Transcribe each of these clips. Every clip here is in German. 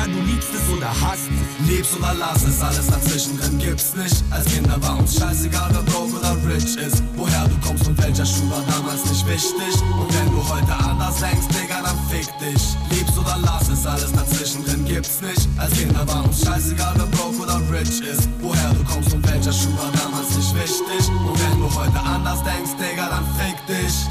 Entweder du liebst es oder hasst es. Liebst oder lass es, alles dazwischen drin gibt's nicht. Als Kinder war uns scheißegal, wer broke oder rich ist. Woher du kommst und welcher Schuh war damals nicht wichtig. Und wenn du heute anders denkst, Digga, dann fick dich. Liebst oder lass es, alles dazwischen drin gibt's nicht. Als Kinder war uns scheißegal, wer broke oder rich ist. Woher du kommst und welcher Schuh war damals nicht wichtig. Und wenn du heute anders denkst, Digga, dann fick dich.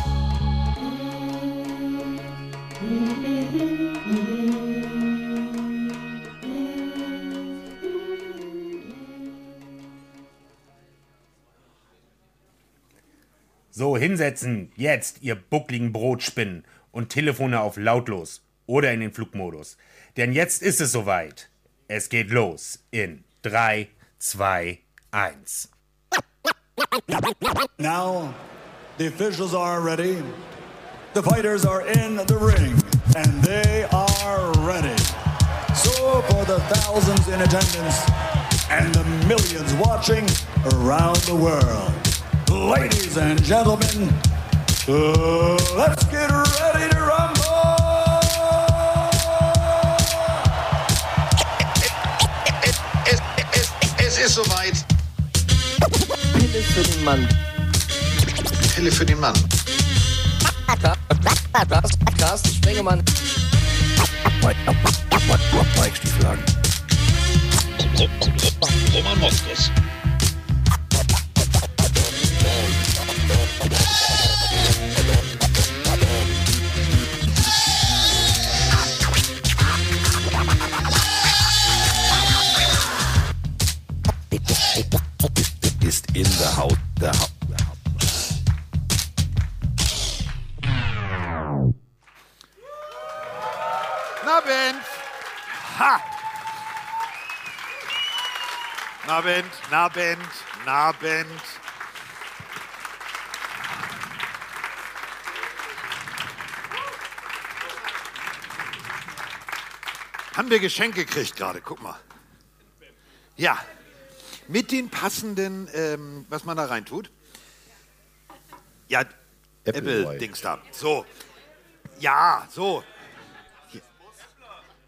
So, hinsetzen, jetzt, ihr buckligen Brotspinnen und Telefone auf lautlos oder in den Flugmodus. Denn jetzt ist es soweit. Es geht los in 3, 2, 1. Now, the officials are ready. The fighters are in the ring, and they are ready. So, for the thousands in attendance and the millions watching around the world, ladies and gentlemen, uh, let's get ready to rumble! Es, ist soweit. Pille für den Mann. Pille für den Mann. Carsten Spengemann. Weichstieflagen. Roman Moskos. Ist in der Haut der Haut. Na, Ben. Ha! Na, Ben, na, Ben, na, Ben. Haben wir Geschenke gekriegt gerade, guck mal. Ja, mit den passenden, ähm, was man da rein tut. Ja, Apple-Dings da. So. Ja, so.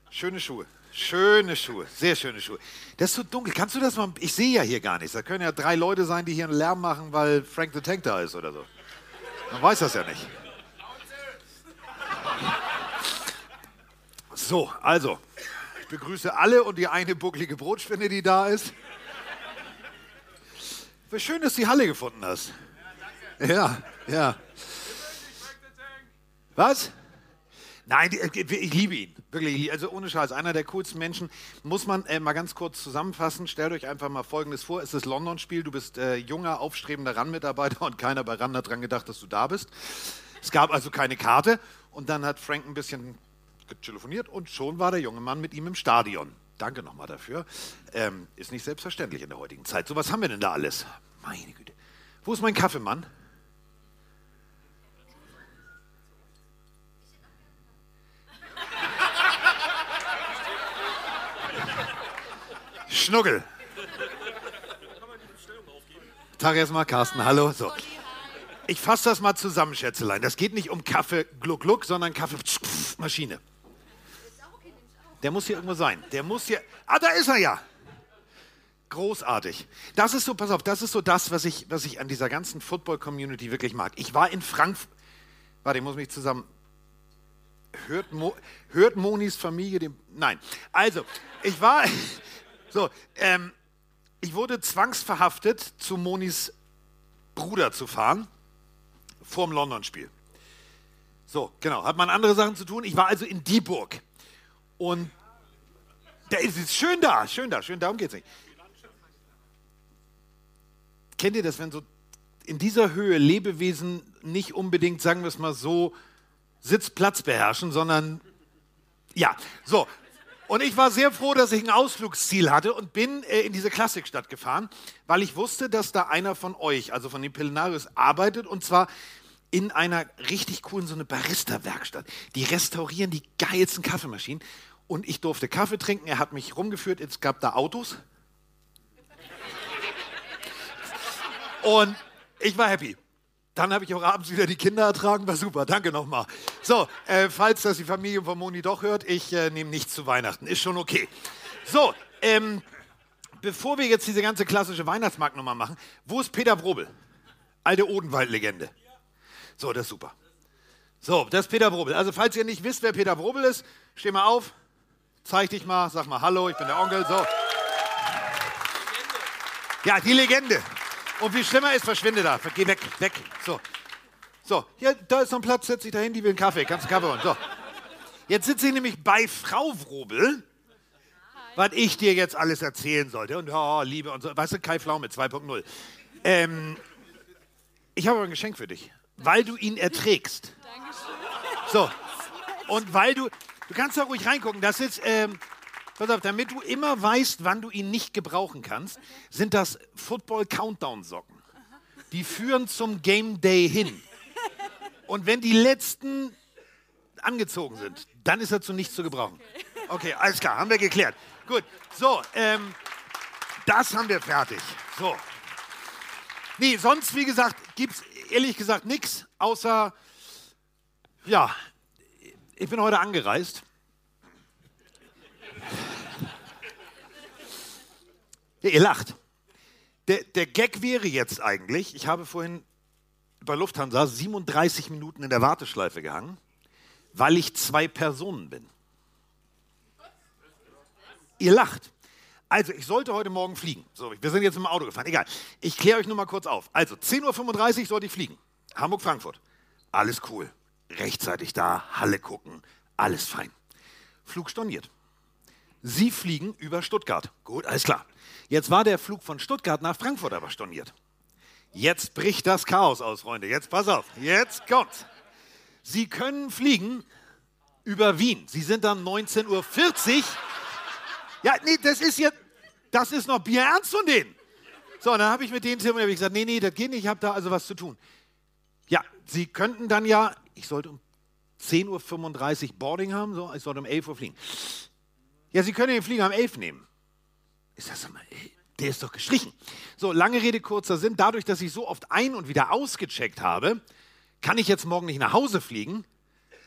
Schöne Schuhe. Schöne Schuhe. Sehr schöne Schuhe. Das ist so dunkel. Kannst du das mal. Ich sehe ja hier gar nichts. Da können ja drei Leute sein, die hier einen Lärm machen, weil Frank the Tank da ist oder so. Man weiß das ja nicht. So, also. Ich begrüße alle und die eine bucklige Brotspinne, die da ist. Wie schön, dass du die Halle gefunden hast. Ja, ja. Was? Nein, äh, ich liebe ihn. Wirklich, also ohne Scheiß, einer der coolsten Menschen. Muss man äh, mal ganz kurz zusammenfassen. Stellt euch einfach mal Folgendes vor. Es ist das London-Spiel. Du bist äh, junger, aufstrebender RAN-Mitarbeiter und keiner bei RAN hat dran gedacht, dass du da bist. Es gab also keine Karte. Und dann hat Frank ein bisschen telefoniert und schon war der junge Mann mit ihm im Stadion. Danke nochmal dafür. Ähm, ist nicht selbstverständlich in der heutigen Zeit. So, was haben wir denn da alles? Meine Güte. Wo ist mein Kaffeemann? Schnuggel. Tag erstmal, Carsten, hallo. So. Ich fasse das mal zusammen, Schätzelein. Das geht nicht um Kaffee Gluck Gluck, sondern Kaffee Maschine. Der muss hier irgendwo sein. Der muss hier. Ah, da ist er ja. Großartig. Das ist so, pass auf, das ist so das, was ich, was ich an dieser ganzen Football-Community wirklich mag. Ich war in Frankfurt. Warte, ich muss mich zusammen. Hört, Mo, hört Monis Familie den. Nein. Also, ich war. So, ähm, ich wurde zwangsverhaftet, zu Monis Bruder zu fahren, vorm London-Spiel. So, genau. Hat man andere Sachen zu tun. Ich war also in Dieburg. Und der ist schön da, schön da, schön, darum geht's nicht. Kennt ihr das, wenn so in dieser Höhe Lebewesen nicht unbedingt, sagen wir es mal so, Sitzplatz beherrschen, sondern ja, so. Und ich war sehr froh, dass ich ein Ausflugsziel hatte und bin äh, in diese Klassikstadt gefahren, weil ich wusste, dass da einer von euch, also von den Pillenarius, arbeitet und zwar in einer richtig coolen, so eine Barista-Werkstatt. Die restaurieren die geilsten Kaffeemaschinen und ich durfte Kaffee trinken. Er hat mich rumgeführt, es gab da Autos. Und ich war happy. Dann habe ich auch abends wieder die Kinder ertragen. War super, danke nochmal. So, äh, falls das die Familie von Moni doch hört, ich äh, nehme nichts zu Weihnachten. Ist schon okay. So, ähm, bevor wir jetzt diese ganze klassische Weihnachtsmarktnummer machen, wo ist Peter Brobel? Alte Odenwald-Legende. So, das ist super. So, das ist Peter Brobel. Also, falls ihr nicht wisst, wer Peter Brobel ist, steh mal auf, zeig dich mal, sag mal Hallo, ich bin der Onkel. So. Ja, die Legende. Und wie schlimmer ist, verschwinde da. Geh weg, weg. So. So, hier, da ist noch ein Platz, setz dich dahin, die will einen Kaffee. Kannst du Kaffee holen. So. Jetzt sitze ich nämlich bei Frau Wrobel, was ich dir jetzt alles erzählen sollte. Und oh, Liebe und so. Weißt du, Kai Pflaume 2.0. Ähm, ich habe aber ein Geschenk für dich, weil du ihn erträgst. So. Und weil du, du kannst da ruhig reingucken, das ist, ähm, pass auf, damit du immer weißt, wann du ihn nicht gebrauchen kannst, sind das Football Countdown Socken. Die führen zum Game Day hin. Und wenn die letzten angezogen sind, dann ist er zu nichts zu gebrauchen. Okay, alles klar, haben wir geklärt. Gut, so, ähm, das haben wir fertig. So. Nee, sonst, wie gesagt, gibt es ehrlich gesagt nichts, außer, ja, ich bin heute angereist. Ja, ihr lacht. Der, der Gag wäre jetzt eigentlich, ich habe vorhin bei Lufthansa 37 Minuten in der Warteschleife gehangen, weil ich zwei Personen bin. Ihr lacht. Also, ich sollte heute Morgen fliegen. So, wir sind jetzt im Auto gefahren. Egal. Ich kläre euch nur mal kurz auf. Also, 10.35 Uhr sollte ich fliegen. Hamburg-Frankfurt. Alles cool. Rechtzeitig da, Halle gucken. Alles fein. Flug storniert. Sie fliegen über Stuttgart. Gut, alles klar. Jetzt war der Flug von Stuttgart nach Frankfurt aber storniert. Jetzt bricht das Chaos aus, Freunde. Jetzt pass auf. Jetzt kommt's. Sie können fliegen über Wien. Sie sind dann 19.40 Uhr. Ja, nee, das ist jetzt, das ist noch Bier ernst von denen. So, dann habe ich mit denen telefoniert und gesagt, nee, nee, das geht nicht, ich habe da also was zu tun. Ja, Sie könnten dann ja, ich sollte um 10.35 Uhr Boarding haben, so, ich sollte um 11 Uhr fliegen. Ja, Sie können den Flieger um 11 nehmen. Ist das mal, der ist doch gestrichen. So, lange Rede, kurzer Sinn. Dadurch, dass ich so oft ein- und wieder ausgecheckt habe, kann ich jetzt morgen nicht nach Hause fliegen,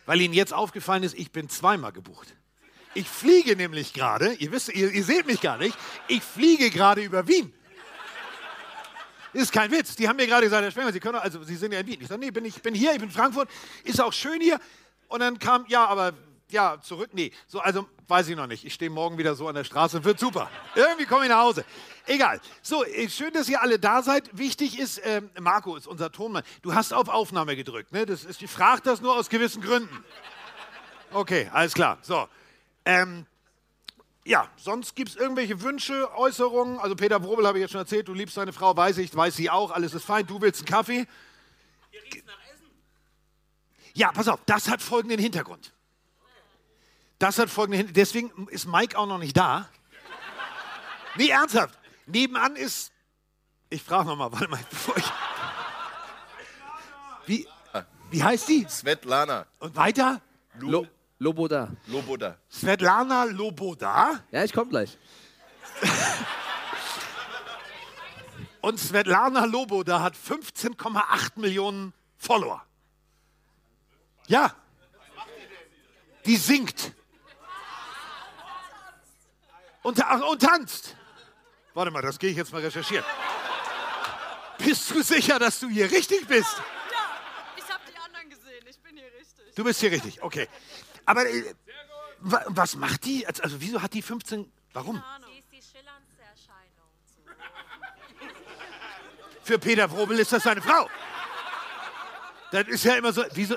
weil Ihnen jetzt aufgefallen ist, ich bin zweimal gebucht. Ich fliege nämlich gerade, ihr wisst, ihr, ihr seht mich gar nicht, ich fliege gerade über Wien. Ist kein Witz. Die haben mir gerade gesagt, Herr Spenger, Sie können, also Sie sind ja in Wien. Ich sage, nee, bin ich bin hier, ich bin in Frankfurt, ist auch schön hier. Und dann kam, ja, aber ja, zurück, nee. So, also weiß ich noch nicht. Ich stehe morgen wieder so an der Straße, wird super. Irgendwie komme ich nach Hause. Egal. So, äh, schön, dass ihr alle da seid. Wichtig ist, ähm, Marco ist unser Tonmann. Du hast auf Aufnahme gedrückt, ne? Das ist, ich frage das nur aus gewissen Gründen. Okay, alles klar. So. Ähm, ja, sonst gibt es irgendwelche Wünsche, Äußerungen. Also Peter Wrobel habe ich jetzt schon erzählt, du liebst deine Frau, weiß ich, weiß sie auch, alles ist fein. Du willst einen Kaffee. Ja, pass auf, das hat folgenden Hintergrund. Das hat folgenden Hintergrund. Deswegen ist Mike auch noch nicht da. Nee, ernsthaft. Nebenan ist. Ich frage nochmal, warte mal, bevor ich. Wie, wie heißt die? Svetlana Und weiter? Lo Loboda. Loboda. Svetlana Loboda. Ja, ich komme gleich. Und Svetlana Loboda hat 15,8 Millionen Follower. Ja. Die singt. Und, und tanzt. Warte mal, das gehe ich jetzt mal recherchieren. Bist du sicher, dass du hier richtig bist? Ja, ich habe die anderen gesehen. Ich bin hier richtig. Du bist hier richtig, okay. Aber äh, wa- was macht die? Also, also wieso hat die 15? Warum? Für Peter Wrobel ist das seine Frau. Das ist ja immer so. Wieso?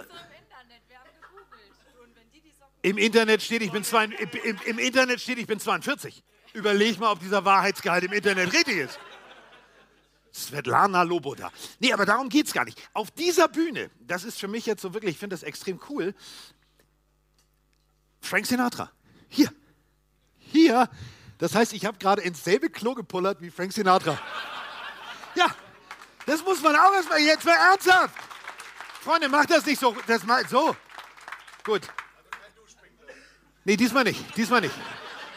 Im Internet, steht, ich bin, zwei, im, im Internet steht, ich bin 42. Überleg mal, ob dieser Wahrheitsgehalt im Internet richtig ist. Svetlana Loboda. Nee, aber darum geht es gar nicht. Auf dieser Bühne, das ist für mich jetzt so wirklich, ich finde das extrem cool. Frank Sinatra. Hier. Hier. Das heißt, ich habe gerade ins selbe Klo gepullert wie Frank Sinatra. Ja, das muss man auch erstmal jetzt mal ernsthaft. Freunde, macht das nicht so. Das mal so. Gut. Nee, diesmal nicht. Diesmal nicht.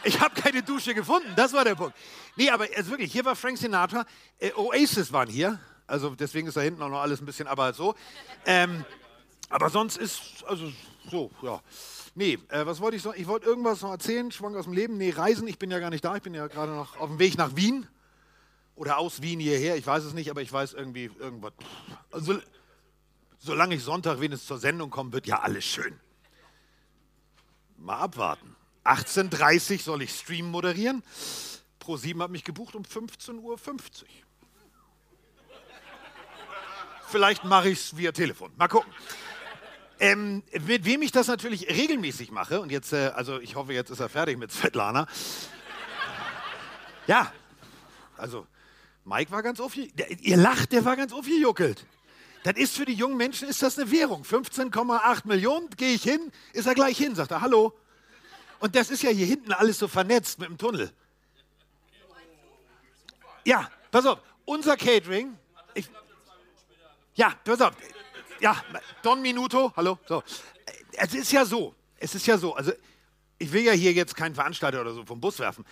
Ich habe keine Dusche gefunden. Das war der Punkt. Nee, aber also wirklich, hier war Frank Sinatra. Äh, Oasis waren hier. Also deswegen ist da hinten auch noch alles ein bisschen, aber so. Ähm, aber sonst ist, also so, ja. Nee, äh, was wollte ich so? Ich wollte irgendwas noch erzählen, Schwank aus dem Leben. Nee, Reisen, ich bin ja gar nicht da, ich bin ja gerade noch auf dem Weg nach Wien. Oder aus Wien hierher, ich weiß es nicht, aber ich weiß irgendwie irgendwas. Also, solange ich Sonntag wenigstens zur Sendung komme, wird ja alles schön. Mal abwarten. 18.30 Uhr soll ich Stream moderieren. Pro7 hat mich gebucht um 15.50 Uhr. Vielleicht mache ich es via Telefon. Mal gucken. Ähm, mit wem ich das natürlich regelmäßig mache, und jetzt, äh, also ich hoffe, jetzt ist er fertig mit Svetlana. Ja, also Mike war ganz aufgejuckelt. Ihr lacht, der war ganz aufgejuckelt. Das ist für die jungen Menschen ist das eine Währung. 15,8 Millionen, gehe ich hin, ist er gleich hin, sagt er, hallo. Und das ist ja hier hinten alles so vernetzt mit dem Tunnel. Ja, pass auf, unser Catering. Ich, ja, pass auf. Ja, Don Minuto, hallo. So. Es ist ja so, es ist ja so, also ich will ja hier jetzt keinen Veranstalter oder so vom Bus werfen,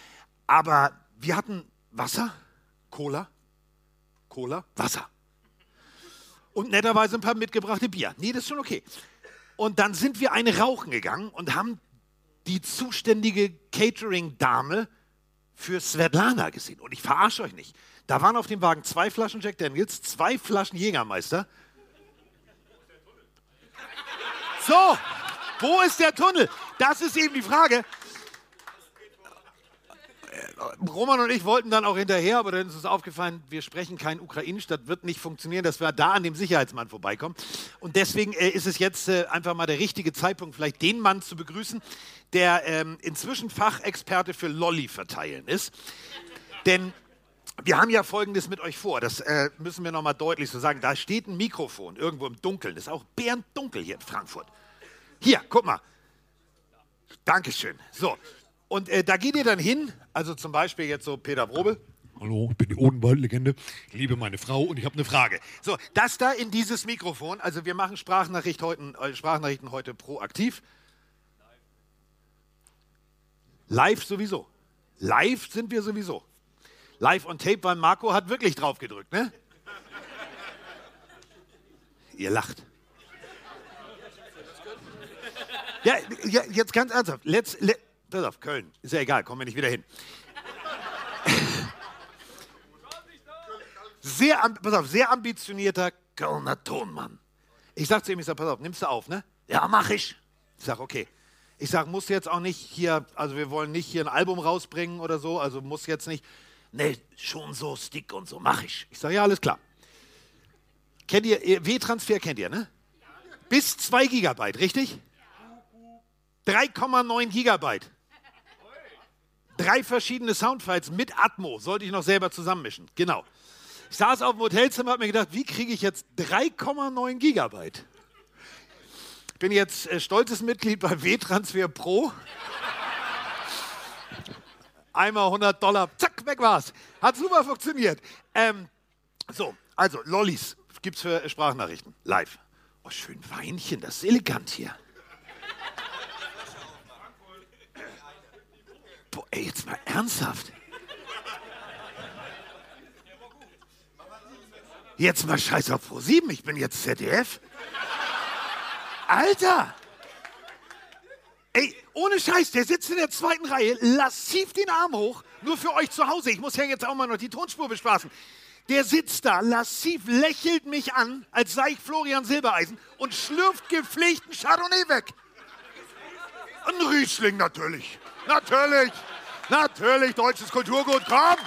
aber wir hatten Wasser, Cola, Cola, Wasser. Und netterweise ein paar mitgebrachte Bier. Nee, das ist schon okay. Und dann sind wir eine rauchen gegangen und haben die zuständige Catering-Dame für Svetlana gesehen. Und ich verarsche euch nicht. Da waren auf dem Wagen zwei Flaschen Jack Daniels, zwei Flaschen Jägermeister. So, wo ist der Tunnel? Das ist eben die Frage. Roman und ich wollten dann auch hinterher, aber dann ist uns aufgefallen, wir sprechen kein Ukrainisch, das wird nicht funktionieren, dass wir da an dem Sicherheitsmann vorbeikommen. Und deswegen äh, ist es jetzt äh, einfach mal der richtige Zeitpunkt, vielleicht den Mann zu begrüßen, der ähm, inzwischen Fachexperte für Lolli verteilen ist. Denn wir haben ja Folgendes mit euch vor, das äh, müssen wir nochmal deutlich so sagen. Da steht ein Mikrofon irgendwo im Dunkeln, das ist auch bärendunkel hier in Frankfurt. Hier, guck mal. Dankeschön. So, und äh, da geht ihr dann hin, also zum Beispiel jetzt so Peter Brobel. Hallo, ich bin die Odenwald-Legende. Ich liebe meine Frau und ich habe eine Frage. So, das da in dieses Mikrofon, also wir machen Sprachnachricht heute, äh, Sprachnachrichten heute proaktiv. Live sowieso. Live sind wir sowieso. Live on Tape, weil Marco hat wirklich drauf gedrückt, ne? Ihr lacht. Ja, ja jetzt ganz ernsthaft. Let's, let, pass auf, Köln. Ist ja egal, kommen wir nicht wieder hin. sehr, pass auf, sehr ambitionierter Kölner Tonmann. Ich sag zu ihm, ich sag, pass auf, nimmst du auf, ne? Ja, mach ich. Ich sag, okay. Ich sag, muss jetzt auch nicht hier, also wir wollen nicht hier ein Album rausbringen oder so, also muss jetzt nicht, ne, schon so Stick und so, mach ich. Ich sag, ja, alles klar. Kennt ihr, W-Transfer kennt ihr, ne? Bis 2 Gigabyte, richtig? 3,9 Gigabyte drei verschiedene Soundfiles mit Atmo, sollte ich noch selber zusammenmischen. Genau. Ich saß auf dem Hotelzimmer und habe mir gedacht, wie kriege ich jetzt 3,9 Gigabyte? Ich bin jetzt äh, stolzes Mitglied bei W-Transfer Pro. Einmal 100 Dollar, zack, weg war's. Hat super funktioniert. Ähm, so, also Lollis gibt's für Sprachnachrichten. Live. Oh, schön Weinchen, das ist elegant hier. Boah, ey, jetzt mal ernsthaft. Jetzt mal scheiß auf Pro 7, ich bin jetzt ZDF. Alter! Ey, ohne Scheiß, der sitzt in der zweiten Reihe, lassiv den Arm hoch, nur für euch zu Hause. Ich muss ja jetzt auch mal noch die Tonspur bespaßen. Der sitzt da, lassiv, lächelt mich an, als sei ich Florian Silbereisen und schlürft gepflegten Chardonnay weg. Ein Riesling natürlich. Natürlich. Natürlich, deutsches Kulturgut. Komm.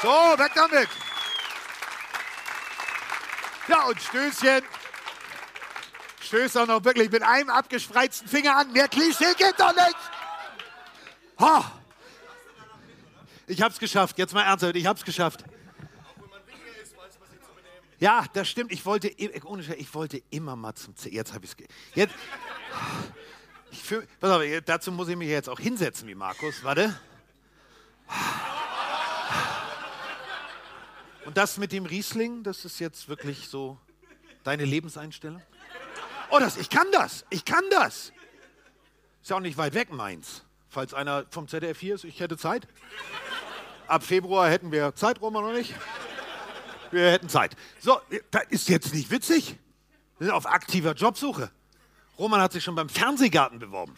So, weg damit. Ja, und Stößchen. Stößt auch noch wirklich mit einem abgespreizten Finger an. Mehr Klischee geht doch nicht. Ha. Ich hab's geschafft. Jetzt mal ernsthaft. Ich hab's geschafft. Ja, das stimmt. Ich wollte, ich wollte immer mal zum Z Jetzt habe ich es. Jetzt. Fühl, pass auf, dazu muss ich mich jetzt auch hinsetzen wie Markus. Warte. Und das mit dem Riesling, das ist jetzt wirklich so deine Lebenseinstellung? Oh, das, ich kann das, ich kann das. Ist ja auch nicht weit weg, meins. Falls einer vom ZDF hier ist, ich hätte Zeit. Ab Februar hätten wir Zeit, Roman noch nicht. Wir hätten Zeit. So, das ist jetzt nicht witzig. Wir sind auf aktiver Jobsuche. Roman hat sich schon beim Fernsehgarten beworben.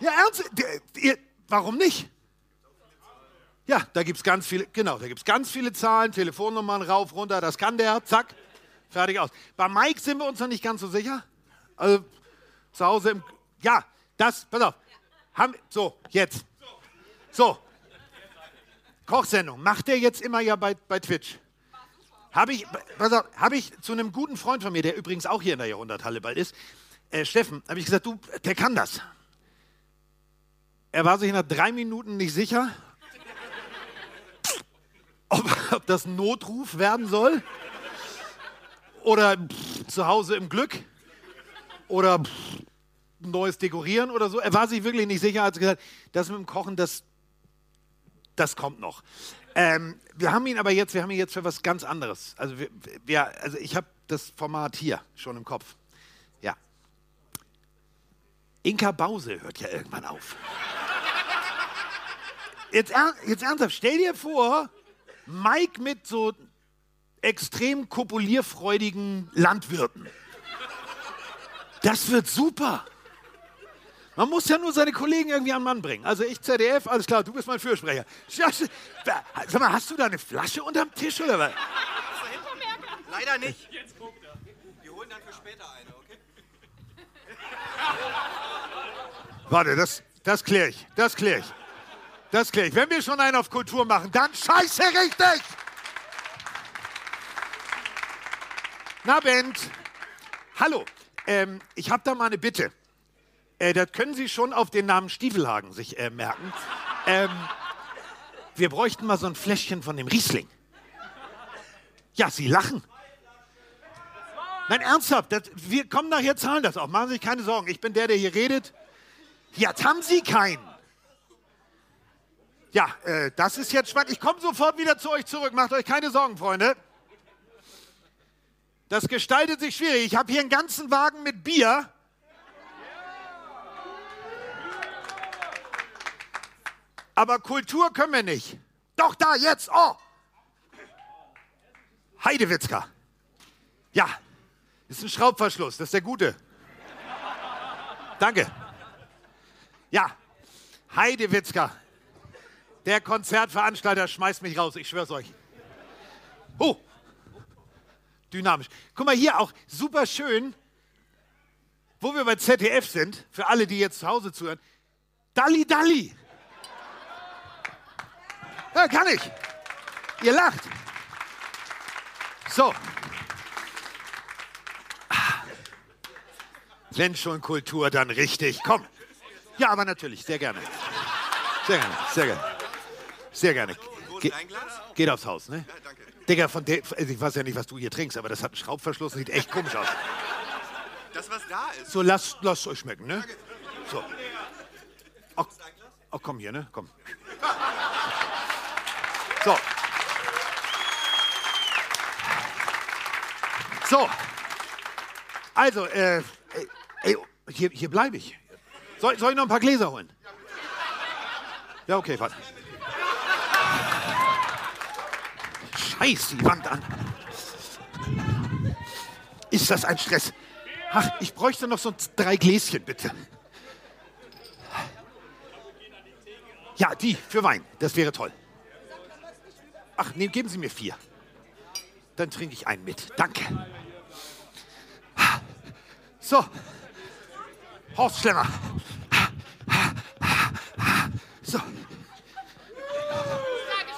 Ja, ernst? Warum nicht? Ja, da gibt es ganz viele, genau, da gibt es ganz viele Zahlen, Telefonnummern rauf, runter, das kann der, zack, fertig aus. Bei Mike sind wir uns noch nicht ganz so sicher. Also zu Hause im, ja, das, pass auf, haben, so, jetzt. So, Kochsendung, macht der jetzt immer ja bei, bei Twitch. Habe ich, habe ich zu einem guten Freund von mir, der übrigens auch hier in der Jahrhunderthalle bald ist, äh, Steffen, habe ich gesagt, du, der kann das. Er war sich nach drei Minuten nicht sicher, ob, ob das ein Notruf werden soll oder pff, zu Hause im Glück oder pff, neues Dekorieren oder so. Er war sich wirklich nicht sicher, als gesagt, das mit dem Kochen, das, das kommt noch. Ähm, wir haben ihn aber jetzt, wir haben ihn jetzt für was ganz anderes. Also, wir, wir, also ich habe das Format hier schon im Kopf. Ja. Inka Bause hört ja irgendwann auf. Jetzt, jetzt ernsthaft, stell dir vor, Mike mit so extrem kopulierfreudigen Landwirten. Das wird super. Man muss ja nur seine Kollegen irgendwie an den Mann bringen. Also ich ZDF, alles klar, du bist mein Fürsprecher. Sag mal, hast du da eine Flasche unterm Tisch oder was? Leider nicht. Jetzt guckt er. Wir holen dann für später eine, okay? Warte, das, das kläre ich. Das kläre ich. Das kläre ich. Wenn wir schon einen auf Kultur machen, dann scheiße richtig! Na, Bent. Hallo. Ähm, ich habe da mal eine Bitte. Äh, das können Sie schon auf den Namen Stiefelhagen sich äh, merken. Ähm, wir bräuchten mal so ein Fläschchen von dem Riesling. Ja, Sie lachen. Nein, ernsthaft. Das, wir kommen nachher, zahlen das auch. Machen Sie sich keine Sorgen. Ich bin der, der hier redet. Jetzt haben Sie keinen. Ja, äh, das ist jetzt spannend. Ich komme sofort wieder zu euch zurück. Macht euch keine Sorgen, Freunde. Das gestaltet sich schwierig. Ich habe hier einen ganzen Wagen mit Bier. Aber Kultur können wir nicht. Doch da, jetzt. Oh. Heidewitzka. Ja, ist ein Schraubverschluss. Das ist der gute. Danke. Ja, Heidewitzka. Der Konzertveranstalter schmeißt mich raus, ich schwör's euch. Oh, dynamisch. Guck mal hier auch, super schön, wo wir bei ZDF sind, für alle, die jetzt zu Hause zuhören. Dalli Dalli. Ja, kann ich. Ihr lacht. So. Wenn schon Kultur, dann richtig. Komm. Ja, aber natürlich, sehr gerne. Sehr gerne, sehr gerne. Sehr gerne. Ge geht aufs Haus, ne? Ja, danke. Digga, von der, also ich weiß ja nicht, was du hier trinkst, aber das hat einen Schraubverschluss und sieht echt komisch aus. Das, was da ist. So, lasst lasst euch schmecken, ne? So. Ach, ach, komm hier, ne? Komm. So. So. Also, äh, ey, ey, hier, hier bleibe ich. Soll, soll ich noch ein paar Gläser holen? Ja, okay, warte. Scheiß die Wand an. Ist das ein Stress? Ach, ich bräuchte noch so drei Gläschen, bitte. Ja, die für Wein. Das wäre toll. Ach, nee, geben Sie mir vier. Dann trinke ich einen mit. Danke. So. Horst Schlemmer. So.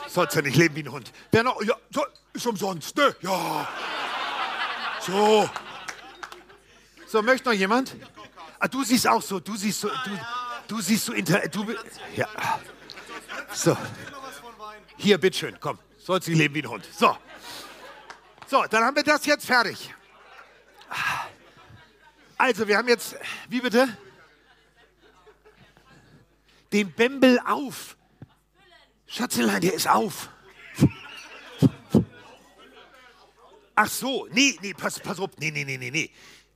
Sollst ja nicht leben wie ein Hund. Wer? Ja, so, ist umsonst, ne? Ja. So. So, möchte noch jemand? Ah, du siehst auch so, du siehst so, du, du siehst so. Du, ja. So. Hier, bitteschön, komm. Sollst nicht leben wie ein Hund. So. So, dann haben wir das jetzt fertig. Also, wir haben jetzt, wie bitte? Den Bembel auf. Schatzelein, der ist auf. Ach so, nee, nee, pass, pass auf, nee, nee, nee, nee, nee.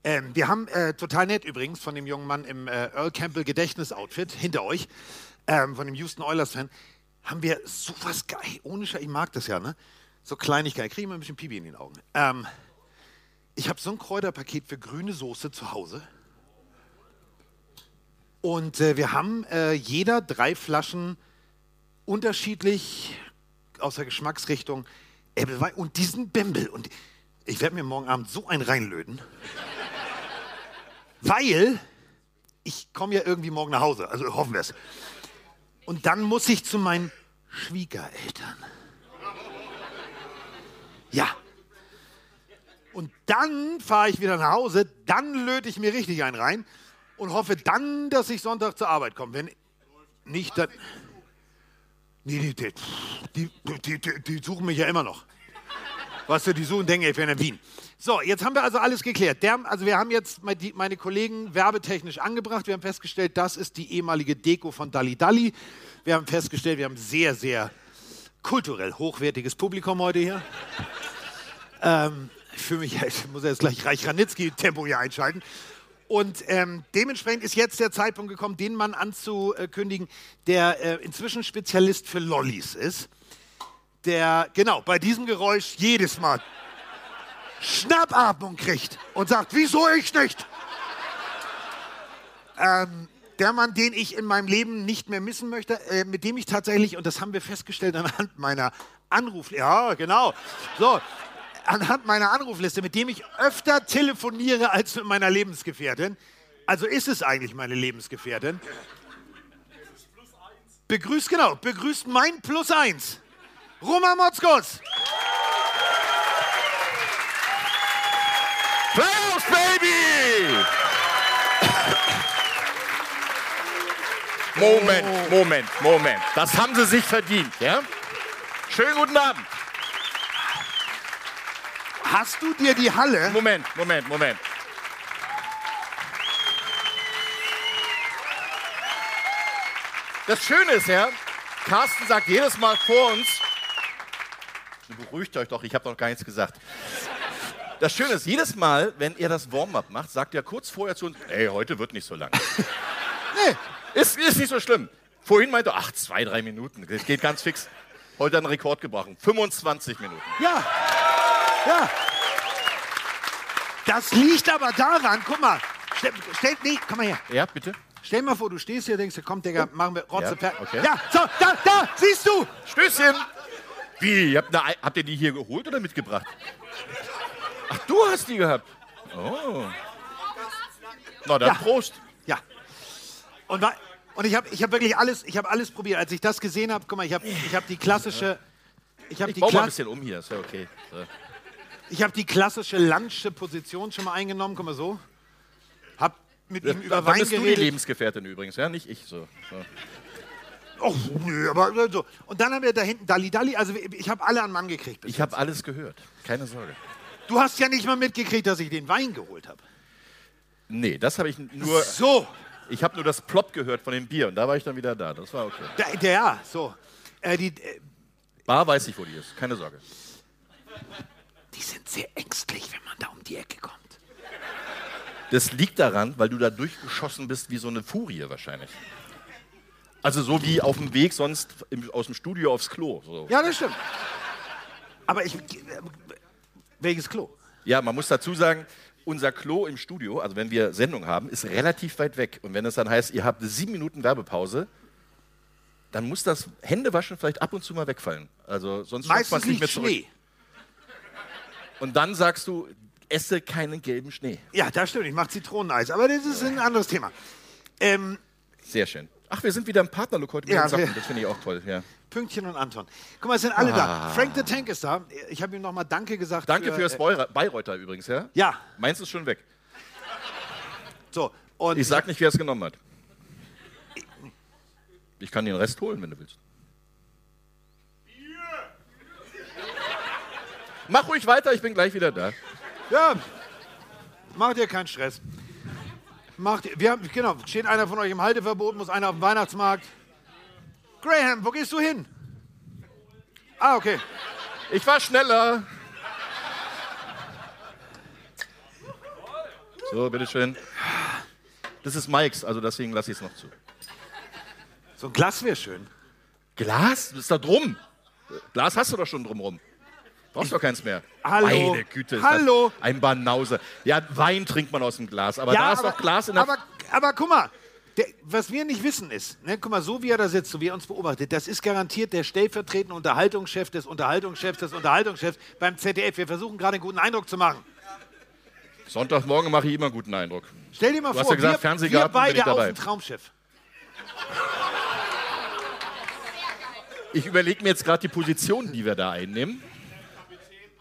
Ähm, wir haben äh, total nett übrigens von dem jungen Mann im äh, Earl Campbell Gedächtnis-Outfit hinter euch, ähm, von dem Houston Oilers-Fan, haben wir sowas geil, ohne Scheiß, ich mag das ja, ne? So Kleinigkeit, kriege ich immer ein bisschen Pipi in den Augen. Ähm, ich habe so ein Kräuterpaket für grüne Soße zu Hause. Und äh, wir haben äh, jeder drei Flaschen unterschiedlich aus der Geschmacksrichtung Äppelwein und diesen Bembel. Und ich werde mir morgen Abend so einen reinlöten. weil ich komme ja irgendwie morgen nach Hause, also hoffen wir es. Und dann muss ich zu meinen Schwiegereltern. Ja. Und dann fahre ich wieder nach Hause, dann löte ich mir richtig einen rein und hoffe dann, dass ich Sonntag zur Arbeit komme. Wenn nicht, dann. Nee, die, die, die, die, suchen mich ja immer noch. Was für die suchen, denken, ich wäre in Wien. So, jetzt haben wir also alles geklärt. Der, also wir haben jetzt meine Kollegen werbetechnisch angebracht. Wir haben festgestellt, das ist die ehemalige Deko von Dalli Dalli. Wir haben festgestellt, wir haben sehr, sehr kulturell hochwertiges Publikum heute hier. Ähm, ich fühle mich, ich muss jetzt gleich Reich Ranitzky-Tempo hier einschalten. Und ähm, dementsprechend ist jetzt der Zeitpunkt gekommen, den Mann anzukündigen, der äh, inzwischen Spezialist für Lollis ist. Der, genau, bei diesem Geräusch jedes Mal Schnappatmung kriegt und sagt, wieso ich nicht? Ähm, der Mann, den ich in meinem Leben nicht mehr missen möchte, äh, mit dem ich tatsächlich, und das haben wir festgestellt anhand meiner Anruf, ja, genau, so, anhand meiner Anrufliste, mit dem ich öfter telefoniere als mit meiner Lebensgefährtin. Also ist es eigentlich meine Lebensgefährtin. Begrüßt, genau, begrüßt mein Plus eins. Roma Motzkos. Playoffs, Baby! Moment, Moment, Moment. Das haben sie sich verdient, ja? Schönen guten Abend. Hast du dir die Halle. Moment, Moment, Moment. Das Schöne ist ja, Carsten sagt jedes Mal vor uns, beruhigt euch doch, ich habe doch gar nichts gesagt. Das Schöne ist, jedes Mal, wenn er das Warm-up macht, sagt er kurz vorher zu uns, ey, heute wird nicht so lang. nee, ist, ist nicht so schlimm. Vorhin meinte er, ach, zwei, drei Minuten, das geht ganz fix. Heute einen Rekord gebrochen, 25 Minuten. Ja, ja. Das liegt aber daran, guck mal, stell, stell, nee, komm mal her. Ja, bitte. Stell mal vor, du stehst hier, denkst du, komm, Digga, machen wir Rotze Ja, okay. Ja, so, da, da, siehst du. Stößchen. Wie, habt ihr die hier geholt oder mitgebracht? Ach, du hast die gehabt. Oh. Na dann Ja. Prost. Ja. Und, und ich habe ich hab wirklich alles, ich habe alles probiert. Als ich das gesehen habe, guck mal, ich habe ich hab die klassische, ich habe Ich die, baue mal ein Kla bisschen um hier, ist ja okay. So. ich hab die klassische Landsche Position schon mal eingenommen, guck mal so. Hab mit ihm über Wein bist du die geredet. Lebensgefährtin übrigens, ja, nicht ich. So. so. Och, nö, aber so. Und dann haben wir da hinten Dalli Dalli. Also ich habe alle an Mann gekriegt. Ich habe alles gehört, keine Sorge. Du hast ja nicht mal mitgekriegt, dass ich den Wein geholt habe. Nee, das habe ich nur. So, Ich habe nur das Plop gehört von dem Bier und da war ich dann wieder da. Das war okay. der, der ja, so. Äh, die, äh, Bar weiß ich, wo die ist, keine Sorge. die sind sehr ängstlich, wenn man da um die Ecke kommt. Das liegt daran, weil du da durchgeschossen bist wie so eine Furie wahrscheinlich. Also so wie auf dem Weg sonst im, aus dem Studio aufs Klo. So. Ja, das stimmt. Aber ich. Welches Klo? Ja, man muss dazu sagen, unser Klo im Studio, also wenn wir Sendung haben, ist relativ weit weg. Und wenn es dann heißt, ihr habt sieben Minuten Werbepause, dann muss das Händewaschen vielleicht ab und zu mal wegfallen. Also sonst schafft man es nicht mehr zurück. Schnee. Und dann sagst du, esse keinen gelben Schnee. Ja, das stimmt. Ich mache Zitroneneis. Aber das ist ein anderes Thema. Ähm, Sehr schön. Ach, wir sind wieder im Partnerlook heute mit Ja, wir- Das finde ich auch toll. Ja. Pünktchen und Anton. Guck mal, es sind alle da. Frank the Tank ist da. Ich habe ihm nochmal Danke gesagt. Ah. Danke für, das äh, Bayreuther übrigens, ja? Ja, Meins ist schon weg. so. Und Ich sag nicht, wer es genommen hat. Ich kann den Rest holen, wenn du willst. Mach ruhig weiter, ich bin gleich wieder da. Ja, macht dir keinen Stress. Macht ihr, wir haben, genau, steht einer von euch im Halteverbot, muss einer auf dem Weihnachtsmarkt. Graham, wo gehst du hin? Ah, okay. Ich war schneller. So, bitteschön. Das ist Mikes, also deswegen lasse ich es noch zu. So ein Glas wäre schön. Glas? Das ist da drum. Glas hast du doch schon drumrum. Brauchst doch keins mehr. Hallo. Meine Güte. Hallo. Ein Banause. Ja, Wein trinkt man aus dem Glas, aber da ist doch Glas in der... aber, aber guck mal, der, was wir nicht wissen ist, ne, guck mal, so wie er da sitzt, so wie er uns beobachtet, das ist garantiert der stellvertretende Unterhaltungschef des Unterhaltungschefs des Unterhaltungschefs beim ZDF. Wir versuchen gerade einen guten Eindruck zu machen. Sonntagmorgen mache ich immer einen guten Eindruck. Stell dir mal Du vor, hast ja gesagt, wir, wir beide dabei. Außentraumchef. Ich überlege mir jetzt gerade die Position, die wir da einnehmen.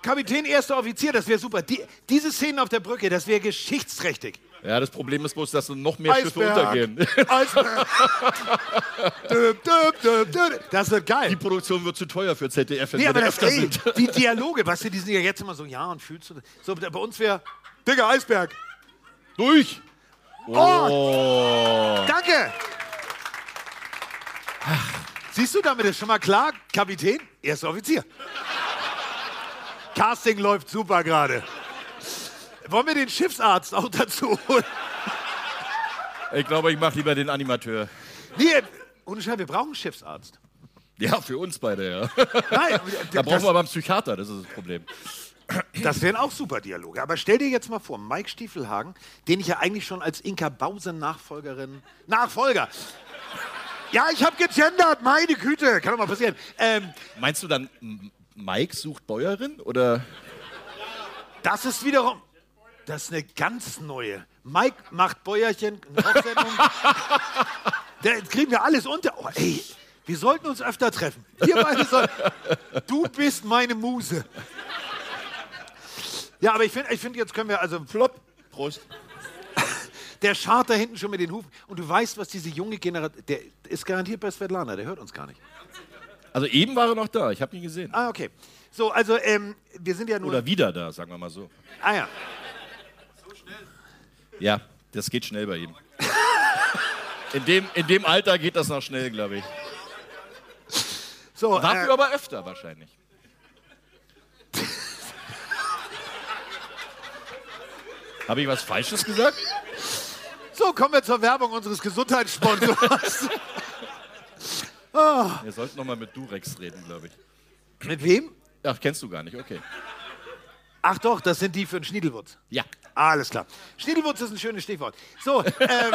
Kapitän, erster Offizier, das wäre super. Die, diese Szenen auf der Brücke, das wäre geschichtsträchtig. Ja, das Problem ist bloß, dass noch mehr Schiffe Eisberg. untergehen. Eisberg. Döp, döp, döp, döp. Das wird geil. Die Produktion wird zu teuer für ZDF, wenn Nee, aber da das, öfter ey, sind. die Dialoge, weißt du, die sind ja jetzt immer so, ja, und fühlst du? So, bei uns wäre, Digga, Eisberg. Durch! Oh, danke. Siehst du, damit ist schon mal klar, Kapitän, erster Offizier. Casting läuft super gerade. Wollen wir den Schiffsarzt auch dazu holen? Ich glaube, ich mache lieber den Animateur. Nee, ohne Scheiß, wir brauchen einen Schiffsarzt. Ja, für uns beide, ja. Nein, Da brauchen wir aber einen Psychiater, das ist das Problem. das wären auch super Dialoge. Aber stell dir jetzt mal vor, Mike Stiefelhagen, den ich ja eigentlich schon als Inka Bause-Nachfolgerin, Nachfolger. Ja, ich habe gegendert, meine Güte, kann doch mal passieren. Ähm, Meinst du dann, Mike sucht Bäuerin oder? das ist wiederum, das ist eine ganz neue. Mike macht Bäuerchen, da kriegen wir alles unter. Oh, ey, wir sollten uns öfter treffen. Wir beide sollten. Du bist meine Muse. Ja, aber ich finde, ich find, jetzt können wir also Flop. Prost. Der schart da hinten schon mit den Hufen. Und du weißt, was diese junge Generation. Der ist garantiert bei Svetlana, der hört uns gar nicht. Also eben war er noch da, ich habe ihn gesehen. Ah, okay. So, also, ähm, wir sind ja nur. Oder wieder da, sagen wir mal so. ah, ja. Ja, das geht schnell bei ihm. In dem, in dem Alter geht das noch schnell, glaube ich. So, Dafür äh, aber öfter wahrscheinlich. Habe ich was Falsches gesagt? so, kommen wir zur Werbung unseres Gesundheitssponsors. Wir sollten noch mal mit Durex reden, glaube ich. mit wem? Ach, kennst du gar nicht, okay. Ach doch, das sind die für den Schniedelwurz. Ja. Alles klar. Schniedelwurz ist ein schönes Stichwort. So, ähm,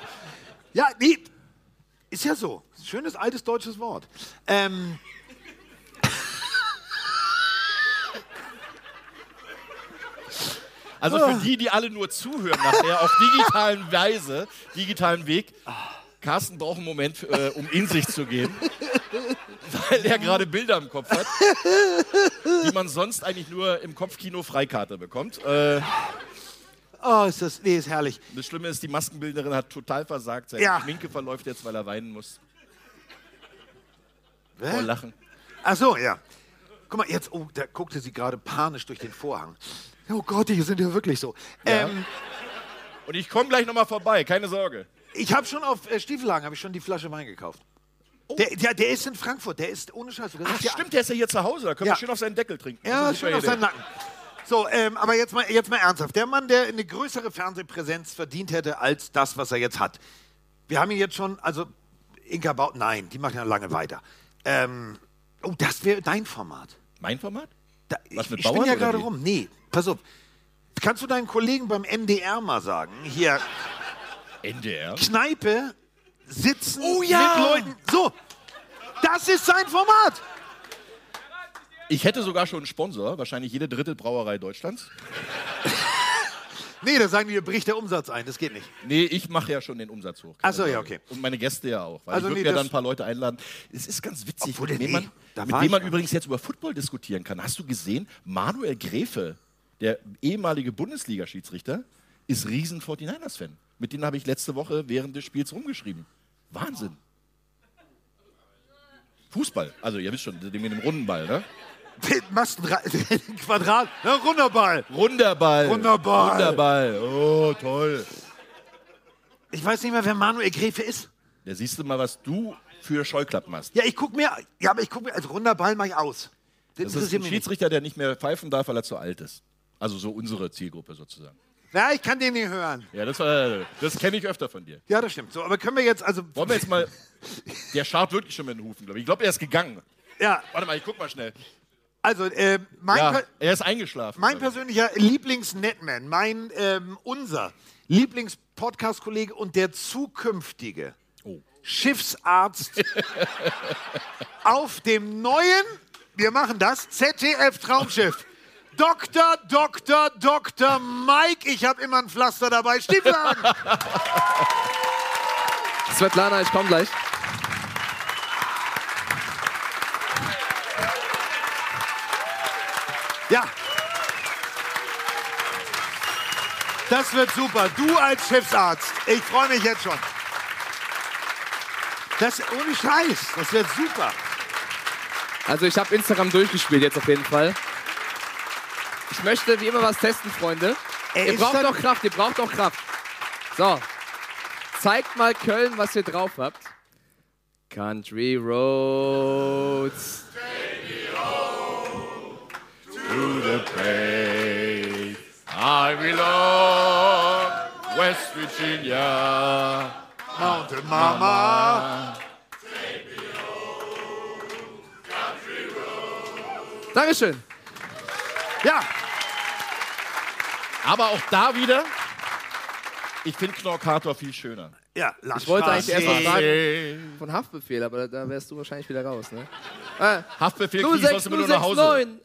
ja, nee, ist ja so. Schönes altes deutsches Wort. Ähm, Also für die, die alle nur zuhören nachher auf digitalen Weise, digitalen Weg, Carsten braucht einen Moment, äh, um in sich zu gehen, weil er gerade Bilder im Kopf hat, die man sonst eigentlich nur im Kopfkino Freikarte bekommt. Äh, oh, ist das, nee, ist herrlich. das Schlimme ist, die Maskenbildnerin hat total versagt. Seine Ja. Schminke verläuft jetzt, weil er weinen muss. Hä? Vor Lachen. Ach so, ja. Guck mal, jetzt, oh, da guckte sie gerade panisch durch den Vorhang. Oh Gott, die sind ja wirklich so. Ja. Ähm, Und ich komme gleich nochmal vorbei, keine Sorge. Ich habe schon auf äh, Stiefelhagen habe ich schon die Flasche Wein gekauft. Der, der, der ist in Frankfurt, der ist ohne Scheiß. Du kannst Ach, stimmt, der ist ja hier zu Hause, da können Ja. wir schön auf seinen Deckel trinken. Ja, schön auf seinen. Nacken. So, ähm, aber jetzt mal, jetzt mal ernsthaft. Der Mann, der eine größere Fernsehpräsenz verdient hätte als das, was er jetzt hat. Wir haben ihn jetzt schon, also Inka Baut, nein, die machen ja lange weiter. Ähm, oh, das wäre dein Format. Mein Format? Da, Was ich mit ich spinne Bauern ja gerade rum. Nee, pass auf. Kannst du deinen Kollegen beim MDR mal sagen? Hier, NDR? Kneipe, sitzen Oh ja! mit Leuten. So, das ist sein Format. Ich hätte sogar schon einen Sponsor, wahrscheinlich jede dritte Brauerei Deutschlands. Nee, da sagen die, bricht der Umsatz ein. Das geht nicht. Nee, ich mache ja schon den Umsatz hoch. Ach so, keine ja, okay. Und meine Gäste ja auch. Weil Also ich würde nee, ja dann ein paar Leute einladen. Es ist ganz witzig, Obwohl, mit nee, man, mit ich man übrigens jetzt über Football diskutieren kann. Hast du gesehen, Manuel Gräfe, der ehemalige Bundesliga-Schiedsrichter, ist riesen 49ers-Fan. Mit denen habe ich letzte Woche während des Spiels rumgeschrieben. Wahnsinn. Fußball, also ihr wisst schon, den mit dem runden Ball, ne? Den machst ein Ra- den Quadrat. Ja, Runderball. Runderball. Runderball. Runderball. Oh, toll. Ich weiß nicht mehr, wer Manuel Gräfe ist. Da siehst du mal, was du für Scheuklappen hast. Ja, ich guck mir, ja, aber ich guck mir, also Runderball mach ich aus. Das, Das ist ein mich nicht. Schiedsrichter, der nicht mehr pfeifen darf, weil er zu alt ist. Also so unsere Zielgruppe sozusagen. Ja, ich kann den nicht hören. Ja, das, war- das kenne ich öfter von dir. Ja, das stimmt. So, aber können wir jetzt, also, Wollen wir jetzt mal. Der scharrt wirklich schon mit den Hufen, glaube ich. Ich glaube, er ist gegangen. ja, Warte mal, ich guck mal schnell. Also, äh, mein, Ja, er ist eingeschlafen. mein persönlicher Lieblings-Netman, mein, ähm, unser Lieblings-Podcast-Kollege und der zukünftige Oh. Schiffsarzt auf dem neuen, wir machen das, ZDF-Traumschiff. Dr. Dr. Dr. Mike, ich habe immer ein Pflaster dabei. Stiefel an! Svetlana, ich komm gleich. Ja. Das wird super. Du als Schiffsarzt. Ich freue mich jetzt schon. Das ohne Scheiß. Das wird super. Also ich habe Instagram durchgespielt jetzt auf jeden Fall. Ich möchte wie immer was testen, Freunde. Er ihr braucht doch Kraft, ihr braucht doch Kraft. So. Zeigt mal Köln, was ihr drauf habt. Country Roads. I belong, West Virginia. Mountain Mama. Dankeschön. Ja. Aber auch da wieder, ich finde Knorkator viel schöner. Ja, Ich wollte eigentlich erst mal sagen von Haftbefehl, aber da wärst du wahrscheinlich wieder raus, ne? Äh, Haftbefehl kriegst du sonst immer nur nach Hause. 06069.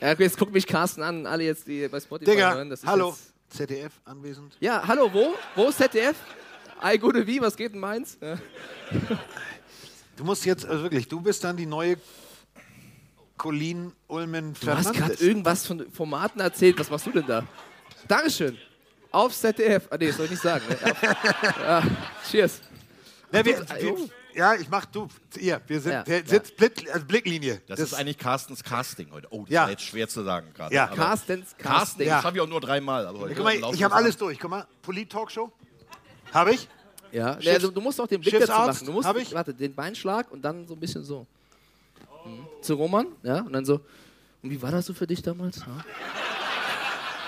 Ja, jetzt guckt mich Carsten an, alle jetzt, die bei Spotify Digga, hören. Das ist hallo. Jetzt, ZDF anwesend. ja, hallo, wo? Wo ist ZDF? Ei, gute wie, was geht in Mainz? Ja. Du musst jetzt, also wirklich, du bist dann die neue Colleen Ulmen Du hast gerade Fernandes. irgendwas von Formaten erzählt, was machst du denn da? Dankeschön. Auf ZDF. Ah, nee, das soll ich nicht sagen. Ne? Ja, cheers. Ne, wir, Ah, wir, oh. ja, ich mach du. Ihr, wir sind, Ja, wir ja. sind Blick, also Blicklinie. Das, ist eigentlich Carstens Casting heute. Oh, das Ja. war jetzt schwer zu sagen gerade. Ja. Carstens Carsten, Casting. das schaffe ich auch nur dreimal. Aber heute Guck mal, ich habe alles durch. Guck mal, Polit-Talkshow. Habe ich? Ja, Schiffs- also, du musst auch den Blick dazu machen. Du musst, warte, den Beinschlag und dann so ein bisschen so. Mhm. Zu Roman, ja, und dann so. Und wie war das so für dich damals? Ja?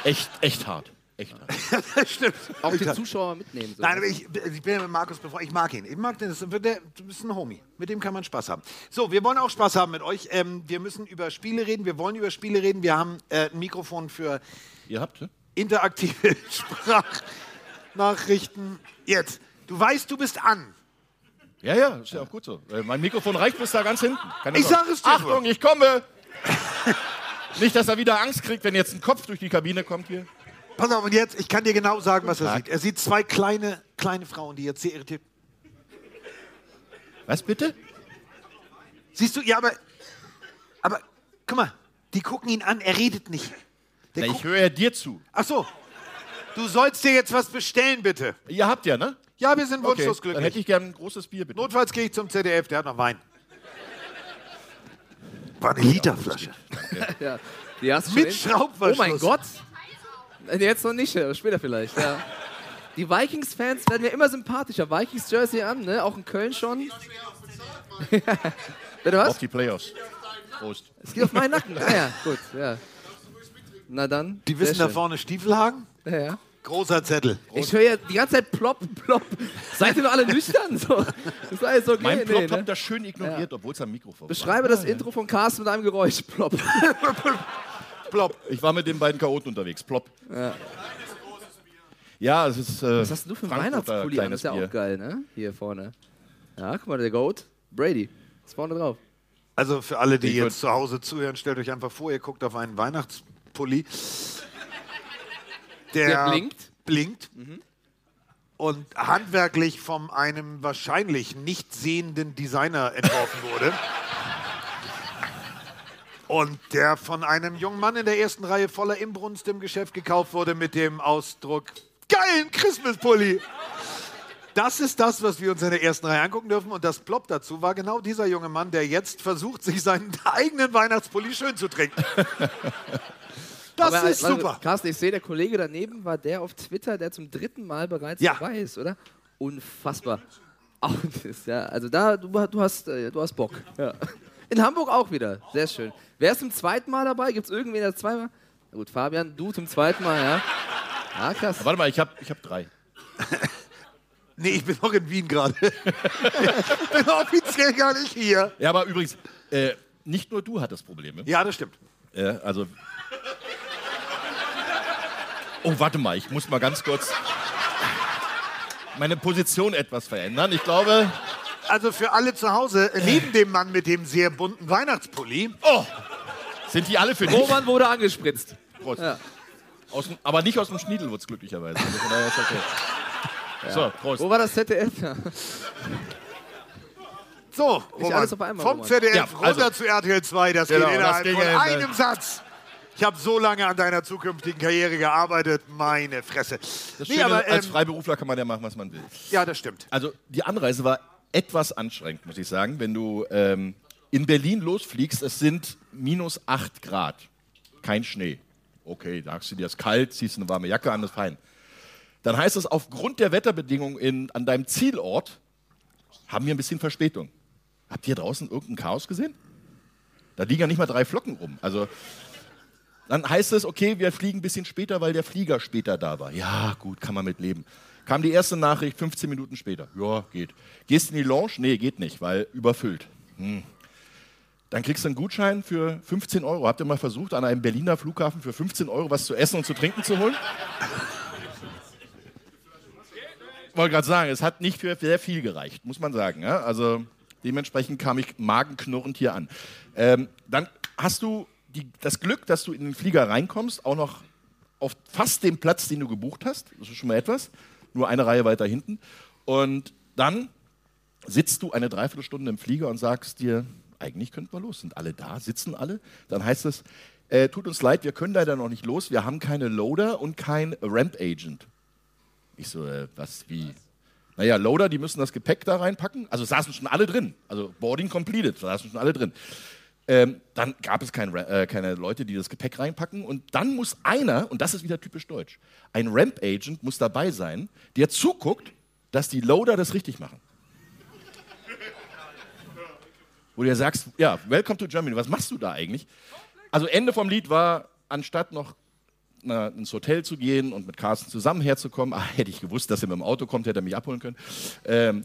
Echt, echt hart. Echt hart. Stimmt. Auch den Zuschauer mitnehmen. So. Nein, aber ich, ich bin ja mit Markus befreundet. Ich mag ihn. Ich mag den. Das ist, der, du bist ein Homie. Mit dem kann man Spaß haben. So, wir wollen auch Spaß haben mit euch. Ähm, wir müssen über Spiele reden. Wir wollen über Spiele reden. Wir haben äh, ein Mikrofon für Ihr habt, ne? interaktive Sprachnachrichten. Jetzt. Du weißt, du bist an. Ja, ja, ist ja auch gut so. Äh, Mein Mikrofon reicht bis da ganz hinten. Keine Ich Sorge. sag es dir. Achtung, ich komme! Nicht, dass er wieder Angst kriegt, wenn jetzt ein Kopf durch die Kabine kommt hier. Pass auf, und jetzt, ich kann dir genau sagen, was er sieht. Er sieht zwei kleine, kleine Frauen, die jetzt sehr irritiert. Was bitte? Siehst du, ja, aber. Aber, guck mal, die gucken ihn an, er redet nicht. Der Na, ich höre ja dir zu. ach so. Du sollst dir jetzt was bestellen, bitte. Ihr habt ja, ne? Ja, wir sind Okay, wunschlos dann hätte glücklich. ich gern ein großes Bier, bitte. Notfalls gehe ich zum ZDF, der hat noch Wein. War eine Literflasche. Ja, die hast du Mit schon Schraubverschluss. Oh mein Gott. Äh, Jetzt noch nicht, aber später vielleicht. Ja. Die Vikings-Fans werden mir immer sympathischer. Vikings-Jersey an, ne? Auch in Köln schon. Bitte Auf was? die Playoffs. Prost. Es geht auf meinen Nacken. Ah ja, gut, ja. Na dann. Die wissen da vorne Stiefelhagen? Ja, ja. Großer Zettel. Ich höre ja die ganze Zeit plopp, plopp. Seid ihr doch alle nüchtern? So. Das ist alles okay. Mein Plop nee, habt ne? das schön ignoriert, obwohl es am Mikrofon war. Beschreibe das Intro von Carsten mit einem Geräusch. Plopp. Plopp. Ich war mit den beiden Chaoten unterwegs. Plop. Ja, es ist. Äh, Was hast du für Frankfurter Weihnachtspulli an? Das ist ja Bier. auch geil, ne? Hier vorne. Ja, guck mal, der Goat. Brady. Ist vorne drauf. Also für alle, die Ich jetzt zu Hause zuhören, stellt euch einfach vor, ihr guckt auf einen Weihnachtspulli. Der, Der blinkt. Blinkt. Und handwerklich von einem wahrscheinlich nicht sehenden Designer entworfen wurde. Und der von einem jungen Mann in der ersten Reihe voller Imbrunst im Geschäft gekauft wurde mit dem Ausdruck geilen Christmas-Pulli. Das ist das, was wir uns in der ersten Reihe angucken dürfen. Und das Plop dazu war genau dieser junge Mann, der jetzt versucht, sich seinen eigenen Weihnachtspulli schön zu trinken. Das Aber, ist warte, super. Carsten, ich sehe, der Kollege daneben war der auf Twitter, der zum dritten Mal bereits Ja. dabei ist, oder? Unfassbar. Auch das, ja, also da, du, du, hast, äh, du hast Bock. Ja. In Hamburg auch wieder. Sehr schön. Wer ist zum zweiten Mal dabei? Gibt es irgendwen, der zweimal? Na gut, Fabian, du zum zweiten Mal, ja. Ja, krass. Warte mal, ich habe ich hab drei. Nee, ich bin noch in Wien gerade. ich bin offiziell gar nicht hier. Ja, aber übrigens, äh, nicht nur du hattest Probleme. Ja, das stimmt. Ja, also. Oh, warte mal, ich muss mal ganz kurz meine Position etwas verändern. Ich glaube. Also für alle zu Hause, neben dem Mann mit dem sehr bunten Weihnachtspulli. Oh! Sind die alle für dich? Roman wurde angespritzt. Prost. Ja. Aus aber nicht aus dem Schniedelwurz, glücklicherweise. Also von daher ist okay. So, Prost. Wo war das ZDF? Ja. So, Roman, alles auf einmal, vom Roman. ZDF Ja, also- runter zu RTL 2, das Genau, geht das innerhalb ging von ja- einem Satz. Ich habe so lange an deiner zukünftigen Karriere gearbeitet, meine Fresse. Das Nee, Schöne, aber, als ähm, Freiberufler kann man ja machen, was man will. ja, das stimmt. Also die Anreise war etwas anstrengend, muss ich sagen. Wenn du ähm, in Berlin losfliegst, es sind minus 8 Grad. Kein Schnee. Okay, sagst du dir, es ist kalt, ziehst eine warme Jacke an, das ist fein. Dann heißt es, aufgrund der Wetterbedingungen in, an deinem Zielort haben wir ein bisschen Verspätung. Habt ihr draußen irgendein Chaos gesehen? Da liegen ja nicht mal drei Flocken rum. Also dann heißt es, okay, wir fliegen ein bisschen später, weil der Flieger später da war. Ja, gut, kann man mit leben. Kam die erste Nachricht 15 Minuten später. Ja, geht. Gehst in die Lounge? Nee, geht nicht, weil überfüllt. Hm. Dann kriegst du einen Gutschein für 15 Euro. Habt ihr mal versucht, an einem Berliner Flughafen für 15 Euro was zu essen und zu trinken zu holen? wollte gerade sagen, es hat nicht für sehr viel gereicht, muss man sagen. Ja? Also dementsprechend kam ich magenknurrend hier an. Ähm, dann hast du die, das Glück, dass du in den Flieger reinkommst, auch noch auf fast dem Platz, den du gebucht hast. Das ist schon mal etwas. Nur eine Reihe weiter hinten. Und dann sitzt du eine Dreiviertelstunde im Flieger und sagst dir, eigentlich könnten wir los. Sind alle da? Sitzen alle? Dann heißt es, äh, tut uns leid, wir können leider noch nicht los. Wir haben keine Loader und kein Ramp Agent. Ich so, äh, was, wie? Naja, Loader, die müssen das Gepäck da reinpacken. Also saßen schon alle drin. Also Boarding completed, saßen schon alle drin. Ähm, dann gab es kein, äh, keine Leute, die das Gepäck reinpacken. Und dann muss einer, und das ist wieder typisch deutsch, ein Ramp-Agent muss dabei sein, der zuguckt, dass die Loader das richtig machen. Wo du ja sagst, ja, welcome to Germany, was machst du da eigentlich? Also Ende vom Lied war, anstatt noch na, ins Hotel zu gehen und mit Carsten zusammen herzukommen, ah, hätte ich gewusst, dass er mit dem Auto kommt, hätte er mich abholen können. Ähm,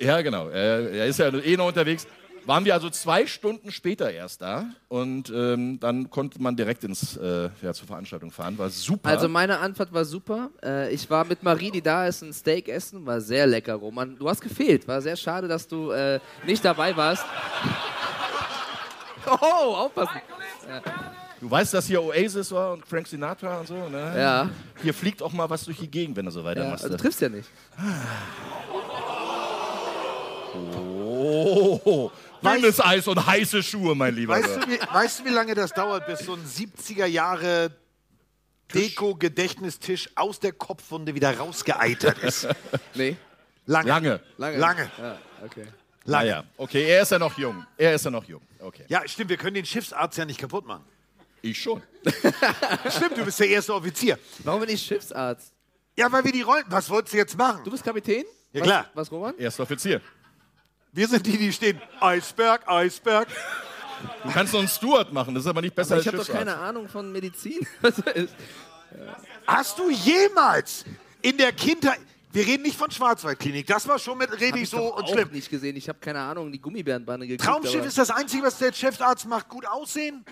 ja, genau, er, er ist ja eh noch unterwegs. Waren wir also zwei Stunden später erst da und ähm, dann konnte man direkt ins, äh, ja, zur Veranstaltung fahren. War super. Also meine Antwort war super. Äh, ich war mit Marie, die da ist, ein Steak essen. War sehr lecker, Roman. Du hast gefehlt. War sehr schade, dass du äh, nicht dabei warst. Oh, aufpassen. du weißt, dass hier Oasis war und Frank Sinatra und so. Ne? Ja. Hier fliegt auch mal was durch die Gegend, wenn du so ja weitermachst. also, du triffst ja nicht. oh, dünnes Eis und heiße Schuhe, mein Lieber. Weißt du, wie, weißt du, wie lange das dauert, bis so ein 70er Jahre Deko-Gedächtnistisch aus der Kopfwunde wieder rausgeeitert ist? Nee. Lange. Lange. Lange. Lange. Ja, okay. Naja, okay, er ist ja noch jung. Er ist ja noch jung. Okay. Ja, stimmt, wir können den Schiffsarzt ja nicht kaputt machen. Ich schon. Stimmt, du bist der erste Offizier. Warum bin ich Schiffsarzt? Ja, weil wir die Rollen. Was wolltest du jetzt machen? Du bist Kapitän? Ja, was, klar. Was, Roman? Erster Offizier. Wir sind die, die stehen. Eisberg, Eisberg. Du kannst noch einen Steward machen, das ist aber nicht besser Aber ich als habe doch keine Ahnung von Medizin. Hast du jemals in der Kindheit. Wir reden nicht von Schwarzwaldklinik. Das war schon mit richtig ich so doch und auch schlimm. nicht gesehen. Ich habe keine Ahnung, die Gummibärenbande gekriegt. Traumschiff aber ist das Einzige, was der Chefarzt macht. Gut aussehen,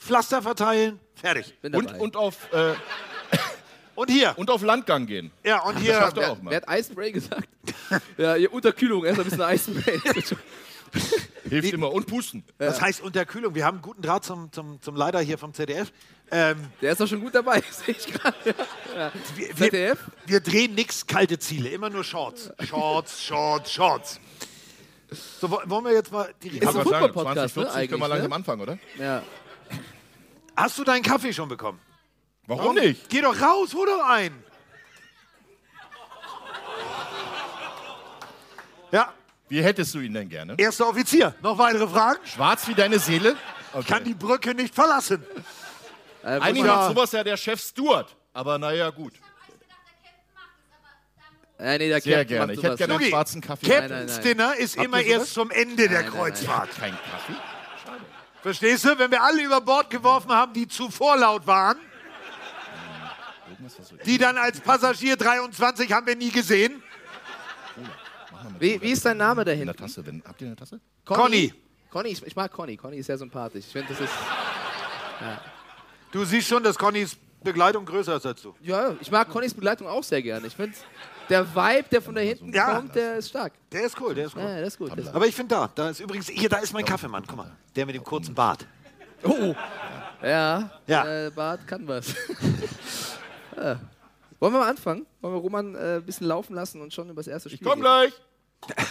Pflaster verteilen, fertig. bin Und, und, auf, äh, Und hier. und auf Landgang gehen. Ja, und hier. schafft er wer, auch mal. wer hat Eispray gesagt? ja, hier Unterkühlung, erst ein bisschen Eispray. Hilft immer. Und pusten. Das heißt Unterkühlung. Wir haben einen guten Draht zum, zum, zum Leiter hier vom ZDF. Ähm, Der ist doch schon gut dabei, sehe ich gerade. Ja. wir, wir, ZDF? wir drehen nix kalte Ziele, immer nur Shorts. Shorts, Shorts, Shorts. So, wo- wollen wir jetzt mal die Ist ein 2040 ne, können wir eigentlich, langsam ne? anfangen, oder? Ja. Hast du deinen Kaffee schon bekommen? Warum nicht? Geh doch raus, hol doch einen. Ja, Wie hättest du ihn denn gerne? erster Offizier. Noch weitere Fragen? Schwarz wie deine Seele? Okay. Kann die Brücke nicht verlassen. Äh, Eigentlich macht sowas ja der Chef Stewart. Aber naja, gut. Äh, nee, der Sehr Captain gerne. Ich hätte gerne einen Luki, schwarzen Kaffee. nein, Captain's nein. Dinner ist Habt immer erst zum Ende der nein, Kreuzfahrt. Kein Kaffee? Verstehst du? Wenn wir alle über Bord geworfen haben, die zu vorlaut waren, die dann als Passagier 23 haben wir nie gesehen. Wie, wie ist dein Name in der dahinter? Tasse. Wenn, habt ihr eine Tasse? Conny. Conny, ich, ich mag Conny. Conny ist sehr sympathisch. Ich finde, das ist. Du siehst schon, dass Connys Begleitung größer ist als du. Ja, ich mag Connys Begleitung auch sehr gerne. Ich finde, der Vibe, der von da hinten Ja. kommt, der ist stark. Der ist cool, der ist cool. Ja, das ist gut. Ist Aber ich finde da, da ist übrigens, hier, da ist mein Kaffeemann, guck mal. Der mit dem kurzen Bart. Oh. Ja, Ja. Äh, Bart kann was. ja. Wollen wir mal anfangen? Wollen wir Roman äh, ein bisschen laufen lassen und schon über das erste Spiel Ich komm reden? gleich.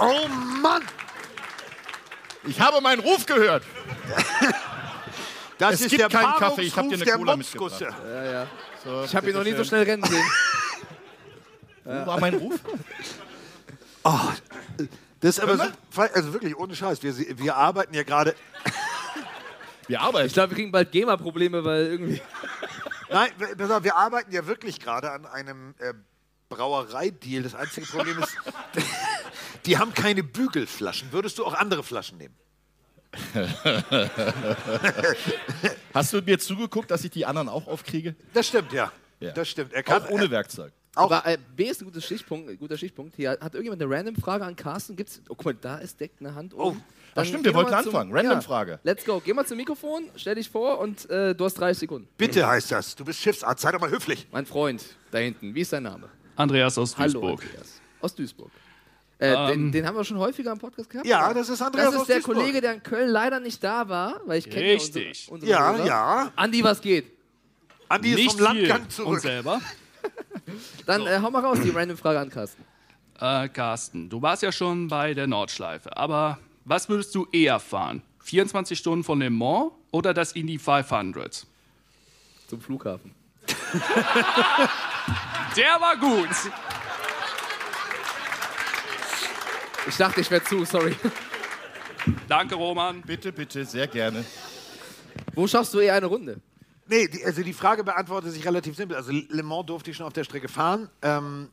Oh Mann! Ich habe meinen Ruf gehört. Das Es ist gibt der keinen Kaffee, ich hab dir eine der Cola Motzgusse. So, Ich habe ihn noch nie so schnell rennen sehen. Wo war mein Ruf? Das ist aber so, also wirklich ohne Scheiß. Wir, wir arbeiten ja gerade. Wir arbeiten. Ich glaube, wir kriegen bald GEMA-Probleme, weil irgendwie. Nein, wir- pass auf, wir arbeiten ja wirklich gerade an einem äh, Brauereideal. Das einzige Problem ist, die haben keine Bügelflaschen. Würdest du auch andere Flaschen nehmen? Hast du mir zugeguckt, dass ich die anderen auch aufkriege? Das stimmt, ja. Ja. Das stimmt. Er kann Auch ohne Werkzeug. Aber äh, B ist ein guter Stichpunkt. Ein guter Stichpunkt. Hier hat irgendjemand eine random Frage an Carsten. Gibt's? Oh, guck mal, da ist deckt eine Hand oben. Ach stimmt, wir wollten anfangen. Random-Frage. Let's go. Geh mal zum Mikrofon, stell dich vor und äh, du hast 30 Sekunden. Bitte heißt das. Du bist Schiffsarzt. Sei doch mal höflich. Mein Freund da hinten, wie ist dein Name? Andreas aus Hallo, Duisburg. Andreas. Aus Duisburg. Äh, den, den haben wir schon häufiger im Podcast gehabt. Ja, das ist Andreas Das ist aus der Duisburg. Kollege, der in Köln leider nicht da war, weil ich kenne ja Richtig. unsere, unsere Ja, ja. Andi, was geht? Andi ist Nicht vom Landgang viel. zurück. Und selber? Dann äh, hau mal raus, die random Frage an Carsten. Äh, Carsten, du warst ja schon bei der Nordschleife, aber was würdest du eher fahren? 24 Stunden von Le Mans oder das Indy 500? Zum Flughafen. Der war gut. Ich dachte, ich wäre zu, sorry. Danke, Roman. Bitte, bitte, sehr gerne. Wo schaffst du eher eine Runde? Nee, die, also die Frage beantwortet sich relativ simpel. Also Le Mans durfte ich schon auf der Strecke fahren. Ähm,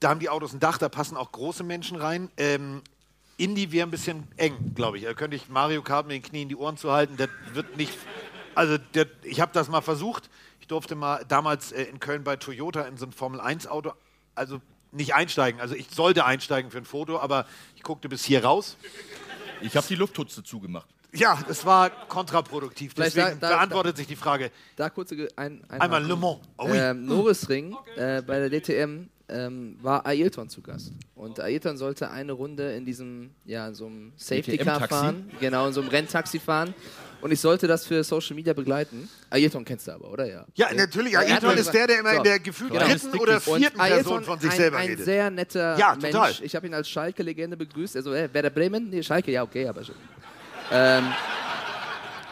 da haben die Autos ein Dach, da passen auch große Menschen rein. Ähm, Indy wäre ein bisschen eng, glaube ich. Da könnte ich Mario Kart mit den Knien die Ohren zu halten. Das wird nicht. Also der, ich habe das mal versucht. Ich durfte mal damals äh, in Köln bei Toyota in so ein Formel 1 Auto, also nicht einsteigen. Also ich sollte einsteigen für ein Foto, aber ich guckte bis hier raus. Ich habe die Lufthutze zugemacht. Ja, es war kontraproduktiv. Vielleicht Deswegen da- da- beantwortet sich die Frage. Da kurze Ge- ein, ein Einmal Le Mans. Oh, oui. ähm, Norrisring äh, bei der DTM ähm, war Ailton zu Gast. Und Ailton sollte eine Runde in diesem, ja, in so einem Safety Car fahren. Genau, in so einem Renntaxi fahren. Und ich sollte das für Social Media begleiten. Ailton kennst du aber, oder? Ja. Ja, natürlich. Mal ist der, der immer So. in der gefühlt Genau. dritten oder Und vierten Person Ayrton, von sich ein, selber ein redet. sehr netter Ja, Mensch. total. Ich habe ihn als Schalke-Legende begrüßt. Also, äh, Werder Bremen? Nee, Schalke, ja, okay, aber schon. Ähm,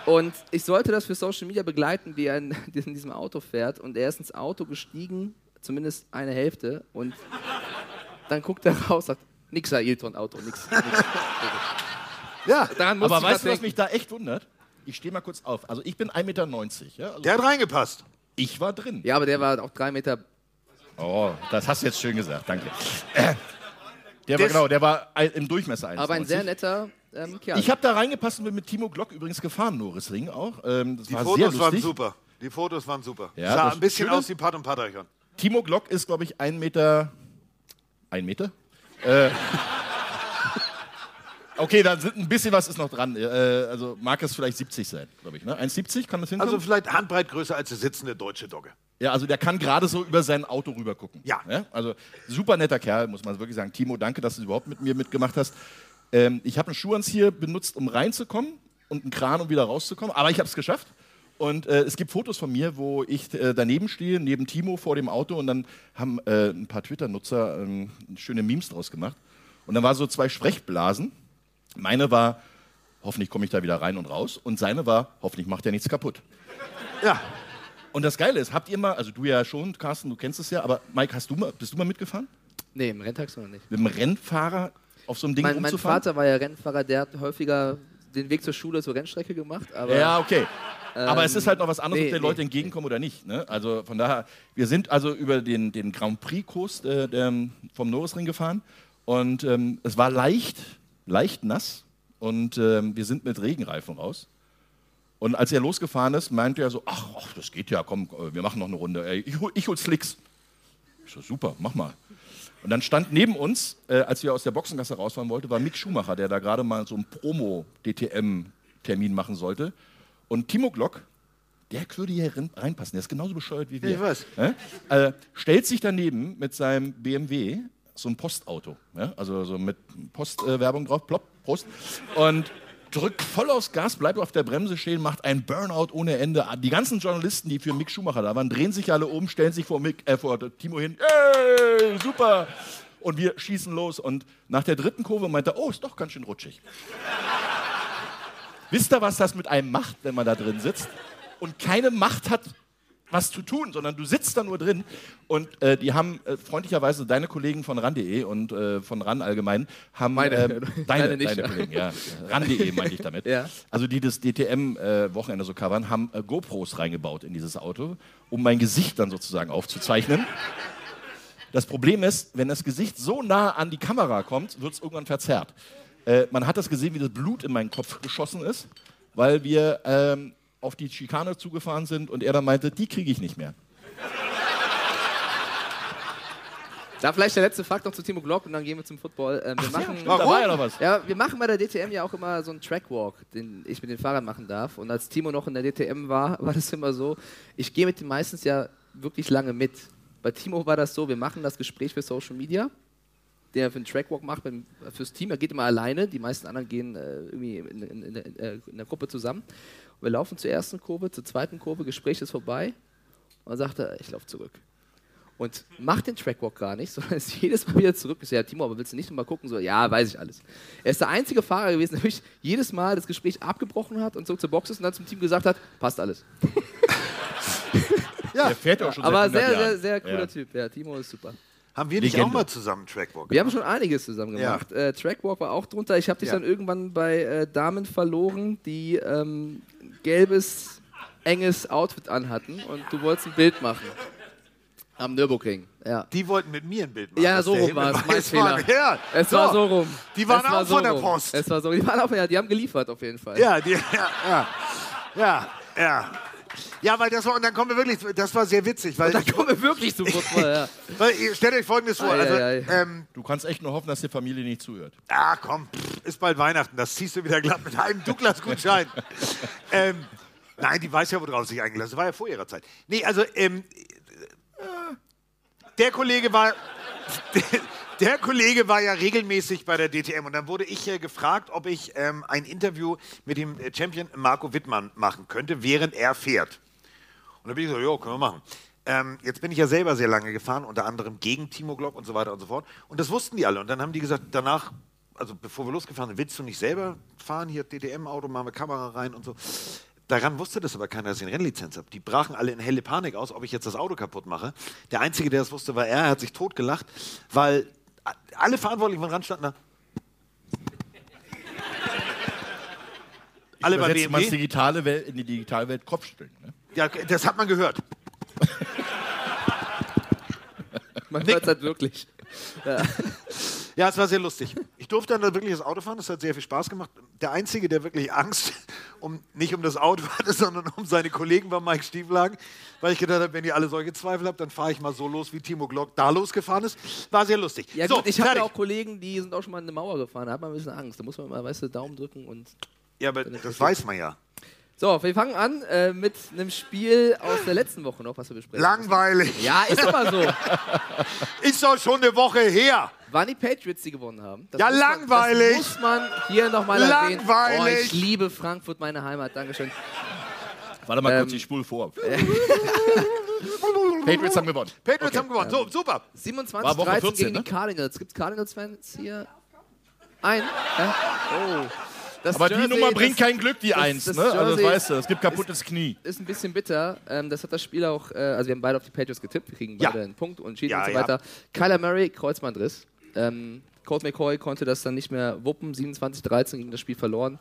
und ich sollte das für Social Media begleiten, wie er in, in diesem Auto fährt. Und er ist ins Auto gestiegen, zumindest eine Hälfte. Und dann guckt er raus, sagt, nix Ailton-Auto, nix. nix. Ja, Daran Aber ich weißt du, was mich da echt wundert? Ich stehe mal kurz auf. Also ich bin 1,90 Meter. Ja? Also der hat reingepasst. ich war drin. Ja, aber der war auch drei Meter. Oh, das hast du jetzt schön gesagt. Danke. Der war, genau, der war im Durchmesser 1,90. Aber ein sehr netter ähm, Kerl. Ich habe da reingepasst und bin mit Timo Glock übrigens gefahren, Norrisring auch. Ähm, das Die war sehr Fotos waren super. Die Fotos waren super. Ja, Sah ein bisschen Schöne- aus wie Pat und Patrickon. Timo Glock ist, glaube ich, ein Meter. Ein Meter? Äh, okay, da sind ein bisschen was ist noch dran. Äh, also mag es vielleicht 70 sein, glaube ich. Ne? 1,70 kann das hinkommen? Also vielleicht Handbreit größer als der sitzende deutsche Dogge. ja, also der kann gerade so über sein Auto rüber gucken. Ja. Also super netter Kerl, muss man wirklich sagen. Timo, danke, dass du überhaupt mit mir mitgemacht hast. Ähm, ich habe einen Schuhanzieher benutzt, um reinzukommen und einen Kran, um wieder rauszukommen. Aber ich habe es geschafft. Und äh, es gibt Fotos von mir, wo ich äh, daneben stehe, neben Timo vor dem Auto. Und dann haben äh, ein paar Twitter-Nutzer ähm, schöne Memes draus gemacht. Und dann war so zwei Sprechblasen. Meine war, hoffentlich komme ich da wieder rein und raus. Und seine war, hoffentlich macht er nichts kaputt. Ja. Und das Geile ist, habt ihr mal, also du ja schon, Carsten, du kennst es ja, aber Mike, hast du mal, bist du mal mitgefahren? nee, im Renntaxi noch nicht. Mit einem Rennfahrer auf so einem Ding Mein, mein rumzufahren? Vater war ja Rennfahrer, der hat häufiger den Weg zur Schule zur Rennstrecke gemacht. Aber Ja, okay. Aber es ist halt noch was anderes, nee, ob die nee, Leute entgegenkommen oder nicht. Ne? Also von daher, wir sind also über den, den Grand Prix-Kurs äh, der, vom Norrisring gefahren und ähm, es war leicht, leicht nass und ähm, wir sind mit Regenreifen raus. Und als er losgefahren ist, meinte er so, ach, ach das geht ja, komm, äh, wir machen noch eine Runde. Ich, hol, ich hol Slicks. Ich so, super, mach mal. Und dann stand neben uns, äh, als wir aus der Boxengasse rausfahren wollten, war Mick Schumacher, der da gerade mal so einen Promo-DTM-Termin machen sollte. Und Timo Glock, der würde hier rein- reinpassen, der ist genauso bescheuert wie wir. Ich weiß. Ja? Äh, stellt sich daneben mit seinem BMW, so ein Postauto, ja? also so mit Postwerbung drauf, plopp, Prost, und drückt voll aufs Gas, bleibt auf der Bremse stehen, macht einen Burnout ohne Ende. Die ganzen Journalisten, die für Mick Schumacher da waren, drehen sich alle um, stellen sich vor, Mick, äh, vor Timo hin, ey, super. Und wir schießen los. Und nach der dritten Kurve meint er, oh, ist doch ganz schön rutschig. Wisst ihr, was das mit einem macht, wenn man da drin sitzt? Und keine Macht hat, was zu tun, sondern du sitzt da nur drin. Und äh, die haben äh, freundlicherweise deine Kollegen von RAN.de und äh, von RAN allgemein haben Meine. ähm, deine, Deine deine. Kollegen, ja. RAN.de meinte ich damit. Ja. Also die das DTM-Wochenende so covern, haben äh, GoPros reingebaut in dieses Auto, um mein Gesicht dann sozusagen aufzuzeichnen. Das Problem ist, wenn das Gesicht so nah an die Kamera kommt, wird es irgendwann verzerrt. Äh, man hat das gesehen, wie das Blut in meinen Kopf geschossen ist, weil wir ähm, auf die Schikane zugefahren sind und er dann meinte, die kriege ich nicht mehr. Da vielleicht der letzte Fakt noch zu Timo Glock und dann gehen wir zum Football. Ähm, wir machen, stimmt, da war ja noch was. Ja, wir machen bei der DTM ja auch immer so einen Trackwalk, den ich mit den Fahrern machen darf. Und als Timo noch in der DTM war, war das immer so, ich gehe mit ihm meistens ja wirklich lange mit. Bei Timo war das so, wir machen das Gespräch für Social Media, den er für einen Trackwalk macht mit, fürs Team. Er geht immer alleine, die meisten anderen gehen äh, irgendwie in, in, in, in, äh, in der Gruppe zusammen. Und wir laufen zur ersten Kurve, zur zweiten Kurve, Gespräch ist vorbei. Und dann sagt er, ich laufe zurück und macht den Trackwalk gar nicht, sondern ist jedes Mal wieder zurück. Ich so, ja, Timo, aber willst du nicht noch mal gucken? So, ja, weiß ich alles. Er ist der einzige Fahrer gewesen, der wirklich jedes Mal das Gespräch abgebrochen hat und so zur Box ist und dann zum Team gesagt hat, passt alles. Ja, Der fährt ja auch schon aber seit 100 sehr, sehr, sehr cooler Ja. Typ. Ja, Timo ist super. Haben wir nicht Legende. auch mal zusammen Trackwalk? Wir haben schon einiges zusammen Ja. gemacht. Äh, Trackwalk war auch drunter. Ich habe dich Ja. dann irgendwann bei äh, Damen verloren, die ähm, gelbes, enges Outfit anhatten und du wolltest ein Bild machen. Am Nürburgring. Ja. Die wollten mit mir ein Bild machen. Ja, so der rum war es. Mein. Fehler. Ja, Es war so rum. Die waren Es auch von der rum. Post. Es war so. Die waren auch, ja, die haben geliefert auf jeden Fall. Ja, die, ja, ja, ja, ja. Ja, weil das war, und dann kommen wir wirklich, das war sehr witzig, weil, Da kommen wir wirklich zum Football, ja. weil ihr stellt euch folgendes vor, Ei, also, ei, ei. ähm, Du kannst echt nur hoffen, dass die Familie nicht zuhört. ah komm, pff, ist bald Weihnachten, das ziehst du wieder glatt mit einem Douglas-Gutschein. ähm, nein, die weiß ja, worauf sie sich eingelassen hat. Das war ja vor ihrer Zeit. Nee, also, ähm, der Kollege war, der, Kollege war ja regelmäßig bei der DTM und dann wurde ich äh, gefragt, ob ich ähm, ein Interview mit dem äh, Champion Marco Wittmann machen könnte, während er fährt. Und da bin ich so, jo, können wir machen. Ähm, jetzt bin ich ja selber sehr lange gefahren, unter anderem gegen Timo Glock und so weiter und so fort. Und das wussten die alle. Und dann haben die gesagt, danach, also bevor wir losgefahren sind, willst du nicht selber fahren? Hier DTM-Auto, machen wir Kamera rein und so. Daran wusste das aber keiner, dass ich eine Rennlizenz habe. Die brachen alle in helle Panik aus, ob ich jetzt das Auto kaputt mache. Der Einzige, der das wusste, war er. Er hat sich totgelacht, weil alle Verantwortlichen von Rand standen da. Alle bei BMW. digitale Welt, in die digitale Welt Kopfschütteln. Ne? Ja, das hat man gehört. Man hört es halt wirklich. Ja, es war sehr lustig. Ich durfte dann da wirklich das Auto fahren, das hat sehr viel Spaß gemacht. Der Einzige, der wirklich Angst um, nicht um das Auto hatte, sondern um seine Kollegen war Mike Stieflagen, weil ich gedacht habe, wenn ihr alle solche Zweifel habt, dann fahre ich mal so los, wie Timo Glock da losgefahren ist. War sehr lustig. Ja so, gut, ich habe ja auch Kollegen, die sind auch schon mal in eine Mauer gefahren. Da hat man ein bisschen Angst. Da muss man mal, weißt du, Daumen drücken und... Ja, aber das weiß man ja. So, wir fangen an äh, mit einem Spiel aus der letzten Woche noch, was wir besprechen. Langweilig. Ja, ist aber so. Ist doch schon eine Woche her. Waren die Patriots, die gewonnen haben? Das Ja, muss man- langweilig. Das muss man hier nochmal erwähnen. Oh, Langweilig. ich liebe Frankfurt, meine Heimat. Dankeschön. Warte mal Ähm, kurz, ich spule vor. Patriots haben gewonnen. Patriots Okay. haben gewonnen. So, super. 27, War Woche 13 14, gegen ne? die Cardinals. Gibt es Cardinals-Fans hier? Ein? Ja? Oh. Das Aber die Jersey, Nummer bringt das- kein Glück, die das- Eins. das ne? Also das weißt du, es gibt kaputtes Knie. ist ein bisschen bitter. Ähm, das hat das Spiel auch, äh, also wir haben beide auf die Patriots getippt, wir kriegen Ja. beide einen Punkt und entschieden Ja, und so ja. weiter. Kyler Murray, Kreuzbandriss. Ähm, Colt McCoy konnte das dann nicht mehr wuppen, 27-13 gegen das Spiel verloren.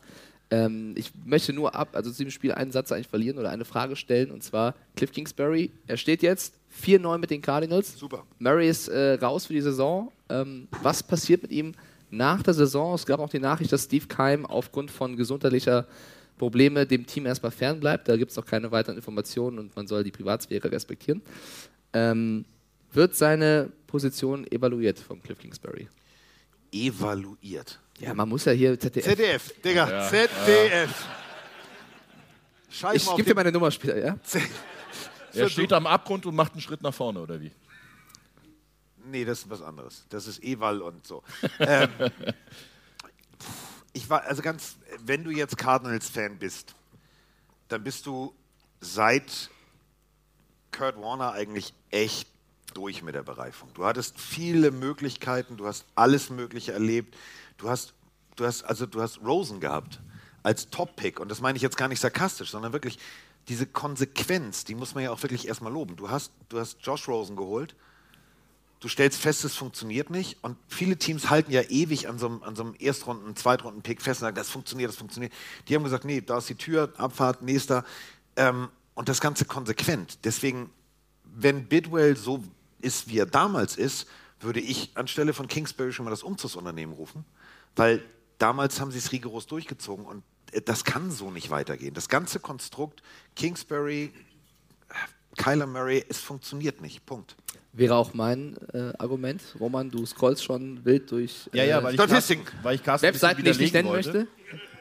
Ähm, ich möchte nur ab, also zu diesem Spiel einen Satz eigentlich verlieren oder eine Frage stellen und zwar Cliff Kingsbury, er steht jetzt 4-9 mit den Cardinals. Super. Murray ist äh, raus für die Saison. Ähm, was passiert mit ihm nach der Saison? Es gab auch die Nachricht, dass Steve Keim aufgrund von gesundheitlicher Probleme dem Team erstmal fernbleibt. Da gibt es noch keine weiteren Informationen und man soll die Privatsphäre respektieren. Ähm, wird seine Position evaluiert von Cliff Kingsbury. Evaluiert. Ja, man muss ja hier ZDF. ZDF, Digga, Ja. ZDF. Scheiß Ich gebe dir meine Nummer später, ja? Er steht am Abgrund und macht einen Schritt nach vorne, oder wie? Nee, das ist was anderes. Das ist Eval und so. ähm, ich war, also ganz, wenn du jetzt Cardinals-Fan bist, dann bist du seit Kurt Warner eigentlich echt durch mit der Bereifung. Du hattest viele Möglichkeiten, du hast alles Mögliche erlebt. Du hast, du hast, also du hast Rosen gehabt als Top-Pick. Und das meine ich jetzt gar nicht sarkastisch, sondern wirklich diese Konsequenz, die muss man ja auch wirklich erstmal loben. Du hast, du hast Josh Rosen geholt, du stellst fest, es funktioniert nicht. Und viele Teams halten ja ewig an so einem, an so einem Erstrunden-, Zweitrunden-Pick fest und sagen, das funktioniert, das funktioniert. Die haben gesagt, nee, da ist die Tür, Abfahrt, nächster. Ähm, und das Ganze konsequent. Deswegen, wenn Bidwell so ist, wie er damals ist, würde ich anstelle von Kingsbury schon mal das Umzugsunternehmen rufen, weil damals haben sie es rigoros durchgezogen und äh, das kann so nicht weitergehen. Das ganze Konstrukt Kingsbury, Kyler Murray, es funktioniert nicht. Punkt. Wäre auch mein äh, Argument. Roman, du scrollst schon wild durch Ja, ja, weil ich Statistiken. Carsten, weil ich Carsten Webseiten, die ich nicht nennen wollte. möchte.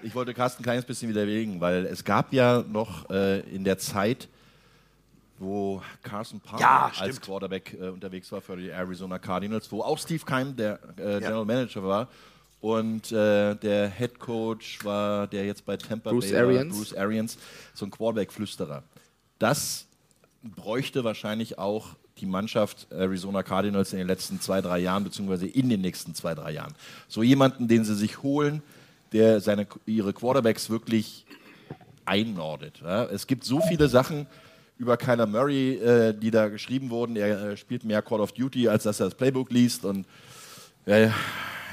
Ich wollte Carsten ein kleines bisschen widerlegen, weil es gab ja noch äh, in der Zeit, wo Carson Palmer Ja, als. Quarterback äh, unterwegs war für die Arizona Cardinals, wo auch Steve Keim der äh, General Manager war und äh, der Head Coach war, der jetzt bei Tampa Bruce Bay Arians. Bruce Arians, so ein Quarterback-Flüsterer. Das bräuchte wahrscheinlich auch die Mannschaft Arizona Cardinals in den letzten zwei, drei Jahren, beziehungsweise in den nächsten zwei, drei Jahren. So jemanden, den sie sich holen, der seine, ihre Quarterbacks wirklich einnordet. Ja. Es gibt so viele Sachen über Kyler Murray, äh, die da geschrieben wurden. Er äh, spielt mehr Call of Duty, als dass er das Playbook liest. Und ja,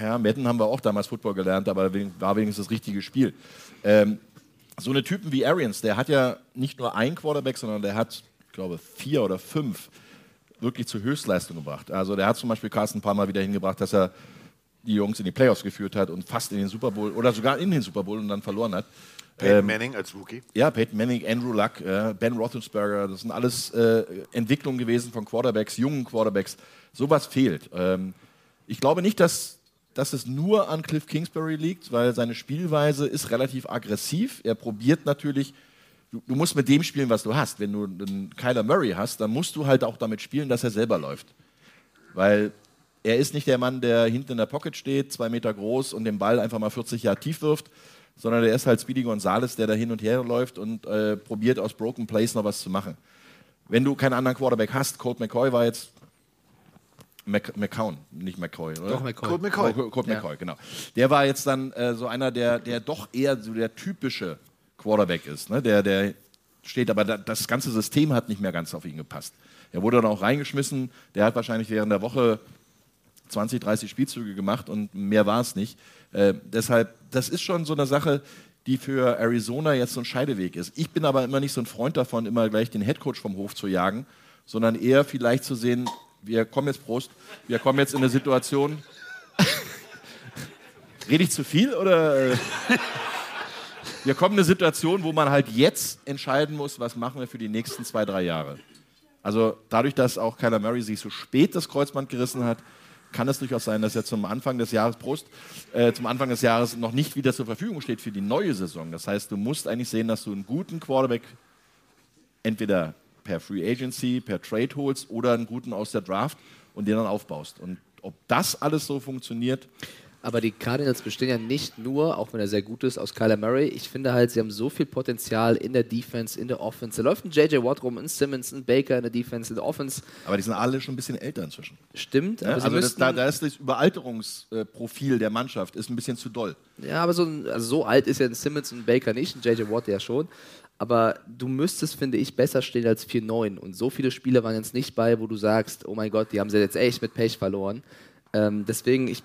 ja, Madden haben wir auch damals Football gelernt, aber war wenigstens das richtige Spiel. Ähm, so eine Typen wie Arians, der hat ja nicht nur einen Quarterback, sondern der hat, ich glaube, vier oder fünf wirklich zur Höchstleistung gebracht. Also der hat zum Beispiel Carsten Palmer wieder hingebracht, dass er die Jungs in die Playoffs geführt hat und fast in den Super Bowl oder sogar in den Super Bowl und dann verloren hat. Peyton Ähm, Manning als Rookie. ja, Peyton Manning, Andrew Luck, äh, Ben Roethlisberger, das sind alles äh, Entwicklungen gewesen von Quarterbacks, jungen Quarterbacks. Sowas fehlt. Ähm, ich glaube nicht, dass, dass es nur an Cliff Kingsbury liegt, weil seine Spielweise ist relativ aggressiv. Er probiert natürlich, du, du musst mit dem spielen, was du hast. Wenn du einen Kyler Murray hast, dann musst du halt auch damit spielen, dass er selber läuft. Weil er ist nicht der Mann, der hinten in der Pocket steht, zwei Meter groß und den Ball einfach mal 40 Jahre tief wirft, sondern er ist halt Speedy Gonzales, der da hin und her läuft und äh, probiert aus Broken Plays noch was zu machen. Wenn du keinen anderen Quarterback hast, Colt McCoy war jetzt Mc, McCown, nicht McCoy, oder? Doch, McCoy. Colt McCoy. Colt, Colt Ja. McCoy, genau. Der war jetzt dann äh, so einer, der, der doch eher so der typische Quarterback ist. Ne? Der, der steht, aber da, das ganze System hat nicht mehr ganz auf ihn gepasst. Er wurde dann auch reingeschmissen. Der hat wahrscheinlich während der Woche 20, 30 Spielzüge gemacht und mehr war es nicht. Äh, deshalb, das ist schon so eine Sache, die für Arizona jetzt so ein Scheideweg ist. Ich bin aber immer nicht so ein Freund davon, immer gleich den Headcoach vom Hof zu jagen, sondern eher vielleicht zu sehen, wir kommen jetzt Prost, wir kommen jetzt in eine Situation. Rede ich zu viel oder? Wir kommen in eine Situation, wo man halt jetzt entscheiden muss, was machen wir für die nächsten zwei, drei Jahre. Also dadurch, dass auch Kyler Murray sich so spät das Kreuzband gerissen hat, kann es durchaus sein, dass er zum Anfang des Jahres, Prost, äh, zum Anfang des Jahres noch nicht wieder zur Verfügung steht für die neue Saison. Das heißt, du musst eigentlich sehen, dass du einen guten Quarterback entweder per Free Agency, per Trade holst oder einen guten aus der Draft und den dann aufbaust. Und ob das alles so funktioniert, Aber die Cardinals bestehen ja nicht nur, auch wenn er sehr gut ist, aus Kyler Murray. Ich finde halt, sie haben so viel Potenzial in der Defense, in der Offense. Da läuft ein JJ Watt rum, ein Simmons, ein Baker in der Defense, in der Offense. aber die sind alle schon ein bisschen älter inzwischen. Stimmt, Ja, also das, da, da ist das Überalterungsprofil der Mannschaft ist ein bisschen zu doll. Ja, aber so, ein, also so alt ist ja ein Simmons und ein Baker nicht, ein JJ Watt ja schon. Aber du müsstest, finde ich, besser stehen als 4-9. Und so viele Spiele waren jetzt nicht bei, wo du sagst, oh mein Gott, die haben sie jetzt echt mit Pech verloren. Ähm, deswegen, ich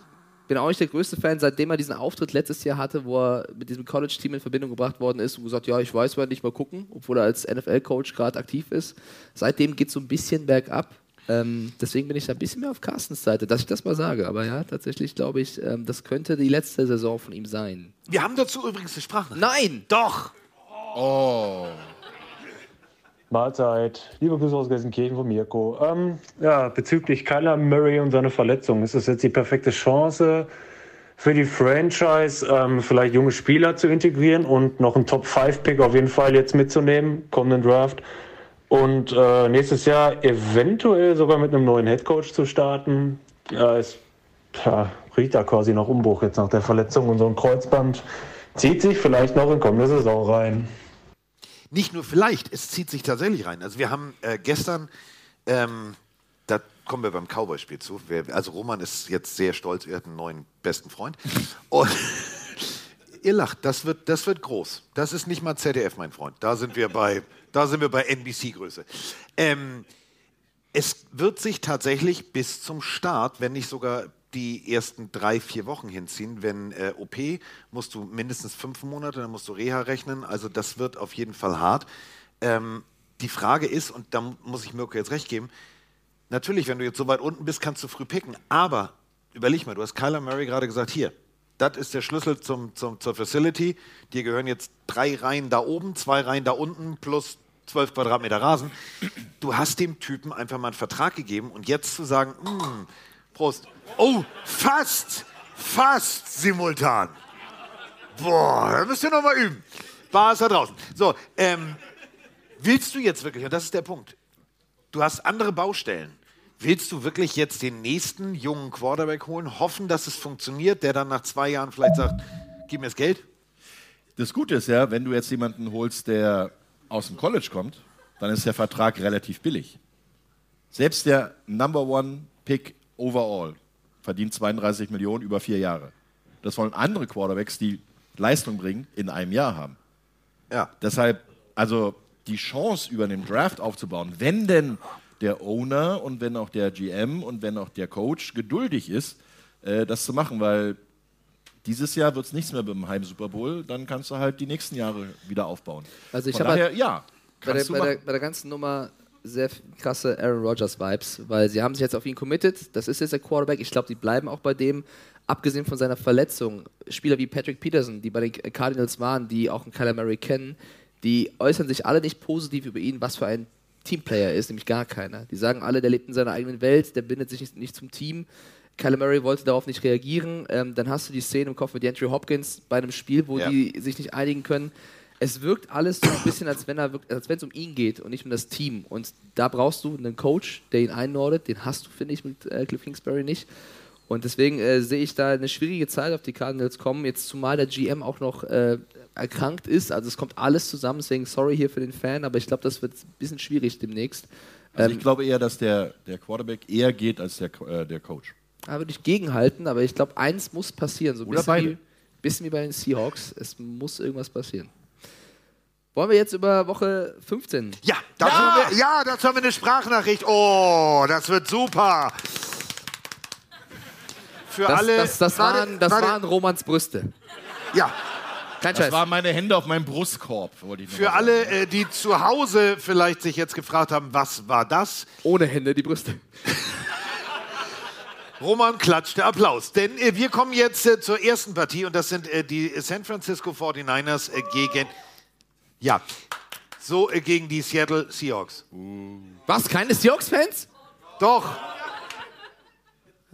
bin auch nicht der größte Fan, seitdem er diesen Auftritt letztes Jahr hatte, wo er mit diesem College-Team in Verbindung gebracht worden ist und gesagt, ja, ich weiß, werde nicht mal gucken, obwohl er als NFL-Coach gerade aktiv ist. Seitdem geht es so ein bisschen bergab. Ähm, deswegen bin ich da ein bisschen mehr auf Carstens Seite, dass ich das mal sage. Aber ja, tatsächlich glaube ich, ähm, das könnte die letzte Saison von ihm sein. Wir haben dazu übrigens eine Sprache. Nein! Doch! Oh. Mahlzeit. Liebe Grüße aus Gelsenkirchen von Mirko. Ähm, ja, bezüglich Kyler Murray und seine Verletzung ist es jetzt die perfekte Chance für die Franchise, ähm, vielleicht junge Spieler zu integrieren und noch einen Top-5-Pick auf jeden Fall jetzt mitzunehmen, kommenden Draft. Und äh, nächstes Jahr eventuell sogar mit einem neuen Headcoach zu starten. Ja, es ja, riecht da quasi nach Umbruch jetzt nach der Verletzung und so ein Kreuzband zieht sich vielleicht noch in kommende Saison rein. Nicht nur vielleicht, es zieht sich tatsächlich rein. Also wir haben äh, gestern, ähm, da kommen wir beim Cowboy-Spiel zu. Wir, also Roman ist jetzt sehr stolz, er hat einen neuen besten Freund. Und ihr lacht, das wird, das wird groß. Das ist nicht mal ZDF, mein Freund. Da sind wir bei, da sind wir bei NBC-Größe. Ähm, es wird sich tatsächlich bis zum Start, wenn nicht sogar die ersten drei, vier Wochen hinziehen. Wenn äh, OP musst du mindestens fünf Monate, dann musst du Reha rechnen. Also das wird auf jeden Fall hart. Ähm, die Frage ist, und da muss ich Mirko jetzt recht geben, natürlich, wenn du jetzt so weit unten bist, kannst du früh picken. Aber überleg mal, du hast Kyler Murray gerade gesagt, hier, das ist der Schlüssel zum, zum, zur Facility. Dir gehören jetzt drei Reihen da oben, zwei Reihen da unten plus zwölf Quadratmeter Rasen. Du hast dem Typen einfach mal einen Vertrag gegeben und jetzt zu sagen, mm, Prost. Oh, fast, fast simultan. Boah, da müsst ihr noch mal üben. War es da draußen. So, ähm, willst du jetzt wirklich, und das ist der Punkt, du hast andere Baustellen. Willst du wirklich jetzt den nächsten jungen Quarterback holen, hoffen, dass es funktioniert, der dann nach zwei Jahren vielleicht sagt, gib mir das Geld? Das Gute ist ja, wenn du jetzt jemanden holst, der aus dem College kommt, dann ist der Vertrag relativ billig. Selbst der Number One Pick overall verdient 32 Millionen über vier Jahre. Das wollen andere Quarterbacks, die Leistung bringen, in einem Jahr haben. Ja. Deshalb, also die Chance über den Draft aufzubauen, wenn denn der Owner und wenn auch der GM und wenn auch der Coach geduldig ist, äh, das zu machen, weil dieses Jahr wird es nichts mehr dem Heim Super Bowl, dann kannst du halt die nächsten Jahre wieder aufbauen. Also ich habe halt ja, bei der, bei, der, bei der ganzen Nummer sehr krasse Aaron Rodgers Vibes, weil sie haben sich jetzt auf ihn committed. Das ist jetzt der Quarterback. Ich glaube, die bleiben auch bei dem. Abgesehen von seiner Verletzung, Spieler wie Patrick Peterson, die bei den Cardinals waren, die auch einen Kyler Murray kennen, die äußern sich alle nicht positiv über ihn, was für ein Teamplayer er ist, nämlich gar keiner. Die sagen alle, der lebt in seiner eigenen Welt, der bindet sich nicht, nicht zum Team. Kyler Murray wollte darauf nicht reagieren. Ähm, dann hast du die Szene im Kopf mit Andrew Hopkins bei einem Spiel, wo Ja. die sich nicht einigen können. Es wirkt alles so ein bisschen, als wenn es um ihn geht und nicht um das Team. Und da brauchst du einen Coach, der ihn einnordet. Den hast du, finde ich, mit äh, Cliff Kingsbury nicht. Und deswegen äh, sehe ich da eine schwierige Zeit auf die Cardinals kommen. Jetzt zumal der GM auch noch äh, erkrankt ist. Also es kommt alles zusammen. Deswegen sorry hier für den Fan, aber ich glaube, das wird ein bisschen schwierig demnächst. Also Ähm, ich glaube eher, dass der, der Quarterback eher geht als der, äh, der Coach. Da würde ich gegenhalten, aber ich glaube, eins muss passieren. So ein Oder bisschen beide. wie, bisschen wie bei den Seahawks. Es muss irgendwas passieren. Wollen wir jetzt über Woche 15? Ja, dazu, Haben wir, ja, dazu haben wir eine Sprachnachricht. Oh, das wird super. Für Das, alle. das, das, Warte, waren, das warte. waren Romans Brüste. Ja, Kein Das Scheiß. waren meine Hände auf meinem Brustkorb, wollte ich nur für alle, äh, die zu Hause vielleicht sich jetzt gefragt haben, was war das? Ohne Hände die Brüste. Roman klatschte Applaus. Denn äh, wir kommen jetzt äh, zur ersten Partie und das sind äh, die San Francisco 49ers äh, gegen. Ja, so äh, gegen die Seattle Seahawks. Was? Keine Seahawks-Fans? Doch,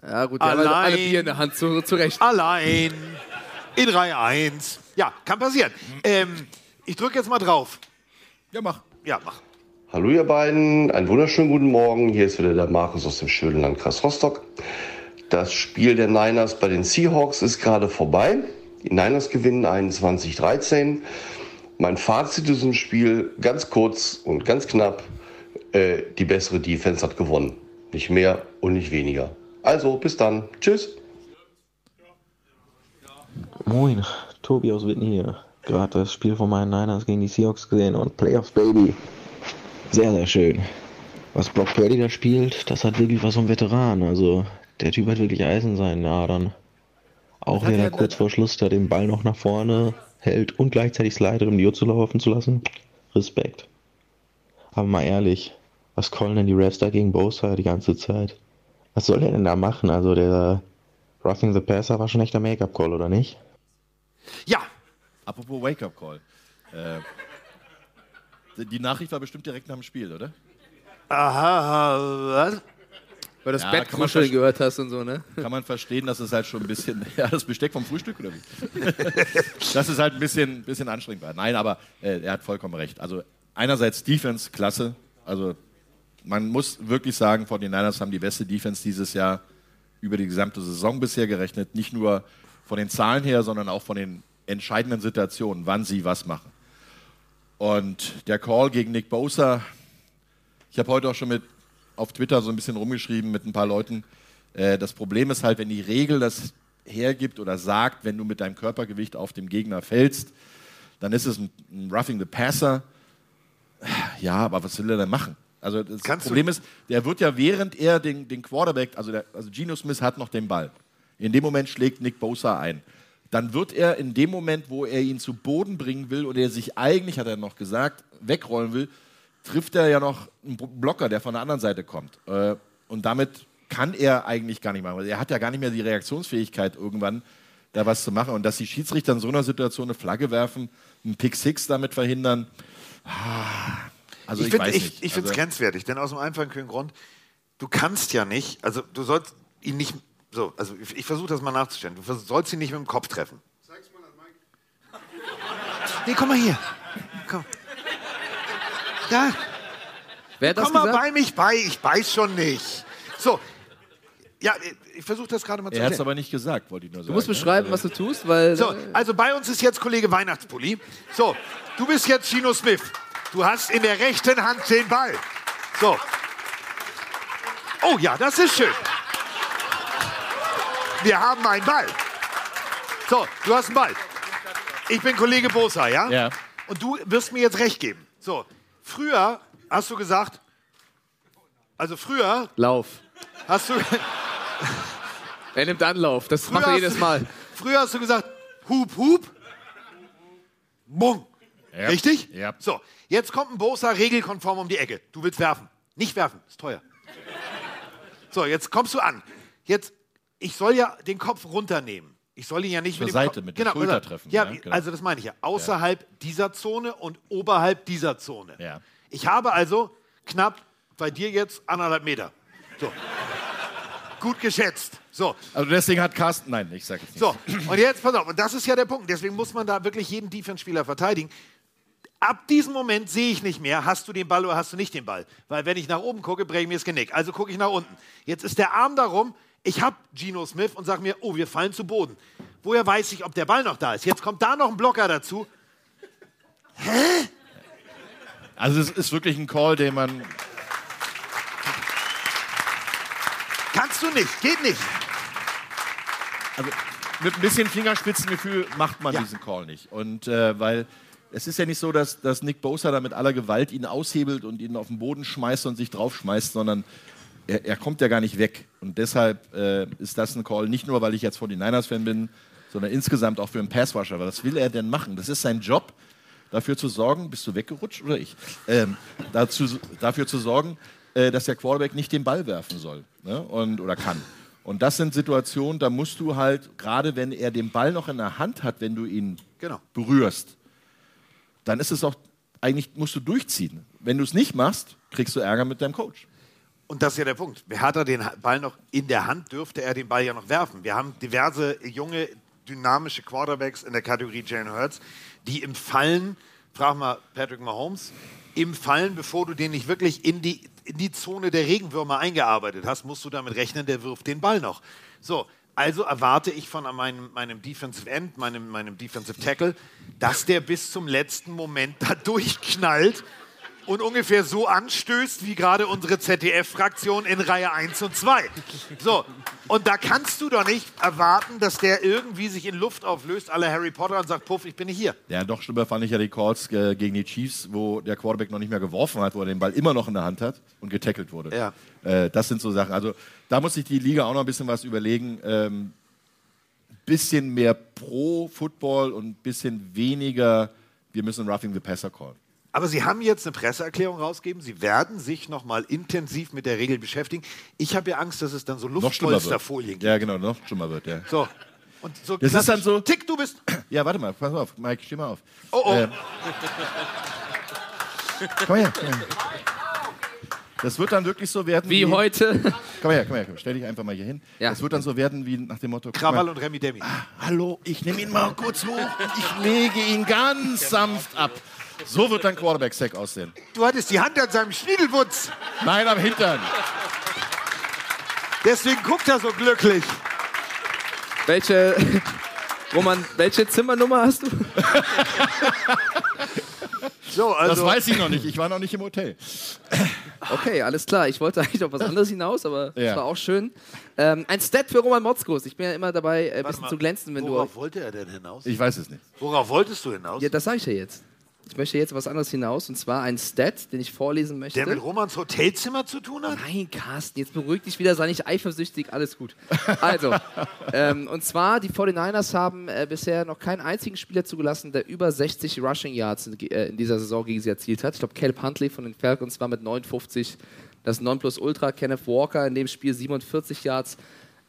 Ja, gut, die haben alle, Allein. alle Bier in der Hand, zu, zu Recht. allein in Reihe 1. Ja, kann passieren. Ähm, ich drücke jetzt mal drauf. Ja, mach. Ja, mach. Hallo ihr beiden, einen wunderschönen guten Morgen. Hier ist wieder der Markus aus dem schönen Landkreis Rostock. Das Spiel der Niners bei den Seahawks ist gerade vorbei. Die Niners gewinnen 21-13. Mein Fazit zu diesem Spiel ganz kurz und ganz knapp. Äh, die bessere Defense hat gewonnen. Nicht mehr und nicht weniger. Also, bis dann. Tschüss. Moin, Tobi aus Witten hier. Gerade das Spiel von meinen Niners gegen die Seahawks gesehen und Playoffs Baby. Sehr, sehr schön. Was Brock Purdy da spielt, das hat wirklich was vom Veteran. Also, der Typ hat wirklich Eis in seinen Adern. Auch da er kurz vor Schluss da den Ball noch nach vorne hält und gleichzeitig slidet, um die Uhr zu laufen zu lassen. Respekt. Aber mal ehrlich, was callen denn die Refs da gegen Bosa die ganze Zeit? Was soll der denn da machen? Also, der Roughing the Passer war schon echt der Make-up-Call, oder nicht? Ja, Apropos Wake-up-Call. Äh, Die Nachricht war bestimmt direkt nach dem Spiel, oder? Aha, was? Weil das Ja, Bett kuscheln gehört hast und so, ne? Kann man verstehen, dass es halt schon ein bisschen. Ja, das Besteck vom Frühstück oder wie? dass es halt ein bisschen, bisschen anstrengend war. Nein, aber äh, er hat vollkommen recht. Also, einerseits Defense, klasse. Also, man muss wirklich sagen, 49ers haben die beste Defense dieses Jahr über die gesamte Saison bisher gerechnet. Nicht nur von den Zahlen her, sondern auch von den entscheidenden Situationen, wann sie was machen. Und der Call gegen Nick Bosa, ich habe heute auch schon mit auf Twitter so ein bisschen rumgeschrieben mit ein paar Leuten. Äh, das Problem ist halt, wenn die Regel das hergibt oder sagt, wenn du mit deinem Körpergewicht auf dem Gegner fällst, dann ist es ein, ein Roughing the Passer. Ja, aber was will er denn machen? Also das Kannst du- Problem ist, der wird ja während er den, den Quarterback, also, der, also Geno Smith hat noch den Ball. In dem Moment schlägt Nick Bosa ein. Dann wird er in dem Moment, wo er ihn zu Boden bringen will und er sich eigentlich, hat er noch gesagt, wegrollen will, trifft er ja noch einen Bl- Blocker, der von der anderen Seite kommt. Äh, Und damit kann er eigentlich gar nicht machen. Er hat ja gar nicht mehr die Reaktionsfähigkeit irgendwann, da was zu machen. Und dass die Schiedsrichter in so einer Situation eine Flagge werfen, einen Pick Six damit verhindern, ah, also ich, find- weiß ich. Ich finde es also, grenzwertig, denn aus dem einfachen Grund, du kannst ja nicht, also du sollst ihn nicht, so, also ich, ich versuche das mal nachzustellen, du sollst ihn nicht mit dem Kopf treffen. Nee, komm mal hier. Komm. Ja. Wer hat das komm mal gesagt? bei mich bei, ich beiß schon nicht. So. Ja, ich versuche das gerade mal zu er hat es erklären. aber nicht gesagt, wollte ich nur sagen. Du musst ne? beschreiben, was du tust, weil. So, äh, also bei uns ist jetzt Kollege Weihnachtspulli. So, du bist jetzt Gino Smith. Du hast in der rechten Hand den Ball. So. Oh ja, das ist schön. Wir haben einen Ball. So, du hast einen Ball. Ich bin Kollege Bosa, ja? Ja. Und du wirst mir jetzt recht geben. So, früher hast du gesagt, also früher Lauf. hast du, Er nimmt Anlauf. Das macht er jedes du- Mal. Früher hast du gesagt, Hup, Hup, Bung. Ja. Richtig? Ja. So, jetzt kommt ein Bosa regelkonform um die Ecke. Du willst werfen. Nicht werfen, ist teuer. So, jetzt kommst du an. Jetzt, ich soll ja den Kopf runternehmen. Ich soll ihn ja nicht mit dem Seite, Kopf, mit der Schulter oder- treffen, Ja, ja, genau. also das meine ich ja. Außerhalb dieser Zone und oberhalb dieser Zone. Ja. Ich habe also knapp bei dir jetzt anderthalb Meter. So. Gut geschätzt. So, Also deswegen hat Carsten, nein, ich sage nicht. so, und jetzt pass auf, und das ist ja der Punkt. Deswegen muss man da wirklich jeden Defense-Spieler verteidigen. Ab diesem Moment sehe ich nicht mehr, hast du den Ball oder hast du nicht den Ball. Weil wenn ich nach oben gucke, breche ich mir das Genick. Also gucke ich nach unten. Jetzt ist der Arm darum, ich habe Geno Smith und sage mir, oh, wir fallen zu Boden. Woher weiß ich, ob der Ball noch da ist? Jetzt kommt da noch ein Blocker dazu. Also es ist wirklich ein Call, den man. Kannst du nicht, geht nicht. Also mit ein bisschen Fingerspitzengefühl macht man Ja. diesen Call nicht. Und äh, weil es ist ja nicht so, dass, dass Nick Bosa da mit aller Gewalt ihn aushebelt und ihn auf den Boden schmeißt und sich draufschmeißt, sondern er, er kommt ja gar nicht weg. Und deshalb äh, ist das ein Call, nicht nur, weil ich jetzt 49ers-Fan bin, sondern insgesamt auch für einen Passwasher. Weil was will er denn machen? Das ist sein Job, dafür zu sorgen, bist du weggerutscht oder ich? Ähm, dazu, dafür zu sorgen, äh, dass der Quarterback nicht den Ball werfen soll ne? und, oder kann. Und das sind Situationen, da musst du halt, gerade wenn er den Ball noch in der Hand hat, wenn du ihn Genau. berührst, dann ist es auch, eigentlich musst du durchziehen. Wenn du es nicht machst, kriegst du Ärger mit deinem Coach. Und das ist ja der Punkt. Hat er den Ball noch in der Hand, dürfte er den Ball ja noch werfen. Wir haben diverse junge, dynamische Quarterbacks in der Kategorie Jalen Hurts, die im Fallen, frag mal Patrick Mahomes, im Fallen, bevor du den nicht wirklich in die, in die Zone der Regenwürmer eingearbeitet hast, musst du damit rechnen, der wirft den Ball noch. So, also erwarte ich von meinem, meinem Defensive End, meinem, meinem Defensive Tackle, dass der bis zum letzten Moment da durchknallt und ungefähr so anstößt wie gerade unsere ZDF-Fraktion in Reihe 1 und 2. So, und da kannst du doch nicht erwarten, dass der irgendwie sich in Luft auflöst, alle Harry Potter und sagt, Puff, ich bin nicht hier. Ja, noch schlimmer fand ich ja die Calls äh, gegen die Chiefs, wo der Quarterback noch nicht mehr geworfen hat, wo er den Ball immer noch in der Hand hat und getackelt wurde. Ja. Äh, das sind so Sachen. Also da muss sich die Liga auch noch ein bisschen was überlegen. Ähm, bisschen mehr pro Football und ein bisschen weniger, wir müssen Roughing the Passer callen. Aber Sie haben jetzt eine Presseerklärung rausgegeben. Sie werden sich noch mal intensiv mit der Regel beschäftigen. Ich habe ja Angst, dass es dann so. Luftpolsterfolien gibt. Ja, genau, noch schlimmer wird, ja. So. Und so Das ist dann so. Tick, du bist. Ja, warte mal, pass mal auf, Mike, steh mal auf. Oh, oh. Ähm, Komm her, komm her. Das wird dann wirklich so werden Wie heute. Komm her, komm her, komm. stell dich einfach mal hier hin. Das wird dann so werden wie nach dem Motto. Krawall und Remi Demi. Hallo, ich nehme ihn mal kurz hoch und ich lege ihn ganz sanft ab. So wird dein Quarterback-Sack aussehen. Du hattest die Hand an seinem Schniedelwutz. Nein, am Hintern. Deswegen guckt er so glücklich. Welche, Roman, welche Zimmernummer hast du? So, also. Das weiß ich noch nicht. Ich war noch nicht im Hotel. Okay, alles klar. Ich wollte eigentlich auf was anderes hinaus, aber Ja. das war auch schön. Ähm, ein Stat für Roman Motzkus. Ich bin ja immer dabei, ein bisschen mal, zu glänzen, wenn Worauf du. wollte er denn hinaus? Ich weiß es nicht. Worauf wolltest du hinaus? Ja, das sage ich ja jetzt. Ich möchte jetzt was anderes hinaus und zwar ein Stat, den ich vorlesen möchte. Der mit Romans Hotelzimmer zu tun hat? Nein, Carsten, jetzt beruhig dich wieder, sei nicht eifersüchtig, alles gut. Also, ähm, und zwar, die 49ers haben äh, bisher noch keinen einzigen Spieler zugelassen, der über 60 Rushing Yards in, äh, in dieser Saison gegen sie erzielt hat. Ich glaube, Caleb Huntley von den Falcons war mit 59 das Nonplusultra, Kenneth Walker in dem Spiel 47 Yards.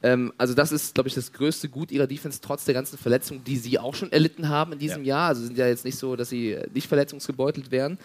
Ähm, also das ist, glaube ich, das größte Gut ihrer Defense, trotz der ganzen Verletzungen, die sie auch schon erlitten haben in diesem Jahr. Also sind ja jetzt nicht so, dass sie äh, nicht verletzungsgebeutelt wären.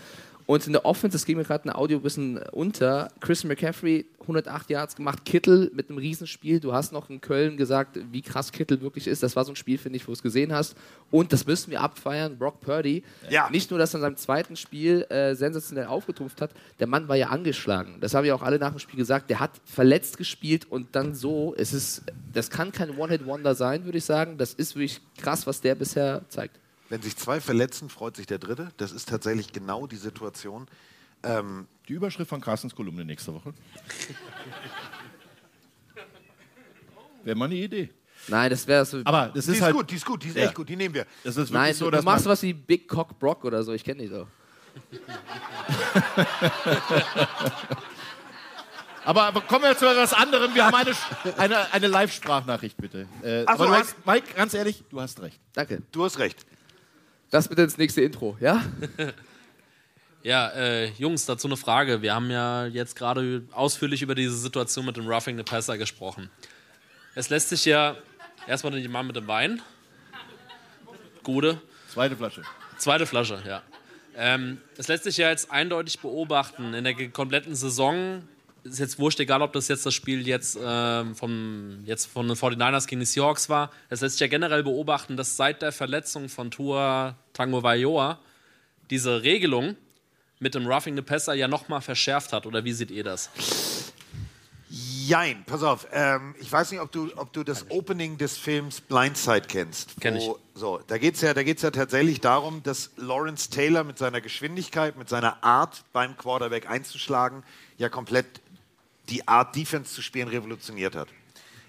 Und in der Offense, das ging mir gerade ein Audio ein bisschen unter, Chris McCaffrey 108 Yards gemacht, Kittel mit einem Riesenspiel. Du hast noch in Köln gesagt, wie krass Kittel wirklich ist. Das war so ein Spiel, finde ich, wo du es gesehen hast. Und das müssen wir abfeiern, Brock Purdy. Ja. Nicht nur, dass er in seinem zweiten Spiel äh, sensationell aufgetrumpft hat, der Mann war ja angeschlagen. Das haben ja auch alle nach dem Spiel gesagt. Der hat verletzt gespielt und dann so. Es ist, das kann kein One-Hit-Wonder sein, würde ich sagen. Das ist wirklich krass, was der bisher zeigt. Wenn sich zwei verletzen, freut sich der Dritte. Das ist tatsächlich genau die Situation. Ähm, Die Überschrift von Carstens Kolumne nächste Woche. Wäre mal eine Idee. Nein, das wäre so. Aber das die ist ist halt. gut, die ist gut, die ist Ja. echt gut, die nehmen wir. Das ist Nein, so, du, dass du machst was wie Big Cock Brock oder so. Ich kenne die doch. aber, aber kommen wir zu etwas anderem. Wir haben eine, eine, eine Live-Sprachnachricht, bitte. Äh, Ach so, aber du hast, Mike, ganz ehrlich, du hast recht. Danke. Du hast recht. Das bitte ins nächste Intro, ja? Ja, äh, Jungs, dazu eine Frage. Wir haben ja jetzt gerade ausführlich über diese Situation mit dem Roughing the Passer gesprochen. Es lässt sich ja erstmal den Mann mit dem Wein. Gute. Zweite Flasche. Zweite Flasche, ja. Ähm, es lässt sich ja jetzt eindeutig beobachten, in der kompletten Saison ist jetzt wurscht, egal ob das jetzt das Spiel jetzt, ähm, vom, jetzt von den 49ers gegen die Seahawks war. Es lässt sich ja generell beobachten, dass seit der Verletzung von Tua Tango Vailoa diese Regelung mit dem Roughing the Passer ja nochmal verschärft hat. Oder wie seht ihr das? Jein, pass auf. Ähm, ich weiß nicht, ob du, ob du das Opening des Films Blindside kennst. Kenn wo- So, da geht es ja, da geht's ja tatsächlich darum, dass Lawrence Taylor mit seiner Geschwindigkeit, mit seiner Art beim Quarterback einzuschlagen, ja komplett die Art Defense zu spielen revolutioniert hat.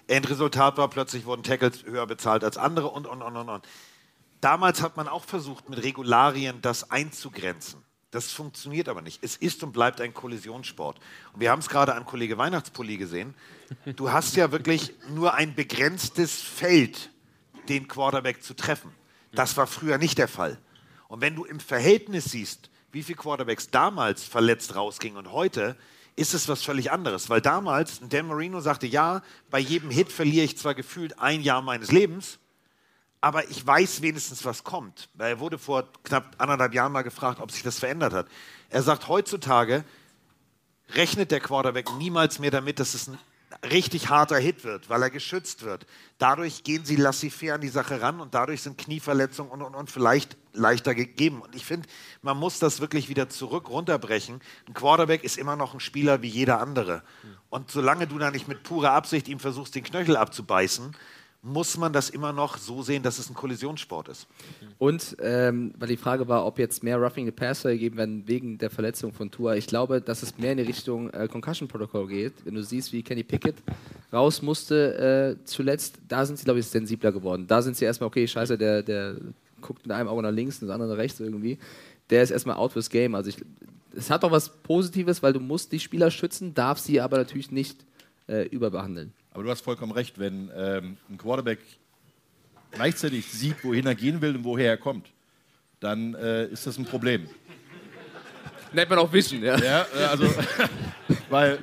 Endresultat war plötzlich wurden Tackles höher bezahlt als andere und und und und. Damals hat man auch versucht, mit Regularien das einzugrenzen. Das funktioniert aber nicht. Es ist und bleibt ein Kollisionssport. Und wir haben es gerade an Kollege Weihnachtspulli gesehen. Du hast ja wirklich nur ein begrenztes Feld, den Quarterback zu treffen. Das war früher nicht der Fall. Und wenn du im Verhältnis siehst, wie viele Quarterbacks damals verletzt rausgingen und heute, ist es was völlig anderes. Weil damals, Dan Marino sagte, ja, bei jedem Hit verliere ich zwar gefühlt ein Jahr meines Lebens, aber ich weiß wenigstens, was kommt. Er wurde vor knapp anderthalb Jahren mal gefragt, ob sich das verändert hat. Er sagt, heutzutage rechnet der Quarterback niemals mehr damit, dass es ein richtig harter Hit wird, weil er geschützt wird. Dadurch gehen sie laissez-faire an die Sache ran und dadurch sind Knieverletzungen und, und, und vielleicht leichter gegeben. Und ich finde, man muss das wirklich wieder zurück runterbrechen. Ein Quarterback ist immer noch ein Spieler wie jeder andere. Und solange du da nicht mit purer Absicht ihm versuchst, den Knöchel abzubeißen, muss man das immer noch so sehen, dass es ein Kollisionssport ist. Und ähm, weil die Frage war, ob jetzt mehr Roughing the Passer gegeben werden wegen der Verletzung von Tua. Ich glaube, dass es mehr in die Richtung äh, Concussion Protocol geht. Wenn du siehst, wie Kenny Pickett raus musste äh, zuletzt, da sind sie, glaube ich, sensibler geworden. Da sind sie erstmal, okay, scheiße, der, der guckt mit einem Auge nach links und das andere nach rechts irgendwie. Der ist erstmal out fürs Game. Also ich, es hat doch was Positives, weil du musst die Spieler schützen, darf sie aber natürlich nicht äh, überbehandeln. Aber du hast vollkommen recht, wenn ähm, ein Quarterback gleichzeitig sieht, wohin er gehen will und woher er kommt, dann äh, ist das ein Problem. Nennt man auch Vision, ja. Ja, äh, also, weil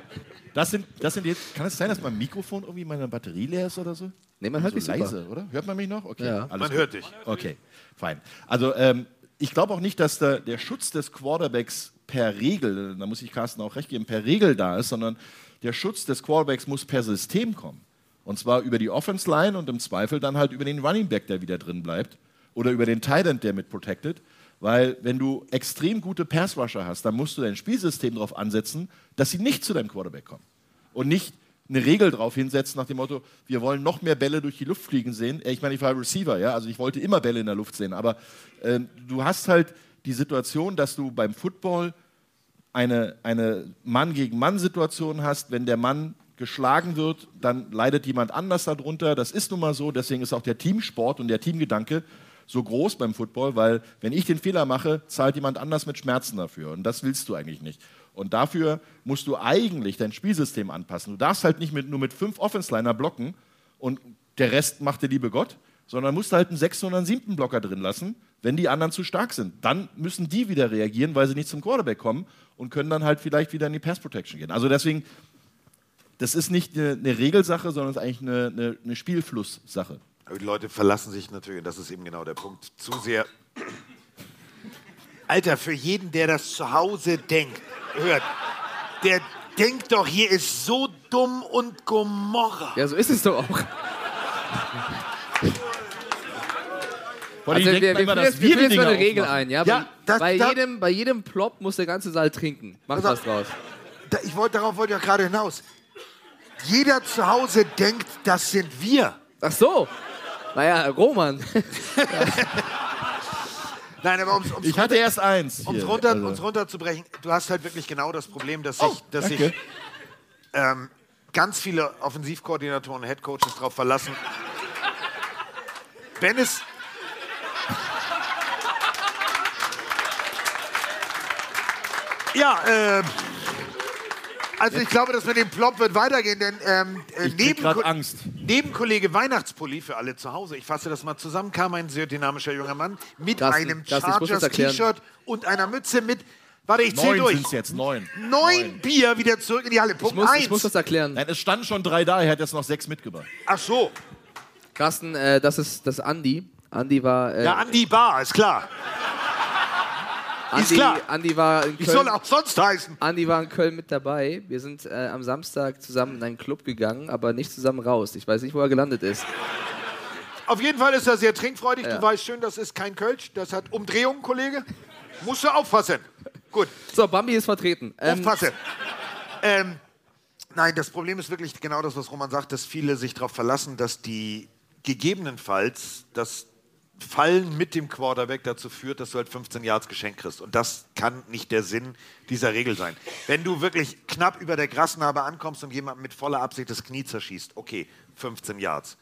das sind, das sind jetzt, kann es sein, dass mein Mikrofon irgendwie meine Batterie leer ist oder so? Nee, man hört so mich super. leise, oder? Hört man mich noch? Okay, Ja. alles Man gut. hört dich. Okay, fein. Also, ähm, ich glaube auch nicht, dass der, der Schutz des Quarterbacks per Regel, da muss ich Carsten auch recht geben, per Regel da ist, sondern der Schutz des Quarterbacks muss per System kommen. Und zwar über die Offense Line und im Zweifel dann halt über den Running Back, der wieder drin bleibt. Oder über den Tight End, der mit protected. Weil wenn du extrem gute Pass Rusher hast, dann musst du dein Spielsystem darauf ansetzen, dass sie nicht zu deinem Quarterback kommen. Und nicht eine Regel drauf hinsetzen nach dem Motto, wir wollen noch mehr Bälle durch die Luft fliegen sehen. Ich meine, ich war Receiver, ja, also ich wollte immer Bälle in der Luft sehen, aber äh, du hast halt die Situation, dass du beim Football eine, eine Mann gegen Mann Situation hast, wenn der Mann geschlagen wird, dann leidet jemand anders darunter. Das ist nun mal so, deswegen ist auch der Teamsport und der Teamgedanke so groß beim Football, weil wenn ich den Fehler mache, zahlt jemand anders mit Schmerzen dafür und das willst du eigentlich nicht. Und dafür musst du eigentlich dein Spielsystem anpassen. Du darfst halt nicht mit, nur mit fünf Offense-Liner blocken und der Rest macht der liebe Gott, sondern musst halt einen sechsten oder siebten Blocker drin lassen, wenn die anderen zu stark sind. Dann müssen die wieder reagieren, weil sie nicht zum Quarterback kommen und können dann halt vielleicht wieder in die Pass Protection gehen. Also deswegen, das ist nicht eine, eine Regelsache, sondern es ist eigentlich eine, eine, eine Spielflusssache. Aber die Leute verlassen sich natürlich, und das ist eben genau der Punkt, zu sehr. Alter, für jeden, der das zu Hause denkt, hört, der denkt doch, hier ist so dumm und Gomorra. Ja, so ist es doch auch. Also wir, wir, immer, jetzt, wir wir mal eine Regel aufmachen. ein. Ja? Ja, bei, das- bei, jedem, bei jedem Plop muss der ganze Saal trinken. Macht was draus. Da, ich wollte, darauf wollte ich ja gerade hinaus. Jeder zu Hause denkt, das sind wir. Ach so. Naja, Roman. Nein, aber um's, um's Ich hatte erst eins. um's hier, runter, also. um's runterzubrechen, du hast halt wirklich genau das Problem, dass Oh, sich dass danke. ähm, ganz viele Offensivkoordinatoren und Headcoaches darauf verlassen, wenn es. Ja, äh, also ich glaube, das mit dem Plop wird weitergehen, denn ähm, äh, neben, Angst. neben Kollege Weihnachtspulli für alle zu Hause, ich fasse das mal zusammen, kam ein sehr dynamischer junger Mann mit einem ich muss das erklären. Chargers-T-Shirt und einer Mütze mit, warte, ich zähle Neun durch. sind es jetzt, neun. Neun Bier wieder zurück in die Halle. Ich Punkt muss, eins. ich muss das erklären. Nein, es standen schon drei da, er hat jetzt noch sechs mitgebracht. Ach so. Carsten, äh, das ist das ist Andi. Andi war. Äh, Ja, Andi Bar, ist klar. Andi, ist klar. Andi war in Köln. soll auch sonst heißen? Andi war in Köln mit dabei. Wir sind äh, am Samstag zusammen in einen Club gegangen, aber nicht zusammen raus. Ich weiß nicht, wo er gelandet ist. Auf jeden Fall ist er sehr trinkfreudig. Ja. Du weißt schön, das ist kein Kölsch. Das hat Umdrehungen, Kollege. Musst du aufpassen. Gut, So, Bambi ist vertreten. Ähm. Ähm, nein, das Problem ist wirklich genau das, was Roman sagt, dass viele sich darauf verlassen, dass die gegebenenfalls das Fallen mit dem Quarterback dazu führt, dass du halt 15 Yards geschenkt kriegst. Und das kann nicht der Sinn dieser Regel sein. Wenn du wirklich knapp über der Grasnarbe ankommst und jemand mit voller Absicht das Knie zerschießt, okay, 15 Yards.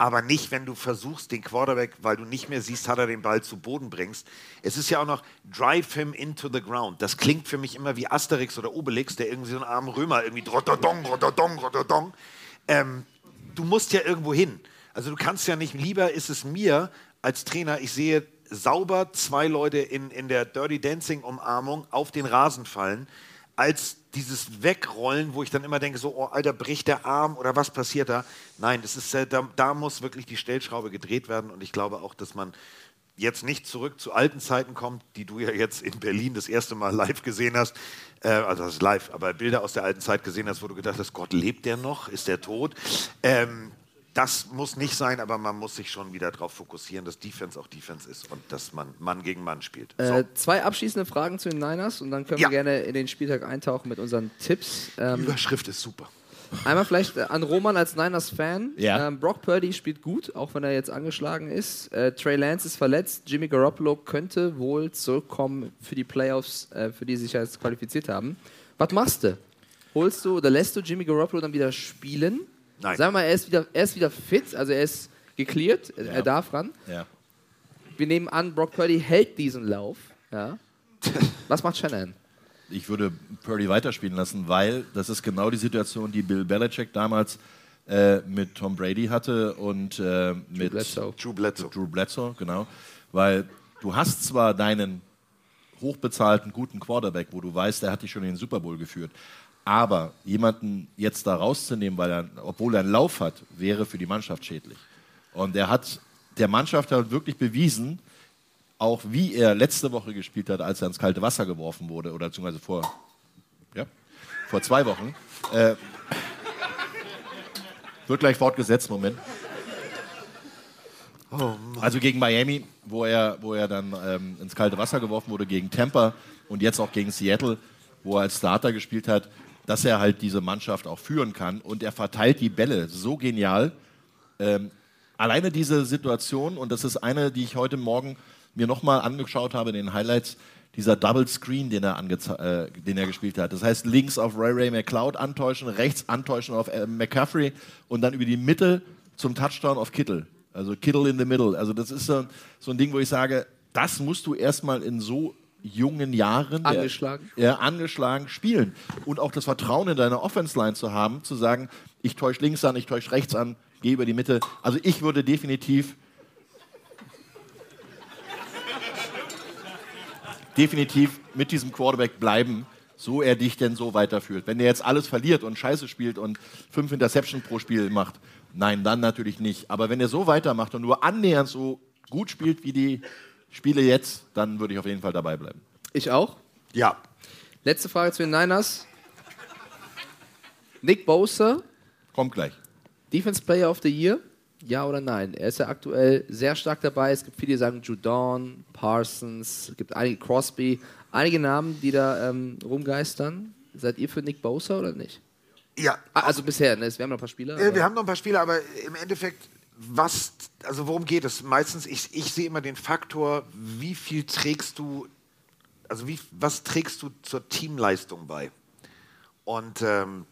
Aber nicht, wenn du versuchst, den Quarterback, weil du nicht mehr siehst, hat er den Ball zu Boden bringst. Es ist ja auch noch Drive him into the ground. Das klingt für mich immer wie Asterix oder Obelix, der irgendwie so einen armen Römer irgendwie drotodong, drotodong, drotodong. Ähm, du musst ja irgendwo hin. Also du kannst ja nicht, lieber ist es mir als Trainer, ich sehe sauber zwei Leute in, in der Dirty Dancing Umarmung auf den Rasen fallen, als dieses Wegrollen, wo ich dann immer denke, so, oh, Alter, bricht der Arm oder was passiert da? Nein, das ist, äh, da, da muss wirklich die Stellschraube gedreht werden und ich glaube auch, dass man jetzt nicht zurück zu alten Zeiten kommt, die du ja jetzt in Berlin das erste Mal live gesehen hast, äh, also das ist live, aber Bilder aus der alten Zeit gesehen hast, wo du gedacht hast, Gott, lebt der noch? Ist der tot? Ähm, das muss nicht sein, aber man muss sich schon wieder darauf fokussieren, dass Defense auch Defense ist und dass man Mann gegen Mann spielt. So. Äh, zwei abschließende Fragen zu den Niners und dann können Ja. wir gerne in den Spieltag eintauchen mit unseren Tipps. Ähm, Überschrift ist super. einmal vielleicht äh, an Roman als Niners-Fan. Ja. Ähm, Brock Purdy spielt gut, auch wenn er jetzt angeschlagen ist. Äh, Trey Lance ist verletzt. Jimmy Garoppolo könnte wohl zurückkommen für die Playoffs, äh, für die sie sich jetzt qualifiziert haben. Was machst du? Holst du oder lässt du Jimmy Garoppolo dann wieder spielen? Nein. Sagen wir mal, er ist wieder, er ist wieder fit, also er ist geklärt, er- er darf ran. Ja. Wir nehmen an, Brock Purdy hält diesen Lauf. Ja. Was macht Shannon? Ich würde Purdy weiterspielen lassen, weil das ist genau die Situation, die Bill Belichick damals äh, mit Tom Brady hatte und äh, mit Bledsoe. Drew Bledsoe. Drew Bledsoe, genau. Weil du hast zwar deinen hochbezahlten, guten Quarterback, wo du weißt, der hat dich schon in den Super Bowl geführt, aber jemanden jetzt da rauszunehmen, weil er, obwohl er einen Lauf hat, wäre für die Mannschaft schädlich. Und er hat der Mannschaft halt wirklich bewiesen, auch wie er letzte Woche gespielt hat, als er ins kalte Wasser geworfen wurde, oder beziehungsweise vor, ja, vor zwei Wochen. Äh, wird gleich fortgesetzt, Moment. also gegen Miami, wo er, wo er dann ähm, ins kalte Wasser geworfen wurde, gegen Tampa und jetzt auch gegen Seattle, wo er als Starter gespielt hat, dass er halt diese Mannschaft auch führen kann. Und er verteilt die Bälle so genial. Ähm, alleine diese Situation, und das ist eine, die ich heute Morgen mir nochmal angeschaut habe in den Highlights, dieser Double Screen, den er, äh, den er gespielt hat. Das heißt, links auf Ray Ray McLeod antäuschen, rechts antäuschen auf äh, McCaffrey und dann über die Mitte zum Touchdown auf Kittle. Also Kittle in the middle. Also das ist so, so ein Ding, wo ich sage, das musst du erstmal in so jungen Jahren angeschlagen. Der, ja, angeschlagen spielen. Und auch das Vertrauen in deine Offense-Line zu haben, zu sagen, ich täusche links an, ich täusche rechts an, gehe über die Mitte. Also ich würde definitiv definitiv mit diesem Quarterback bleiben, so er dich denn so weiterführt. Wenn er jetzt alles verliert und Scheiße spielt und fünf Interception pro Spiel macht, nein, dann natürlich nicht. Aber wenn er so weitermacht und nur annähernd so gut spielt wie die Spiele jetzt, dann würde ich auf jeden Fall dabei bleiben. Ich auch? Ja. Letzte Frage zu den Niners. Nick Bosa. Kommt gleich. Defense Player of the Year? Ja oder nein? Er ist ja aktuell sehr stark dabei. Es gibt viele, die sagen Judon, Parsons, es gibt einige Crosby, einige Namen, die da ähm, rumgeistern. Seid ihr für Nick Bosa oder nicht? Ja. Ah, also bisher, ne? wir haben noch ein paar Spieler. Äh, wir haben noch ein paar Spieler, aber im Endeffekt, was, also worum geht es? Meistens, ich, ich sehe immer den Faktor, wie viel trägst du, also wie, was trägst du zur Teamleistung bei? Und ähm,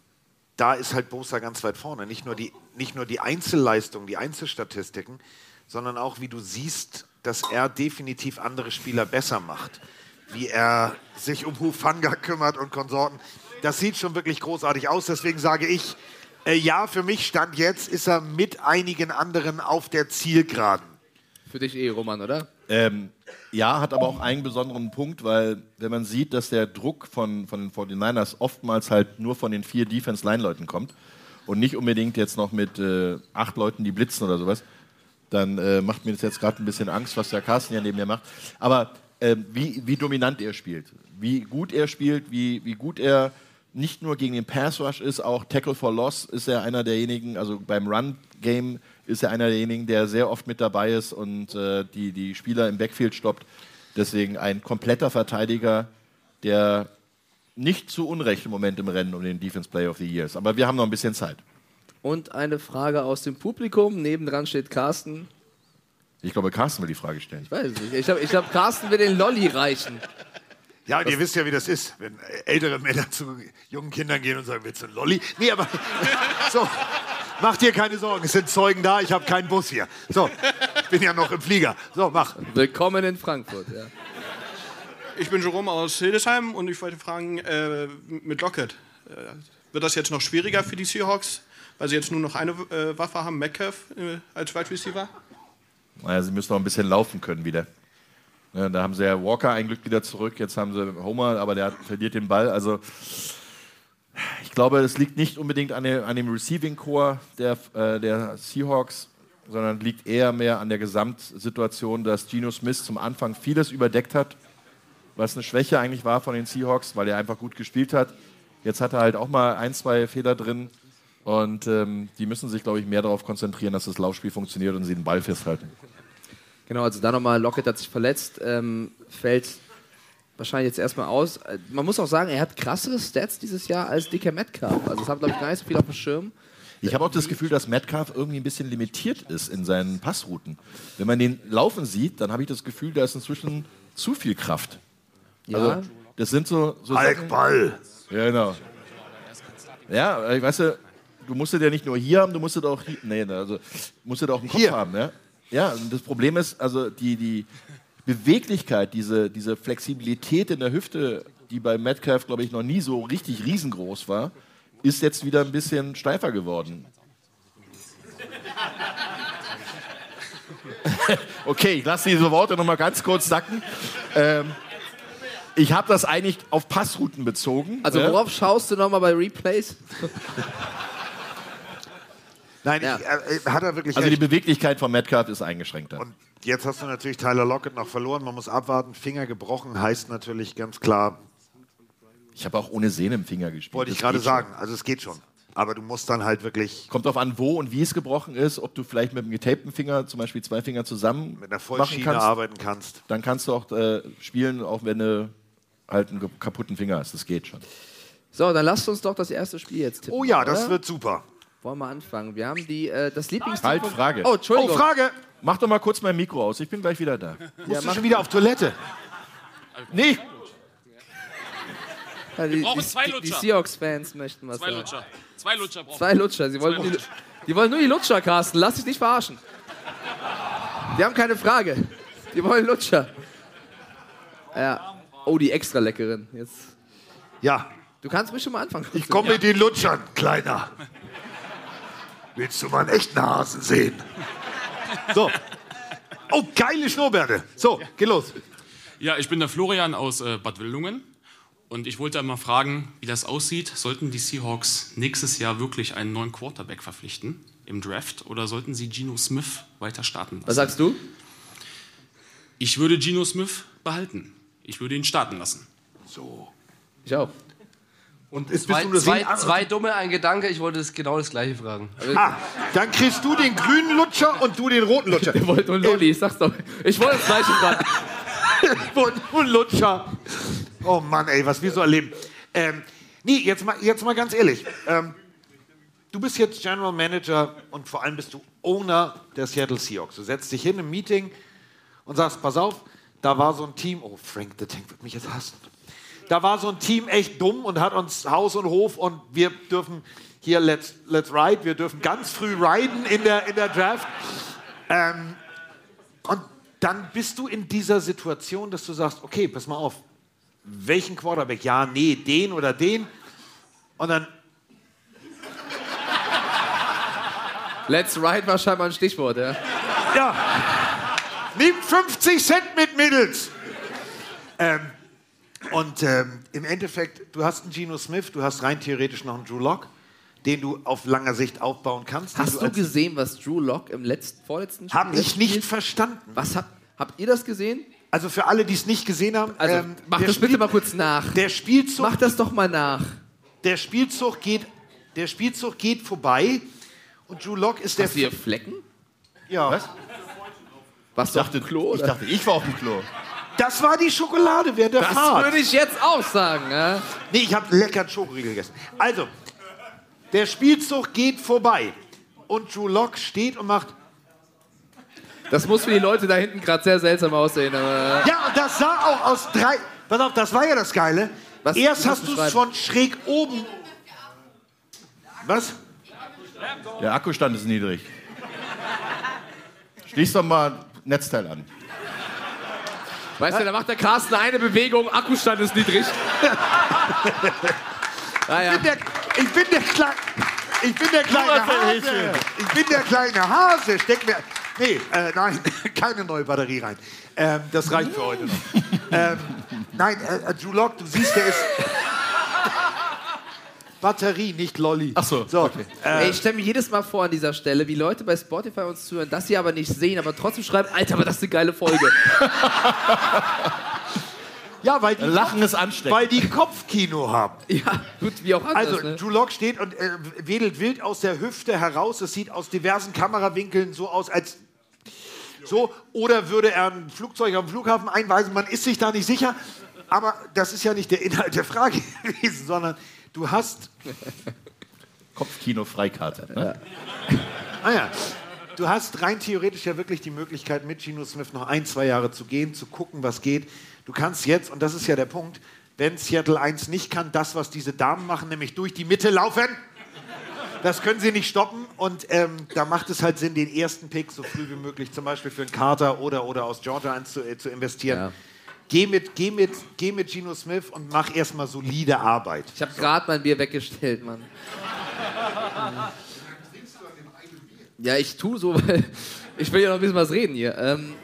da ist halt Bosa ganz weit vorne. Nicht nur, die, nicht nur die Einzelleistung, die Einzelstatistiken, sondern auch, wie du siehst, dass er definitiv andere Spieler besser macht. Wie er sich um Hufanga kümmert und Konsorten. Das sieht schon wirklich großartig aus. Deswegen sage ich, äh, ja, für mich stand jetzt, ist er mit einigen anderen auf der Zielgeraden. Für dich eh, Roman, oder? Ähm, ja, hat aber auch einen besonderen Punkt, weil wenn man sieht, dass der Druck von, von den 49ers oftmals halt nur von den vier Defense-Line-Leuten kommt und nicht unbedingt jetzt noch mit äh, acht Leuten, die blitzen oder sowas, dann äh, macht mir das jetzt gerade ein bisschen Angst, was der Carsten ja neben mir macht. Aber äh, wie, wie dominant er spielt, wie gut er spielt, wie, wie gut er nicht nur gegen den Pass Rush ist, auch Tackle for Loss ist er einer derjenigen, also beim Run-Game ist er einer derjenigen, der sehr oft mit dabei ist und äh, die, die Spieler im Backfield stoppt. Deswegen ein kompletter Verteidiger, der nicht zu Unrecht im Moment im Rennen um den Defense Player of the Year ist. Aber wir haben noch ein bisschen Zeit. Und eine Frage aus dem Publikum. Nebendran steht Carsten. Ich glaube, Carsten will die Frage stellen. Ich weiß nicht. Ich glaube, ich glaub, Carsten will den Lolli reichen. Ja, und ihr wisst ja, wie das ist, wenn ältere Männer zu jungen Kindern gehen und sagen, willst du einen Lolli? Nee, aber so, mach dir keine Sorgen, es sind Zeugen da, ich habe keinen Bus hier. So, ich bin ja noch im Flieger. So, mach. Willkommen in Frankfurt, ja. Ich bin Jerome aus Hildesheim und ich wollte fragen, äh, mit Lockett, äh, wird das jetzt noch schwieriger für die Seahawks, weil sie jetzt nur noch eine äh, Waffe haben, Metcalf äh, als Wide Receiver? Naja, sie müssen noch ein bisschen laufen können wieder. Ja, da haben sie ja Walker ein Glück wieder zurück, jetzt haben sie Homer, aber der verliert den Ball. Also ich glaube, es liegt nicht unbedingt an, der, an dem Receiving Core der, äh, der Seahawks, sondern liegt eher mehr an der Gesamtsituation, dass Geno Smith zum Anfang vieles überdeckt hat, was eine Schwäche eigentlich war von den Seahawks, weil er einfach gut gespielt hat. Jetzt hat er halt auch mal ein, zwei Fehler drin und ähm, die müssen sich, glaube ich, mehr darauf konzentrieren, dass das Laufspiel funktioniert und sie den Ball festhalten. Genau, also da nochmal, Lockett hat sich verletzt, ähm, fällt wahrscheinlich jetzt erstmal aus. Äh, man muss auch sagen, er hat krassere Stats dieses Jahr als Dicker Metcalf. Also das haben, glaube ich, gar nicht so viel auf dem Schirm. Ich habe auch das Gefühl, dass Metcalf irgendwie ein bisschen limitiert ist in seinen Passrouten. Wenn man den laufen sieht, dann habe ich das Gefühl, da ist inzwischen zu viel Kraft. Ja. Also, das sind so. so Alk Ball. Ja, genau. Ja, ich weiß ja, du musst es ja nicht nur hier haben, du musst es auch hier. Nee, also musst es auch im Kopf Hier. haben, ja? Ja, das Problem ist, also die, die Beweglichkeit, diese, diese Flexibilität in der Hüfte, die bei Metcalf, glaube ich, noch nie so richtig riesengroß war, ist jetzt wieder ein bisschen steifer geworden. okay, ich lasse diese Worte noch mal ganz kurz sacken. Ähm, ich habe das eigentlich auf Passrouten bezogen. Also ja. worauf schaust du nochmal bei Replays? Nein, ich, äh, hat er wirklich Also die recht. Beweglichkeit von Metcalf ist eingeschränkter. Und jetzt hast du natürlich Tyler Lockett noch verloren. Man muss abwarten. Finger gebrochen heißt natürlich ganz klar, Ich habe auch ohne Sehne im Finger gespielt. wollte ich gerade sagen. Also es geht schon. Aber du musst dann halt wirklich Schon. Kommt darauf an, wo und wie es gebrochen ist. Ob du vielleicht mit einem getapten Finger, zum Beispiel zwei Finger zusammen mit einer machen Vollschiene kannst. arbeiten kannst. Dann kannst du auch äh, spielen, auch wenn du halt einen kaputten Finger hast. Das geht schon. So, dann lasst uns doch das erste Spiel jetzt tippen. Oh ja, das oder? wird super. Wollen wir anfangen? Wir haben die, äh, das Lieblingsteam. Halt, von- Frage. Oh, Entschuldigung. Oh, Frage. Mach doch mal kurz mein Mikro aus. Ich bin gleich wieder da. Musst du schon wieder auf Toilette? Nee, Ja, die, brauchen die, zwei die, die Lutscher. Seahawks-Fans möchten was Zwei sagen. Lutscher. Zwei Lutscher brauchen Zwei Lutscher. Sie wollen, Zwei die, Lutscher. die wollen nur die Lutscher, Carsten. Lass dich nicht verarschen. Die haben keine Frage. Die wollen Lutscher. Ja. Oh, die extra leckeren. Jetzt. Ja. Du kannst ruhig schon mal anfangen. Ich komme mit den Lutschern, Kleiner. Willst du mal einen echten Hasen sehen? So. Oh, geile Schnurrbärte. So, geh los. Ja, ich bin der Florian aus äh, Bad Wildungen und ich wollte mal fragen, wie das aussieht. Sollten die Seahawks nächstes Jahr wirklich einen neuen Quarterback verpflichten im Draft oder sollten sie Geno Smith weiter starten lassen? Was sagst du? Ich würde Geno Smith behalten. Ich würde ihn starten lassen. So. Ich auch. Und ist Zwei, bist du nur zwei, zwei dumme, ein Gedanke. Ich wollte das genau das gleiche fragen. Ah, dann kriegst du den grünen Lutscher und du den roten Lutscher. Ich wollte nur Lolli, ich sag's doch. Ich wollte das gleiche fragen. und Lutscher. Oh Mann, ey, was wir so erleben. Ähm, nee, jetzt mal, jetzt mal ganz ehrlich. Ähm, du bist jetzt General Manager und vor allem bist du Owner der Seattle Seahawks. Du setzt dich hin im Meeting und sagst, pass auf, da war so ein Team, oh Frank the Tank wird mich jetzt hassen. Da war so ein Team echt dumm und hat uns Haus und Hof und wir dürfen hier let's, let's ride, wir dürfen ganz früh riden in der, in der Draft. Ähm, und dann bist du in dieser Situation, dass du sagst, okay, pass mal auf, welchen Quarterback? Ja, nee, den oder den. Und dann, Let's Ride war scheinbar ein Stichwort, ja. ja, nimm 50 Cent mit Mittels. Ähm, und ähm, im Endeffekt, du hast einen Geno Smith, du hast rein theoretisch noch einen Drew Lock, den du auf langer Sicht aufbauen kannst. Hast du als- gesehen, was Drew Lock im letzten, vorletzten Spiel Hab ich nicht verstanden. Was habt, habt ihr das gesehen? Also für alle, die es nicht gesehen haben, Also, ähm, mach der das bitte Spiel- mal kurz nach. Der Spielzug, Mach das doch mal nach. der Spielzug geht, der Spielzug geht vorbei und Drew Lock ist der. Hast du hier Flecken? Ja. Was? Was Ich dachte, Klo, ich oder? dachte, ich war auf dem Klo. Das war die Schokolade während der Das Fahrt. würde ich jetzt auch sagen. Ja? Nee, ich habe leckeren Schokoriegel gegessen. Also, der Spielzug geht vorbei. Und Drew Lock steht und macht. Das muss für die Leute da hinten gerade sehr seltsam aussehen. Aber, Ja, und das sah auch aus drei. Pass auf, das war ja das Geile. Was? Erst hast du es von schräg oben. Was? Der Akkustand ist niedrig. Schließ doch mal Netzteil an. Weißt du, da macht der Carsten eine Bewegung, Akkustand ist niedrig. ah, ja. Ich bin der, ich bin der, Klei ich bin der kleine Hase. Ich bin der kleine Hase. Steck mir. Nee, äh, nein, keine neue Batterie rein. Ähm, das reicht für heute noch. ähm, nein, äh, äh, Drew Lock, du siehst, der ist. Batterie, nicht Lolli. Ach so, so okay. Ey, ich stelle mir jedes Mal vor an dieser Stelle, wie Leute bei Spotify uns zuhören, das sie aber nicht sehen, aber trotzdem schreiben, Alter, aber das ist eine geile Folge. Ja, weil die, Lachen ist ansteckend. weil die Kopfkino haben. ja, gut, wie auch anders. Also, ne? Drew Lock steht und äh, wedelt wild aus der Hüfte heraus. Es sieht aus diversen Kamerawinkeln so aus, als so. Oder würde er ein Flugzeug am Flughafen einweisen? Man ist sich da nicht sicher. Aber das ist ja nicht der Inhalt der Frage gewesen, sondern du hast. Kopfkino-Freikarte. Ne? Ah ja. Du hast rein theoretisch ja wirklich die Möglichkeit, mit Geno Smith noch ein, zwei Jahre zu gehen, zu gucken, was geht. Du kannst jetzt, und das ist ja der Punkt, wenn Seattle 1 nicht kann, das, was diese Damen machen, nämlich durch die Mitte laufen, das können sie nicht stoppen. Und ähm, da macht es halt Sinn, den ersten Pick so früh wie möglich, zum Beispiel für einen Carter oder, oder aus Georgia 1 zu, äh, zu investieren. Ja. Geh, mit, geh, mit, geh mit Geno Smith und mach erstmal solide Arbeit. Ich habe gerade mein Bier weggestellt, Mann. Ja, ich tue so, weil ich will ja noch ein bisschen was reden hier. Ähm,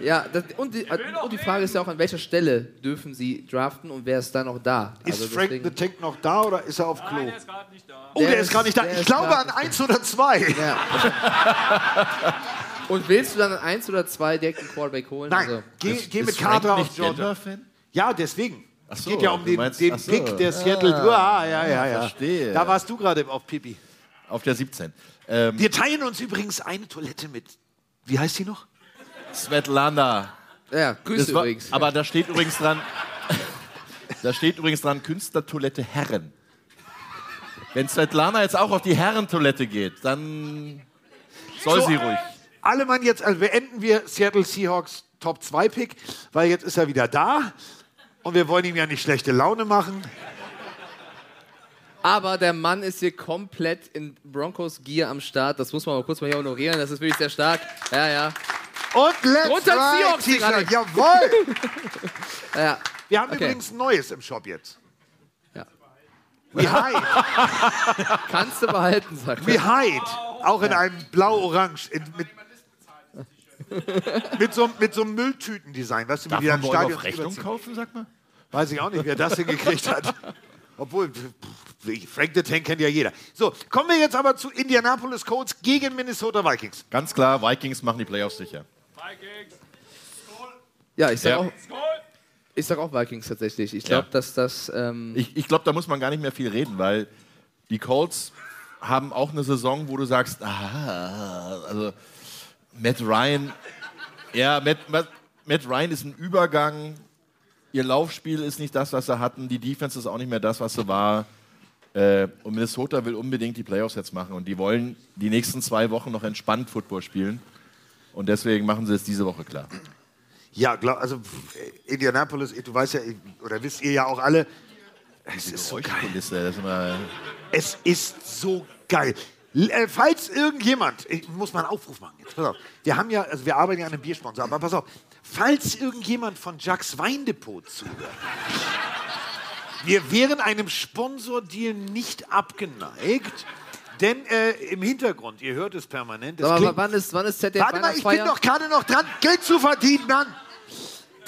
Ja, das, und, die, und die Frage ist ja auch, an welcher Stelle dürfen sie draften und wer ist da noch da? Ist Also Frank deswegen- the Tank noch da oder ist er auf Klo? der ist gerade nicht da. Oh, der, Der ist gerade nicht da. ist- Ich ist glaube an eins oder zwei. Und willst du dann an eins oder zwei direkt einen Quarterback holen? Nein, Also, geh, Ist- geh mit Carter auf Georgia. Denver-Fan? Ja, deswegen. Ach Es so, geht ja um den, meinst- den so. Pick der Seattle. Ah, ja, ja, ja. Verstehe. Da warst du gerade auf Pipi. Auf der 17. Ähm, Wir teilen uns übrigens eine Toilette mit. Wie heißt die noch? Svetlana. Ja, Grüße war- übrigens. Aber da steht übrigens dran, da steht übrigens dran Künstlertoilette Herren. Wenn Svetlana jetzt auch auf die Herrentoilette geht, dann soll So, sie ruhig. Alle Mann, jetzt also beenden wir Seattle Seahawks Top 2 Pick, weil jetzt ist er wieder da. Und wir wollen ihm ja nicht schlechte Laune machen. Aber der Mann ist hier komplett in Broncos Gear am Start. Das muss man mal kurz mal hier honorieren. Das ist wirklich sehr stark. Ja, ja. Und let's Drunter ride, Seahawks T-Shirt. Jawohl! ja. Wir haben Okay. übrigens ein Neues im Shop jetzt. Ja. We hide. Kannst du behalten, sagt We er. hide. Auch in einem blau-orange. Mit, mit, so, mit so einem Mülltütendesign. Weißt du, wie Darf die man dann Stadion auf Rechnung kaufen, sag mal? Weiß ich auch nicht, wer das hingekriegt hat. Obwohl, pff, Frank the Tank kennt ja jeder. So, kommen wir jetzt aber zu Indianapolis Colts gegen Minnesota Vikings. Ganz klar, Vikings machen die Playoffs sicher. Ja, ich sag, Ja. Auch, ich sag auch Vikings tatsächlich. Ich glaube, Ja. dass das. Ähm, Ich, ich glaube, da muss man gar nicht mehr viel reden, weil die Colts haben auch eine Saison, wo du sagst, ah, also Matt Ryan, ja, Matt, Matt, Matt Ryan ist ein Übergang. Ihr Laufspiel ist nicht das, was sie hatten. Die Defense ist auch nicht mehr das, was sie war. Äh, und Minnesota will unbedingt die Playoffs jetzt machen. Und die wollen die nächsten zwei Wochen noch entspannt Football spielen. Und deswegen machen sie es diese Woche klar. Ja, glaub, also Indianapolis, du weißt ja, oder wisst ihr ja auch alle, es ist so geil. Kulisse, ist Es ist so geil. Äh, falls irgendjemand, ich muss mal einen Aufruf machen jetzt, pass auf. Wir haben ja, also wir arbeiten ja an einem Biersponsor, aber pass auf, falls irgendjemand von Jacks Weindepot zuhört, wir wären einem Sponsordeal nicht abgeneigt, denn äh, im Hintergrund, ihr hört es permanent, es aber wann ist, wann ist ZDF Warte mal, ich bin doch gerade noch dran, Geld zu verdienen, Mann.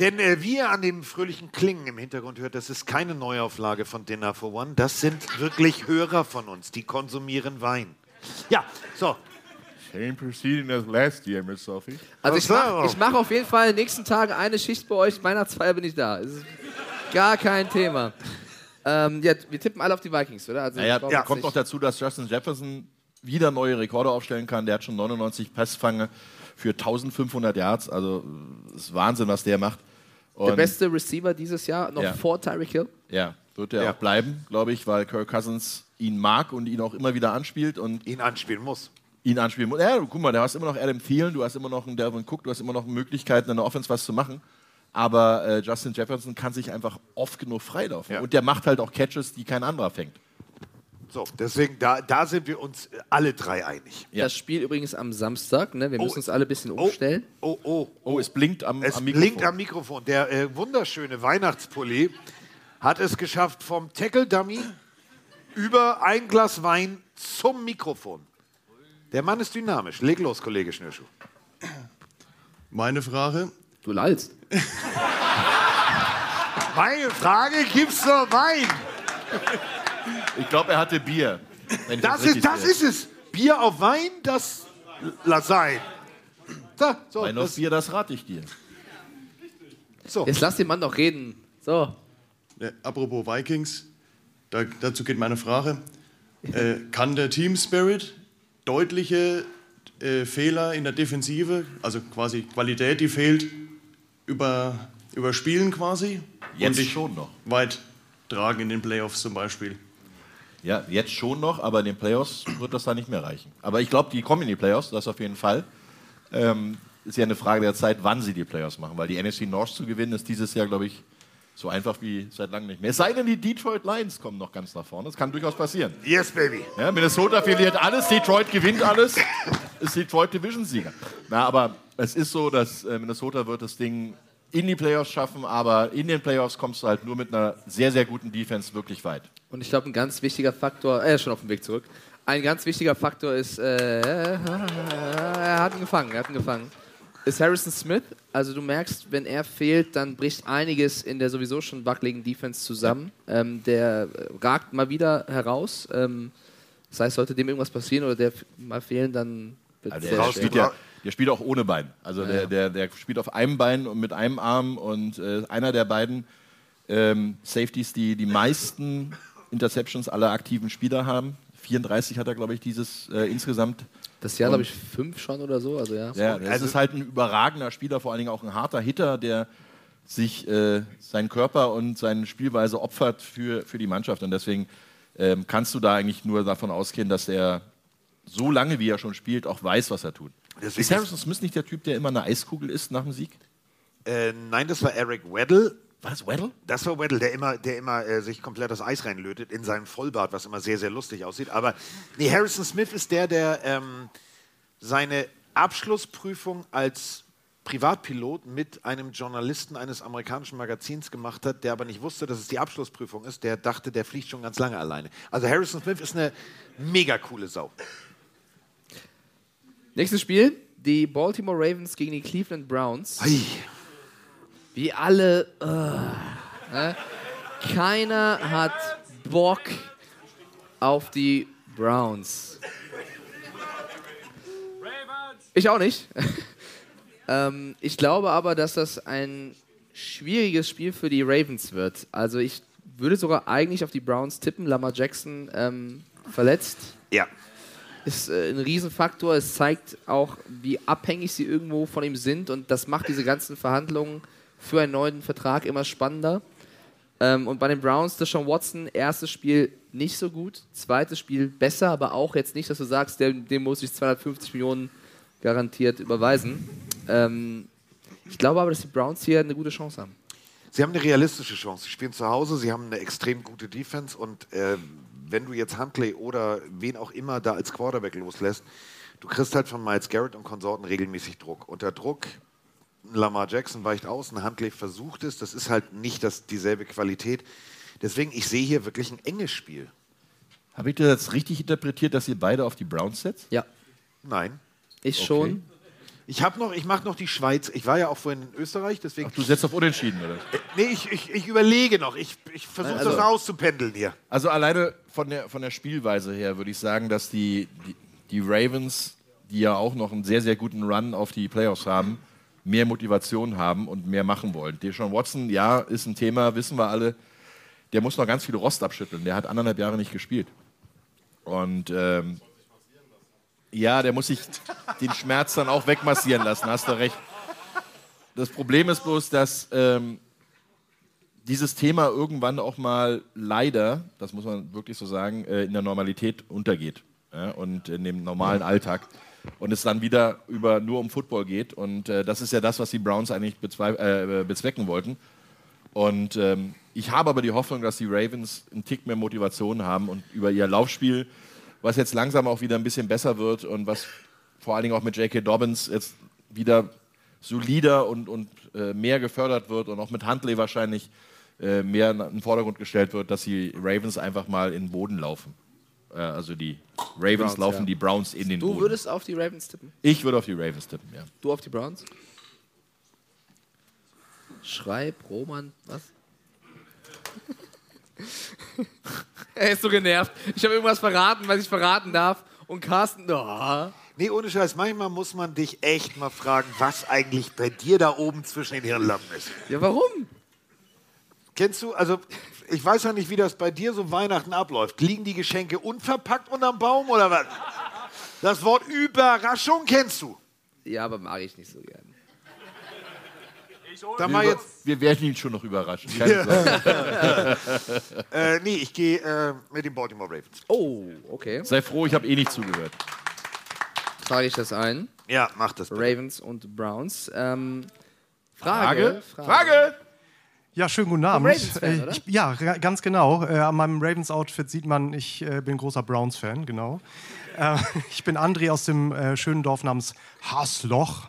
Denn äh, wie ihr an dem fröhlichen Klingen im Hintergrund hört, das ist keine Neuauflage von Dinner for One. Das sind wirklich Hörer von uns, die konsumieren Wein. Ja, so. Same proceeding as last year, Miss Sophie. Also ich mache mach auf jeden Fall in den nächsten Tagen eine Schicht bei euch. Weihnachtsfeier bin ich da. Ist gar kein Thema. Ähm, ja, wir tippen alle auf die Vikings, oder? Also, Naja, ja, kommt nicht- noch dazu, dass Justin Jefferson wieder neue Rekorde aufstellen kann. Der hat schon 99 Passfange für 1500 Yards. Also das ist Wahnsinn, was der macht. Der Und- beste Receiver dieses Jahr, noch Ja. vor Tyreek Hill. Ja, wird er Ja. auch bleiben, glaube ich, weil Kirk Cousins ihn mag und ihn auch immer wieder anspielt und ihn anspielen muss. Ihn anspielen muss. Ja, guck mal, du hast immer noch Adam Thielen, du hast immer noch einen Delvin Cook, du hast immer noch Möglichkeiten, in der Offense was zu machen. Aber äh, Justin Jefferson kann sich einfach oft genug freilaufen. Und der macht halt auch Catches, die kein anderer fängt. So, deswegen, da, da sind wir uns alle drei einig. Das Spiel übrigens am Samstag. Ne? Wir Oh. müssen uns alle ein bisschen umstellen. Oh, oh. Oh, es blinkt am, Es am Mikrofon. blinkt am Mikrofon. Der äh, wunderschöne Weihnachtspulli hat es geschafft vom Tackle-Dummy über ein Glas Wein zum Mikrofon. Der Mann ist dynamisch. Leg los, Kollege Schnürschuh. Meine Frage. Du lallst. Meine Frage, gibt's noch Wein? Ich glaube, er hatte Bier. Das ist, das sehe. ist es. Bier auf Wein, das lass sein. So, so, Wein auf das, Bier, das rate ich dir. so. Jetzt lass den Mann doch reden. So. Ja, apropos Vikings, da, dazu geht meine Frage. Äh, kann der Team Spirit deutliche äh, Fehler in der Defensive, also quasi Qualität, die fehlt, über, überspielen quasi? Jetzt und schon noch. Weit tragen in den Playoffs zum Beispiel. Ja, jetzt schon noch, aber in den Playoffs wird das da nicht mehr reichen. Aber ich glaube, die kommen in die Playoffs, das auf jeden Fall. Ähm, ist ja eine Frage der Zeit, wann sie die Playoffs machen, weil die NFC North zu gewinnen ist dieses Jahr, glaube ich, so einfach wie seit langem nicht mehr. Es sei denn, die Detroit Lions kommen noch ganz nach vorne. Das kann durchaus passieren. Yes, baby. Ja, Minnesota verliert alles, Detroit gewinnt alles, ist Detroit Division-Sieger. Na, aber es ist so, dass äh, Minnesota wird das Ding in die Playoffs schaffen, aber in den Playoffs kommst du halt nur mit einer sehr, sehr guten Defense wirklich weit. Und ich glaube, ein ganz wichtiger Faktor, er ist schon auf dem Weg zurück. Ein ganz wichtiger Faktor ist, äh, er hat ihn gefangen, er hat ihn gefangen. Ist Harrison Smith. Also du merkst, wenn er fehlt, dann bricht einiges in der sowieso schon wackeligen Defense zusammen. Ähm, der ragt mal wieder heraus. Ähm, das heißt, sollte dem irgendwas passieren oder der mal fehlen, dann wird Also der, spielt ja, der spielt auch ohne Bein. Also Ja, der, der, der spielt auf einem Bein und mit einem Arm und äh, einer der beiden ähm, Safeties, die die meisten Interceptions aller aktiven Spieler haben. 34 hat er, glaube ich, dieses äh, insgesamt. Das Jahr, glaube ich, fünf schon oder so. Also ja. Ja, das ist halt ein überragender Spieler, vor allen Dingen auch ein harter Hitter, der sich äh, seinen Körper und seine Spielweise opfert für, für die Mannschaft. Und deswegen ähm, kannst du da eigentlich nur davon ausgehen, dass er so lange, wie er schon spielt, auch weiß, was er tut. Deswegen ist Harrison Smith nicht der Typ, der immer eine Eiskugel isst nach dem Sieg? Äh, nein, das war Eric Weddle. War das Weddle? Das war Weddle, der immer, der immer äh, sich komplett das Eis reinlötet in seinem Vollbart, was immer sehr, sehr lustig aussieht. Aber nee, Harrison Smith ist der, der ähm, seine Abschlussprüfung als Privatpilot mit einem Journalisten eines amerikanischen Magazins gemacht hat, der aber nicht wusste, dass es die Abschlussprüfung ist. Der dachte, der fliegt schon ganz lange alleine. Also Harrison Smith ist eine mega coole Sau. Nächstes Spiel: die Baltimore Ravens gegen die Cleveland Browns. Wie alle. äh, ne? Keiner hat Bock auf die Browns. Ich auch nicht. ähm, ich glaube aber, dass das ein schwieriges Spiel für die Ravens wird. Also ich würde sogar eigentlich auf die Browns tippen. Lamar Jackson ähm, verletzt. Ja. Ist äh, ein Riesenfaktor. Es zeigt auch, wie abhängig sie irgendwo von ihm sind. Und das macht diese ganzen Verhandlungen für einen neuen Vertrag immer spannender. Ähm, und bei den Browns, Deshaun Watson, erstes Spiel nicht so gut, zweites Spiel besser, aber auch jetzt nicht, dass du sagst, dem, dem muss ich 250 Millionen garantiert überweisen. Ähm, ich glaube aber, dass die Browns hier eine gute Chance haben. Sie haben eine realistische Chance. Sie spielen zu Hause, sie haben eine extrem gute Defense und äh, wenn du jetzt Huntley oder wen auch immer da als Quarterback loslässt, du kriegst halt von Miles Garrett und Konsorten regelmäßig Druck. Unter Druck, Lamar Jackson weicht aus, ein Huntley versucht es, das ist halt nicht das, dieselbe Qualität. Deswegen, ich sehe hier wirklich ein enges Spiel. Habe ich das jetzt richtig interpretiert, dass ihr beide auf die Browns setzt? Ja. Nein. Ich Okay. schon. Ich habe noch, ich mache noch die Schweiz. Ich war ja auch vorhin in Österreich, deswegen. Du setzt auf Unentschieden, oder? Nee, ich, ich, ich überlege noch. Ich, ich versuche Also- das auszupendeln hier. Also alleine von der, von der Spielweise her würde ich sagen, dass die, die, die Ravens, die ja auch noch einen sehr, sehr guten Run auf die Playoffs haben, mehr Motivation haben und mehr machen wollen. Deshaun Watson, ja, ist ein Thema, wissen wir alle. Der muss noch ganz viel Rost abschütteln. Der hat anderthalb Jahre nicht gespielt. Und ähm, ja, der muss sich den Schmerz dann auch wegmassieren lassen, hast du recht. Das Problem ist bloß, dass ähm, dieses Thema irgendwann auch mal leider, das muss man wirklich so sagen, äh, in der Normalität untergeht ja, und in dem normalen Alltag und es dann wieder über nur um Football geht und äh, das ist ja das, was die Browns eigentlich bezwei- äh, bezwecken wollten. Und ähm, ich habe aber die Hoffnung, dass die Ravens einen Tick mehr Motivation haben und über ihr Laufspiel, was jetzt langsam auch wieder ein bisschen besser wird und was vor allen Dingen auch mit J.K. Dobbins jetzt wieder solider und, und äh, mehr gefördert wird und auch mit Huntley wahrscheinlich äh, mehr in den Vordergrund gestellt wird, dass die Ravens einfach mal in den Boden laufen. Äh, also die Ravens Browns, laufen ja. die Browns in den Du Boden. würdest auf die Ravens tippen? ich würde auf die Ravens tippen, ja. Du auf die Browns? Schreib, Roman, was? er ist so genervt. Ich habe irgendwas verraten, was ich verraten darf. Und Carsten, oh. Nee, ohne Scheiß, manchmal muss man dich echt mal fragen, was eigentlich bei dir da oben zwischen den Hirnlappen ist. Ja, warum? Kennst du, also ich weiß ja nicht, wie das bei dir so Weihnachten abläuft. Liegen die Geschenke unverpackt unterm Baum oder was? Das Wort Überraschung kennst du. Ja, aber mag ich nicht so gern. Da wir, mal jetzt. wir werden ihn schon noch überraschen. Keine äh, nee, ich gehe äh, mit den Baltimore Ravens. Oh, okay. Sei froh, ich habe eh nicht zugehört. Trage ich das ein. Ja, mach das. Bitte. Ravens und Browns. Ähm, Frage. Frage? Frage? Ja, schönen guten Abend. Ravens-Fan, Äh, oder? ich, ja, ganz genau. Äh, an meinem Ravens-Outfit sieht man, ich äh, bin großer Browns-Fan, genau. Äh, ich bin André aus dem äh, schönen Dorf namens Hasloch.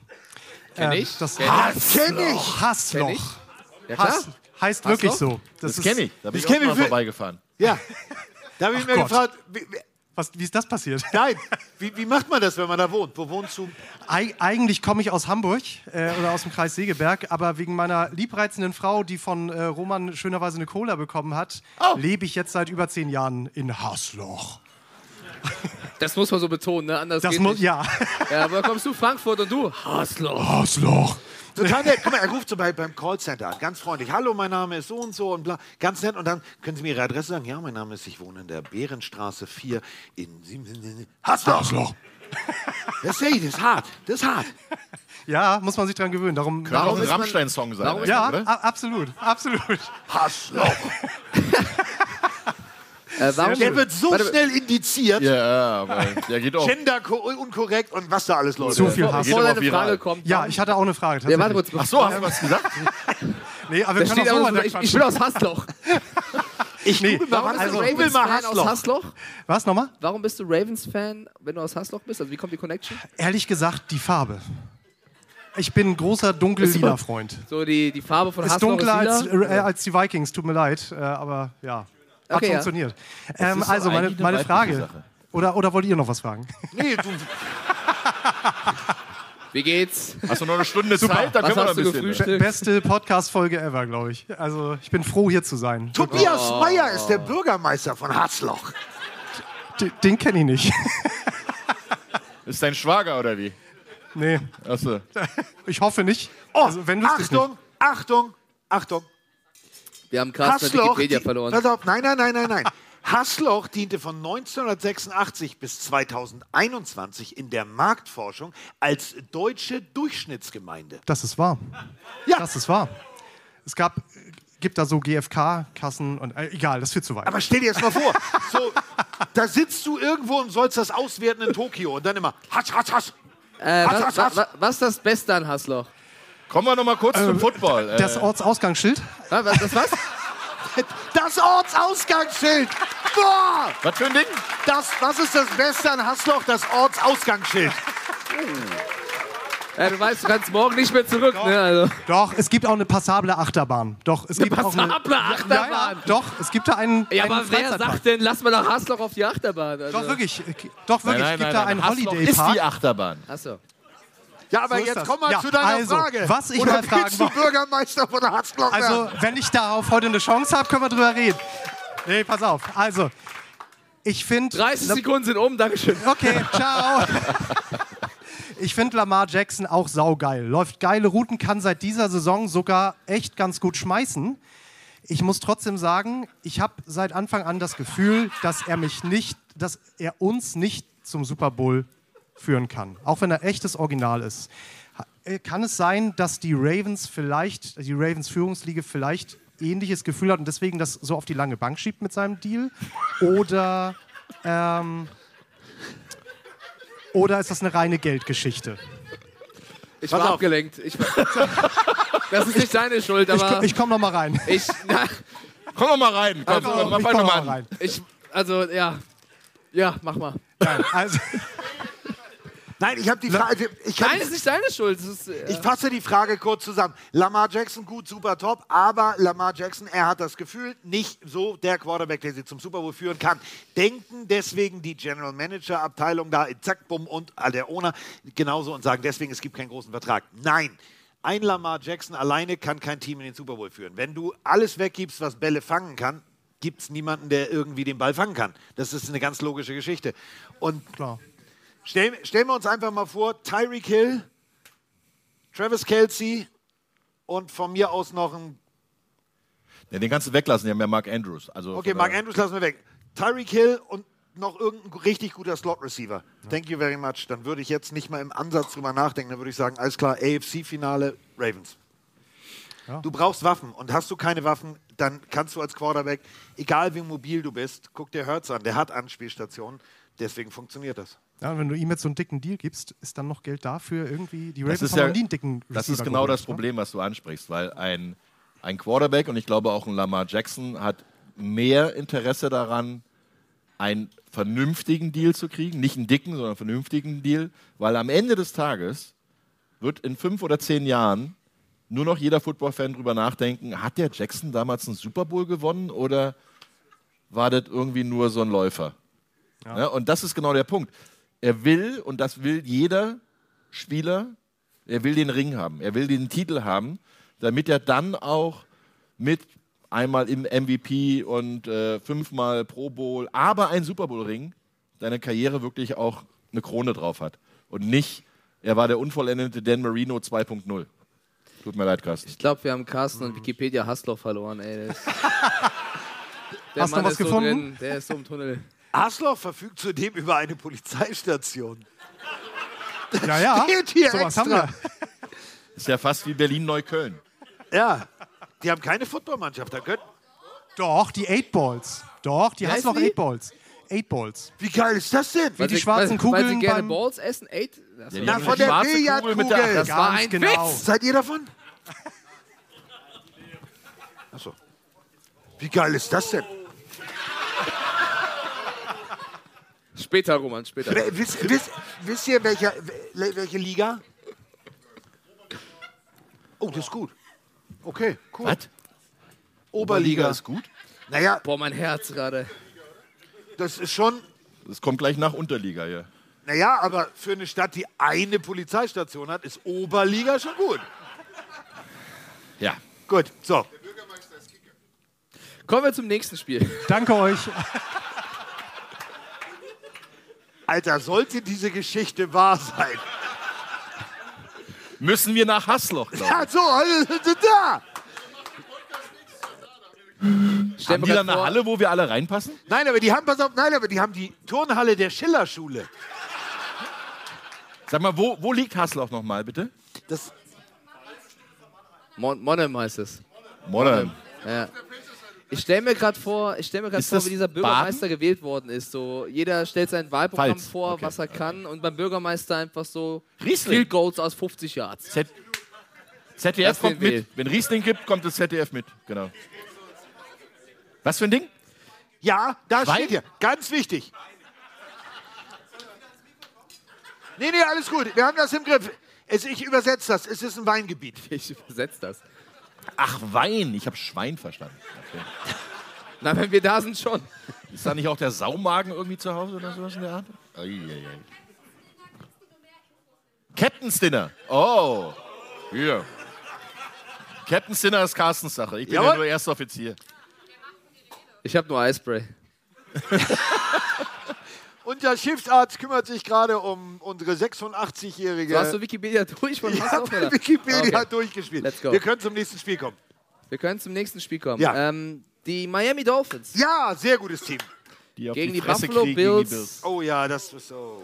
Kenn Äh, ich. Das Kenn ich. Hass- Kenn ich. Hasloch. Kenn ich. Ja, klar. Hass, heißt wirklich Hasloch? so. Das, ist- kenne ich. Da bin Das ich auch kenn ich mal vorbeigefahren. Ja. Da habe ich Ach mir Gott. gefragt, wie- wie- Was, wie ist das passiert? Nein, wie, wie macht man das, wenn man da wohnt? Wo wohnst du? Eig eigentlich komme ich aus Hamburg äh, oder aus dem Kreis Segeberg, aber wegen meiner liebreizenden Frau, die von äh, Roman schönerweise eine Cola bekommen hat, lebe ich jetzt seit über zehn Jahren in Hasloch. Das muss man so betonen, ne? Anders Das geht muss- nicht. ja. ja. Woher kommst du? Frankfurt und du? Hasloch. Hasloch. Total nett. Guck mal, er ruft so bei, beim Callcenter an, ganz freundlich. Hallo, mein Name ist so und so und bla. Ganz nett. Und dann können Sie mir Ihre Adresse sagen? Ja, mein Name ist, ich wohne in der Bärenstraße 4 in Sieben- Hasloch. Hasloch. Das sehe ich, das ist hart. Das ist hart. Ja, muss man sich dran gewöhnen. Darum, Könnte auch ein Rammstein-Song sein. Ja, oder? absolut, absolut. Hassloch. Äh, warum, Der wird so Warte, schnell indiziert. Ja, aber der geht auch. Gender unkorrekt und was da alles läuft. Zu viel Hass. bevor deine. Frage kommt. Ja, ich hatte auch eine Frage. Ja, warte kurz. Ach so, hast du was gesagt? Nee, aber wir Da können auch so weiter ich, ich bin aus Hasloch. Ich Nee, google Warum was bist du also, Ravens-Fan aus Hassloch. Hasloch? Was nochmal? Warum bist du Ravens-Fan, wenn du aus Hasloch bist? Also wie kommt die Connection? Ehrlich gesagt, die Farbe. Ich bin ein großer dunkel-lila Freund. So die, die Farbe von Ist Hasloch dunkler ist als, lila? äh, als die Vikings, tut mir leid, äh, aber ja, hat Okay, ja. funktioniert. Ähm, ist doch also meine, meine Frage. Oder, oder wollt ihr noch was fragen? Nee, du, Wie geht's? Hast du noch eine Stunde Zeit? Dann Was können wir noch ein bisschen. gefrühstückt? Beste Podcast-Folge ever, glaube ich. Also ich bin froh, hier zu sein. Tobias Meyer ist der Bürgermeister von Hassloch. D den kenne ich nicht. Ist dein Schwager oder wie? nee, Achso. ich hoffe nicht. Oh, also, wenn ich nicht. Achtung, Achtung, Achtung. Wir haben Carsten Hassloch, Wikipedia verloren. Pass auf, nein, nein, nein, nein, nein. Hassloch diente von 1986 bis 2021 in der Marktforschung als deutsche Durchschnittsgemeinde. Das ist wahr. Ja. Das ist wahr. Es gab, gibt da so GFK-Kassen und äh, egal, das führt zu weit. Aber stell dir jetzt mal vor, so, da sitzt du irgendwo und sollst das auswerten in Tokio und dann immer Hass, Hass, Hass. Äh, Hass, was, Hass, wa, Hass. wa, was ist das Beste an Hasloch? Kommen wir noch mal kurz zum Football. Äh, das Ortsausgangsschild? Was, was, das was? Das Ortsausgangsschild. Boah! was für ein Ding? Das, was ist das Beste an Hassloch? Das Ortsausgangsschild. Ja, du weißt, du kannst morgen nicht mehr zurück. Ne? Also. Doch, es gibt auch eine passable Achterbahn. Doch, es gibt auch eine passable Achterbahn? Ja, ja, doch, es gibt da einen. Ja, einen aber wer sagt denn, lass mal nach Hasloch auf die Achterbahn? Also. Doch, wirklich. Doch, wirklich. Nein, es gibt nein, da nein, einen Hassloch Holiday ist Park. die Achterbahn. Achso. Ja, aber So jetzt das. komm mal Ja, zu deiner also, Frage. was ich Oder mal fragen willst du wollte- Bürgermeister von Hassloch Also, wenn ich darauf heute eine Chance habe, können wir drüber reden. Nee, pass auf. Also, ich finde. 30 Sekunden sind um, Dankeschön. Okay, ciao. Ich finde Lamar Jackson auch saugeil. Läuft geile Routen, kann seit dieser Saison sogar echt ganz gut schmeißen. Ich muss trotzdem sagen, ich habe seit Anfang an das Gefühl, dass er mich nicht, dass er uns nicht zum Super Bowl führen kann. Auch wenn er echtes Original ist. Äh, Kann es sein, dass die Ravens vielleicht, die Ravens Führungsliga vielleicht ähnliches Gefühl hat und deswegen das so auf die lange Bank schiebt mit seinem Deal? Oder ähm, oder ist das eine reine Geldgeschichte? Ich war abgelenkt. Ich war, das ist nicht deine Schuld, Ich, aber ko- ich komme noch mal rein. ich, na, Komm doch mal rein. Komm, Also, ich komm noch an. mal rein. ich, also ja, ja, mach mal. Nein, also, Nein, ich habe die Frage. Ich, kann- Nein, ist nicht deine Schuld. Ist, äh, ich fasse die Frage kurz zusammen. Lamar Jackson, gut, super top, aber Lamar Jackson, er hat das Gefühl, nicht so der Quarterback, der sie zum Super Bowl führen kann. Denken deswegen die General Manager Abteilung da Zack, Bumm und der Owner genauso und sagen deswegen, es gibt keinen großen Vertrag. Nein. Ein Lamar Jackson alleine kann kein Team in den Super Bowl führen. Wenn du alles weggibst, was Bälle fangen kann, gibt es niemanden, der irgendwie den Ball fangen kann. Das ist eine ganz logische Geschichte. Und klar. Stell, stellen wir uns einfach mal vor, Tyreek Hill, Travis Kelsey und von mir aus noch ein. Ja, den kannst du weglassen, die haben ja Mark Andrews. Also Okay, Mark Andrews lassen wir weg. Tyreek Hill und noch irgendein richtig guter Slot-Receiver. Thank you very much. Dann würde ich jetzt nicht mal im Ansatz drüber nachdenken. Dann würde ich sagen, alles klar, AFC-Finale, Ravens. Ja. Du brauchst Waffen und hast du keine Waffen, dann kannst du als Quarterback, egal wie mobil du bist, guck dir Hurts an, der hat Anspielstationen, deswegen funktioniert das. Ja, wenn du ihm jetzt so einen dicken Deal gibst, ist dann noch Geld dafür irgendwie. Die Ravens Das ist, haben ja, nie einen dicken das Receiver ist genau geholt, das ne? Problem, was du ansprichst, weil ein, ein Quarterback und ich glaube auch ein Lamar Jackson hat mehr Interesse daran, einen vernünftigen Deal zu kriegen, nicht einen dicken, sondern einen vernünftigen Deal, weil am Ende des Tages wird in fünf oder zehn Jahren nur noch jeder Football-Fan drüber nachdenken, hat der Jackson damals einen Super Bowl gewonnen oder war das irgendwie nur so ein Läufer? Ja. und das ist genau der Punkt. Er will, und das will jeder Spieler, er will den Ring haben. Er will den Titel haben, damit er dann auch mit einmal im MVP und äh, fünfmal Pro Bowl, aber ein Super Bowl Ring, seine Karriere wirklich auch eine Krone drauf hat. Und nicht, er war der unvollendete Dan Marino 2.0. Tut mir leid, Carsten. Ich glaube, wir haben Carsten und Wikipedia Hassloch verloren, ey. Hast du Mann was ist so gefunden? drin, der ist so im Tunnel. Hasloch verfügt zudem über eine Polizeistation. Ja, ja. Steht hier Sowas extra. haben Ist ja fast wie Berlin-Neukölln. Ja, die haben keine Footballmannschaft. Da können Doch, die Eight Balls. Doch, die Wie heißen noch die? Eight Balls. Eight Balls. Wie geil ist das denn? Wie Weil die sie- schwarzen weil, Kugeln Weil sie gerne beim- Balls essen? Eight? Das, Ja, Na, von der schwarze Kugel Billardkugel. mit der- das war Ganz ein genau. Witz. Seid ihr davon? Achso. Wie geil ist das denn? Später, Roman, später. Wisst, wisst, wisst ihr, welche, welche Liga? Oh, das ist gut. Okay, cool. Was? Oberliga. ist gut. Naja, Boah, mein Herz gerade. das ist schon. Das kommt gleich nach Unterliga hier. Naja, aber für eine Stadt, die eine Polizeistation hat, ist Oberliga schon gut. Ja. Gut, so. Kommen wir zum nächsten Spiel. Danke euch. Alter, sollte diese Geschichte wahr sein? Müssen wir nach Hassloch, glaube Ja, so, da. Stell Haben die da grad eine vor, Halle, wo wir alle reinpassen? Nein, aber die haben, pass auf, nein, aber die haben die Turnhalle der Schillerschule. Sag mal, wo, wo liegt Hassloch nochmal, bitte? Das, Mon Monheim heißt es. Modern. Ja. Ich stelle mir gerade vor, ich stell mir grad Ist vor, wie dieser Bürgermeister gewählt worden ist. So, jeder stellt sein Wahlprogramm Pfalz, vor, okay. was er kann, und beim Bürgermeister einfach so Riesling. Field Goals aus 50 Yards. Z ZDF Das kommt will mit. Wenn Riesling gibt, kommt das ZDF mit. Genau. Was für ein Ding? ja, da steht hier. Ganz wichtig. Nee, nee, alles gut. Wir haben das im Griff. Es, ich übersetze das. Es ist ein Weingebiet. Ich übersetze das. Ach, Wein. Ich habe Schwein verstanden. Okay. Na, wenn wir da sind, schon. Ist da nicht auch der Saumagen irgendwie zu Hause oder sowas in der Art? Eieiei. Captain's Dinner. Oh. Hier. Captain's Dinner ist Carstens Sache. Ich bin ja Jawohl. nur Erster Offizier. Ich habe nur Eispray. Unser Schiffsarzt kümmert sich gerade um unsere 86-jährige. So, hast du Wikipedia durch ich habe? Wikipedia Okay. durchgespielt. Let's go. Wir können zum nächsten Spiel kommen. Wir können zum nächsten Spiel kommen. Ja. Ähm, die Miami Dolphins Ja, sehr gutes Team. Die auf gegen die, Fresse Buffalo gegen die Bills. Oh ja, das ist so.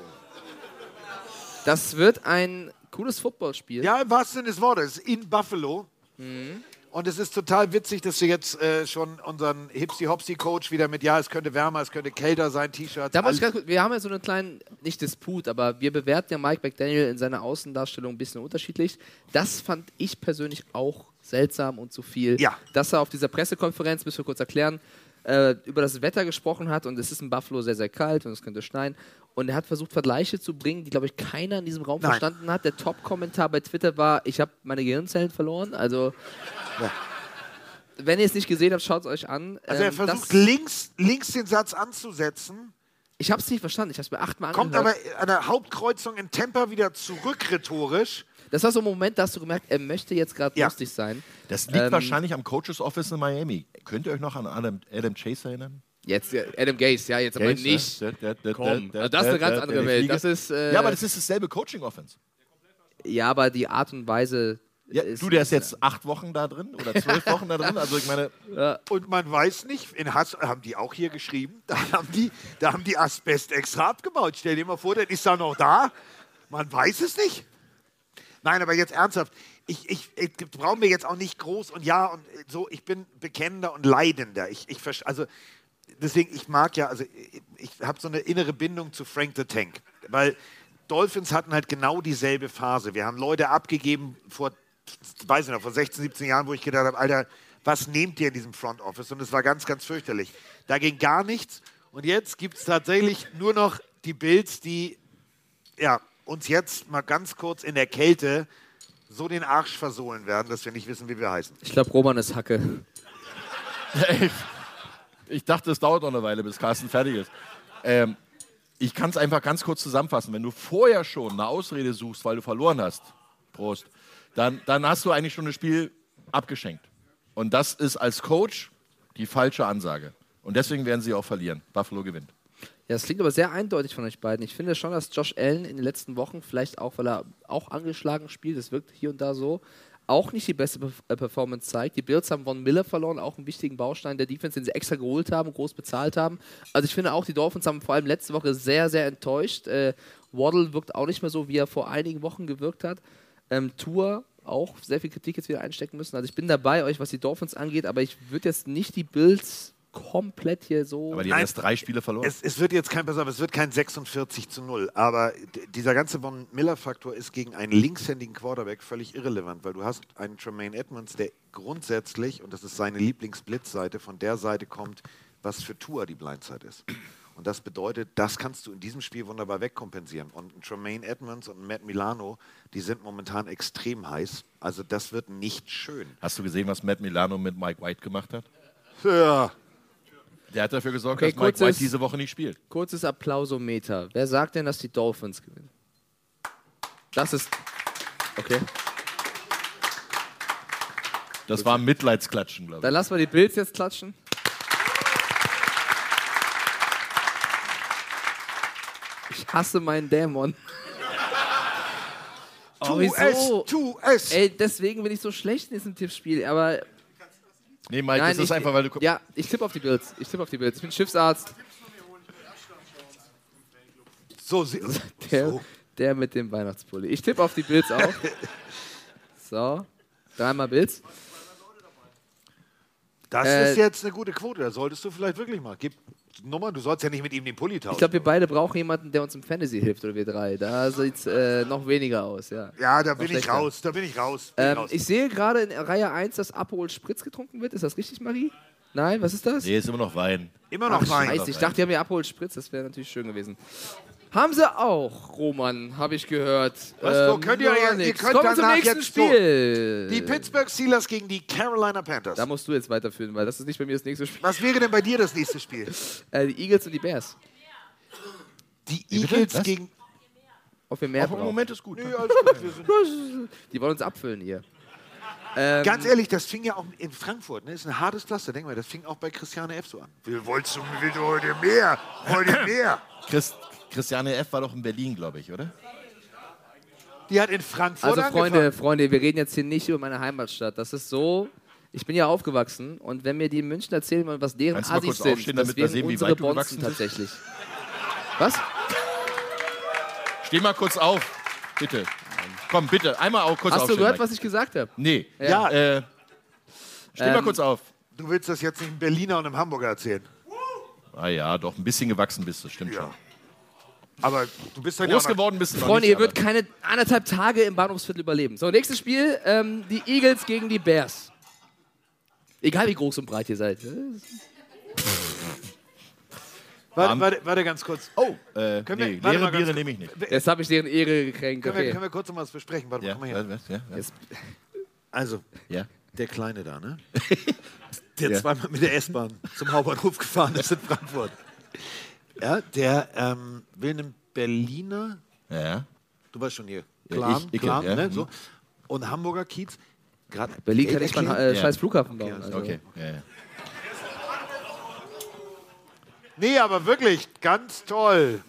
Das wird ein cooles Footballspiel. Ja, im wahrsten Sinne des Wortes. In Buffalo. Mhm. Und es ist total witzig, dass wir jetzt äh, schon unseren Hipsy-Hopsy-Coach wieder mit, ja, es könnte wärmer, es könnte kälter sein, T-Shirts. Da muss ich ganz kurz, wir haben ja so einen kleinen, nicht Disput, aber wir bewerten ja Mike McDaniel in seiner Außendarstellung ein bisschen unterschiedlich. Das fand ich persönlich auch seltsam und zu viel. Ja. Dass er auf dieser Pressekonferenz, müssen wir kurz erklären, äh, über das Wetter gesprochen hat und es ist in Buffalo sehr, sehr kalt und es könnte schneien. Und er hat versucht, Vergleiche zu bringen, die, glaube ich, keiner in diesem Raum Nein. verstanden hat. Der Top-Kommentar bei Twitter war, ich habe meine Gehirnzellen verloren. Also, wenn ihr es nicht gesehen habt, schaut es euch an. Also er Ähm, versucht das- links, links den Satz anzusetzen, ich habe es nicht verstanden, ich habe es mir achtmal kommt angehört. aber an der Hauptkreuzung in Tampa wieder zurück rhetorisch. Das war so ein Moment, da hast du gemerkt, er möchte jetzt gerade Ja. lustig sein. Das liegt Ähm, wahrscheinlich am Coaches Office in Miami. Könnt ihr euch noch an Adam, Adam Chase erinnern? Jetzt Adam Gaze, ja, jetzt aber Gaze, nicht. ne? Der- der- Komm, der- also das ist eine ganz der- andere der Welt. Das ist, äh, ja, aber das ist dasselbe Coaching-Offense. ja, aber die Art und Weise. Ja, du, der ist jetzt acht Wochen da drin oder zwölf Wochen da drin. Also ich meine, Und man weiß nicht, in Hass haben die auch hier geschrieben, da haben die, da haben die Asbest extra abgebaut. Stell dir mal vor, der ist da noch da. Man weiß es nicht. Nein, aber jetzt ernsthaft. Ich, ich, ich brauche mir jetzt auch nicht groß und ja und so. Ich bin bekennender und leidender. Ich, ich, also deswegen, ich mag ja, also ich, ich habe so eine innere Bindung zu Frank the Tank. Weil Dolphins hatten halt genau dieselbe Phase. Wir haben Leute abgegeben vor, weiß ich noch, vor 16, 17 Jahren, wo ich gedacht habe, Alter, was nehmt ihr in diesem Front Office? Und es war ganz, ganz fürchterlich. Da ging gar nichts. Und jetzt gibt es tatsächlich nur noch die Bills, die ja, uns jetzt mal ganz kurz in der Kälte so den Arsch versohlen werden, dass wir nicht wissen, wie wir heißen. Ich glaube, Roman ist Hacke. ich dachte, es dauert noch eine Weile, bis Carsten fertig ist. Ähm, ich kann es einfach ganz kurz zusammenfassen. Wenn du vorher schon eine Ausrede suchst, weil du verloren hast, Prost, dann, dann hast du eigentlich schon das Spiel abgeschenkt. Und das ist als Coach die falsche Ansage. Und deswegen werden sie auch verlieren. Buffalo gewinnt. Ja, das klingt aber sehr eindeutig von euch beiden. Ich finde schon, dass Josh Allen in den letzten Wochen, vielleicht auch, weil er auch angeschlagen spielt, das wirkt hier und da so, auch nicht die beste äh, Performance zeigt. Die Bills haben Von Miller verloren, auch einen wichtigen Baustein der Defense, den sie extra geholt haben, groß bezahlt haben. Also ich finde auch, die Dolphins haben vor allem letzte Woche sehr, sehr enttäuscht. Äh, Waddle wirkt auch nicht mehr so, wie er vor einigen Wochen gewirkt hat. Ähm, Tour auch sehr viel Kritik jetzt wieder einstecken müssen. Also ich bin dabei euch, was die Dolphins angeht, aber ich würde jetzt nicht die Bills komplett hier so. Aber die haben erst drei Spiele verloren. Es, es wird jetzt kein, pass auf, es wird kein 46 zu 0, aber dieser ganze Von Miller-Faktor ist gegen einen linkshändigen Quarterback völlig irrelevant, weil du hast einen Tremaine Edmonds, der grundsätzlich, und das ist seine Lieblingsblitzseite, von der Seite kommt, was für Tour die Blindside ist. Und das bedeutet, das kannst du in diesem Spiel wunderbar wegkompensieren. Und ein Tremaine Edmonds und ein Matt Milano, die sind momentan extrem heiß. Also das wird nicht schön. Hast du gesehen, was Matt Milano mit Mike White gemacht hat? Ja. Der hat dafür gesorgt, Okay, dass Mike White diese Woche nicht spielt. Kurzes Applausometer. Wer sagt denn, dass die Dolphins gewinnen? Das ist. Okay. Das war ein Mitleidsklatschen, glaube ich. Dann lassen wir die Bills jetzt klatschen. Ich hasse meinen Dämon. Oh, wieso? es, tu es. Ey, deswegen bin ich so schlecht in diesem Tippspiel. Aber Nee, Mike, das ist ich, einfach, weil du. Ja, ich tippe auf die Bills. Ich tippe auf die Bills. Ich bin Schiffsarzt. So, sie, Der, der mit dem Weihnachtspulli. Ich tippe auf die Bills auch. So. Dreimal Bills. Das Äh, ist jetzt eine gute Quote. Da solltest du vielleicht wirklich mal. Gib Nummer, du sollst ja nicht mit ihm den Pulli tauschen. Ich glaube, wir beide brauchen jemanden, der uns im Fantasy hilft, oder wir drei. Da sieht es äh, noch weniger aus, ja. ja, da Noch bin ich raus. Da bin ich raus. Bin ich Ähm, raus. ich sehe gerade in Reihe 1, dass Aperol Spritz getrunken wird. Ist das richtig, Marie? Nein, was ist das? Nee, ist immer noch Wein. Immer noch Ach, Wein. Scheiße, ich dachte, die haben ja Aperol Spritz. Das wäre natürlich schön gewesen. Haben sie auch, Roman, habe ich gehört. Was, Ähm, könnt ihr, ja, ihr, könnt Kommen zum nächsten jetzt so. Spiel. Die Pittsburgh Steelers gegen die Carolina Panthers. Da musst du jetzt weiterführen, weil das ist nicht bei mir das nächste Spiel. Was wäre denn bei dir das nächste Spiel? Äh, die Eagles und die Bears. Die? Eagles Was? gegen. Ob wir mehr im brauchen. Moment ist gut. Alles gut. Die wollen uns abfüllen hier. Ähm, Ganz ehrlich, das fing ja auch in Frankfurt, ne? Das ist ein hartes Pflaster, denk mal, das fing auch bei Christiane F. so an. Will, wolltest du will du heute mehr? Heute mehr? Chris, Christiane F. war doch in Berlin, glaube ich, oder? Die hat in Frankfurt Also Freunde, angefangen. Freunde, wir reden jetzt hier nicht über meine Heimatstadt. Das ist so. Ich bin ja aufgewachsen und wenn mir die in München erzählen wollen, was deren mal Assis sind, aufstehen, das damit wir wären sehen, wie unsere Bonzen tatsächlich. Was? Steh mal kurz auf, bitte. Komm, bitte, einmal auch kurz Hast du gehört, Mike. was ich gesagt habe? Nee. Ja. Äh, steh mal Ähm, kurz auf. Du willst das jetzt nicht einem Berliner und einem Hamburger erzählen. Ah ja, doch, ein bisschen gewachsen bist du, stimmt schon. Aber du bist Groß ja noch- geworden bist du Freunde, nicht, ihr würdet keine anderthalb Tage im Bahnhofsviertel überleben. So, nächstes Spiel, ähm, die Eagles gegen die Bears. Egal wie groß und breit ihr seid. Warte, warte, warte ganz kurz. Oh, äh, Können wir- nee, warte leere mal Biere kurz. nehme ich nicht. Jetzt habe ich deren Ehre gekränkt. Können, wir, Okay. können wir kurz noch was besprechen? Warte Ja, mal, komm mal her. ja? Jetzt, Also, Ja. der Kleine da, ne? Der Ja. zweimal mit der S-Bahn zum Hauptbahnhof gefahren ist in Frankfurt. Ja, der ähm, will einen Berliner, Ja. du weißt schon hier, Ja, Plan, ich- ich, Plan, ja, ne, hm. so. Und Hamburger Kiez. Grad, Berlin kann nicht mal einen äh, Ja. scheiß Flughafen bauen. Okay, Also. Okay. Ja, ja. Nee, aber wirklich, ganz toll.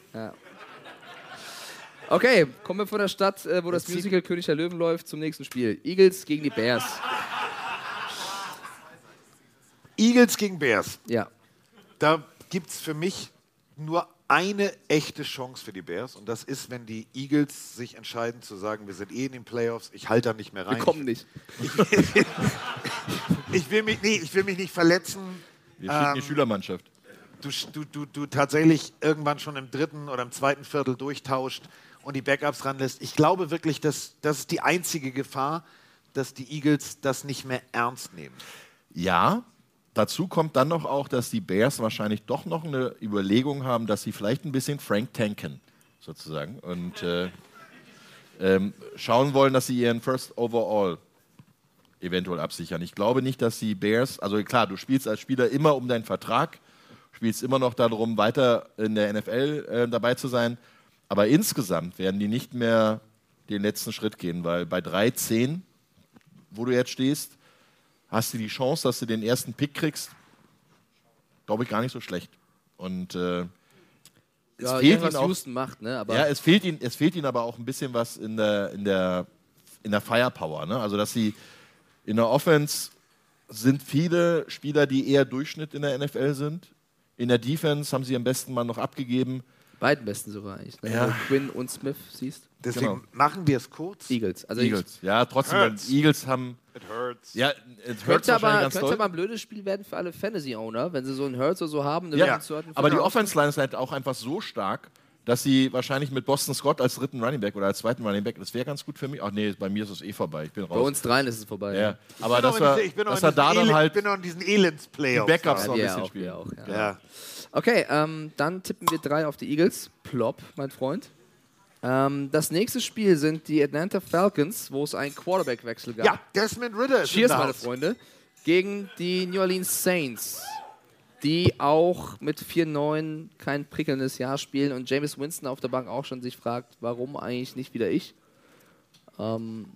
Okay, kommen wir von der Stadt, äh, wo das Musical König der Löwen läuft, zum nächsten Spiel. Eagles gegen die Bears. Eagles gegen Bears. Ja. Da gibt es für mich nur eine echte Chance für die Bears. Und das ist, wenn die Eagles sich entscheiden zu sagen, wir sind eh in den Playoffs, ich halte da nicht mehr rein. Wir kommen nicht. Ich will mich, nee, ich will mich nicht verletzen. Wir schicken Ähm, die Schülermannschaft. du, du, du, du tatsächlich irgendwann schon im dritten oder im zweiten Viertel durchtauscht und die Backups ranlässt. Ich glaube wirklich, dass das ist die einzige Gefahr, dass die Eagles das nicht mehr ernst nehmen. Ja, dazu kommt dann noch auch, dass die Bears wahrscheinlich doch noch eine Überlegung haben, dass sie vielleicht ein bisschen Frank tanken, sozusagen. Und äh, ähm, schauen wollen, dass sie ihren First Overall eventuell absichern. Ich glaube nicht, dass die Bears, also klar, du spielst als Spieler immer um deinen Vertrag spielt es immer noch darum, weiter in der NFL äh, dabei zu sein. Aber insgesamt werden die nicht mehr den letzten Schritt gehen, weil bei 3-10, wo du jetzt stehst, hast du die Chance, dass du den ersten Pick kriegst. Glaube ich gar nicht so schlecht. Und äh, es Ja, fehlt ihnen auch, Houston macht, ne? Aber ja, es fehlt ihnen, es fehlt ihnen aber auch ein bisschen was in der, in der, in der Firepower. Ne? Also, dass sie in der Offense sind viele Spieler, die eher Durchschnitt in der NFL sind. In der Defense haben sie am besten mal noch abgegeben. beiden besten sogar eigentlich. Ne? Ja. Du Quinn und Smith siehst. Deswegen Genau. machen wir es kurz. Eagles. Also Eagles. Ich, Ja, trotzdem, Hurts. Eagles haben. It hurts. Ja, es hört könnte aber, ganz könnte aber ein blödes Spiel werden für alle Fantasy-Owner, wenn sie so einen Hurts oder so haben. Ja, aber die Viertel Offense Line ist halt auch einfach so stark, dass sie wahrscheinlich mit Boston Scott als dritten Running Back oder als zweiten Running Back, das wäre ganz gut für mich. Ach nee, bei mir ist es eh vorbei. Ich bin raus. Bei uns dreien ist es vorbei. Ja, Ich aber dass ich noch dass in wir da diesen dann halt bin noch in diesen Elends-Playoffs. die Backups Ja, noch ein bisschen auch, spielen. auch, ja. Ja. Okay, ähm, dann tippen wir drei auf die Eagles. Plop, mein Freund. Ähm, das nächste Spiel sind die Atlanta Falcons, wo es einen Quarterback-Wechsel gab. ja, Desmond Ritter ist Cheers, meine. Freunde. Gegen die New Orleans Saints, die auch mit 4-9 kein prickelndes Jahr spielen und James Winston auf der Bank auch schon sich fragt, warum eigentlich nicht wieder ich. Ähm,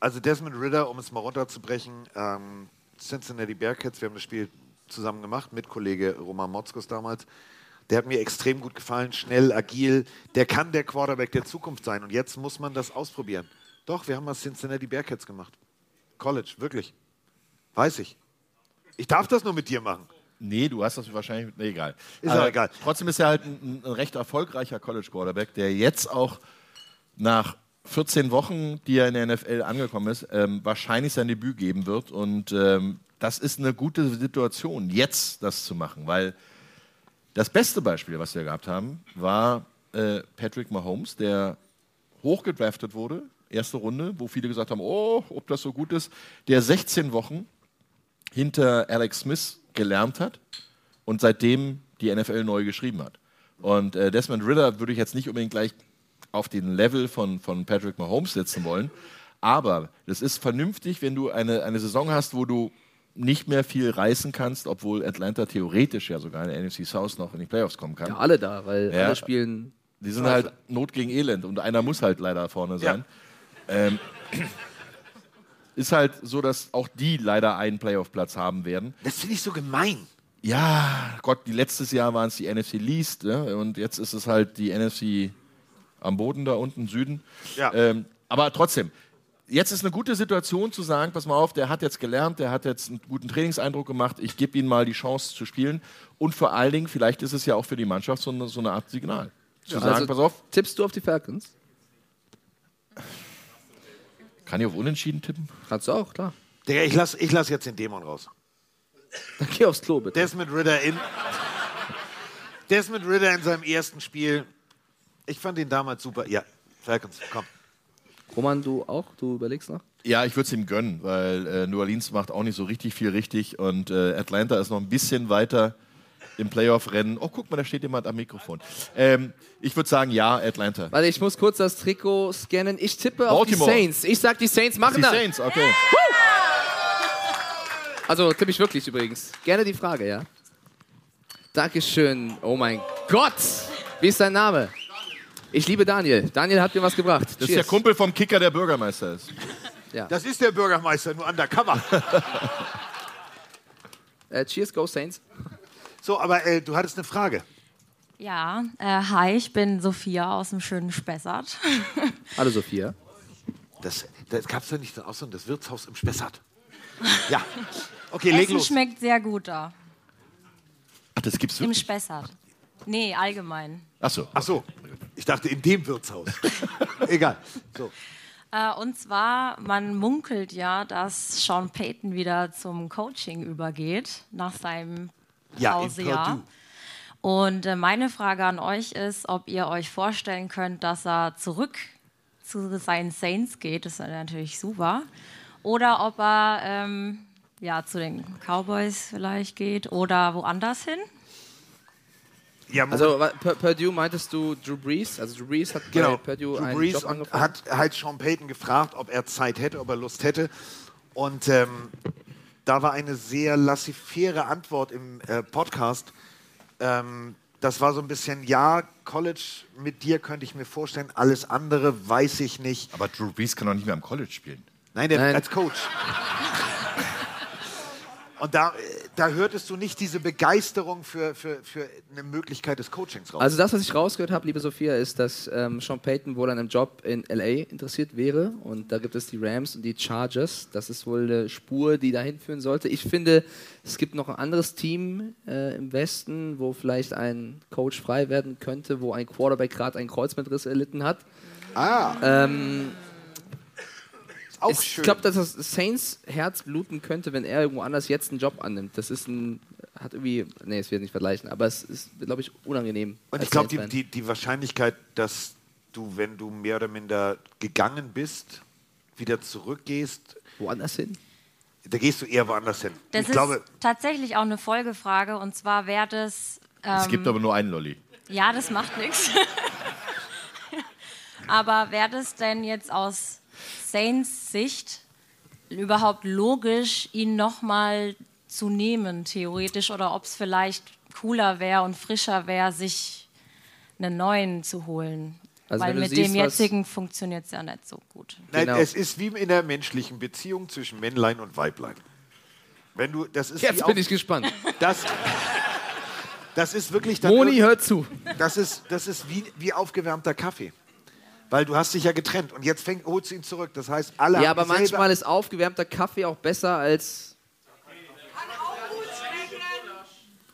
Also Desmond Ritter, um es mal runterzubrechen, ähm, Cincinnati Bearcats, wir haben das Spiel zusammen gemacht mit Kollege Roman Motzkos damals. Der hat mir extrem gut gefallen, schnell, agil. Der kann der Quarterback der Zukunft sein. Und jetzt muss man das ausprobieren. Doch, wir haben mal Cincinnati Bearcats gemacht. College, wirklich. Weiß ich. Ich darf das nur mit dir machen. Nee, du hast das wahrscheinlich. Nee, egal. Ist Aber auch egal. Trotzdem ist er halt ein, ein recht erfolgreicher College Quarterback, der jetzt auch nach 14 Wochen, die er in der NFL angekommen ist, ähm, wahrscheinlich sein Debüt geben wird. Und ähm, das ist eine gute Situation, jetzt das zu machen, weil das beste Beispiel, was wir gehabt haben, war äh, Patrick Mahomes, der hochgedraftet wurde, erste Runde, wo viele gesagt haben, oh, ob das so gut ist, der 16 Wochen hinter Alex Smith gelernt hat und seitdem die NFL neu geschrieben hat. Und äh, Desmond Ritter würde ich jetzt nicht unbedingt gleich auf den Level von, von Patrick Mahomes setzen wollen, aber es ist vernünftig, wenn du eine, eine Saison hast, wo du nicht mehr viel reißen kannst, obwohl Atlanta theoretisch ja sogar in der NFC South noch in die Playoffs kommen kann. ja, alle da, weil Ja. alle spielen. Die sind halt Not gegen Elend und einer muss halt leider vorne sein. Ähm, ist halt so, dass auch die leider einen Playoff-Platz haben werden. Das finde ich so gemein. Ja, Gott, die letztes Jahr waren es die NFC Least ne? und jetzt ist es halt die NFC am Boden da unten, Süden. Ja. Ähm, aber trotzdem, jetzt ist eine gute Situation zu sagen, pass mal auf, der hat jetzt gelernt, der hat jetzt einen guten Trainingseindruck gemacht, ich gebe ihm mal die Chance zu spielen und vor allen Dingen, vielleicht ist es ja auch für die Mannschaft so eine, so eine Art Signal. Zu sagen, Also, pass auf, Tippst du auf die Falcons? kann ich auf Unentschieden tippen? Kannst du auch, klar. Digga, ich lasse ich lass jetzt den Dämon raus. Dann geh aufs Klo, bitte. Desmond Ritter in. Desmond Ritter in seinem ersten Spiel. Ich fand ihn damals super. Ja, Falcons, komm. Roman, du auch? Du überlegst noch? Ja, ich würde es ihm gönnen, weil äh, New Orleans macht auch nicht so richtig viel richtig und äh, Atlanta ist noch ein bisschen weiter im Playoff-Rennen. Oh, guck mal, da steht jemand am Mikrofon. Ähm, ich würde sagen, ja, Atlanta. Warte, ich muss kurz das Trikot scannen. Ich tippe auf Baltimore. die Saints. Ich sag, die Saints machen Die das. Saints, okay. Also tippe ich wirklich übrigens. Gerne die Frage, ja? Dankeschön. Oh mein Gott. Wie ist dein Name? Ich liebe Daniel. Daniel hat mir was gebracht. Das ist der Kumpel vom Kicker, der Bürgermeister ist. Ja. Das ist der Bürgermeister, nur undercover. Äh, cheers, go Saints. so, aber äh, du hattest eine Frage. Ja, äh, hi, ich bin Sophia aus dem schönen Spessart. Hallo Sophia. Das, das gab es doch nicht auch so das Wirtshaus im Spessart. Ja. Okay, leg Essen los. schmeckt sehr gut da. Ach, das gibt's Im wirklich? Spessart. Nee, allgemein. Ach so. Ach so. Ich dachte in dem Wirtshaus. Egal. So. Äh, und zwar, man munkelt ja, dass Sean Payton wieder zum Coaching übergeht nach seinem Ja, Pausejahr. Und äh, meine Frage an euch ist, ob ihr euch vorstellen könnt, dass er zurück zu seinen Saints geht. Das wäre natürlich super. Oder ob er ähm, ja, zu den Cowboys vielleicht geht oder woanders hin. Ja, Also Purdue meintest du Drew Brees? Also Drew Brees hat Genau. bei Purdue Drew einen Brees Job und angefangen. hat halt Sean Payton gefragt, ob er Zeit hätte, ob er Lust hätte. Und ähm, da war eine sehr laissez-faire Antwort im äh, Podcast. Ähm, das war so ein bisschen, ja, College mit dir könnte ich mir vorstellen, alles andere weiß ich nicht. Aber Drew Brees kann doch nicht mehr am College spielen. Nein, der Nein. als Coach. Und da, da hörtest du nicht diese Begeisterung für, für, für eine Möglichkeit des Coachings raus. Also das, was ich rausgehört habe, liebe Sophia, ist, dass ähm, Sean Payton wohl an einem Job in LA interessiert wäre. Und da gibt es die Rams und die Chargers. Das ist wohl eine Spur, die dahin führen sollte. Ich finde, es gibt noch ein anderes Team äh, im Westen, wo vielleicht ein Coach frei werden könnte, wo ein Quarterback gerade einen Kreuzbandriss erlitten hat. Ah. Ähm, auch ich schön. glaube, dass das Saints Herz bluten könnte, wenn er irgendwo anders jetzt einen Job annimmt. Das ist ein, hat irgendwie, nee, es wird nicht vergleichen, aber es ist, glaube ich, unangenehm. Und ich glaube, die, die, die Wahrscheinlichkeit, dass du, wenn du mehr oder minder gegangen bist, wieder zurückgehst. Woanders hin? Da gehst du eher woanders hin. Das ich ist glaube, tatsächlich auch eine Folgefrage und zwar wäre das. Ähm, es gibt aber nur einen Lolli. Ja, das macht nichts. Aber wäre das denn jetzt aus Saints Sicht überhaupt logisch, ihn nochmal zu nehmen, theoretisch, oder ob es vielleicht cooler wäre und frischer wäre, sich einen neuen zu holen? Also Weil mit siehst, dem jetzigen funktioniert es ja nicht so gut. nein, Genau. es ist wie in der menschlichen Beziehung zwischen Männlein und Weiblein. Wenn du, das ist Jetzt bin ich gespannt. Das, das ist wirklich Moni, irg- hör zu. Das ist, das ist wie, wie aufgewärmter Kaffee. Weil du hast dich ja getrennt und jetzt fäng, holst du ihn zurück. Das heißt, alle Ja, haben aber dieselbe- manchmal ist aufgewärmter Kaffee auch besser als.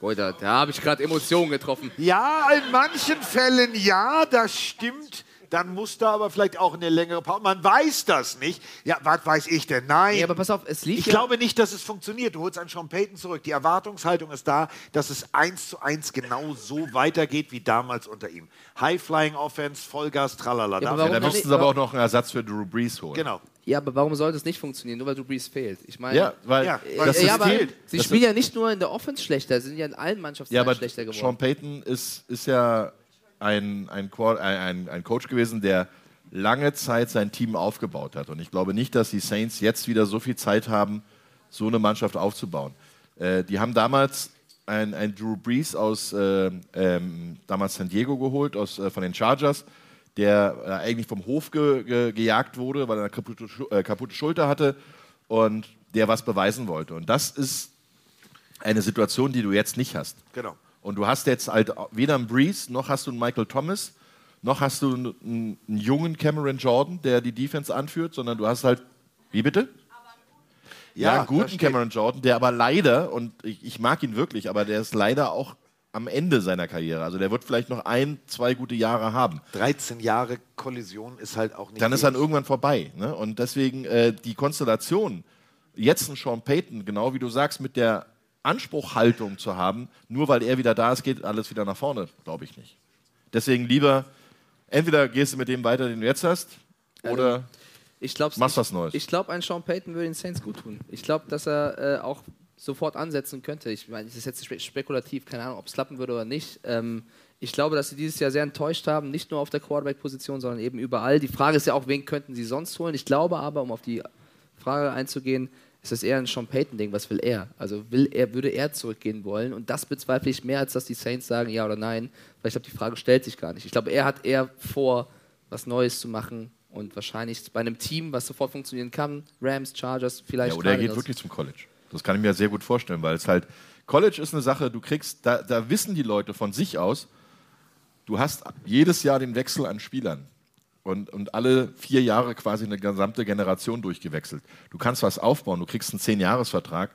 Oder, da habe ich gerade Emotionen getroffen. Ja, in manchen Fällen ja, das stimmt. Dann muss da aber vielleicht auch eine längere Pause. Man weiß das nicht. Ja, was weiß ich denn? Nein. Nee, aber pass auf, es liegt ich ja- glaube nicht, dass es funktioniert. Du holst einen Sean Payton zurück. Die Erwartungshaltung ist da, dass es eins zu eins genau so weitergeht wie damals unter ihm. High-Flying Offense, Vollgas, tralala. Ja, aber Da müssten sie aber auch noch einen Ersatz für Drew Brees holen. Genau. Ja, aber warum sollte es nicht funktionieren, nur weil du Brees fehlt? Ich meine, Ja, weil Ja, Äh, weil das ja, aber fehlt. sie Das spielen ja nicht nur in der Offense schlechter, sie sind ja in allen Mannschaftsteilen Ja, schlechter geworden. Sean Payton ist, ist ja ein, ein, ein, ein, Coach gewesen, der lange Zeit sein Team aufgebaut hat. Und ich glaube nicht, dass die Saints jetzt wieder so viel Zeit haben, so eine Mannschaft aufzubauen. Äh, die haben damals ein, ein Drew Brees aus äh, ähm, damals San Diego geholt, aus, äh, von den Chargers, der äh, eigentlich vom Hof ge, ge, gejagt wurde, weil er eine kaputte, äh, kaputte Schulter hatte und der was beweisen wollte. Und das ist eine Situation, die du jetzt nicht hast. Genau. Und du hast jetzt halt weder einen Breeze, noch hast du einen Michael Thomas, noch hast du einen, einen, einen jungen Cameron Jordan, der die Defense anführt, sondern du hast halt, wie bitte? Ja, Ja, guten Cameron Jordan, der aber leider, und ich, ich mag ihn wirklich, aber der ist leider auch am Ende seiner Karriere. Also der wird vielleicht noch ein, zwei gute Jahre haben. 13 Jahre Kollision ist halt auch nicht. Dann ist dann irgendwann vorbei. Ne? Und deswegen äh, die Konstellation, jetzt einen Sean Payton, genau wie du sagst, mit der Anspruchhaltung zu haben, nur weil er wieder da ist, geht alles wieder nach vorne, glaube ich nicht. Deswegen lieber, entweder gehst du mit dem weiter, den du jetzt hast, oder ich glaub's machst was Neues. Ich glaube, ein Sean Payton würde den Saints gut tun. Ich glaube, dass er äh, auch sofort ansetzen könnte. Ich meine, das ist jetzt spe spekulativ, keine Ahnung, ob es klappen würde oder nicht. Ähm, ich glaube, dass sie dieses Jahr sehr enttäuscht haben, nicht nur auf der Quarterback-Position, sondern eben überall. Die Frage ist ja auch, wen könnten sie sonst holen? Ich glaube aber, um auf die Frage einzugehen, ist das eher ein Sean Payton-Ding. Was will er? Also will er, würde er zurückgehen wollen? Und das bezweifle ich mehr, als dass die Saints sagen, ja oder nein. Weil ich glaube, die Frage stellt sich gar nicht. Ich glaube, er hat eher vor, was Neues zu machen und wahrscheinlich bei einem Team, was sofort funktionieren kann, Rams, Chargers, vielleicht Ja, oder er geht wirklich zum College. Das kann ich mir sehr gut vorstellen, weil es halt, College ist eine Sache, du kriegst, da, da wissen die Leute von sich aus, du hast jedes Jahr den Wechsel an Spielern. Und, und alle vier Jahre quasi eine gesamte Generation durchgewechselt. Du kannst was aufbauen, du kriegst einen Zehn-Jahres-Vertrag,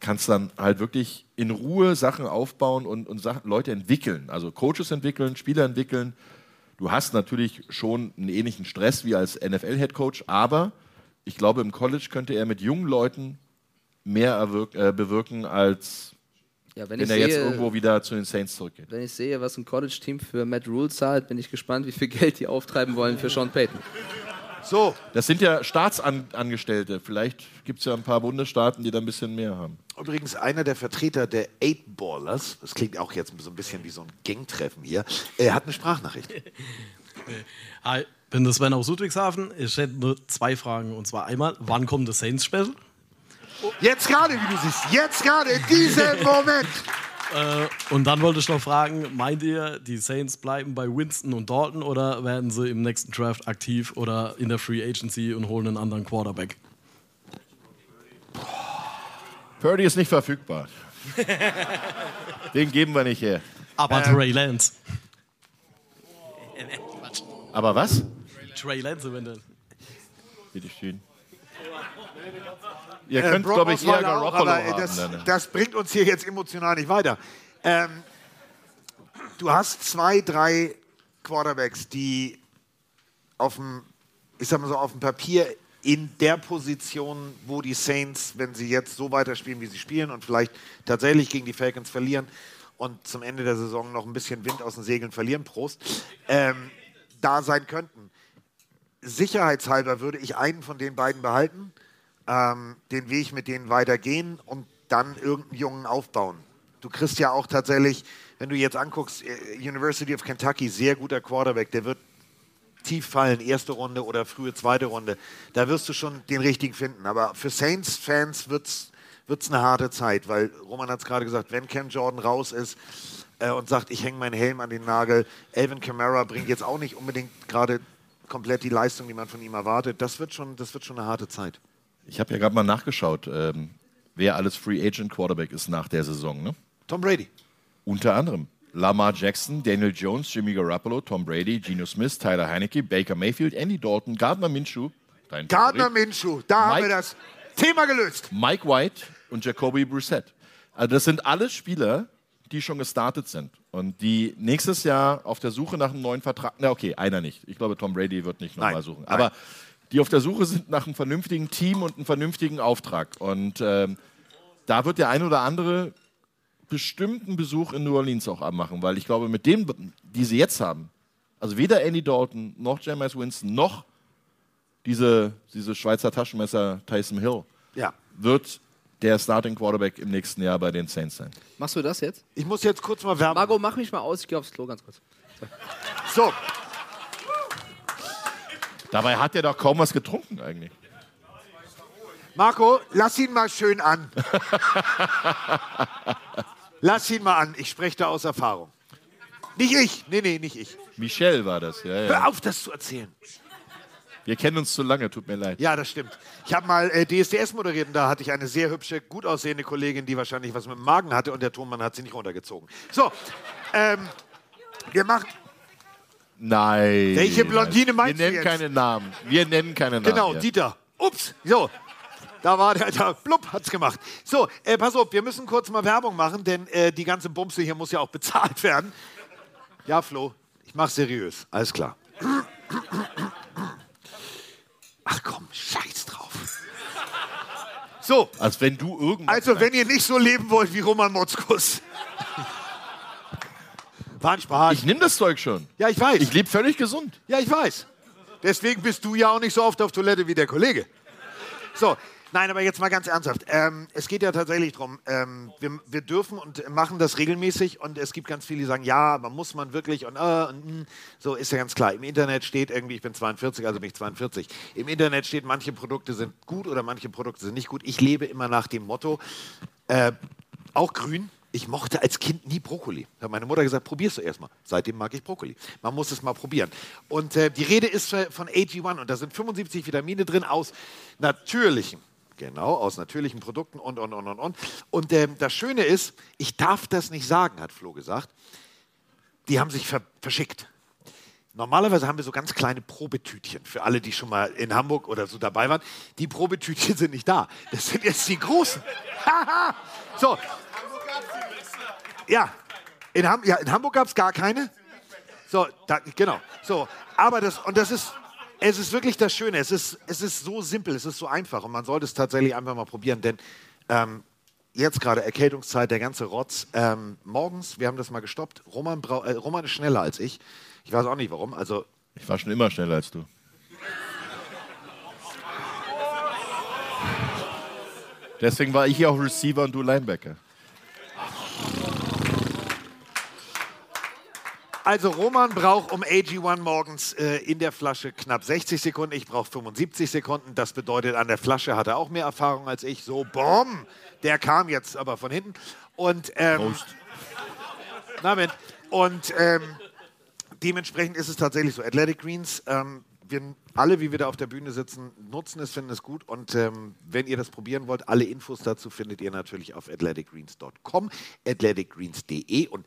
kannst dann halt wirklich in Ruhe Sachen aufbauen und, und Sachen, Leute entwickeln. Also Coaches entwickeln, Spieler entwickeln. Du hast natürlich schon einen ähnlichen Stress wie als NFL-Headcoach, aber ich glaube, im College könnte er mit jungen Leuten mehr erwirk, äh, bewirken, als Ja, wenn wenn, ich er jetzt sehe- irgendwo wieder zu den Saints zurückgeht. Wenn ich sehe, was ein College-Team für Matt Rule zahlt, bin ich gespannt, wie viel Geld die auftreiben wollen für Sean Payton. So. Das sind ja Staatsangestellte. Vielleicht gibt es ja ein paar Bundesstaaten, die da ein bisschen mehr haben. Übrigens, einer der Vertreter der Eight Ballers, das klingt auch jetzt so ein bisschen wie so ein Gangtreffen hier, er hat eine Sprachnachricht. Hi, bin der Sven aus Ludwigshafen. Ich hätte nur zwei Fragen. Und zwar einmal, wann kommt das Saints Special? Jetzt gerade, wie du siehst, jetzt gerade, in diesem Moment. Äh, und dann wollte ich noch fragen, meint ihr, die Saints bleiben bei Winston und Dalton oder werden sie im nächsten Draft aktiv oder in der Free Agency und holen einen anderen Quarterback? Purdy ist nicht verfügbar. Den geben wir nicht her. Aber Ähm, Trey Lance. Aber was? Trey Lance eventuell. Bitte schön. Ihr Äh, könnt, Brock glaube ich, eher auch, Garoppolo aber, äh, haben. das, dann, ne? das bringt uns hier jetzt emotional nicht weiter. Ähm, du hast zwei, drei Quarterbacks, die auf dem, ich sag mal so, auf dem Papier in der Position, wo die Saints, wenn sie jetzt so weiterspielen, wie sie spielen und vielleicht tatsächlich gegen die Falcons verlieren und zum Ende der Saison noch ein bisschen Wind aus den Segeln verlieren, Prost, ähm, da sein könnten. Sicherheitshalber würde ich einen von den beiden behalten, ähm, den Weg mit denen weitergehen und dann irgendeinen Jungen aufbauen. Du kriegst ja auch tatsächlich, wenn du jetzt anguckst, äh, University of Kentucky, sehr guter Quarterback, der wird tief fallen, erste Runde oder frühe zweite Runde. Da wirst du schon den richtigen finden. Aber für Saints-Fans wird es eine harte Zeit, weil Roman hat es gerade gesagt, wenn Cam Jordan raus ist äh, und sagt, ich hänge meinen Helm an den Nagel, Alvin Kamara bringt jetzt auch nicht unbedingt gerade komplett die Leistung, die man von ihm erwartet. Das wird schon, das wird schon eine harte Zeit. Ich habe ja gerade mal nachgeschaut, ähm, wer alles Free Agent Quarterback ist nach der Saison. Ne? Tom Brady. Unter anderem Lamar Jackson, Daniel Jones, Jimmy Garoppolo, Tom Brady, Geno Smith, Tyler Heinecke, Baker Mayfield, Andy Dalton, Gardner Minshew, dein Gardner Favorit, Minshew, da haben Mike- wir das Thema gelöst. Mike White und Jacoby Brissett. Also das sind alles Spieler, die schon gestartet sind und die nächstes Jahr auf der Suche nach einem neuen Vertrag, na okay, einer nicht. Ich glaube, Tom Brady wird nicht nochmal suchen. nein. Aber die auf der Suche sind nach einem vernünftigen Team und einem vernünftigen Auftrag. Und ähm, da wird der ein oder andere bestimmten Besuch in New Orleans auch abmachen, weil ich glaube, mit dem, die sie jetzt haben, also weder Andy Dalton noch Jameis Winston noch diese, diese Schweizer Taschenmesser Tyson Hill Ja. wird der Starting Quarterback im nächsten Jahr bei den Saints sein. Machst du das jetzt? Ich muss jetzt kurz mal werben. Margot, mach mich mal aus, ich gehe aufs Klo ganz kurz. So, Dabei hat er doch kaum was getrunken eigentlich. Marco, lass ihn mal schön an. lass ihn mal an. Ich spreche da aus Erfahrung. Nicht ich. Nee, nee, nicht ich. Michelle war das, ja, ja. Hör auf, das zu erzählen. Wir kennen uns zu lange, tut mir leid. Ja, das stimmt. Ich habe mal äh, DSDS moderiert und da hatte ich eine sehr hübsche, gut aussehende Kollegin, die wahrscheinlich was mit dem Magen hatte und der Tonmann hat sie nicht runtergezogen. So, ähm, wir machen. Nein. Welche Blondine meinst du Wir nennen jetzt? keine Namen. Wir nennen keine Namen. Genau, hier. Dieter. Ups, so. Da war der, da, blub, hat's gemacht. So, äh, pass auf, wir müssen kurz mal Werbung machen, denn äh, die ganze Bumse hier muss ja auch bezahlt werden. Ja, Flo, ich mach seriös. Alles klar. Ach komm, scheiß drauf. So, Als wenn du irgendwas. also wenn ihr nicht so leben wollt wie Roman Motzkus. War ein Spaß. Ich nehme das Zeug schon. Ja, ich weiß. Ich lebe völlig gesund. Ja, ich weiß. Deswegen bist du ja auch nicht so oft auf Toilette wie der Kollege. So, nein, aber jetzt mal ganz ernsthaft. Ähm, es geht ja tatsächlich darum, ähm, wir, wir dürfen und machen das regelmäßig und es gibt ganz viele, die sagen, ja, aber muss man wirklich und, äh, und mm. so ist ja ganz klar. Im Internet steht irgendwie, ich bin 42, also bin ich 42. Im Internet steht, manche Produkte sind gut oder manche Produkte sind nicht gut. Ich lebe immer nach dem Motto, äh, auch grün. Ich mochte als Kind nie Brokkoli. Da hat meine Mutter gesagt, probierst du erstmal. Seitdem mag ich Brokkoli. Man muss es mal probieren. Und äh, die Rede ist äh, von AG1 und da sind 75 Vitamine drin aus natürlichen, genau, aus natürlichen Produkten und, und, und, und, und. Und ähm, das Schöne ist, ich darf das nicht sagen, hat Flo gesagt. Die haben sich ver verschickt. Normalerweise haben wir so ganz kleine Probetütchen für alle, die schon mal in Hamburg oder so dabei waren. Die Probetütchen sind nicht da. Das sind jetzt die großen. So, ja, in, Ham ja, in Hamburg gab es gar keine. So, da, genau. So, aber das, und das ist, es ist wirklich das Schöne. Es ist, es ist so simpel, es ist so einfach und man sollte es tatsächlich einfach mal probieren, denn ähm, jetzt gerade Erkältungszeit, der ganze Rotz. Ähm, morgens, wir haben das mal gestoppt. Roman, äh, Roman ist schneller als ich. Ich weiß auch nicht warum. Also, Ich war schon immer schneller als du. Deswegen war ich hier auch Receiver und du Linebacker. Also Roman braucht um AG1 morgens äh, in der Flasche knapp 60 Sekunden. Ich brauche 75 Sekunden. Das bedeutet, an der Flasche hat er auch mehr Erfahrung als ich. So, boom, der kam jetzt aber von hinten. Und ähm, Prost. Namen. Und ähm, dementsprechend ist es tatsächlich so. Athletic Greens, ähm, wir alle, wie wir da auf der Bühne sitzen, nutzen es, finden es gut. Und ähm, wenn ihr das probieren wollt, alle Infos dazu findet ihr natürlich auf athleticgreens.com, athleticgreens.de und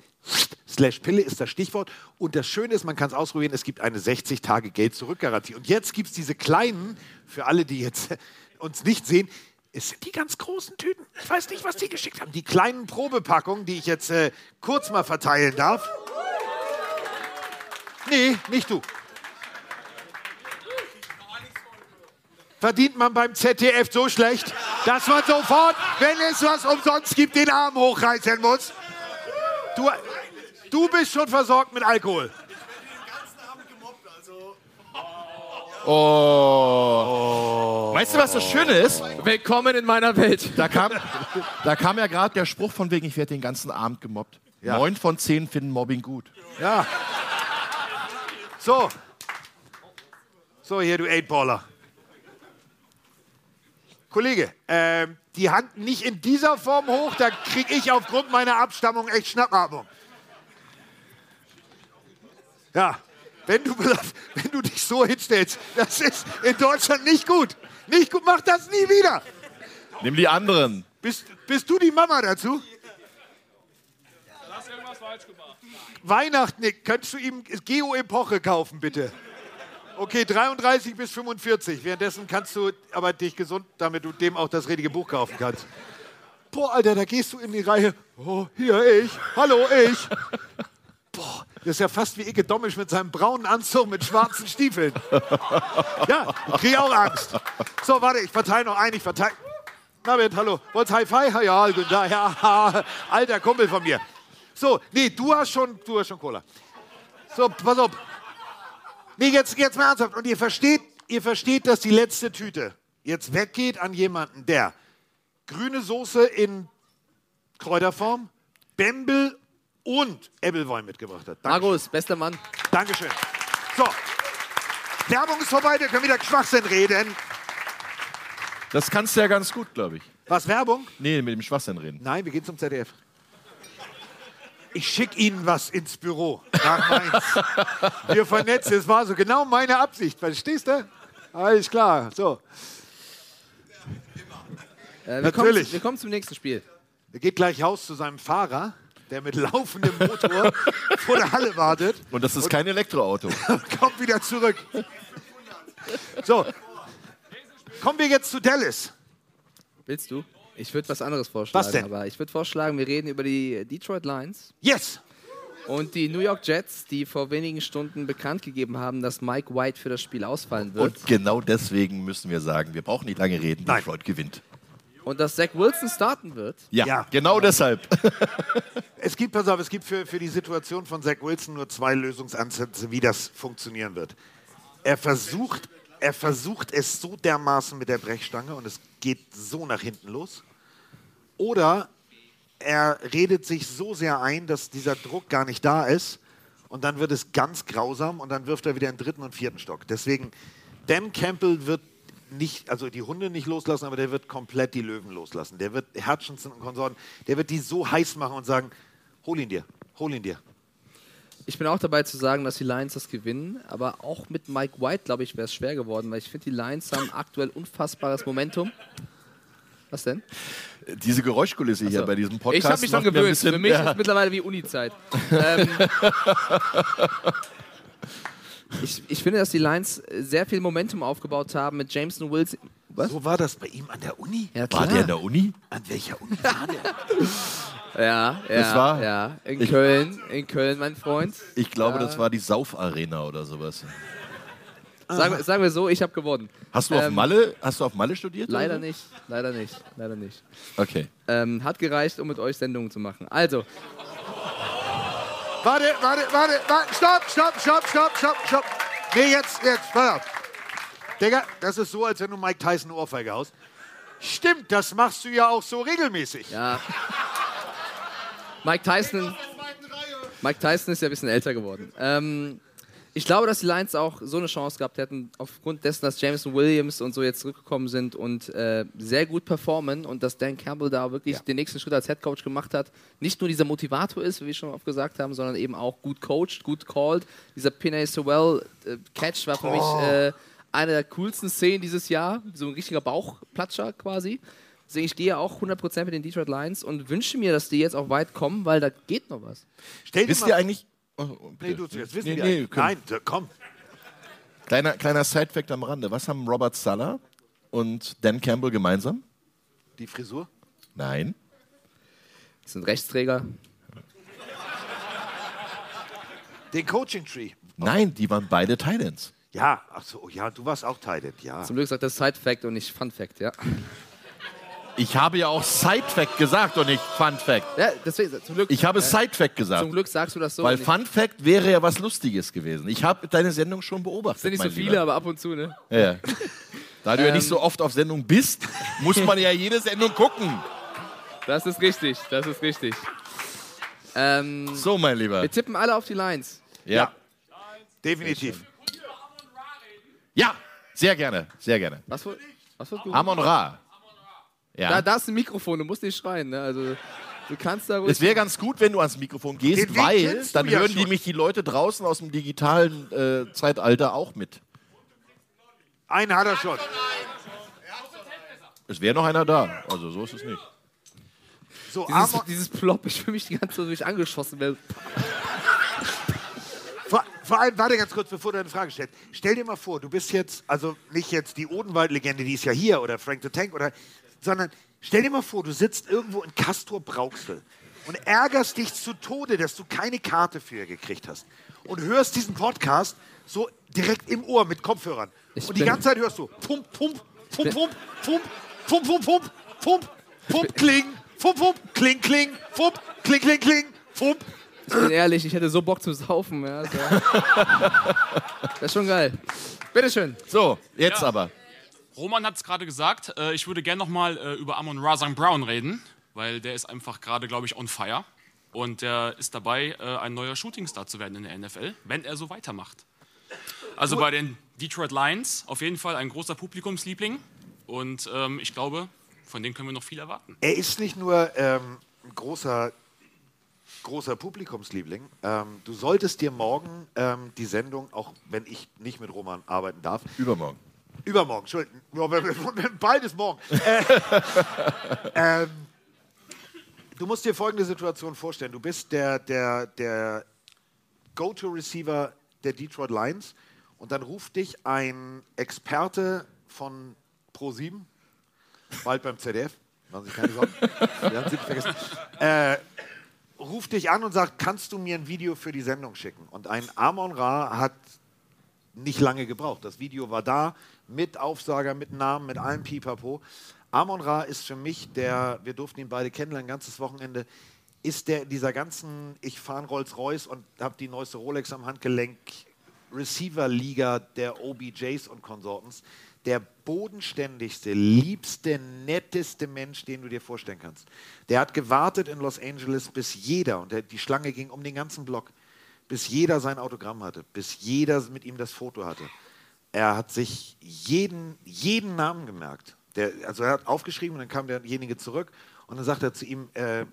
slash Pille ist das Stichwort. Und das Schöne ist, man kann es ausprobieren, es gibt eine 60-Tage-Geld-Zurück-Garantie. Und jetzt gibt es diese kleinen, für alle, die jetzt uns nicht sehen, es sind die ganz großen Tüten. Ich weiß nicht, was die geschickt haben. Die kleinen Probepackungen, die ich jetzt äh, kurz mal verteilen darf. Nee, nicht du. Verdient man beim ZDF so schlecht, dass man sofort, wenn es was umsonst gibt, den Arm hochreißen muss? Du, du bist schon versorgt mit Alkohol. Oh. Weißt du, was das Schöne ist? Willkommen in meiner Welt. Da kam, da kam ja gerade der Spruch von wegen, ich werde den ganzen Abend gemobbt. Ja. Neun von zehn finden Mobbing gut. Ja. So. So, hier, du Eightballer. Kollege, ähm, die Hand nicht in dieser Form hoch, da kriege ich aufgrund meiner Abstammung echt Schnappatmung. Ja, wenn du, wenn du dich so hinstellst, das ist in Deutschland nicht gut. Nicht gut, mach das nie wieder. Nimm die anderen. Bist, bist du die Mama dazu? Hast irgendwas falsch gemacht. Weihnachten, Nick, könntest du ihm Geo-Epoche kaufen, bitte? Okay, 33 bis 45. Währenddessen kannst du aber dich gesund, damit du dem auch das richtige Buch kaufen kannst. Boah, Alter, da gehst du in die Reihe. Oh, hier ich. Hallo, ich. Boah, das ist ja fast wie Icke Dommisch mit seinem braunen Anzug mit schwarzen Stiefeln. Ja, ich kriege auch Angst. So, warte, ich verteile noch ein, ich verteile. Bert, hallo. Wollt's High Five? Ja, guten. Ja, alter Kumpel von mir. So, nee, du hast schon, du hast schon Cola. So, pass auf. Nee, jetzt, jetzt mal ernsthaft. Und ihr versteht, ihr versteht, dass die letzte Tüte jetzt weggeht an jemanden, der grüne Soße in Kräuterform, Bembel und Ebbelwein mitgebracht hat. Dankeschön. Markus, bester Mann. Dankeschön. So, Werbung ist vorbei, wir können wieder Schwachsinn reden. Das kannst du ja ganz gut, glaube ich. Was, Werbung? Nee, mit dem Schwachsinn reden. Nein, wir gehen zum ZDF. Ich schicke Ihnen was ins Büro nach Mainz. Wir vernetzen, es war so genau meine Absicht. Verstehst du? Alles klar, so. Äh, wir, Natürlich. Kommen, wir kommen zum nächsten Spiel. Er geht gleich raus zu seinem Fahrer, der mit laufendem Motor vor der Halle wartet. Und das ist kein Elektroauto. Kommt wieder zurück. So. Kommen wir jetzt zu Dallas. Willst du? Ich würde was anderes vorschlagen. Was denn? Aber ich würde vorschlagen, wir reden über die Detroit Lions. Yes! Und die New York Jets, die vor wenigen Stunden bekannt gegeben haben, dass Mike White für das Spiel ausfallen wird. Und genau deswegen müssen wir sagen, wir brauchen nicht lange reden, Detroit gewinnt. Und dass Zach Wilson starten wird. Ja, Ja. genau deshalb. Es gibt, pass auf, es gibt für, für die Situation von Zach Wilson nur zwei Lösungsansätze, wie das funktionieren wird. Er versucht, er versucht es so dermaßen mit der Brechstange und es geht so nach hinten los. Oder er redet sich so sehr ein, dass dieser Druck gar nicht da ist und dann wird es ganz grausam und dann wirft er wieder in den dritten und vierten Stock. Deswegen, Dan Campbell wird nicht, also die Hunde nicht loslassen, aber der wird komplett die Löwen loslassen. Der wird Hutchinson und Konsorten, der wird die so heiß machen und sagen, hol ihn dir, hol ihn dir. Ich bin auch dabei zu sagen, dass die Lions das gewinnen, aber auch mit Mike White, glaube ich, wäre es schwer geworden, weil ich finde, die Lions haben aktuell unfassbares Momentum. Was denn? Diese Geräuschkulisse hier bei diesem Podcast. Ich habe mich schon gewöhnt. bisschen- Für mich ja. ist mittlerweile wie Uni-Zeit. ähm, ich, ich finde, dass die Lions sehr viel Momentum aufgebaut haben mit Jameson Wilson. Was? So war das bei ihm an der Uni? Ja, War der in der Uni? An welcher Uni war der? Ja, ja, Das war- ja. In Ich- Köln, in Köln, mein Freund. Ich glaube, Ja. das war die Saufarena oder sowas. Sagen, wir- sagen wir so, ich habe gewonnen. Hast du auf Ähm, Malle, hast du auf Malle studiert? Leider oder nicht, leider nicht, leider nicht. Okay. Ähm, hat gereicht, um mit euch Sendungen zu machen. Also, Warte, warte, warte, warte, stopp, stopp, stopp, stopp, stopp, stopp. Nee, jetzt, jetzt, auf. Digga, das ist so, als wenn du Mike Tyson Ohrfeige haust. Stimmt, das machst du ja auch so regelmäßig. ja. Mike Tyson, Mike Tyson ist ja ein bisschen älter geworden. Ähm, Ich glaube, dass die Lions auch so eine Chance gehabt hätten, aufgrund dessen, dass Jameson Williams und so jetzt zurückgekommen sind und äh, sehr gut performen und dass Dan Campbell da wirklich den nächsten Schritt als Head Coach gemacht hat. Nicht nur dieser Motivator ist, wie wir schon oft gesagt haben, sondern eben auch gut coacht, gut called. Dieser Pinay Sewell äh, Catch war für Oh. mich äh, eine der coolsten Szenen dieses Jahr. So ein richtiger Bauchplatscher quasi. Deswegen ich gehe auch 100% mit den Detroit Lions und wünsche mir, dass die jetzt auch weit kommen, weil da geht noch was. Stell dir Wisst mal- ihr eigentlich. Oh, Nee, du zuerst. Wissen Nee, wir nee, Nein, da- komm. Kleiner, kleiner Sidefact am Rande. Was haben Robert Sala und Dan Campbell gemeinsam? Die Frisur? Nein. Das sind Rechtsträger. Den Coaching Tree. Nein, die waren beide Titans. Ja, ach so, ja, du warst auch Titan, ja. Zum Glück sagt das Side Fact und nicht Fun Fact, ja. Ich habe ja auch Sidefact gesagt und nicht Fun Fact. Ja, deswegen, zum Glück. Ich habe äh, Sidefact gesagt. Zum Glück sagst du das so. Weil Fun Fact wäre ja was Lustiges gewesen. Ich habe deine Sendung schon beobachtet. sind nicht so viele, Lieber. aber ab und zu, ne? Ja, ja. Da du ja nicht Ähm. so oft auf Sendung bist, muss man ja jede Sendung gucken. Das ist richtig, das ist richtig. Ähm, so, mein Lieber. Wir tippen alle auf die Lines. Ja. Definitiv. Ja, sehr gerne, sehr gerne. Was was für Amon Ra. Ja. Da, da ist ein Mikrofon, du musst nicht schreien, ne? Also, du kannst da ruhig. Es wäre ganz gut, wenn du ans Mikrofon gehst, Den Weg weil kennst du dann ja hören die schon. mich die Leute draußen aus dem digitalen äh, Zeitalter auch mit. Einen hat er schon. Es wäre noch einer da. Also so ist es nicht. So, Dieses, Amon, dieses Plop, ich fühle mich die ganze Zeit durch angeschossen. Weil, vor, vor allem, warte ganz kurz, bevor du eine Frage stellst. Stell dir mal vor, du bist jetzt, also nicht jetzt die Odenwald-Legende, die ist ja hier, oder Frank the Tank, oder, sondern stell dir mal vor, du sitzt irgendwo in Castor Brauxel und ärgerst dich zu Tode, dass du keine Karte für gekriegt hast. Und hörst diesen Podcast so direkt im Ohr mit Kopfhörern. und die ganze Zeit hörst du Pump, Pump, Pump, Pump, Pump, Pump, Pump, Pump, Pump, Pump, Kling, Pump, Pump, Kling, Kling, Pump, Kling, Kling, Kling, Pump. ich bin ehrlich, ich hätte so Bock zu saufen. Ja, das wär- das ist schon geil. Bitteschön. So, jetzt Ja. aber. Roman hat es gerade gesagt, äh, ich würde gerne nochmal äh, über Amon Razan Brown reden, weil der ist einfach gerade, glaube ich, on fire. Und der ist dabei, äh, ein neuer Shootingstar zu werden in der NFL, wenn er so weitermacht. Also bei den Detroit Lions auf jeden Fall ein großer Publikumsliebling. Und ähm, ich glaube, von denen können wir noch viel erwarten. Er ist nicht nur ähm, ein großer, großer Publikumsliebling. Ähm, du solltest dir morgen ähm, die Sendung, auch wenn ich nicht mit Roman arbeiten darf, Übermorgen. Übermorgen, Entschuldigung, beides morgen. Äh, ähm, du musst dir folgende Situation vorstellen. Du bist der, der, der Go-To-Receiver der Detroit Lions und dann ruft dich ein Experte von Pro7, bald beim ZDF, machen Sie keine Sorgen, wir haben Sie nicht vergessen, äh, ruft dich an und sagt, kannst du mir ein Video für die Sendung schicken? Und ein Amon Ra hat nicht lange gebraucht. Das Video war da, mit Aufsager, mit Namen, mit allem Pipapo. Amon Ra ist für mich der, wir durften ihn beide kennenlernen, ein ganzes Wochenende, ist der in dieser ganzen, ich fahre Rolls-Royce und habe die neueste Rolex am Handgelenk, Receiver-Liga der OBJs und Consortens, der bodenständigste, liebste, netteste Mensch, den du dir vorstellen kannst. Der hat gewartet in Los Angeles, bis jeder, und der, die Schlange ging um den ganzen Block, bis jeder sein Autogramm hatte, bis jeder mit ihm das Foto hatte. Er hat sich jeden, jeden Namen gemerkt. Der, also er hat aufgeschrieben und dann kam derjenige zurück und dann sagt er zu ihm, äh,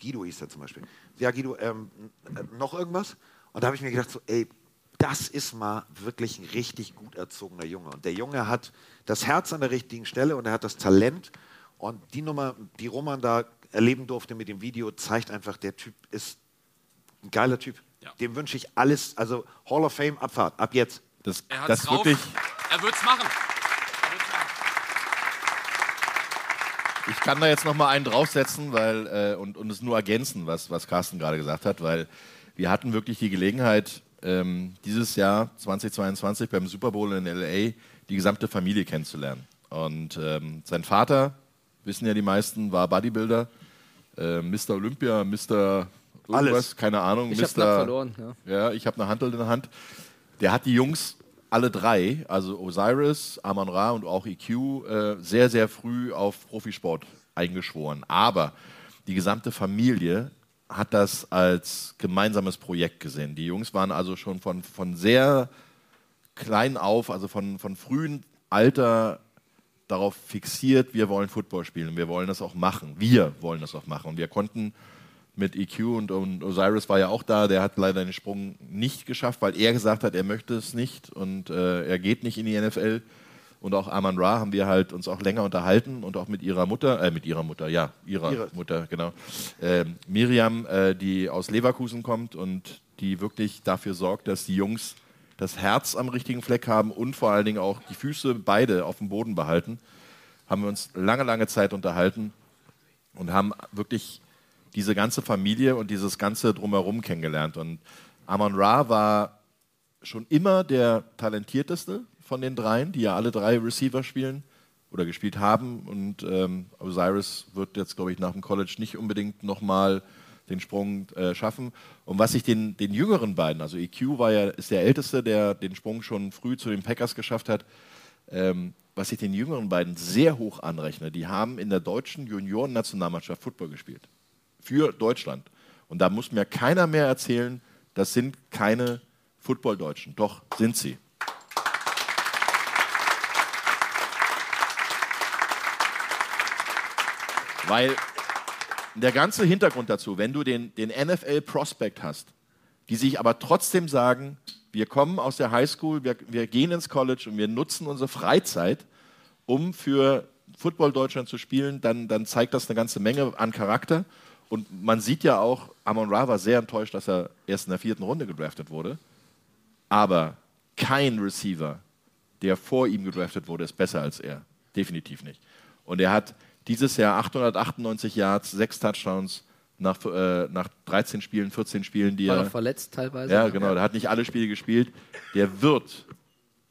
Guido hieß er zum Beispiel, ja Guido, ähm, äh, noch irgendwas? Und da habe ich mir gedacht, so, ey, das ist mal wirklich ein richtig gut erzogener Junge. Und der Junge hat das Herz an der richtigen Stelle und er hat das Talent. Und die Nummer, die Roman da erleben durfte mit dem Video, zeigt einfach, der Typ ist ein geiler Typ. Dem wünsche ich alles, also Hall of Fame Abfahrt, ab jetzt. Das, Er hat das es drauf. wirklich, Er wird's machen. ich kann da jetzt noch mal einen draufsetzen weil, äh, und, und es nur ergänzen, was, was Carsten gerade gesagt hat, weil wir hatten wirklich die Gelegenheit, ähm, dieses Jahr 2022 beim Super Bowl in L.A. die gesamte Familie kennenzulernen. Und ähm, sein Vater, wissen ja die meisten, war Bodybuilder, äh, Mr. Olympia, Mr. Irgendwas, Alles. keine Ahnung. Ich Mr. hab knapp verloren, ja. Ja, ich habe eine Hantel in der Hand. Der hat die Jungs alle drei, also Osiris, Amon Ra und auch EQ, äh, sehr, sehr früh auf Profisport eingeschworen. Aber die gesamte Familie hat das als gemeinsames Projekt gesehen. Die Jungs waren also schon von, von sehr klein auf, also von, von frühem Alter darauf fixiert, wir wollen Football spielen, wir wollen das auch machen. Wir wollen das auch machen. Und wir konnten mit EQ und, und Osiris war ja auch da, der hat leider den Sprung nicht geschafft, weil er gesagt hat, er möchte es nicht und äh, er geht nicht in die NFL. Und auch Aman Ra haben wir halt uns auch länger unterhalten und auch mit ihrer Mutter, äh, mit ihrer Mutter, ja, ihrer Ihre. Mutter, genau. Ähm, Miriam, äh, die aus Leverkusen kommt und die wirklich dafür sorgt, dass die Jungs das Herz am richtigen Fleck haben und vor allen Dingen auch die Füße beide auf dem Boden behalten. Haben wir uns lange, lange Zeit unterhalten und haben wirklich diese ganze Familie und dieses ganze Drumherum kennengelernt. Und Amon Ra war schon immer der talentierteste von den dreien, die ja alle drei Receiver spielen oder gespielt haben. Und ähm, Osiris wird jetzt, glaube ich, nach dem College nicht unbedingt nochmal den Sprung äh, schaffen. Und was ich den, den jüngeren beiden, also EQ war ja, ist der Älteste, der den Sprung schon früh zu den Packers geschafft hat, ähm, was ich den jüngeren beiden sehr hoch anrechne, die haben in der deutschen Junioren-Nationalmannschaft Football gespielt. Für Deutschland. Und da muss mir keiner mehr erzählen, das sind keine Football-Deutschen. Doch, sind sie. Weil der ganze Hintergrund dazu, wenn du den, den NFL-Prospect hast, die sich aber trotzdem sagen, wir kommen aus der Highschool, wir, wir gehen ins College und wir nutzen unsere Freizeit, um für Football Deutschland zu spielen, dann, dann zeigt das eine ganze Menge an Charakter. Und man sieht ja auch, Amon Ra war sehr enttäuscht, dass er erst in der vierten Runde gedraftet wurde. Aber kein Receiver, der vor ihm gedraftet wurde, ist besser als er. Definitiv nicht. Und er hat dieses Jahr 898 Yards, sechs Touchdowns nach, äh, nach 13 Spielen, 14 Spielen, die War er. verletzt teilweise. Ja, genau. Der hat nicht alle Spiele gespielt. Der wird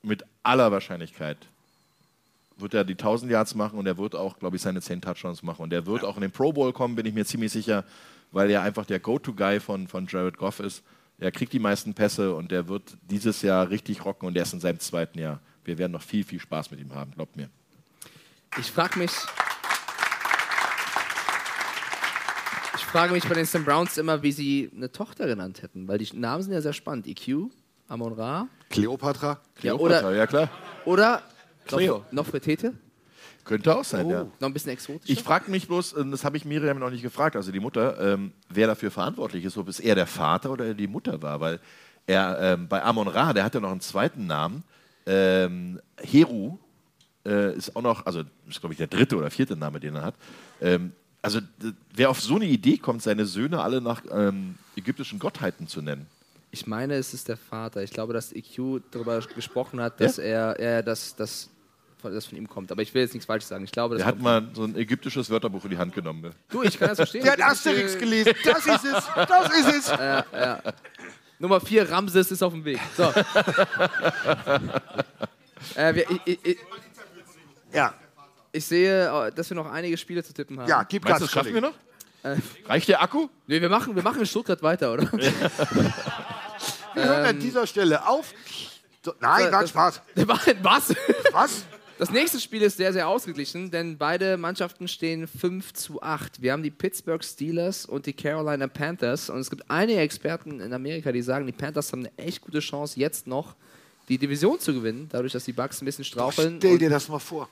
mit aller Wahrscheinlichkeit wird er die 1000 Yards machen und er wird auch, glaube ich, seine 10 Touchdowns machen. Und er wird auch in den Pro Bowl kommen, bin ich mir ziemlich sicher, weil er einfach der Go-To-Guy von, von Jared Goff ist. Er kriegt die meisten Pässe und er wird dieses Jahr richtig rocken und er ist in seinem zweiten Jahr. Wir werden noch viel, viel Spaß mit ihm haben, glaubt mir. Ich frage mich. Ich frage mich bei den Sam Browns immer, wie sie eine Tochter genannt hätten, weil die Namen sind ja sehr spannend. EQ, Amon Ra. Cleopatra? Ja, oder, ja klar. Oder Cleo. Nofretete? Könnte auch sein, Oh, ja. Noch ein bisschen exotischer. Ich frage mich bloß, und das habe ich Miriam noch nicht gefragt, also die Mutter, ähm, wer dafür verantwortlich ist, ob es eher der Vater oder die Mutter war, weil er ähm, bei Amon Ra, der hat ja noch einen zweiten Namen, ähm, Heru äh, ist auch noch, also ist glaube ich der dritte oder vierte Name, den er hat. Ähm, also wer auf so eine Idee kommt, seine Söhne alle nach ähm, ägyptischen Gottheiten zu nennen. Ich meine, es ist der Vater. Ich glaube, dass EQ darüber gesprochen hat, dass er, er das, das, das von ihm kommt. Aber ich will jetzt nichts Falsches sagen. Ich glaube, das Der hat mal so ein ägyptisches Wörterbuch in die Hand genommen. Ne? Du, ich kann das verstehen. Der hat Asterix gelesen. Das ist es. Das ist es. Ja, ja. Nummer 4, Ramses ist auf dem Weg. So. äh, wir, ich, ich, ich, ja. Ich sehe, äh, dass wir noch einige Spiele zu tippen haben. Ja, gib Gas, das schaffen wir noch? Äh, Reicht der Akku? nee, wir machen, wir machen in Stuttgart weiter, oder? Wir hören an dieser Stelle auf. So, nein, war das- Spaß. Was? Was? Das nächste Spiel ist sehr, sehr ausgeglichen, denn beide Mannschaften stehen 5 zu 8. Wir haben die Pittsburgh Steelers und die Carolina Panthers. Und es gibt einige Experten in Amerika, die sagen, die Panthers haben eine echt gute Chance, jetzt noch die Division zu gewinnen, dadurch, dass die Bucks ein bisschen straucheln. Stell Und dir das mal vor.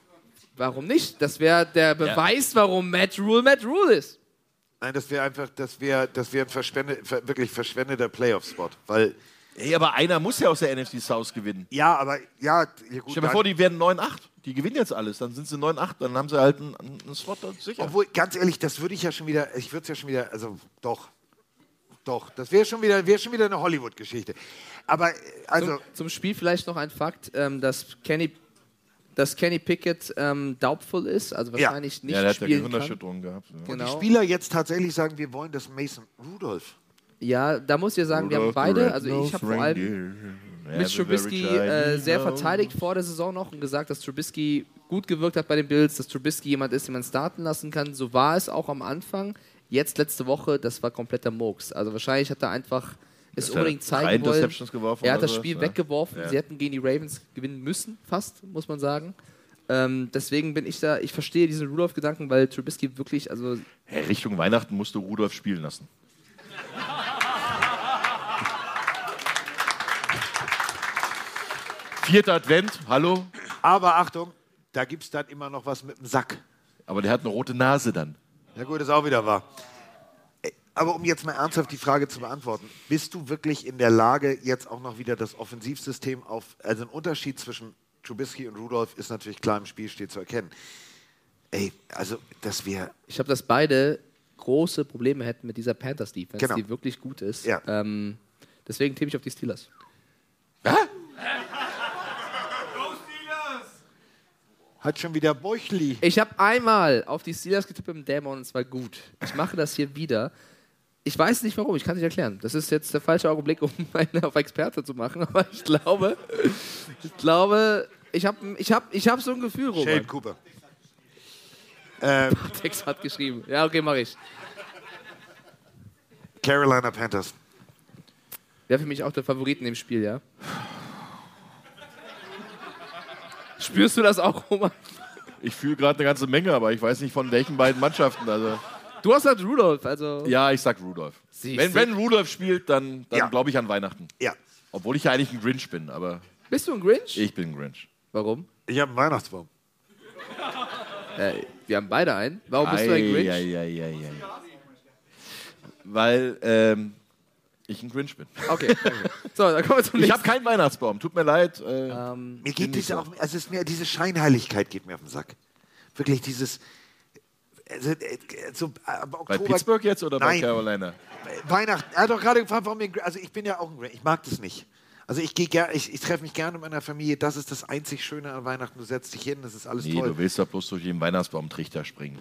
warum nicht? Das wäre der Beweis, warum Matt Rule Matt Rule ist. Nein, das wäre einfach, das wäre das wär ein verschwende, ver, wirklich verschwendeter Playoff-Spot. Weil, Ey, aber einer muss ja aus der NFC South gewinnen. ja, aber, ja, ja gut. Stell dir mal vor, die werden 9-8. Die gewinnen jetzt alles. Dann sind sie 9-8. Dann haben sie halt einen, einen Spot dort sicher. Obwohl, ganz ehrlich, das würde ich ja schon wieder, ich würde es ja schon wieder, also doch, doch, das wäre schon wieder, wäre schon wieder eine Hollywood-Geschichte. Aber, äh, also, zum, zum Spiel vielleicht noch ein Fakt, ähm, dass Kenny dass Kenny Pickett ähm, doubtful ist, also Ja. wahrscheinlich nicht Ja, der hat ja kann. Gehabt. Ja. und die Genau. Spieler jetzt tatsächlich sagen, wir wollen das Mason Rudolph. Ja, da muss ich ja sagen, wir haben beide, also ich habe vor allem very Trubisky äh, sehr verteidigt vor der Saison noch und gesagt, dass Trubisky gut gewirkt hat bei den Bills, dass Trubisky jemand ist, den man starten lassen kann. So war es auch am Anfang. Jetzt letzte Woche, das war kompletter Murks. Also wahrscheinlich hat er einfach es unbedingt zeigen wollen. Er hat das Spiel ja. weggeworfen. Ja. Sie hätten gegen die Ravens gewinnen müssen, fast, muss man sagen. Ähm, deswegen bin ich da, ich verstehe diesen Rudolph-Gedanken, weil Trubisky wirklich, also Hey, Richtung Weihnachten musst du Rudolf spielen lassen. Vierter Advent, hallo? Aber Achtung, da gibt es dann immer noch was mit dem Sack. Aber der hat eine rote Nase dann. Ja gut, ist auch wieder wahr. Äh, aber um jetzt mal ernsthaft die Frage zu beantworten, bist du wirklich in der Lage, jetzt auch noch wieder das Offensivsystem auf, also ein Unterschied zwischen Trubisky und Rudolf ist natürlich klar im Spiel steht zu erkennen. Ey, also, dass wir. Ich habe das beide große Probleme hätten mit dieser Panthers-Defense, Genau. die wirklich gut ist. Ja. Ähm, deswegen tippe ich auf die Steelers. hat schon wieder Bäuchli. Ich habe einmal auf die Steelers getippt im Dämon und es war gut. Ich mache das hier wieder. Ich weiß nicht warum, ich kann es nicht erklären. Das ist jetzt der falsche Augenblick, um einen auf Experte zu machen, aber ich glaube, ich glaube, ich habe ich hab, ich hab so ein Gefühl, Roman. Shane Cooper. Ähm, Text hat geschrieben. Ja, okay, mache ich. Carolina Panthers. Wäre für mich auch der Favorit in dem Spiel, ja? Spürst du das auch, Roman? Ich fühle gerade eine ganze Menge, aber ich weiß nicht von welchen beiden Mannschaften. Also, Du hast halt Rudolph, also. ja, ich sag Rudolph. Siehst Wenn, wenn Rudolph spielt, dann, dann Ja. glaube ich an Weihnachten. Ja. Obwohl ich ja eigentlich ein Grinch bin, aber Bist du ein Grinch? ich bin ein Grinch. Warum? Ich habe einen Weihnachtsbaum. Äh, wir haben beide einen. Warum bist du ein Ei, Grinch? ei, ei, ei, ei. Weil ähm, ich ein Grinch bin. Okay. So, dann kommen wir zum Ich habe keinen Weihnachtsbaum, tut mir leid. Äh, Ähm, Mir geht diese so. auch, also es ist mir diese Scheinheiligkeit geht mir auf den Sack. Wirklich dieses, also, äh, so, aber bei Oktober, Pittsburgh jetzt oder bei Nein. Carolina? Weihnachten. Er hat doch gerade gefragt, warum wir, also ich bin ja auch ein Grinch. Ich mag das nicht. Also ich gehe gerne, ich, ich treffe mich gerne mit meiner Familie. Das ist das einzig Schöne an Weihnachten. Du setzt dich hin, das ist alles Nee, toll. du willst doch bloß durch den Weihnachtsbaumtrichter springen.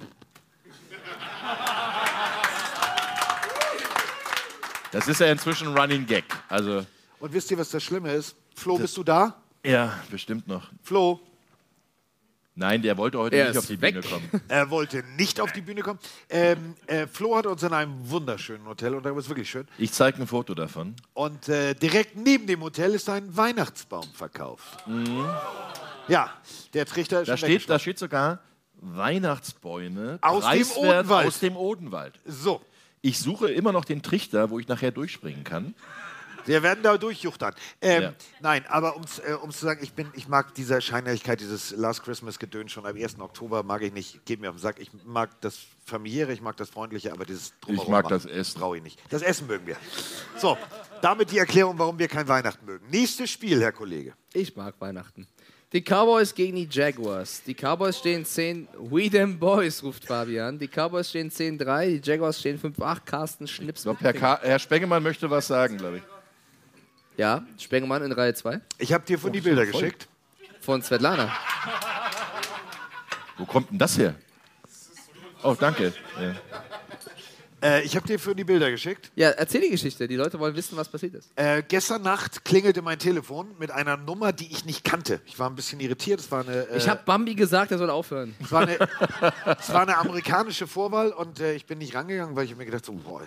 Das ist ja inzwischen ein Running Gag. Also, Und wisst ihr, was das Schlimme ist? Flo, bist du da? ja, bestimmt noch. Flo, Nein, der wollte heute Er nicht auf die weg. Bühne kommen. er wollte nicht auf die Bühne kommen. Ähm, äh, Flo hat uns in einem wunderschönen Hotel und da ist wirklich schön. Ich zeige ein Foto davon. Und äh, direkt neben dem Hotel ist ein Weihnachtsbaum verkauft. Ja, der Trichter ist Da steht, da steht sogar Weihnachtsbäume Aus dem Odenwald. aus dem Odenwald. So, Ich suche immer noch den Trichter, wo ich nachher durchspringen kann. Wir werden da durchjuchtern. Ähm, Ja. Nein, aber um äh, zu sagen, ich, bin, ich mag diese Scheinheiligkeit, dieses Last Christmas Gedöns schon am 1. Oktober mag ich nicht, geht mir auf den Sack. Ich mag das familiäre, ich mag das freundliche, aber dieses Ich mag das Essen. Traue ich nicht. Das Essen mögen wir. So, damit die Erklärung, warum wir kein Weihnachten mögen. Nächstes Spiel, Herr Kollege. Ich mag Weihnachten. Die Cowboys gegen die Jaguars. Die Cowboys stehen 10. We them Boys, ruft Fabian. Die Cowboys stehen 10-3, die Jaguars stehen 5-8. Carsten Schnips. Ich glaube, Herr, Herr Spengemann möchte was sagen, glaube ich. Ja, Spengemann in Reihe 2. Ich habe dir von die Bilder voll. geschickt. Von Svetlana. Wo kommt denn das her? Oh, danke. Ja. Äh, ich habe dir für die Bilder geschickt. Ja, erzähl die Geschichte. Die Leute wollen wissen, was passiert ist. Äh, gestern Nacht klingelte mein Telefon mit einer Nummer, die ich nicht kannte. Ich war ein bisschen irritiert. Es war eine, äh, Ich habe Bambi gesagt, er soll aufhören. es war eine, es war eine amerikanische Vorwahl und äh, ich bin nicht rangegangen, weil ich mir gedacht so, boah,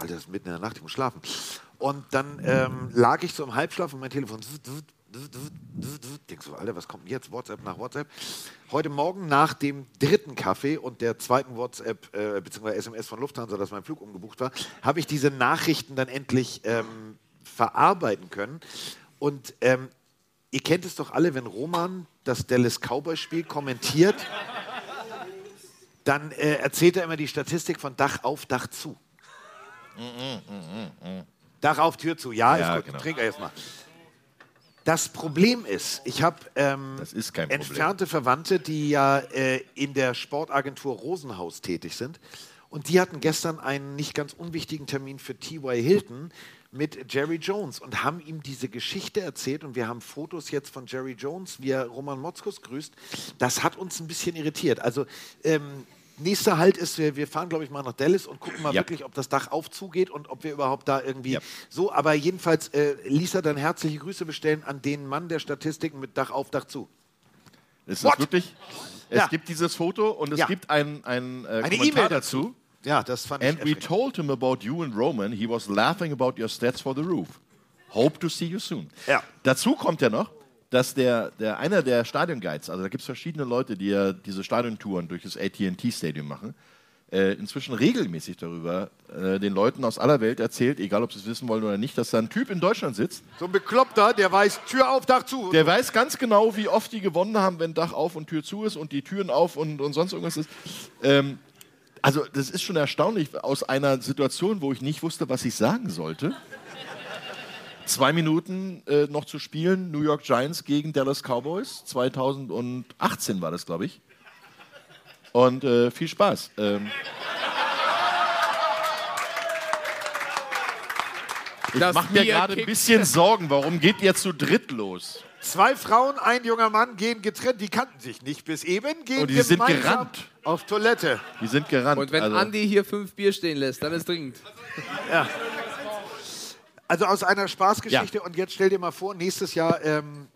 Alter, das ist mitten in der Nacht, ich muss schlafen. Und dann ähm, lag ich so im Halbschlaf und mein Telefon denk so, Alter, was kommt jetzt? WhatsApp nach WhatsApp. Heute Morgen nach dem dritten Kaffee und der zweiten WhatsApp äh, bzw. SMS von Lufthansa, dass mein Flug umgebucht war, habe ich diese Nachrichten dann endlich ähm, verarbeiten können. Und ähm, ihr kennt es doch alle, wenn Roman das Dallas Cowboys-Spiel kommentiert, dann äh, erzählt er immer die Statistik von Dach auf, Dach zu. Dach auf, Tür zu. Ja, Ja, ist gut. genau. Trink erstmal. Das Problem ist, ich habe ähm, ist entfernte Verwandte, die ja äh, in der Sportagentur Rosenhaus tätig sind. Und die hatten gestern einen nicht ganz unwichtigen Termin für T.Y. Hilton mit Jerry Jones und haben ihm diese Geschichte erzählt. Und wir haben Fotos jetzt von Jerry Jones, wie er Roman Motzkus grüßt. Das hat uns ein bisschen irritiert. Also ähm, nächster Halt ist, wir, wir fahren, glaube ich, mal nach Dallas und gucken mal Ja. wirklich, ob das Dach aufzugeht und ob wir überhaupt da irgendwie Ja. so. Aber jedenfalls, äh, Lisa, dann herzliche Grüße bestellen an den Mann der Statistiken mit Dach auf, Dach zu. Ist What? das wirklich? Es Ja. gibt dieses Foto und es gibt ein, ein äh, Eine E-Mail dazu. Ja, das fand ich And we erschreckend. told him about you and Roman. He was laughing about your stats for the roof. Hope to see you soon. Ja. Dazu kommt ja noch, dass der, der einer der Stadionguides, also da gibt es verschiedene Leute, die ja diese Stadiontouren durch das AT&T Stadium machen, äh, inzwischen regelmäßig darüber äh, den Leuten aus aller Welt erzählt, egal ob sie es wissen wollen oder nicht, dass da ein Typ in Deutschland sitzt. So ein Bekloppter, der weiß Tür auf, Dach zu. Der weiß ganz genau, wie oft die gewonnen haben, wenn Dach auf und Tür zu ist und die Türen auf und, und sonst irgendwas ist. Ähm, also das ist schon erstaunlich aus einer Situation, wo ich nicht wusste, was ich sagen sollte. Zwei Minuten äh, noch zu spielen, New York Giants gegen Dallas Cowboys. 2018 war das, glaube ich. Und äh, viel Spaß. Ähm, ich Das mache mir gerade ein bisschen Sorgen. Warum geht ihr zu dritt los? Zwei Frauen, ein junger Mann gehen getrennt, die kannten sich nicht bis eben, gehen Und die sind gerannt. auf Toilette. Die sind gerannt. Und wenn also. Andi hier fünf Bier stehen lässt, dann ist dringend. Ja. Also aus einer Spaßgeschichte und jetzt stell dir mal vor, nächstes Jahr ähm,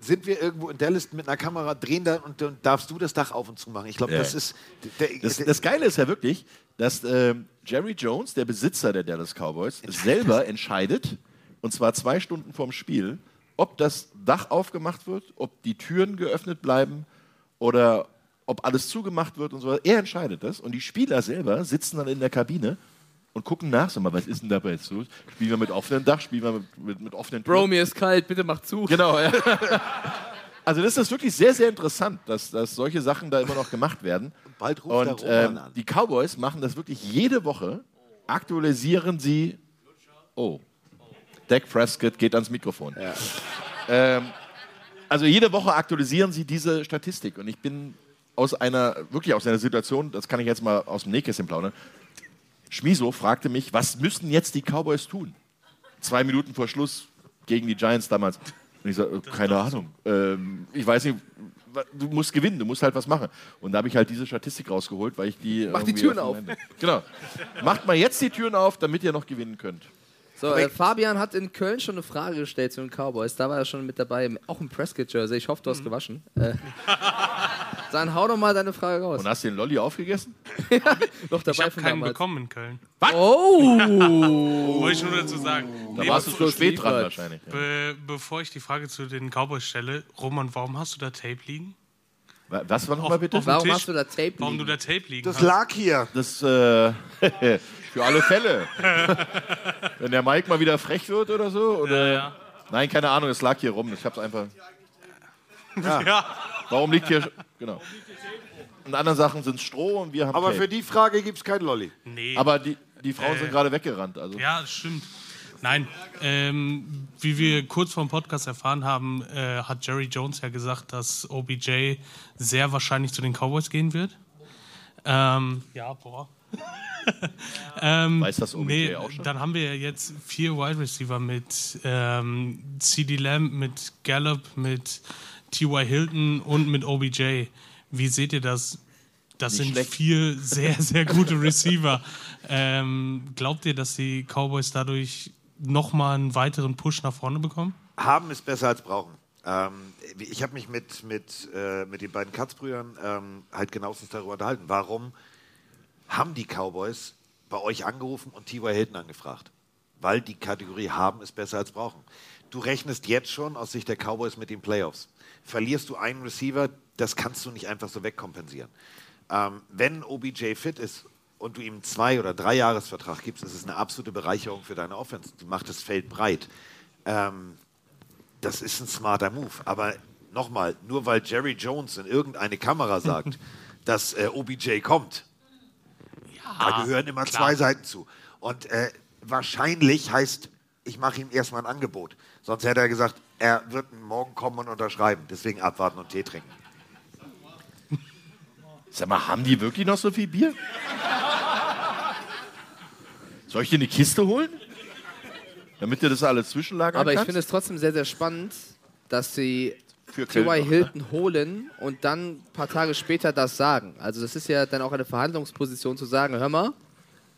sind wir irgendwo in Dallas mit einer Kamera, drehen da und dann darfst du das Dach auf und zu machen. Ich glaube, Ja. das ist... Der, Das, das Geile ist ja wirklich, dass ähm, Jerry Jones, der Besitzer der Dallas Cowboys, selber entscheidet, und zwar zwei Stunden vorm Spiel, ob das Dach aufgemacht wird, ob die Türen geöffnet bleiben oder ob alles zugemacht wird und so. Er entscheidet das und die Spieler selber sitzen dann in der Kabine und gucken nach, sag mal, was ist denn dabei jetzt los? Spielen wir mit offenem Dach, spielen wir mit, mit, mit offenen Türen? Bro, mir ist kalt, bitte mach zu. Genau, ja. Also das ist wirklich sehr, sehr interessant, dass, dass solche Sachen da immer noch gemacht werden. Bald ruft Und der Roman ähm, an. die Cowboys machen das wirklich jede Woche, aktualisieren sie. Oh, Dak Prescott geht ans Mikrofon. Ähm, also jede Woche aktualisieren sie diese Statistik. Und ich bin aus einer, wirklich aus einer Situation, das kann ich jetzt mal aus dem Nähkästchen plaudern. Schmiso fragte mich, was müssen jetzt die Cowboys tun? Zwei Minuten vor Schluss gegen die Giants damals. Und ich sage, keine Ahnung. Ähm, ich weiß nicht, du musst gewinnen, du musst halt was machen. Und da habe ich halt diese Statistik rausgeholt, weil ich die. Mach die Türen auf. Genau. Macht mal jetzt die Türen auf, damit ihr noch gewinnen könnt. So, äh, Fabian hat in Köln schon eine Frage gestellt zu den Cowboys. Da war er schon mit dabei, auch im Prescott-Jersey. Ich hoffe, du hast gewaschen. Äh, dann hau doch mal deine Frage raus. Und hast du den Lolli aufgegessen? Noch dabei ich habe von keinen damals. bekommen in Köln. Oh! Wollte ich nur dazu sagen. Da Nee, warst du zu spät dran wahrscheinlich. Ja. Be bevor ich die Frage zu den Cowboys stelle, Roman, warum hast du da Tape liegen? Wa- Was war nochmal bitte? Warum Tisch? hast du da Tape Warum liegen? du da Tape liegen Das hast? lag hier. Das äh, für alle Fälle. Wenn der Mike mal wieder frech wird oder so? Oder? Ja, ja. Nein, keine Ahnung, es lag hier rum. Ich hab's einfach. Ja. Warum liegt hier. Genau. Und anderen Sachen sind Stroh und wir haben. Aber Tape. für die Frage gibt es kein Lolli. Nee. Aber die, die Frauen Äh, sind gerade weggerannt. Also. Ja, das stimmt. Nein, ähm, wie wir kurz vor dem Podcast erfahren haben, äh, hat Jerry Jones ja gesagt, dass OBJ sehr wahrscheinlich zu den Cowboys gehen wird. Ähm, ja, boah. ähm, Weiß das OBJ nee, auch schon? Dann haben wir ja jetzt vier Wide Receiver mit ähm, CD Lamb, mit Gallup, mit T.Y. Hilton und mit OBJ. Wie seht ihr das? Das Nicht sind schlecht. vier sehr, sehr gute Receiver. ähm, glaubt ihr, dass die Cowboys dadurch nochmal einen weiteren Push nach vorne bekommen? Haben ist besser als brauchen. Ähm, ich habe mich mit, mit, äh, mit den beiden Katzbrüdern ähm, halt genauestens darüber unterhalten. Warum haben die Cowboys bei euch angerufen und T.Y. Hilton angefragt? Weil die Kategorie haben ist besser als brauchen. Du rechnest jetzt schon aus Sicht der Cowboys mit den Playoffs. Verlierst du einen Receiver, das kannst du nicht einfach so wegkompensieren. Ähm, wenn OBJ fit ist und du ihm zwei- oder drei Jahresvertrag gibst, ist es eine absolute Bereicherung für deine Offense. Du machst das Feld breit. Ähm, das ist ein smarter Move. Aber nochmal, nur weil Jerry Jones in irgendeine Kamera sagt, dass äh, OBJ kommt, da gehören immer klar. zwei Seiten zu. Und äh, wahrscheinlich heißt, ich mache ihm erstmal ein Angebot. Sonst hätte er gesagt, er wird morgen kommen und unterschreiben. Deswegen abwarten und Tee trinken. Sag mal, haben die wirklich noch so viel Bier? Soll ich dir eine Kiste holen? Damit du das alles zwischenlagern Aber ich kannst? finde es trotzdem sehr, sehr spannend, dass sie Für T.Y. noch, Hilton holen und dann ein paar Tage später das sagen. Also das ist ja dann auch eine Verhandlungsposition zu sagen, hör mal,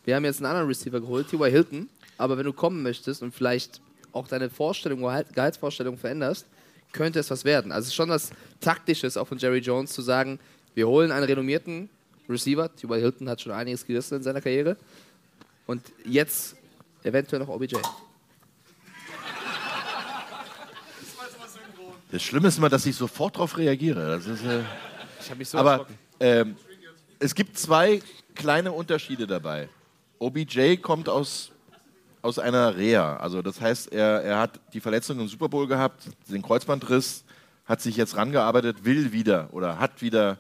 wir haben jetzt einen anderen Receiver geholt, T.Y. Hilton, aber wenn du kommen möchtest und vielleicht auch deine Vorstellung, Gehalt- Gehaltsvorstellung veränderst, könnte es was werden. Also es ist schon was Taktisches auch von Jerry Jones zu sagen, wir holen einen renommierten Receiver, T.Y. Hilton hat schon einiges gerissen in seiner Karriere und jetzt eventuell noch OBJ. Das Schlimme ist immer, dass ich sofort darauf reagiere. Das ist, äh, Ich habe mich so aber ähm, es gibt zwei kleine Unterschiede dabei. OBJ kommt aus, aus einer Reha. Also das heißt, er, er hat die Verletzung im Super Bowl gehabt, den Kreuzbandriss, hat sich jetzt rangearbeitet, will wieder oder hat wieder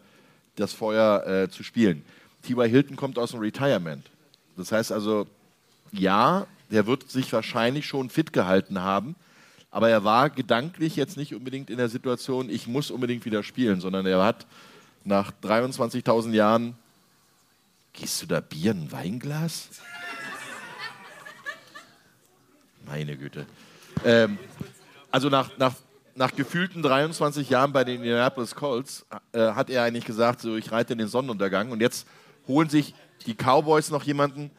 das Feuer äh, zu spielen. T.Y. Hilton kommt aus dem Retirement. Das heißt also, ja, der wird sich wahrscheinlich schon fit gehalten haben, aber er war gedanklich jetzt nicht unbedingt in der Situation, ich muss unbedingt wieder spielen, sondern er hat nach 23.000 Jahren, gehst du da Bier in ein Weinglas? Meine Güte. Ähm, also nach, nach, nach gefühlten 23 Jahren bei den Indianapolis Colts äh, hat er eigentlich gesagt, so ich reite in den Sonnenuntergang und jetzt holen sich die Cowboys noch jemanden,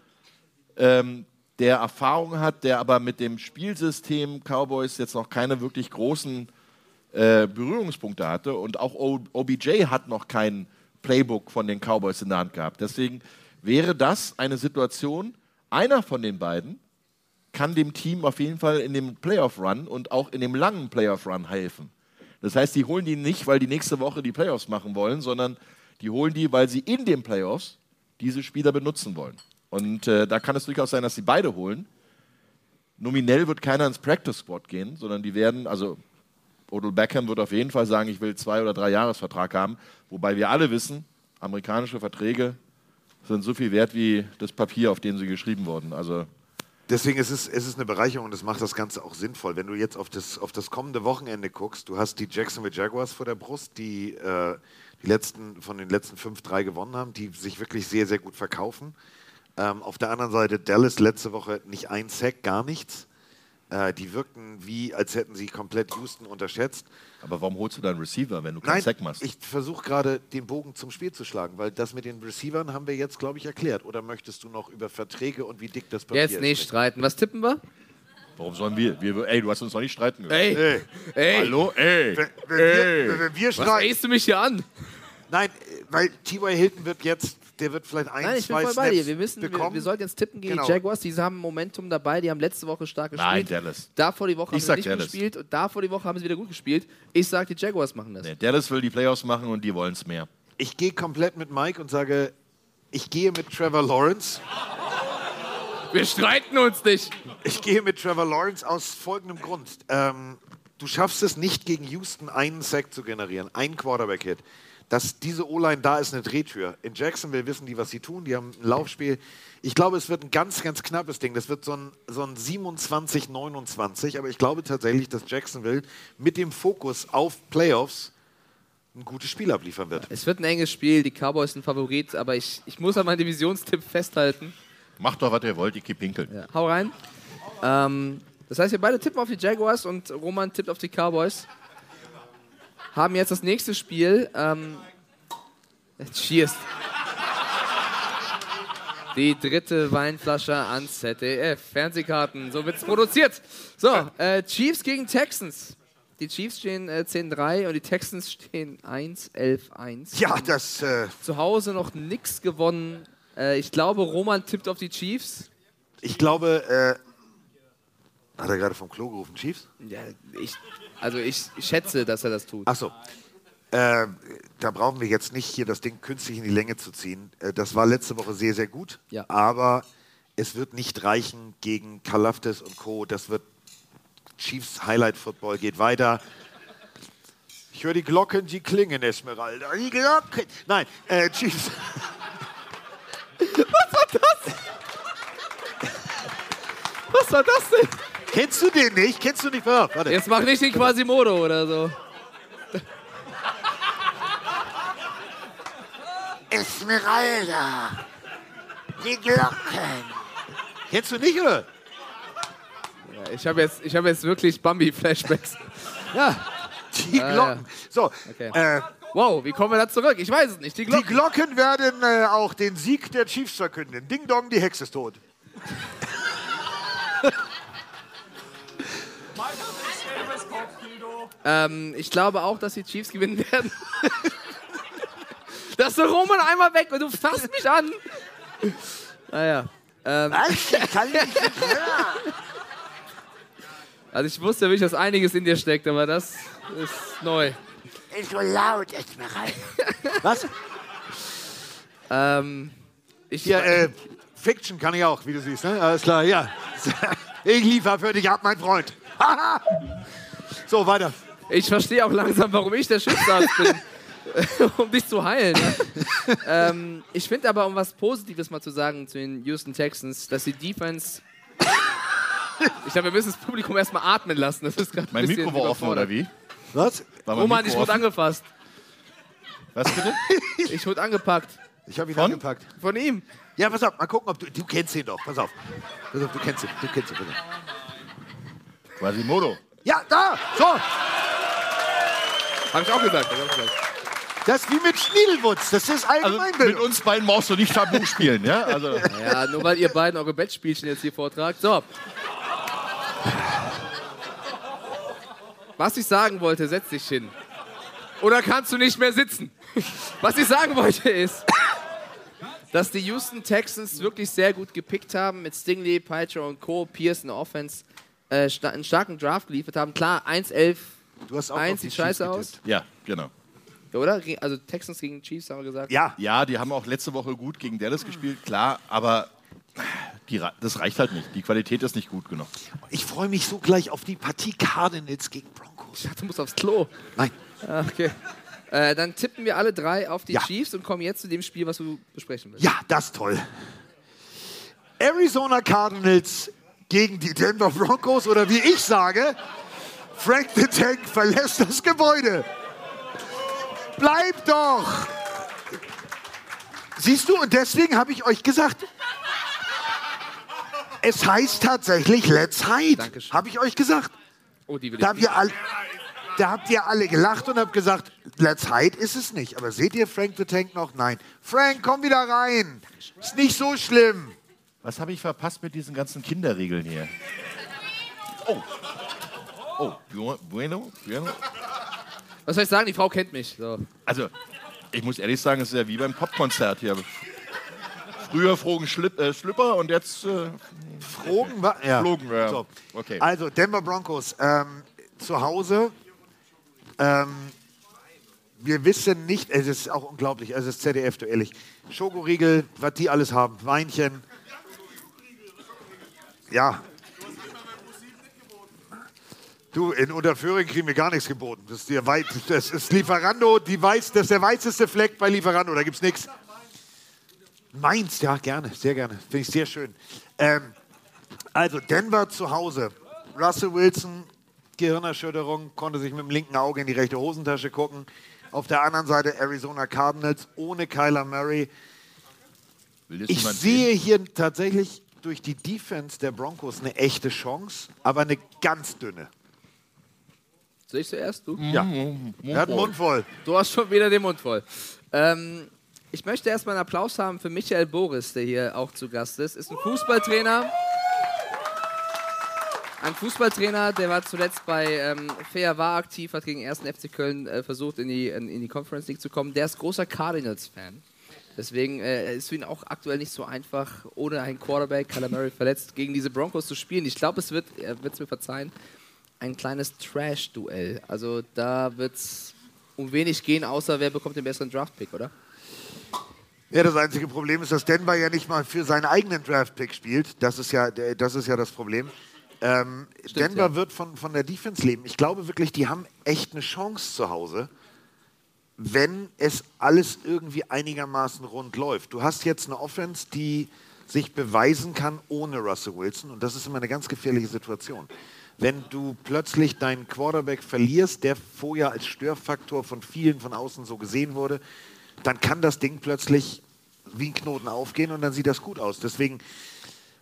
ähm, der Erfahrung hat, der aber mit dem Spielsystem Cowboys jetzt noch keine wirklich großen äh, Berührungspunkte hatte. Und auch o OBJ hat noch kein Playbook von den Cowboys in der Hand gehabt. Deswegen wäre das eine Situation, einer von den beiden kann dem Team auf jeden Fall in dem Playoff-Run und auch in dem langen Playoff-Run helfen. Das heißt, die holen die nicht, weil die nächste Woche die Playoffs machen wollen, sondern die holen die, weil sie in den Playoffs diese Spieler benutzen wollen. Und äh, da kann es durchaus sein, dass sie beide holen. Nominell wird keiner ins Practice Squad gehen, sondern die werden, also Odell Beckham wird auf jeden Fall sagen, ich will zwei oder drei Jahresvertrag haben, wobei wir alle wissen, amerikanische Verträge sind so viel wert wie das Papier, auf dem sie geschrieben wurden. Also Deswegen ist es, es ist eine Bereicherung und das macht das Ganze auch sinnvoll. Wenn du jetzt auf das, auf das kommende Wochenende guckst, du hast die Jacksonville Jaguars vor der Brust, die äh, die letzten, von den letzten fünf drei gewonnen haben, die sich wirklich sehr, sehr gut verkaufen. Ähm, auf der anderen Seite Dallas letzte Woche nicht ein Sack, gar nichts. Äh, die wirkten wie, als hätten sie komplett Houston unterschätzt. Aber warum holst du dann Receiver, wenn du keinen Nein, Sack machst? ich versuche gerade den Bogen zum Spiel zu schlagen, weil das mit den Receivern haben wir jetzt, glaube ich, erklärt. Oder möchtest du noch über Verträge und wie dick das Papier Jetzt ist? nicht streiten. Was tippen wir? Warum sollen wir? wir? Ey, du hast uns noch nicht streiten gehört. Ey, Ey. ey. Hallo? Ey. Wenn, wenn ey. wir, wenn wir Was streiten. drehst du mich hier an? Nein, weil T.Y. Hilton wird jetzt, der wird vielleicht ein, Nein, ich bin zwei voll bei dir. Wir, müssen, wir, bekommen. wir sollten jetzt tippen gegen Genau. die Jaguars. Die haben Momentum dabei. Die haben letzte Woche stark gespielt. Nein, Dallas. Davor die Woche Ich haben sie sag nicht Dallas. gespielt und davor die Woche haben sie wieder gut gespielt. Ich sag, die Jaguars machen das. Nee, Dallas will die Playoffs machen und die wollen es mehr. Ich gehe komplett mit Mike und sage, ich gehe mit Trevor Lawrence. Wir streiten uns nicht. Ich gehe mit Trevor Lawrence aus folgendem Grund. Ähm, du schaffst es nicht gegen Houston einen Sack zu generieren, einen Quarterback-Hit. Dass diese O-Line da ist eine Drehtür. In Jacksonville wissen die, was sie tun. Die haben ein Laufspiel. Ich glaube, es wird ein ganz, ganz knappes Ding. Das wird so ein, so ein 27-29. Aber ich glaube tatsächlich, dass Jacksonville mit dem Fokus auf Playoffs ein gutes Spiel abliefern wird. Es wird ein enges Spiel. Die Cowboys sind Favorit, aber ich, ich muss an meinen Divisionstipp festhalten. Macht doch, was ihr wollt, ich geh pinkeln. Ja. Hau rein. Ähm, das heißt, wir beide tippen auf die Jaguars und Roman tippt auf die Cowboys. Haben jetzt das nächste Spiel. Ähm, cheers. Die dritte Weinflasche an ZDF. Fernsehkarten, so wird's produziert. So, äh, Chiefs gegen Texans. Die Chiefs stehen äh, 10-3 und die Texans stehen 1-11-1. Ja, das. Äh, Zu Hause noch nichts gewonnen. Äh, ich glaube, Roman tippt auf die Chiefs. ich glaube, äh, hat er gerade vom Klo gerufen, Chiefs? Ja, ich, also ich, schätze, dass er das tut. Achso. Äh, da brauchen wir jetzt nicht hier das Ding künstlich in die Länge zu ziehen. Äh, das war letzte Woche sehr, sehr gut. Ja. Aber es wird nicht reichen gegen Kalaftis und Co. Das wird Chiefs Highlight Football geht weiter. Ich höre die Glocken, die klingen, Esmeralda. Die Glocken. Nein, äh, Chiefs. Was war das? Was war das denn? Kennst du den nicht? Kennst du nicht? Warte. warte. Jetzt mach nicht den Quasimodo oder so. Esmeralda. Die Glocken. Kennst du nicht, oder? Ja, ich habe jetzt, ich hab jetzt wirklich Bambi-Flashbacks. Ja, die Ah, Glocken. So, Okay. äh, Wow, wie kommen wir da zurück? Ich weiß es nicht. Die die Glocken. Glocken werden äh, auch den Sieg der Chiefs verkünden. Ding Dong, die Hexe ist tot. Ähm, ich glaube auch, dass die Chiefs gewinnen werden. das ist der Roman einmal weg und du fasst mich an. Naja. Ähm, also ich wusste ja wirklich, dass einiges in dir steckt, aber das ist neu. Ist so laut, Esmeralda. Was? Ähm, Hier, äh, Fiction kann ich auch, wie du siehst, ne? Alles klar, ja. Ich liefere für dich ab, mein Freund. so, weiter. Ich verstehe auch langsam, warum ich der Schiffsarzt bin. um dich zu heilen. Ja? ähm, ich finde aber, um was Positives mal zu sagen zu den Houston Texans, dass die Defense. ich glaube, wir müssen das Publikum erstmal atmen lassen. Das ist Mein Mikro war offen, oder wie? Was? Roman, Mikro ich wurde angefasst. Was bitte? Ich wurde angepackt. Ich habe ihn Von? angepackt. Von ihm. Ja, pass auf, mal gucken, ob du. Du kennst ihn doch, pass auf. Pass auf, du kennst ihn, du kennst ihn. Pass auf. Quasimodo. Ja, da! So! Hab ich auch gesagt. Das ist wie mit Schniedelwutz, das ist Also Allgemeinbildung. mit uns beiden brauchst du nicht Tabu spielen, ja? Also, Ja, nur weil ihr beiden eure Bettspielchen jetzt hier vortragt. So. Was ich sagen wollte, setz dich hin. Oder kannst du nicht mehr sitzen? Was ich sagen wollte ist, dass die Houston Texans wirklich sehr gut gepickt haben mit Stingley, Pietro und Co. Pierce in der Offense. Äh, einen starken Draft geliefert haben. Klar, 1-11. Du hast auch auf 1 die sieht scheiße Chiefs aus. ja, genau. Ja, Oder? Also Texans gegen Chiefs haben wir gesagt. Ja. Ja, die haben auch letzte Woche gut gegen Dallas gespielt, klar, aber die, das reicht halt nicht. Die Qualität ist nicht gut genug. Ich freue mich so gleich auf die Partie Cardinals gegen Broncos. Du musst aufs Klo. Nein. Ah, Okay. Äh, dann tippen wir alle drei auf die Ja. Chiefs und kommen jetzt zu dem Spiel, was du besprechen willst. Ja, das ist toll. Arizona Cardinals gegen die Denver Broncos oder wie ich sage, Frank the Tank verlässt das Gebäude. Bleib doch! Siehst du, und deswegen habe ich euch gesagt, es heißt tatsächlich Let's Hide. Habe ich euch gesagt. Oh, die will Da ich habt, ihr all, da habt ihr alle gelacht und habt gesagt, Let's Hide ist es nicht. Aber seht ihr Frank the Tank noch? Nein. Frank, komm wieder rein. Ist nicht so schlimm. Was habe ich verpasst mit diesen ganzen Kinderregeln hier? Oh. Oh, bu- bueno, bueno. Was soll ich sagen? Die Frau kennt mich. So. Also, ich muss ehrlich sagen, es ist ja wie beim Popkonzert hier. Früher flogen Schlip, äh, Schlüpper und jetzt äh, Flogen? wa- Ja. flogen. Ja. So. Okay. Also, Denver Broncos ähm, zu Hause. Ähm, wir wissen nicht, es ist auch unglaublich, es ist ZDF, du ehrlich. Schokoriegel, was die alles haben, Weinchen. Ja. Du, in Unterföhring kriegen wir gar nichts geboten. Das ist, der Weit, das ist Lieferando, die weiß, das ist der weißeste Fleck bei Lieferando, da gibt's nichts. Mainz, ja, gerne, sehr gerne. Finde ich sehr schön. Ähm, also Denver zu Hause. Russell Wilson, Gehirnerschütterung, konnte sich mit dem linken Auge in die rechte Hosentasche gucken. Auf der anderen Seite Arizona Cardinals ohne Kyler Murray. Ich sehe hier tatsächlich durch die Defense der Broncos eine echte Chance, aber eine ganz dünne. Soll ich zuerst? Du? Ja. Er hat den Mund voll. Du hast schon wieder den Mund voll. Ähm, ich möchte erstmal einen Applaus haben für Michael Boris, der hier auch zu Gast ist. Ist ein Fußballtrainer. Ein Fußballtrainer, der war zuletzt bei ähm, Fair war aktiv, hat gegen den 1. FC Köln äh, versucht, in die, in, in die Conference League zu kommen. Der ist großer Cardinals-Fan. Deswegen äh, ist für ihn auch aktuell nicht so einfach, ohne einen Quarterback, Murray verletzt, gegen diese Broncos zu spielen. Ich glaube, es wird, er wird es mir verzeihen, ein kleines Trash-Duell. Also da wird es um wenig gehen, außer wer bekommt den besseren Draft-Pick, oder? Ja, das einzige Problem ist, dass Denver ja nicht mal für seinen eigenen Draft-Pick spielt. Das ist ja das, ist ja das Problem. Ähm, Denver ja. wird von, von der Defense leben. Ich glaube wirklich, die haben echt eine Chance zu Hause, wenn es alles irgendwie einigermaßen rund läuft. Du hast jetzt eine Offense, die sich beweisen kann ohne Russell Wilson und das ist immer eine ganz gefährliche Situation. Wenn du plötzlich deinen Quarterback verlierst, der vorher als Störfaktor von vielen von außen so gesehen wurde, dann kann das Ding plötzlich wie ein Knoten aufgehen und dann sieht das gut aus. Deswegen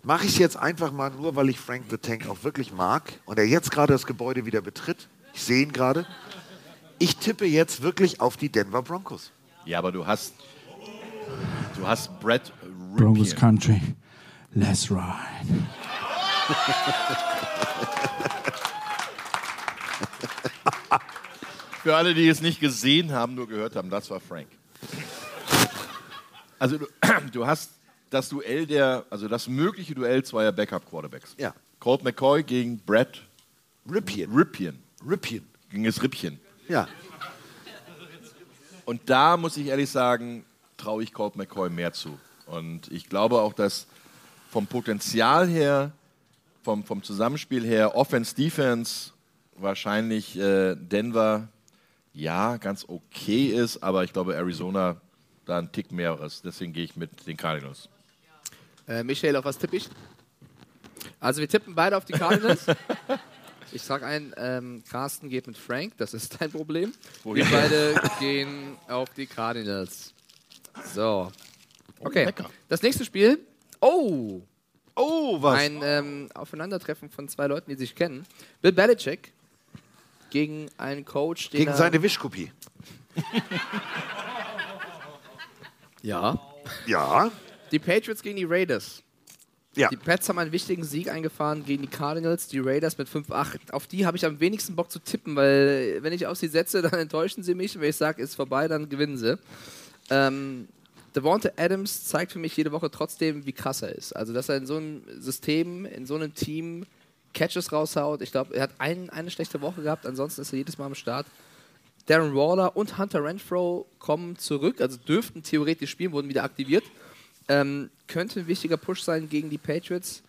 mache ich es jetzt einfach mal nur, weil ich Frank the Tank auch wirklich mag und er jetzt gerade das Gebäude wieder betritt. Ich sehe ihn gerade. Ich tippe jetzt wirklich auf die Denver Broncos. Ja, aber du hast. Du hast Brett Broncos Ripien. Country. Let's ride. Für alle, die es nicht gesehen haben, nur gehört haben, das war Frank. Also du, du hast das Duell der, also das mögliche Duell zweier Backup-Quarterbacks. Ja. Colt McCoy gegen Brett Ripien. Ripien. Ripien. Gegen das Rippchen. Ja. Und da muss ich ehrlich sagen, traue ich Colt McCoy mehr zu. Und ich glaube auch, dass vom Potenzial her, vom, vom Zusammenspiel her, Offense, Defense, wahrscheinlich äh, Denver ja ganz okay ist, aber ich glaube Arizona da ein Tick mehr ist. Deswegen gehe ich mit den Cardinals. Äh, Michael, auf was tippe ich? Also wir tippen beide auf die Cardinals. ich sag ein, ähm, Carsten geht mit Frank, das ist dein Problem. Wir Wohin? beide gehen auf die Cardinals. So. Okay. lecker. Das nächste Spiel. Oh! Oh, was? Ein ähm, Aufeinandertreffen von zwei Leuten, die sich kennen. Bill Belichick gegen einen Coach, Gegen seine Wischkopie. Ja. Ja. Die Patriots gegen die Raiders. Ja. Die Pats haben einen wichtigen Sieg eingefahren gegen die Cardinals, die Raiders mit 5-8. Auf die habe ich am wenigsten Bock zu tippen, weil wenn ich auf sie setze, dann enttäuschen sie mich. Wenn ich sage, ist vorbei, dann gewinnen sie. Ähm, Devonta Adams zeigt für mich jede Woche trotzdem, wie krass er ist. Also, dass er in so einem System, in so einem Team Catches raushaut. Ich glaube, er hat ein, eine schlechte Woche gehabt, ansonsten ist er jedes Mal am Start. Darren Waller und Hunter Renfro kommen zurück, also dürften theoretisch spielen, wurden wieder aktiviert. Ähm, könnte ein wichtiger Push sein gegen die Patriots,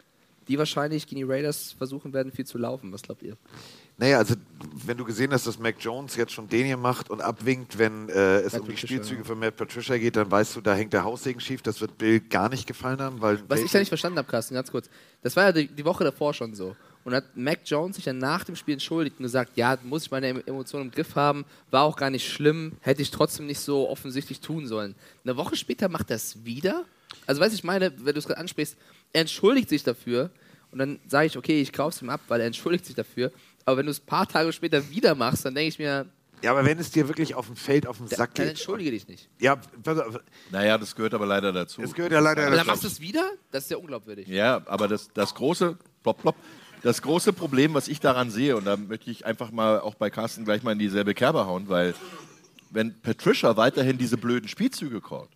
die wahrscheinlich gegen die Raiders versuchen werden, viel zu laufen. Was glaubt ihr? Naja, also wenn du gesehen hast, dass Mac Jones jetzt schon den hier macht und abwinkt, wenn äh, es Matt um die Patricia, Spielzüge ja. von Matt Patricia geht, dann weißt du, da hängt der Haussegen schief. Das wird Bill gar nicht gefallen haben, weil Was ich ja nicht verstanden habe, Carsten, ganz kurz. Das war ja die, die Woche davor schon so. Und hat Mac Jones sich dann nach dem Spiel entschuldigt und gesagt, ja, muss ich meine Em- Emotionen im Griff haben, war auch gar nicht schlimm, hätte ich trotzdem nicht so offensichtlich tun sollen. Eine Woche später macht er es wieder. Also, weißt du, ich meine, wenn du es gerade ansprichst, er entschuldigt sich dafür und dann sage ich, okay, ich kaufe es ihm ab, weil er entschuldigt sich dafür. Aber wenn du es ein paar Tage später wieder machst, dann denke ich mir, Ja, aber wenn es dir wirklich auf dem Feld auf den Sack dann geht. entschuldige dich nicht. Ja, pass auf. Naja, das gehört aber leider dazu. Es gehört ja leider Aber dann dazu. machst du es wieder? Das ist ja unglaubwürdig. Ja, aber das, das große, plopp, plopp, das große Problem, was ich daran sehe, und da möchte ich einfach mal auch bei Carsten gleich mal in dieselbe Kerbe hauen, weil wenn Patricia weiterhin diese blöden Spielzüge callt,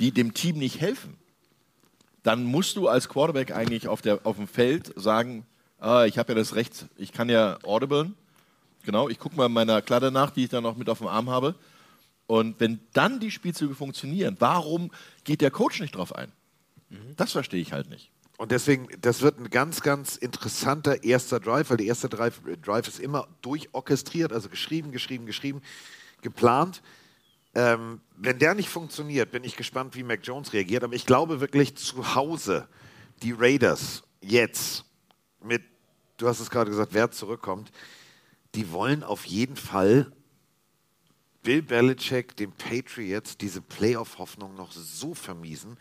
die dem Team nicht helfen, dann musst du als Quarterback eigentlich auf, der, auf dem Feld sagen, ah, ich habe ja das Recht, ich kann ja audiblen, genau, ich gucke mal in meiner Kladde nach, die ich dann noch mit auf dem Arm habe. Und wenn dann die Spielzüge funktionieren, warum geht der Coach nicht drauf ein? Das verstehe ich halt nicht. Und deswegen, das wird ein ganz, ganz interessanter erster Drive, weil der erste Drive, Drive ist immer durchorchestriert, also geschrieben, geschrieben, geschrieben, geplant. Ähm, wenn der nicht funktioniert, bin ich gespannt, wie Mac Jones reagiert. Aber ich glaube wirklich zu Hause, die Raiders jetzt mit, du hast es gerade gesagt, wer zurückkommt, die wollen auf jeden Fall Bill Belichick, den Patriots, diese Playoff-Hoffnung noch so vermiesen,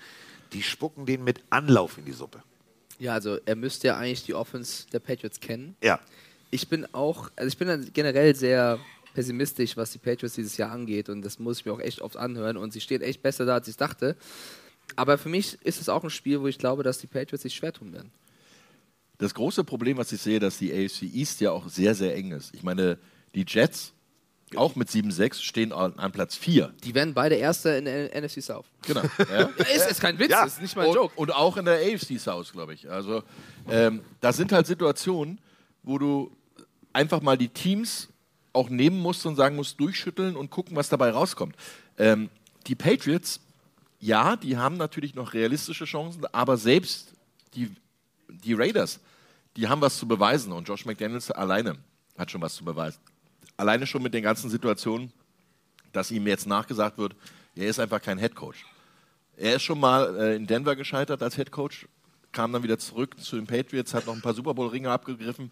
die spucken den mit Anlauf in die Suppe. Ja, also er müsste ja eigentlich die Offense der Patriots kennen. Ja. Ich bin auch, also ich bin dann generell sehr pessimistisch, was die Patriots dieses Jahr angeht und das muss ich mir auch echt oft anhören und sie stehen echt besser da, als ich dachte. Aber für mich ist es auch ein Spiel, wo ich glaube, dass die Patriots sich schwer tun werden. Das große Problem, was ich sehe, dass die AFC East ja auch sehr, sehr eng ist. Ich meine, die Jets, auch mit 7-6, stehen an, an Platz 4. Die werden beide Erster in der NFC South. Genau. Ja. ist, ist kein Witz, Ja. ist nicht mal ein und, Joke. Und auch in der AFC South, glaube ich. Also, ähm, das sind halt Situationen, wo du einfach mal die Teams auch nehmen musst und sagen musst, durchschütteln und gucken, was dabei rauskommt. Ähm, die Patriots, ja, die haben natürlich noch realistische Chancen, aber selbst die, die Raiders, die haben was zu beweisen und Josh McDaniels alleine hat schon was zu beweisen. Alleine schon mit den ganzen Situationen, dass ihm jetzt nachgesagt wird, er ist einfach kein Head Coach. Er ist schon mal äh, in Denver gescheitert als Head Coach, kam dann wieder zurück zu den Patriots, hat noch ein paar Super Bowl-Ringe abgegriffen,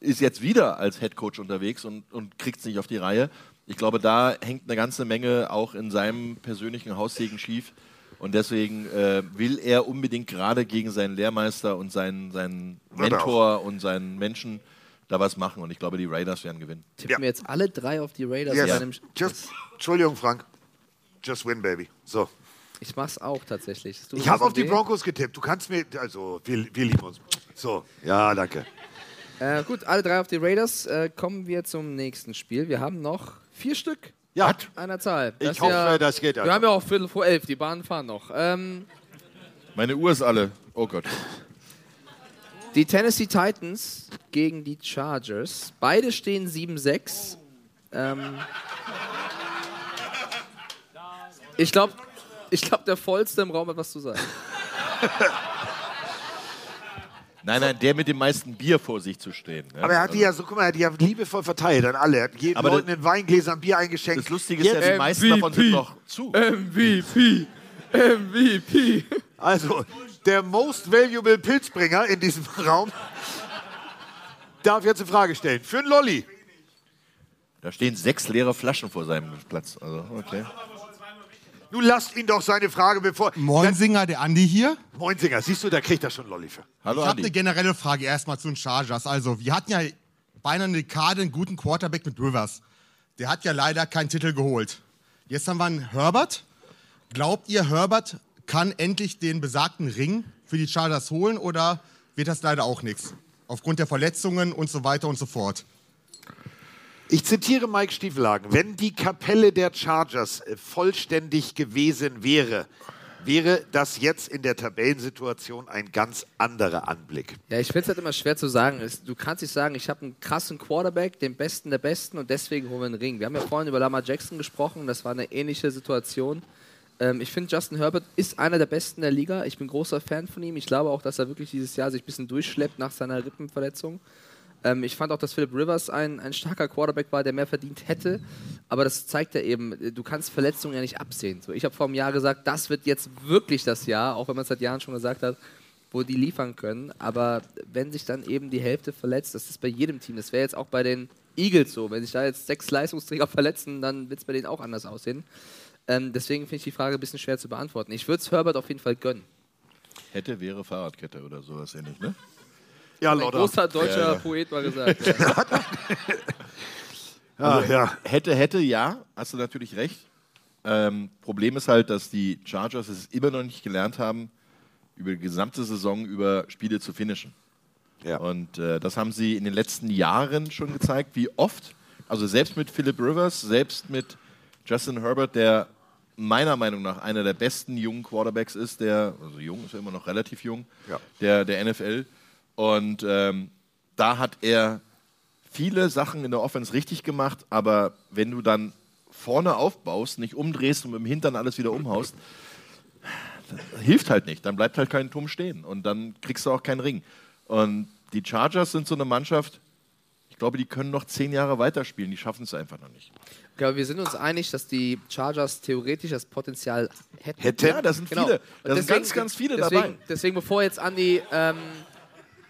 ist jetzt wieder als Head Coach unterwegs und, und kriegt es nicht auf die Reihe. Ich glaube, da hängt eine ganze Menge auch in seinem persönlichen Haussegen schief. Und deswegen äh, will er unbedingt gerade gegen seinen Lehrmeister und seinen, seinen Mentor und seinen Menschen da was machen. Und ich glaube, die Raiders werden gewinnen. Tippen wir jetzt alle drei auf die Raiders Yes. bei einem Just, Entschuldigung, Frank. Just win, baby. So. Ich mach's auch tatsächlich. Ich habe auf die weh. Broncos getippt. Du kannst mir, also, wir, wir lieben uns. So, ja, danke. Äh, gut, alle drei auf die Raiders. Äh, kommen wir zum nächsten Spiel. Wir haben noch vier Stück. Ja. Einer Zahl. Ich Das hoffe, ja, das geht Wir einfach. haben ja auch Viertel vor elf. Die Bahnen fahren noch. Ähm, Meine Uhr ist alle. Oh Gott. Die Tennessee Titans gegen die Chargers. Beide stehen 7-6. Ähm, ich glaube, Ich glaube, der Vollste im Raum hat was zu sagen. Nein, nein, der mit dem meisten Bier vor sich zu stehen. ne? Aber er hat die ja so, guck mal, er hat die ja liebevoll verteilt an alle. Er hat jedem Aber Leuten in Weingläsern Bier eingeschenkt. Das Lustige ist ja, die meisten davon sind noch zu. MVP. MVP. Also, der Most Valuable Pilzbringer in diesem Raum darf jetzt eine Frage stellen. Für einen Lolli. Da stehen sechs leere Flaschen vor seinem Platz. Also, okay. Nun lasst ihn doch seine Frage bevor. Moinsinger, der Andi hier. Moinsinger, siehst du, da kriegt er schon Lolli für. Hallo ich habe eine generelle Frage erstmal zu den Chargers. Also, wir hatten ja beinahe eine Dekade einen guten Quarterback mit Rivers. Der hat ja leider keinen Titel geholt. Jetzt haben wir einen Herbert. Glaubt ihr, Herbert kann endlich den besagten Ring für die Chargers holen oder wird das leider auch nichts? Aufgrund der Verletzungen und so weiter und so fort. Ich zitiere Mike Stiefelagen. Wenn die Kapelle der Chargers äh, vollständig gewesen wäre, wäre das jetzt in der Tabellensituation ein ganz anderer Anblick. Ja, ich finde es halt immer schwer zu sagen. Du kannst nicht sagen, ich habe einen krassen Quarterback, den besten der Besten und deswegen holen wir einen Ring. Wir haben ja vorhin über Lamar Jackson gesprochen, das war eine ähnliche Situation. Ähm, ich finde, Justin Herbert ist einer der Besten der Liga. Ich bin großer Fan von ihm. Ich glaube auch, dass er wirklich dieses Jahr sich ein bisschen durchschleppt nach seiner Rippenverletzung. Ähm, ich fand auch, dass Philip Rivers ein, ein starker Quarterback war, der mehr verdient hätte. Aber das zeigt ja eben, du kannst Verletzungen ja nicht absehen. So, ich habe vor einem Jahr gesagt, das wird jetzt wirklich das Jahr, auch wenn man es seit Jahren schon gesagt hat, wo die liefern können. Aber wenn sich dann eben die Hälfte verletzt, das ist bei jedem Team. Das wäre jetzt auch bei den Eagles so. Wenn sich da jetzt sechs Leistungsträger verletzen, dann wird es bei denen auch anders aussehen. Ähm, deswegen finde ich die Frage ein bisschen schwer zu beantworten. Ich würde es Herbert auf jeden Fall gönnen. Hätte, wäre Fahrradkette oder sowas ähnlich, ne? Ja, Ein Lotta. großer deutscher Ja, ja. Poet mal gesagt. Ja. Also, ja. Hätte, hätte, ja, hast du natürlich recht. Ähm, Problem ist halt, dass die Chargers es immer noch nicht gelernt haben, über die gesamte Saison über Spiele zu finishen. Und äh, das haben sie in den letzten Jahren schon gezeigt, wie oft, also selbst mit Philip Rivers, selbst mit Justin Herbert, der meiner Meinung nach einer der besten jungen Quarterbacks ist, der, also jung ist ja immer noch relativ jung, Ja. der, der NFL. Und ähm, da hat er viele Sachen in der Offense richtig gemacht, aber wenn du dann vorne aufbaust, nicht umdrehst und mit dem Hintern alles wieder umhaust, hilft halt nicht. Dann bleibt halt kein Turm stehen und dann kriegst du auch keinen Ring. Und die Chargers sind so eine Mannschaft, ich glaube, die können noch zehn Jahre weiterspielen, die schaffen es einfach noch nicht. Ich glaube, wir sind uns einig, dass die Chargers theoretisch das Potenzial hätten. Hätten? Ja, da sind viele. Da sind ganz, ganz viele deswegen, dabei. Deswegen, bevor jetzt Andi ähm,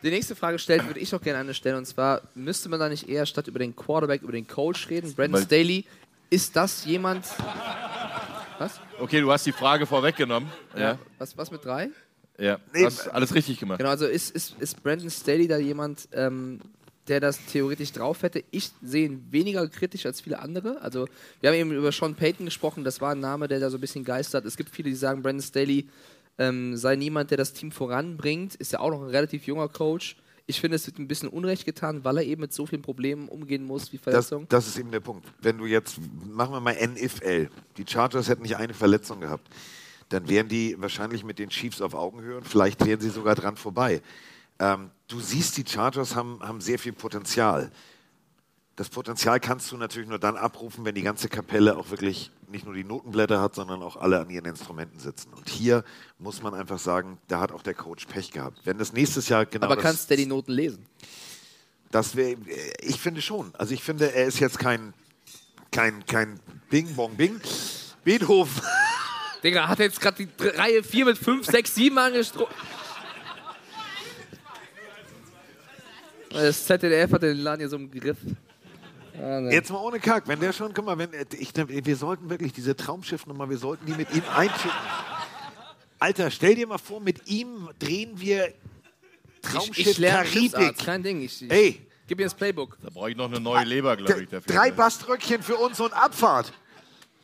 die nächste Frage stellt, würde ich auch gerne eine stellen. Und zwar, müsste man da nicht eher statt über den Quarterback, über den Coach reden? Brandon Staley, ist das jemand... Was? Okay, du hast die Frage vorweggenommen. Ja. Was, was mit drei? Ja, du hast alles richtig gemacht. Genau, also ist, ist, ist Brandon Staley da jemand, ähm, der das theoretisch drauf hätte? Ich sehe ihn weniger kritisch als viele andere. Also, wir haben eben über Sean Payton gesprochen, das war ein Name, der da so ein bisschen geistert. Es gibt viele, die sagen, Brandon Staley ähm, sei niemand, der das Team voranbringt. Ist ja auch noch ein relativ junger Coach. Ich finde, es wird ein bisschen Unrecht getan, weil er eben mit so vielen Problemen umgehen muss wie Das, Verletzungen. das ist eben der Punkt. Wenn du jetzt, machen wir mal NFL, die Chargers hätten nicht eine Verletzung gehabt, dann wären die wahrscheinlich mit den Chiefs auf Augenhöhe und vielleicht wären sie sogar dran vorbei. Ähm, du siehst, die Chargers haben, haben sehr viel Potenzial. Das Potenzial kannst du natürlich nur dann abrufen, wenn die ganze Kapelle auch wirklich nicht nur die Notenblätter hat, sondern auch alle an ihren Instrumenten sitzen. Und hier muss man einfach sagen, da hat auch der Coach Pech gehabt. Wenn das nächstes Jahr genau Aber das, kann Staley Noten lesen? das wäre, ich finde schon. Also ich finde, er ist jetzt kein, kein, kein Bing Bong Bing. Beethoven. Digga, hat er jetzt gerade die Reihe 4 mit 5, 6, 7 angestrochen? Das ZDF hat den Laden hier so im Griff. Ah, ne. Jetzt mal ohne Kack, wenn der schon, guck mal, wenn, ich, wir sollten wirklich diese Traumschiffnummer, wir sollten die mit ihm einschicken. Alter, stell dir mal vor, mit ihm drehen wir Traumschiff ich, ich Karibik. Kein Ding. Ich, ich, Ey. Gib mir das Playbook. Da brauche ich noch eine neue Leber, glaube ich, dafür. Drei Baströckchen für uns und Abfahrt.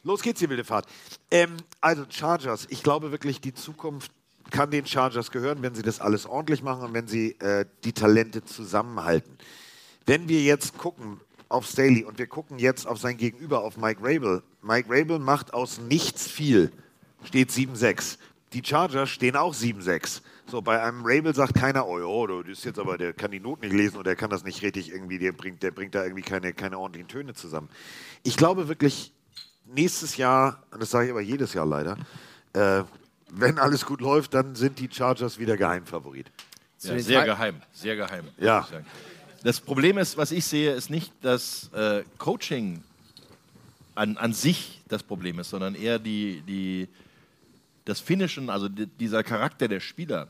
Los geht's, die wilde Fahrt. Ähm, also Chargers, ich glaube wirklich, die Zukunft kann den Chargers gehören, wenn sie das alles ordentlich machen und wenn sie äh, die Talente zusammenhalten. Wenn wir jetzt gucken auf Staley und wir gucken jetzt auf sein Gegenüber, auf Mike Rabel. Mike Rabel macht aus nichts viel, steht 7-6. Die Chargers stehen auch 7-6. So, bei einem Rabel sagt keiner, oh, oh, das ist jetzt aber, der kann die Noten nicht lesen oder der kann das nicht richtig irgendwie, der bringt, der bringt da irgendwie keine, keine ordentlichen Töne zusammen. Ich glaube wirklich, nächstes Jahr, und das sage ich aber jedes Jahr leider, Äh, wenn alles gut läuft, dann sind die Chargers wieder Geheimfavorit. Ja, sehr geheim, sehr geheim. Ja. muss ich sagen. Das Problem ist, was ich sehe, ist nicht das äh, Coaching an, an sich das Problem ist, sondern eher die, die, das Finishen, also di- dieser Charakter der Spieler,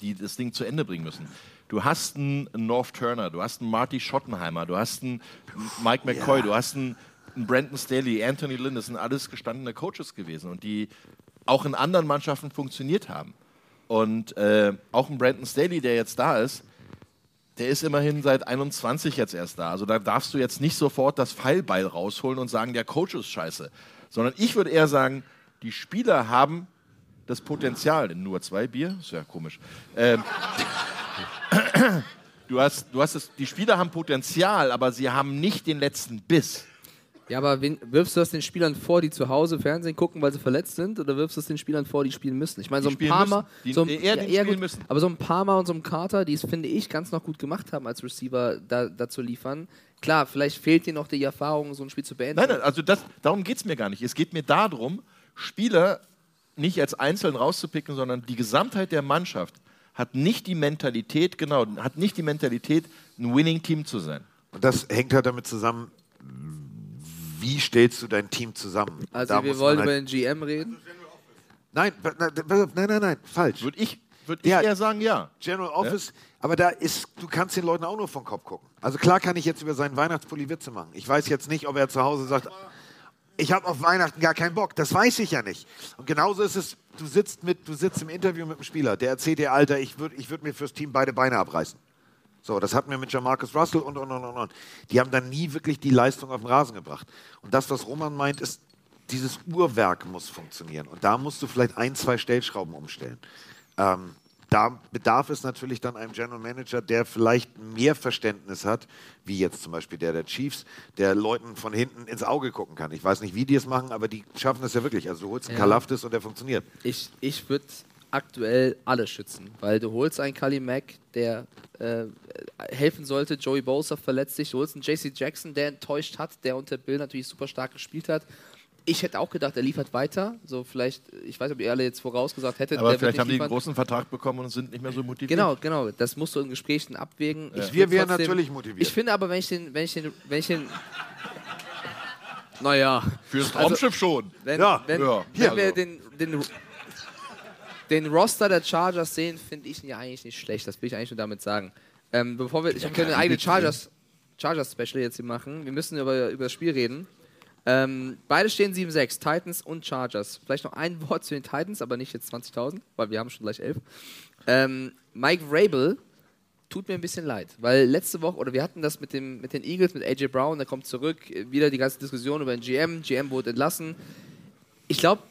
die das Ding zu Ende bringen müssen. Du hast einen North Turner, du hast einen Marty Schottenheimer, du hast einen Mike McCoy, du hast einen, einen Brandon Staley, Anthony Lynn, das sind alles gestandene Coaches gewesen und die auch in anderen Mannschaften funktioniert haben. Und äh, auch ein Brandon Staley, der jetzt da ist, der ist immerhin seit 21 jetzt erst da. Also da darfst du jetzt nicht sofort das Pfeilbeil rausholen und sagen, der Coach ist scheiße. Sondern ich würde eher sagen, die Spieler haben das Potenzial. Nur zwei Bier? Ist ja komisch. Ähm, du hast, du hast es, die Spieler haben Potenzial, aber sie haben nicht den letzten Biss. Ja, aber wen, wirfst du das den Spielern vor, die zu Hause Fernsehen gucken, weil sie verletzt sind, oder wirfst du es den Spielern vor, die spielen müssen? Ich meine, so ein paar. Mal, so ein, eher die eher spielen gut, müssen. aber so ein paar Mal und so ein Carter, die es finde ich ganz noch gut gemacht haben als Receiver, da, da zu liefern. Klar, vielleicht fehlt dir noch die Erfahrung, so ein Spiel zu beenden. Nein, nein, also das, darum geht es mir gar nicht. Es geht mir darum, Spieler nicht als einzeln rauszupicken, sondern die Gesamtheit der Mannschaft hat nicht die Mentalität, genau, hat nicht die Mentalität, ein Winning-Team zu sein. Und das hängt halt damit zusammen, wie stellst du dein Team zusammen? Also Da wir wollen man über halt- den GM reden. Nein, nein, nein, nein, falsch. Würde ich, würd ich eher sagen, ja. General Office, aber da ist, du kannst den Leuten auch nur vom Kopf gucken. Also klar kann ich jetzt über seinen Weihnachtspulli Witze machen. Ich weiß jetzt nicht, ob er zu Hause sagt, ich habe auf Weihnachten gar keinen Bock. Das weiß ich ja nicht. Und genauso ist es, du sitzt, mit, du sitzt im Interview mit einem Spieler, der erzählt dir, Alter, ich würde ich würd mir fürs Team beide Beine abreißen. So, das hatten wir mit Jamarcus Russell und, und, und, und, und. Die haben dann nie wirklich die Leistung auf den Rasen gebracht. Und das, was Roman meint, ist, dieses Uhrwerk muss funktionieren. Und da musst du vielleicht ein, zwei Stellschrauben umstellen. Ähm, da bedarf es natürlich dann einem General Manager, der vielleicht mehr Verständnis hat, wie jetzt zum Beispiel der der Chiefs, der Leuten von hinten ins Auge gucken kann. Ich weiß nicht, wie die es machen, aber die schaffen es ja wirklich. Also du holst einen Ja. Kalafdis und der funktioniert. Ich, ich würde aktuell alle schützen, weil du holst einen Kali Mack, der äh, helfen sollte, Joey Bosa verletzt sich, du holst einen JC Jackson, der enttäuscht hat, der unter Bill natürlich super stark gespielt hat. Ich hätte auch gedacht, er liefert weiter. So vielleicht, ich weiß nicht, ob ihr alle jetzt vorausgesagt hättet, Aber vielleicht haben die einen großen Vertrag bekommen und sind nicht mehr so motiviert. Genau, genau. Das musst du in Gesprächen abwägen. Ja. Wir wären trotzdem- natürlich motiviert. Ich finde aber, wenn ich den, wenn ich den, wenn ich den, naja. Fürs Raumschiff schon. Wenn, Ja. wenn, Ja. wenn Ja. wir den, den, den Roster der Chargers sehen, finde ich ja eigentlich nicht schlecht. Das will ich eigentlich nur damit sagen. Ähm, bevor wir, ich Ja, können eine eigene Chargers, Chargers Special jetzt hier machen. Wir müssen über, über das Spiel reden. Ähm, beide stehen 7-6, Titans und Chargers. Vielleicht noch ein Wort zu den Titans, aber nicht jetzt 20.000, weil wir haben schon gleich 11. Ähm, Mike Vrabel tut mir ein bisschen leid, weil letzte Woche, oder wir hatten das mit, dem, mit den Eagles, mit AJ Brown, der kommt zurück, wieder die ganze Diskussion über den GM, GM wurde entlassen. Ich glaube,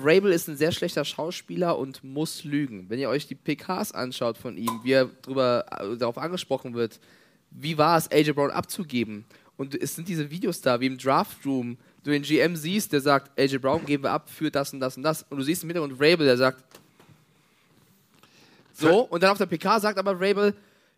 Vrabel ist ein sehr schlechter Schauspieler und muss lügen. Wenn ihr euch die PKs anschaut von ihm, wie er drüber, äh, darauf angesprochen wird, wie war es, AJ Brown abzugeben? Und es sind diese Videos da, wie im Draftroom, du den GM siehst, der sagt, AJ Brown geben wir ab für das und das und das. Und du siehst im Hintergrund Vrabel, der sagt, so, und dann auf der PK sagt aber Vrabel,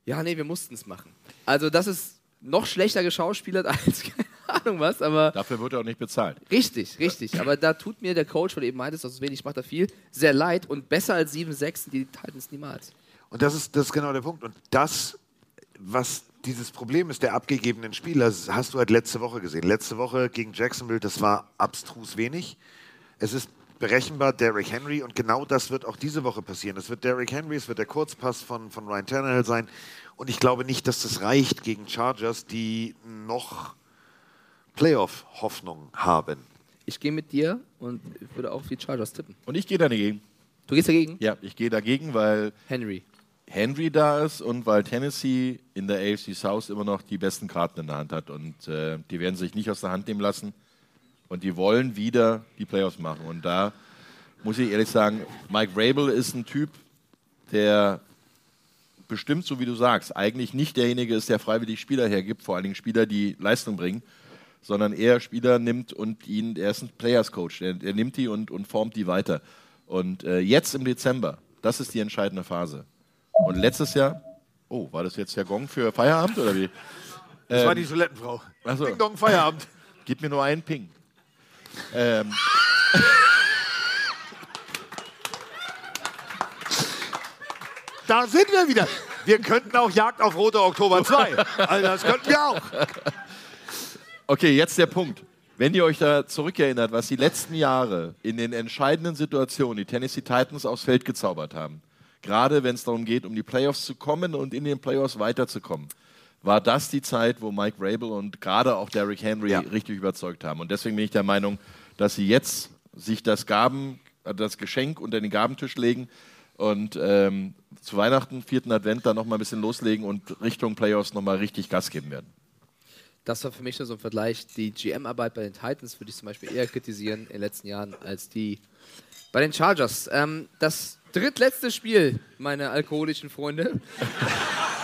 ja, nee, wir mussten es machen. Also das ist noch schlechter geschauspielert als Ahnung was, aber Dafür wird er auch nicht bezahlt. richtig, richtig. Aber da tut mir der Coach, weil du eben meintest, dass es wenig macht, da viel, sehr leid und besser als 7-6 sind die Titans niemals. Und das ist, das ist genau der Punkt. Und das, was dieses Problem ist der abgegebenen Spieler, hast du halt letzte Woche gesehen. Letzte Woche gegen Jacksonville, das war abstrus wenig. Es ist berechenbar Derrick Henry und genau das wird auch diese Woche passieren. Es wird Derrick Henry, es wird der Kurzpass von, von Ryan Tannehill sein. Und ich glaube nicht, dass das reicht gegen Chargers, die noch Playoff-Hoffnung haben. Ich gehe mit dir und ich würde auch die Chargers tippen. Und ich gehe dagegen. Du gehst dagegen? Ja, ich gehe dagegen, weil Henry. Henry da ist und weil Tennessee in der AFC South immer noch die besten Karten in der Hand hat. Und äh, die werden sich nicht aus der Hand nehmen lassen. Und die wollen wieder die Playoffs machen. Und da muss ich ehrlich sagen, Mike Rabel ist ein Typ, der bestimmt, so wie du sagst, eigentlich nicht derjenige ist, der freiwillig Spieler hergibt, vor allen Dingen Spieler, die Leistung bringen, sondern eher Spieler nimmt und ihn, er ist ein Players Coach, er, er nimmt die und, und formt die weiter. Und äh, jetzt im Dezember, das ist die entscheidende Phase. Und letztes Jahr, oh, war das jetzt der Gong für Feierabend oder wie? Das ähm, war die ähm, Toilettenfrau. So. Ding Dong Feierabend. Gib mir nur einen Ping. ähm. Da sind wir wieder. Wir könnten auch Jagd auf Rote Oktober 2. Also das könnten wir auch. Okay, jetzt der Punkt. Wenn ihr euch da zurückerinnert, was die letzten Jahre in den entscheidenden Situationen die Tennessee Titans aufs Feld gezaubert haben, gerade wenn es darum geht, um die Playoffs zu kommen und in den Playoffs weiterzukommen, war das die Zeit, wo Mike Rabel und gerade auch Derrick Henry richtig überzeugt haben. Und deswegen bin ich der Meinung, dass sie jetzt sich das Gaben, äh, das Geschenk unter den Gabentisch legen und ähm, zu Weihnachten, vierten Advent, dann nochmal ein bisschen loslegen und Richtung Playoffs nochmal richtig Gas geben werden. Das war für mich nur so ein Vergleich. Die GM-Arbeit bei den Titans würde ich zum Beispiel eher kritisieren in den letzten Jahren als die bei den Chargers. Ähm, das drittletzte Spiel, meine alkoholischen Freunde.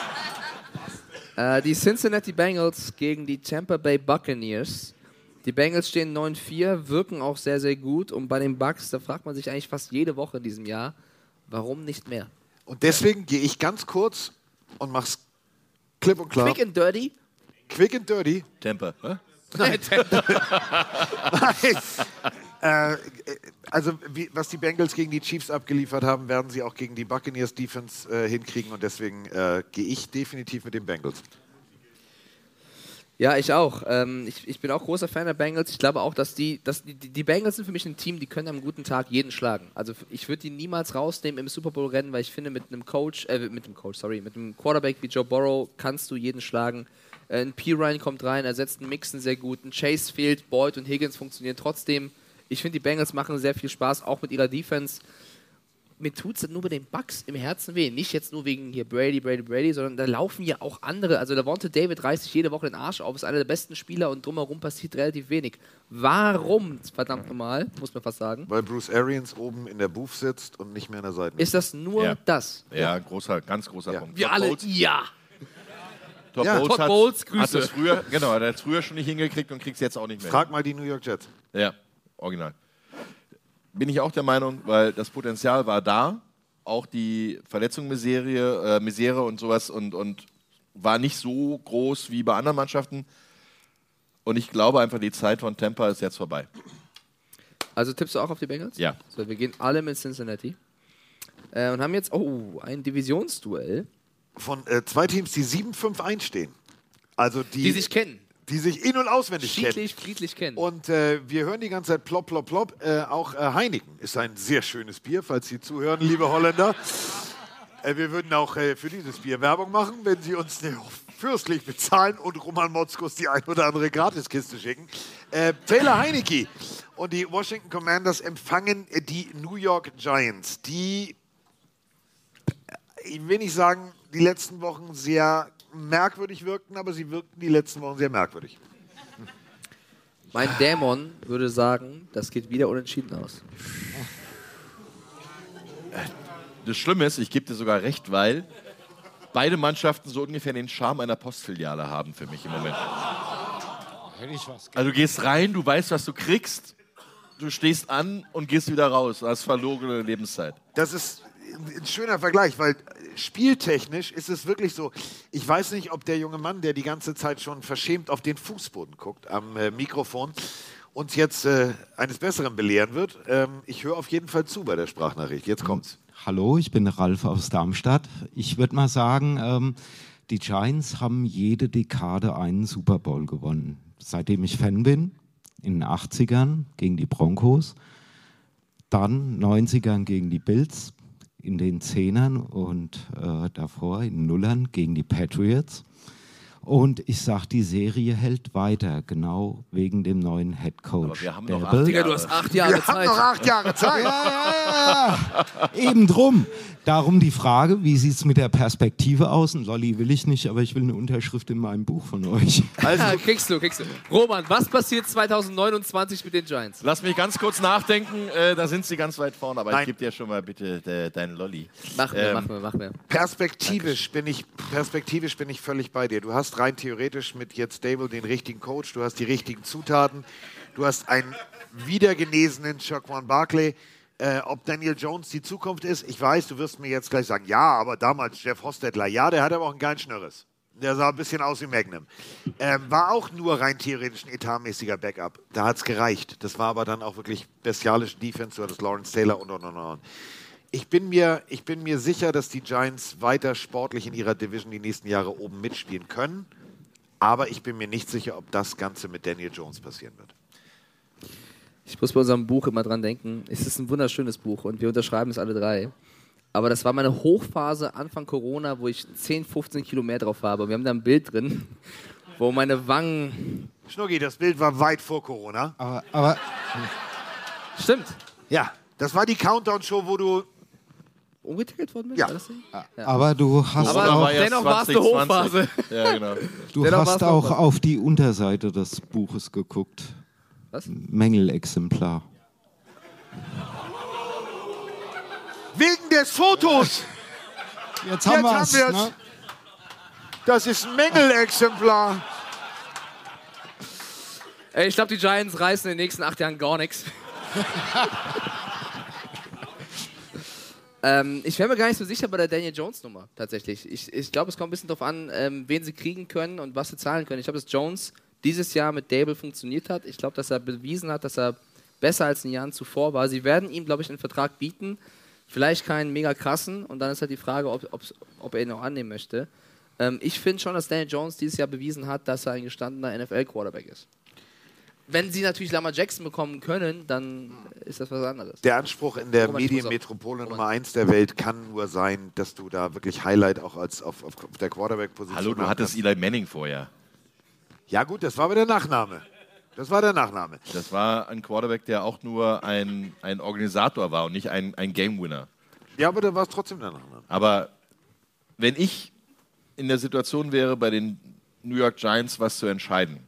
äh, die Cincinnati Bengals gegen die Tampa Bay Buccaneers. Die Bengals stehen 9-4, wirken auch sehr, sehr gut. Und bei den Bucks, da fragt man sich eigentlich fast jede Woche in diesem Jahr, warum nicht mehr? Und deswegen gehe ich ganz kurz und mach's klipp und klar. Quick and dirty. Quick and dirty. Temper. Hä? Nein, Nein. Äh, also, wie, was die Bengals gegen die Chiefs abgeliefert haben, werden sie auch gegen die Buccaneers Defense äh, hinkriegen und deswegen äh, gehe ich definitiv mit den Bengals. Ja, ich auch. Ähm, ich, ich, bin auch großer Fan der Bengals. Ich glaube auch, dass die, dass die, die Bengals sind für mich ein Team, die können am guten Tag jeden schlagen. Also ich würde die niemals rausnehmen im Super Bowl Rennen, weil ich finde, mit einem Coach, äh, mit einem Coach, sorry, mit einem Quarterback wie Joe Burrow kannst du jeden schlagen. Äh, ein P. Ryan kommt rein, ersetzt einen Mixon sehr gut. Ein Chase fehlt, Boyd und Higgins funktionieren trotzdem. Ich finde, die Bengals machen sehr viel Spaß, auch mit ihrer Defense mir tut es nur bei den Bucks im Herzen weh. Nicht jetzt nur wegen hier Brady, Brady, Brady, sondern da laufen ja auch andere. Also da Devonta David reißt sich jede Woche den Arsch auf, ist einer der besten Spieler und drumherum passiert relativ wenig. Warum, verdammt nochmal, muss man fast sagen? Weil Bruce Arians oben in der Booth sitzt und nicht mehr an der Seite. Ist das nur Ja. das? Ja, großer, ganz großer Punkt. Wir alle, ja. Todd Ja. Bowles, Todd hat, Bowles, hat Grüße. es früher, genau, er hat es früher schon nicht hingekriegt und kriegt es jetzt auch nicht mehr. Frag mal die New York Jets. Ja, original. Bin ich auch der Meinung, weil das Potenzial war da, auch die Verletzung Misere, äh, Misere und sowas und, und war nicht so groß wie bei anderen Mannschaften. Und ich glaube einfach, die Zeit von Tampa ist jetzt vorbei. Also tippst du auch auf die Bengals? Ja. So, wir gehen alle mit Cincinnati. Äh, und haben jetzt, oh, ein Divisionsduell. Von äh, zwei Teams, die 7-5 einstehen. Also die, Die sich kennen. Die sich in- und auswendig Friedlich, kennen. friedlich kennen. Und äh, wir hören die ganze Zeit plopp, plopp, plopp. Äh, auch äh, Heineken ist ein sehr schönes Bier, falls Sie zuhören, liebe Holländer. Äh, wir würden auch äh, für dieses Bier Werbung machen, wenn Sie uns fürstlich bezahlen und Roman Motzkus die ein oder andere Gratiskiste schicken. Taylor Heineke und die Washington Commanders empfangen die New York Giants, die, ich will nicht sagen, die letzten Wochen sehr merkwürdig wirkten, aber sie wirkten die letzten Wochen sehr merkwürdig. Mein Dämon würde sagen, das geht wieder unentschieden aus. Das Schlimme ist, ich gebe dir sogar recht, weil beide Mannschaften so ungefähr den Charme einer Postfiliale haben für mich im Moment. Also du gehst rein, du weißt, was du kriegst, du stehst an und gehst wieder raus. Du hast verlorene Lebenszeit. Das ist ein schöner Vergleich, weil spieltechnisch ist es wirklich so. Ich weiß nicht, ob der junge Mann, der die ganze Zeit schon verschämt auf den Fußboden guckt am äh, Mikrofon, uns jetzt äh, eines Besseren belehren wird. Ähm, ich höre auf jeden Fall zu bei der Sprachnachricht. Jetzt kommt's. Hallo, ich bin Ralf aus Darmstadt. Ich würde mal sagen, ähm, die Giants haben jede Dekade einen Super Bowl gewonnen. Seitdem ich Fan bin, in den 80ern gegen die Broncos, dann 90ern gegen die Bills, in den Zehnern und äh, davor in Nullern gegen die Patriots. Und ich sage, die Serie hält weiter, genau wegen dem neuen Head Coach. Aber wir haben noch acht Digga, du hast acht Jahre Wir haben noch acht Jahre Zeit. Eben drum. Darum die Frage, wie sieht es mit der Perspektive aus? Ein Lolli will ich nicht, aber ich will eine Unterschrift in meinem Buch von euch. Also, kriegst du, kriegst du. Roman, was passiert 2029 mit den Giants? Lass mich ganz kurz nachdenken, äh, da sind sie ganz weit vorne, aber Nein. ich gebe dir schon mal bitte de, deinen Lolli. Mach mir, Ähm, mach mir, mach mir. Perspektivisch bin, ich, perspektivisch bin ich völlig bei dir. Du hast rein theoretisch mit jetzt Stable den richtigen Coach, du hast die richtigen Zutaten, du hast einen wiedergenesenen Shaquan Barkley. Äh, ob Daniel Jones die Zukunft ist, ich weiß, du wirst mir jetzt gleich sagen, ja, aber damals Jeff Hostetler, ja, der hat aber auch einen geilen Schnörres. Der sah ein bisschen aus wie Magnum. Ähm, war auch nur rein theoretisch ein etatmäßiger Backup. Da hat es gereicht. Das war aber dann auch wirklich bestialische Defense. Du hattest Lawrence Taylor und und und und. Ich bin, mir, ich bin mir sicher, dass die Giants weiter sportlich in ihrer Division die nächsten Jahre oben mitspielen können. Aber ich bin mir nicht sicher, ob das Ganze mit Daniel Jones passieren wird. Ich muss bei unserem Buch immer dran denken. Es ist ein wunderschönes Buch und wir unterschreiben es alle drei. Aber das war meine Hochphase Anfang Corona, wo ich 10, 15 Kilo mehr drauf habe. Wir haben da ein Bild drin, wo meine Wangen. Schnucki, das Bild war weit vor Corona. Aber, aber Stimmt. Ja, das war die Countdown-Show, wo du. Umgetackelt worden bist? Ja. War das nicht? Ja. Aber du hast Aber auch, dennoch war es eine 2020. Hochphase. Ja, genau. du Dennoch hast auch Hochphase. auf die Unterseite des Buches geguckt. Was? Mängelexemplar. Wegen des Fotos! Jetzt haben wir's, wir's. ne? Das ist ein Mängelexemplar. Ey, ich glaube, die Giants reißen in den nächsten acht Jahren gar nichts. ähm, ich wäre mir gar nicht so sicher bei der Daniel Jones Nummer tatsächlich. Ich, ich glaube, es kommt ein bisschen darauf an, ähm, wen sie kriegen können und was sie zahlen können. Ich glaube, dass Jones dieses Jahr mit Dable funktioniert hat. Ich glaube, dass er bewiesen hat, dass er besser als in den Jahren zuvor war. Sie werden ihm, glaube ich, einen Vertrag bieten. Vielleicht keinen mega krassen und dann ist halt die Frage, ob, ob er ihn auch annehmen möchte. Ähm, ich finde schon, dass Daniel Jones dieses Jahr bewiesen hat, dass er ein gestandener NFL-Quarterback ist. Wenn sie natürlich Lamar Jackson bekommen können, dann ist das was anderes. Der Anspruch in der Medienmetropole Nummer 1 der Welt kann nur sein, dass du da wirklich Highlight auch als auf, auf, auf der Quarterback-Position Hallo, du hattest. Eli Manning vorher. Ja, gut, das war aber der Nachname. Das war der Nachname. Das war ein Quarterback, der auch nur ein, ein Organisator war und nicht ein, ein Game Winner. Ja, aber da war es trotzdem der Nachname. Aber wenn ich in der Situation wäre, bei den New York Giants was zu entscheiden,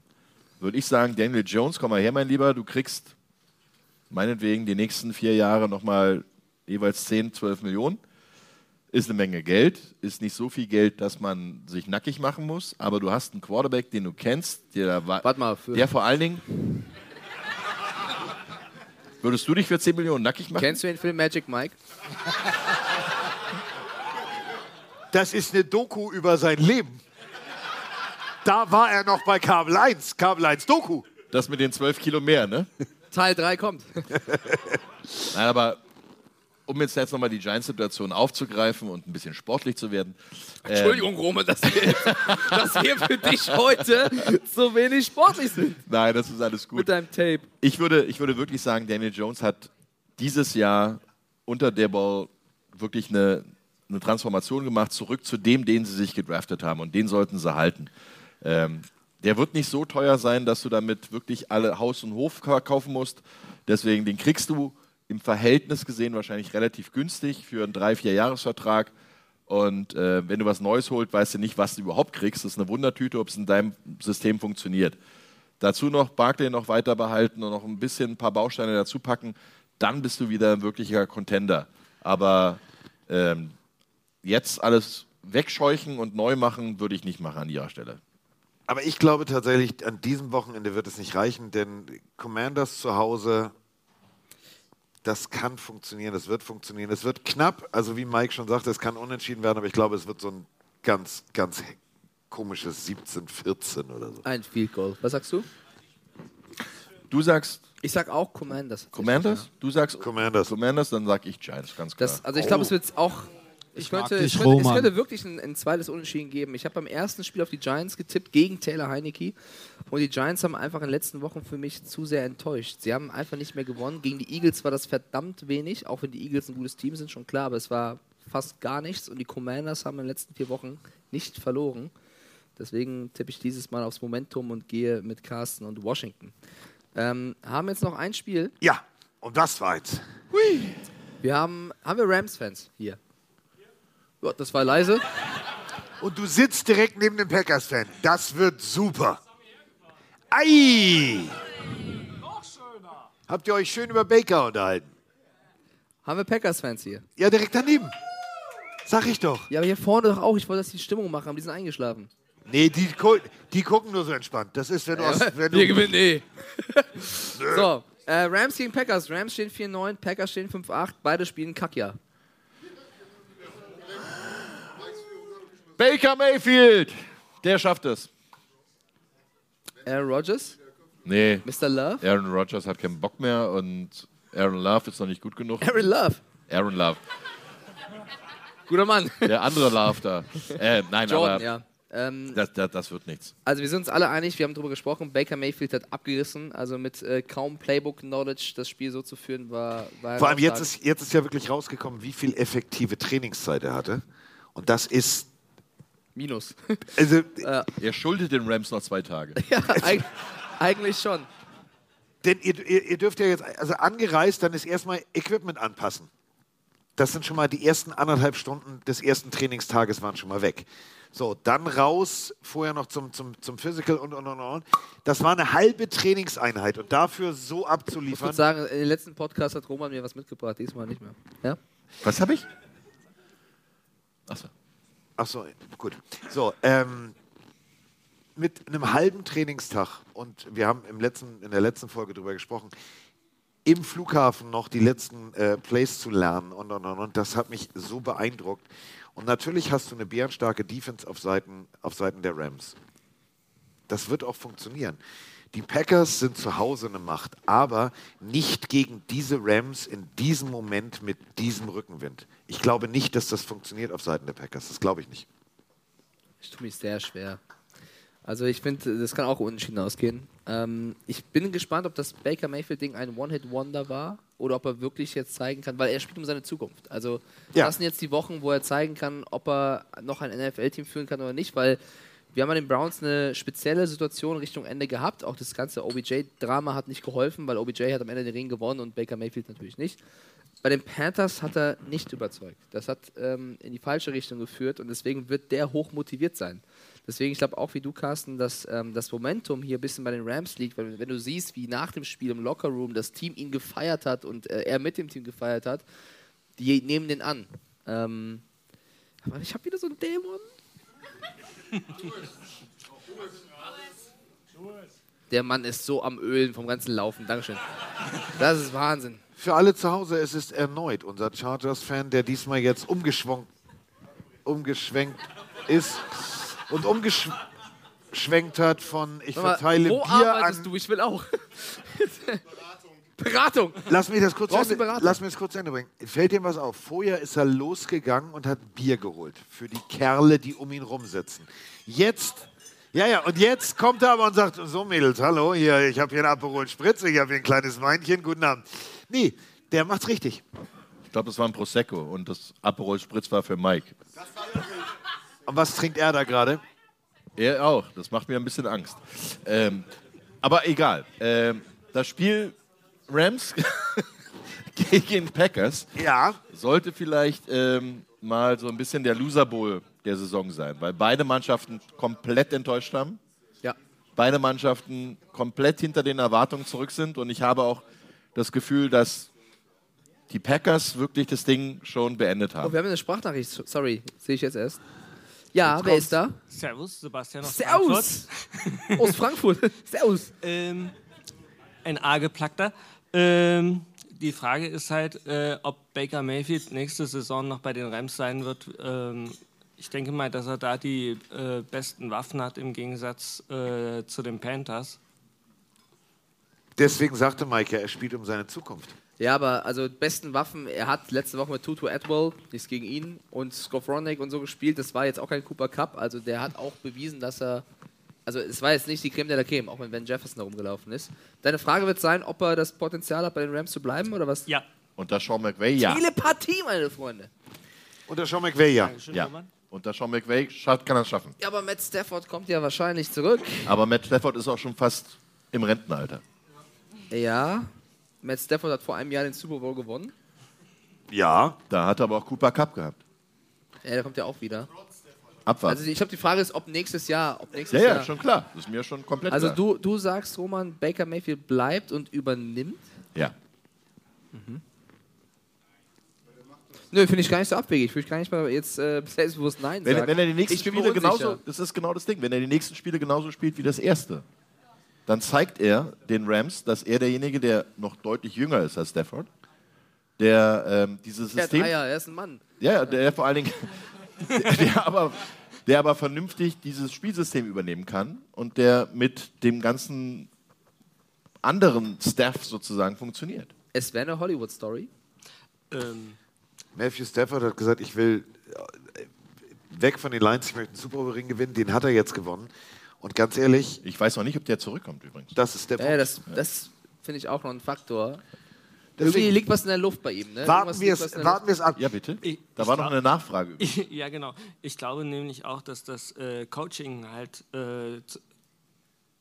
würde ich sagen, Daniel Jones, komm mal her, mein Lieber, du kriegst meinetwegen die nächsten vier Jahre nochmal jeweils 10, 12 Millionen. Ist eine Menge Geld, ist nicht so viel Geld, dass man sich nackig machen muss, aber du hast einen Quarterback, den du kennst, der, wa- Warte mal, für- der vor allen Dingen. Würdest du dich für 10 Millionen nackig machen? Kennst du den Film Magic Mike? Das ist eine Doku über sein Leben. Da war er noch bei Kabel 1. Kabel 1 Doku. Das mit den 12 Kilo mehr, ne? Teil 3 kommt. Nein, aber um jetzt, jetzt nochmal die Giants-Situation aufzugreifen und ein bisschen sportlich zu werden. ähm, Entschuldigung, Roman, dass wir, dass wir für dich heute so wenig sportlich sind. Nein, das ist alles gut. Mit deinem Tape. Ich würde, ich würde wirklich sagen, Daniel Jones hat dieses Jahr unter der Ball wirklich eine, eine Transformation gemacht, zurück zu dem, den sie sich gedraftet haben. Und den sollten sie halten. Ähm, der wird nicht so teuer sein, dass du damit wirklich alle Haus und Hof ka- kaufen musst. Deswegen, den kriegst du im Verhältnis gesehen wahrscheinlich relativ günstig für einen 3-4-Jahres-Vertrag. Und äh, wenn du was Neues holst, weißt du nicht, was du überhaupt kriegst. Das ist eine Wundertüte, ob es in deinem System funktioniert. Dazu noch Barclay noch weiter behalten und noch ein bisschen ein paar Bausteine dazu packen, dann bist du wieder ein wirklicher Contender. Aber ähm, jetzt alles wegscheuchen und neu machen, würde ich nicht machen an ihrer Stelle. Aber ich glaube tatsächlich, an diesem Wochenende wird es nicht reichen, denn Commanders zu Hause, das kann funktionieren, das wird funktionieren. Es wird knapp, also wie Mike schon sagte, es kann unentschieden werden, aber ich glaube, es wird so ein ganz, ganz komisches 17-14 oder so. Ein Field Goal. Was sagst du? Du sagst Ich sag auch Commanders. Commanders? Du sagst Commanders. Commanders, dann sag ich Giants, ganz klar. Das, also ich glaube, es wird auch. Ich mag könnte, dich, es, könnte, es könnte wirklich ein, ein zweites Unentschieden geben. Ich habe beim ersten Spiel auf die Giants getippt gegen Taylor Heineke und die Giants haben einfach in den letzten Wochen für mich zu sehr enttäuscht. Sie haben einfach nicht mehr gewonnen. Gegen die Eagles war das verdammt wenig, auch wenn die Eagles ein gutes Team sind, schon klar, aber es war fast gar nichts und die Commanders haben in den letzten vier Wochen nicht verloren. Deswegen tippe ich dieses Mal aufs Momentum und gehe mit Carsten und Washington. Ähm, haben jetzt noch ein Spiel. Ja, und das war jetzt. Wir haben, haben wir Rams-Fans hier? Das war leise. Und du sitzt direkt neben dem Packers-Fan. Das wird super. Ei! Habt ihr euch schön über Baker unterhalten? Haben wir Packers-Fans hier? Ja, direkt daneben. Sag ich doch. Ja, aber hier vorne doch auch. Ich wollte, dass die Stimmung machen, aber die sind eingeschlafen. Nee, die, gu die gucken nur so entspannt. Das ist, wenn du aus. Wenn du Wir gewinnen eh. so, äh, Rams gegen Packers. Rams stehen 4-9, Packers stehen 5-8. Beide spielen Kackja. Baker Mayfield, der schafft es. Aaron Rodgers? Nee. Mr. Love? Aaron Rodgers hat keinen Bock mehr und Aaron Love ist noch nicht gut genug. Aaron Love. Aaron Love. Guter Mann. Der andere Love da. Äh, nein, Jordan, aber ja. Ähm, das, das, das wird nichts. Also wir sind uns alle einig, wir haben darüber gesprochen, Baker Mayfield hat abgerissen, also mit äh, kaum Playbook-Knowledge das Spiel so zu führen, war, war Vor allem jetzt ist, jetzt ist ja wirklich rausgekommen, wie viel effektive Trainingszeit er hatte. Und das ist. Minus. Also, er schuldet den Rams noch zwei Tage. ja, eig eigentlich schon. Denn ihr, ihr, ihr dürft ja jetzt, also angereist, dann ist erstmal Equipment anpassen. Das sind schon mal die ersten anderthalb Stunden des ersten Trainingstages waren schon mal weg. So, dann raus, vorher noch zum, zum, zum Physical und, und, und, und. Das war eine halbe Trainingseinheit und dafür so Ich abzuliefern. würde sagen, in den letzten Podcast hat Roman mir was mitgebracht, diesmal nicht mehr. Ja? Was habe ich? Achso. Achso, gut. So, ähm, mit einem halben Trainingstag, und wir haben im letzten, in der letzten Folge darüber gesprochen, im Flughafen noch die letzten äh, Plays zu lernen und, und, und, und das hat mich so beeindruckt. Und natürlich hast du eine bärenstarke Defense auf Seiten, auf Seiten der Rams. Das wird auch funktionieren. Die Packers sind zu Hause eine Macht, aber nicht gegen diese Rams in diesem Moment mit diesem Rückenwind. Ich glaube nicht, dass das funktioniert auf Seiten der Packers. Das glaube ich nicht. Ich tue mich sehr schwer. Also ich finde, das kann auch unentschieden ausgehen. Ähm, ich bin gespannt, ob das Baker Mayfield-Ding ein One-Hit-Wonder war oder ob er wirklich jetzt zeigen kann, weil er spielt um seine Zukunft. Also Ja. das sind jetzt die Wochen, wo er zeigen kann, ob er noch ein NFL-Team führen kann oder nicht, weil wir haben an den Browns eine spezielle Situation Richtung Ende gehabt. Auch das ganze OBJ-Drama hat nicht geholfen, weil OBJ hat am Ende den Ring gewonnen und Baker Mayfield natürlich nicht. Bei den Panthers hat er nicht überzeugt. Das hat ähm, in die falsche Richtung geführt und deswegen wird der hoch motiviert sein. Deswegen, ich glaube auch wie du, Carsten, dass ähm, das Momentum hier ein bisschen bei den Rams liegt, weil wenn du siehst, wie nach dem Spiel im Lockerroom das Team ihn gefeiert hat und äh, er mit dem Team gefeiert hat, die nehmen den an. Ähm, aber ich habe wieder so einen Dämon. Der Mann ist so am Ölen vom ganzen Laufen. Dankeschön. Das ist Wahnsinn. Für alle zu Hause, es ist erneut unser Chargers-Fan, der diesmal jetzt umgeschwenkt, umgeschwenkt ist und umgeschwenkt hat von ich verteile Bier an. du? Ich will auch. Beratung. Lass mich das kurz Ende, lass mich das kurz Ende bringen. Fällt ihm was auf? Vorher ist er losgegangen und hat Bier geholt für die Kerle, die um ihn rumsitzen. Jetzt, ja, ja, und jetzt kommt er aber und sagt: So, Mädels, hallo, hier, ich habe hier einen Aperol Spritz, ich habe hier ein kleines Weinchen, guten Abend. Nee, der macht's richtig. Ich glaube, das war ein Prosecco und das Aperol Spritz war für Mike. Und was trinkt er da gerade? Er auch. Das macht mir ein bisschen Angst. Ähm, aber egal. Ähm, das Spiel Rams gegen Packers ja. sollte vielleicht ähm, mal so ein bisschen der Loser Bowl der Saison sein, weil beide Mannschaften komplett enttäuscht haben. Ja. Beide Mannschaften komplett hinter den Erwartungen zurück sind und ich habe auch das Gefühl, dass die Packers wirklich das Ding schon beendet Oh, haben. wir haben eine Sprachnachricht. Sorry, sehe ich jetzt erst. Ja, Jetzt wer ist da? Servus, Sebastian aus Servus. Frankfurt. Aus Frankfurt. Servus. Ähm, ein A-geplackter. Ähm, die Frage ist halt, äh, ob Baker Mayfield nächste Saison noch bei den Rams sein wird. Ähm, ich denke mal, dass er da die äh, besten Waffen hat im Gegensatz äh, zu den Panthers. Deswegen sagte Maike, er spielt um seine Zukunft. Ja, aber also besten Waffen, er hat letzte Woche mit Tutu Atwell, nichts gegen ihn, und Skowronek und so gespielt. Das war jetzt auch kein Cooper Cup. Also der hat auch bewiesen, dass er. Also es war jetzt nicht die Creme de la Creme, auch wenn Ben Jefferson da rumgelaufen ist. Deine Frage wird sein, ob er das Potenzial hat, bei den Rams zu bleiben oder was? Ja. Unter Sean McVay, ja. Telepathie, meine Freunde. Unter Sean McVay, ja. ja. Unter Sean McVay kann er es schaffen. Ja, aber Matt Stafford kommt ja wahrscheinlich zurück. Aber Matt Stafford ist auch schon fast im Rentenalter. Ja. Matt Stafford hat vor einem Jahr den Super Bowl gewonnen. Ja. Da hat er aber auch Cooper Cup gehabt. Ja, der kommt ja auch wieder. Abwarten. Also ich glaube, die Frage ist, ob nächstes Jahr. Ob nächstes ja, ja, Jahr schon klar. Das ist mir schon komplett Also klar. du, du sagst, Roman, Baker Mayfield bleibt und übernimmt? Ja. Nö, finde ich gar nicht so abwegig. Ich würde gar nicht mal jetzt äh, selbstbewusst Nein Wenn, sagen. wenn er die nächsten Spiele genauso, das ist genau das Ding, wenn er die nächsten Spiele genauso spielt wie das erste, dann zeigt er den Rams, dass er derjenige, der noch deutlich jünger ist als Stafford, der ähm, dieses Der System, Eier, er ist ein Mann. ja, der vor allen Dingen, der, der aber, der aber vernünftig dieses Spielsystem übernehmen kann und der mit dem ganzen anderen Staff sozusagen funktioniert. Es wäre eine Hollywood-Story. Ähm, Matthew Stafford hat gesagt, ich will äh, weg von den Lions, ich möchte einen Super Bowl Ring gewinnen. Den hat er jetzt gewonnen. Und ganz ehrlich, ich weiß noch nicht, ob der zurückkommt übrigens. Das ist der Ja, Punkt. das, das finde ich auch noch ein Faktor. Deswegen- Irgendwie liegt was in der Luft bei ihm. Ne? Warten wir es- ab. Ja, bitte. Ich- Da ich war noch eine Nachfrage. ja, genau. Ich glaube nämlich auch, dass das äh, Coaching halt äh,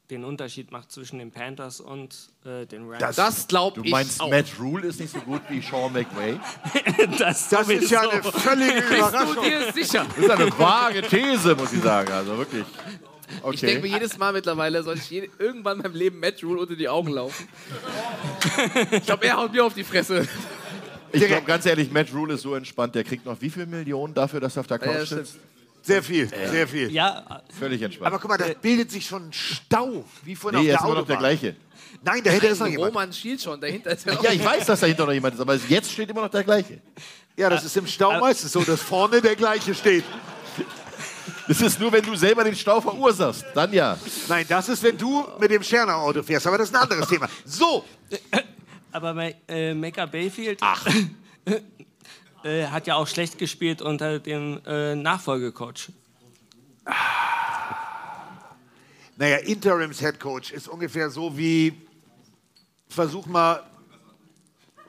den Unterschied macht zwischen den Panthers und äh, den Rams. Du meinst, Matt Rule ist nicht so gut wie Sean McVay? das Das ist ja eine völlige Bist du Überraschung. dir sicher? Das ist eine vage These, muss ich sagen. Also wirklich. Okay. Ich denke mir jedes Mal mittlerweile, soll ich je, irgendwann in meinem Leben Matt Rule unter die Augen laufen. ich glaube, er haut mir auf die Fresse. Ich glaube ganz ehrlich, Matt Rule ist so entspannt, der kriegt noch wie viel Millionen dafür, dass er auf der Ja, Couch stimmt. sitzt? Sehr viel, Äh, sehr viel. Ja, Völlig entspannt. Aber guck mal, da bildet sich schon ein Stau, wie vorhin nee, auf er der ist immer noch der Autobahn. gleiche. Nein, da hätte es noch jemand. Roman schielt schon, dahinter ist ja Ja, ich weiß, dass dahinter noch jemand ist, aber jetzt steht immer noch der gleiche. Ja, das ist im Stau meistens so, dass vorne der gleiche steht. Das ist nur, wenn du selber den Stau verursachst. Dann ja. Nein, das ist, wenn du mit dem Scherner Auto fährst, aber das ist ein anderes Thema. So, Aber bei äh, Mecca Bayfield äh, hat ja auch schlecht gespielt unter dem äh, Nachfolgecoach. naja, Interims-Headcoach ist ungefähr so wie, versuch mal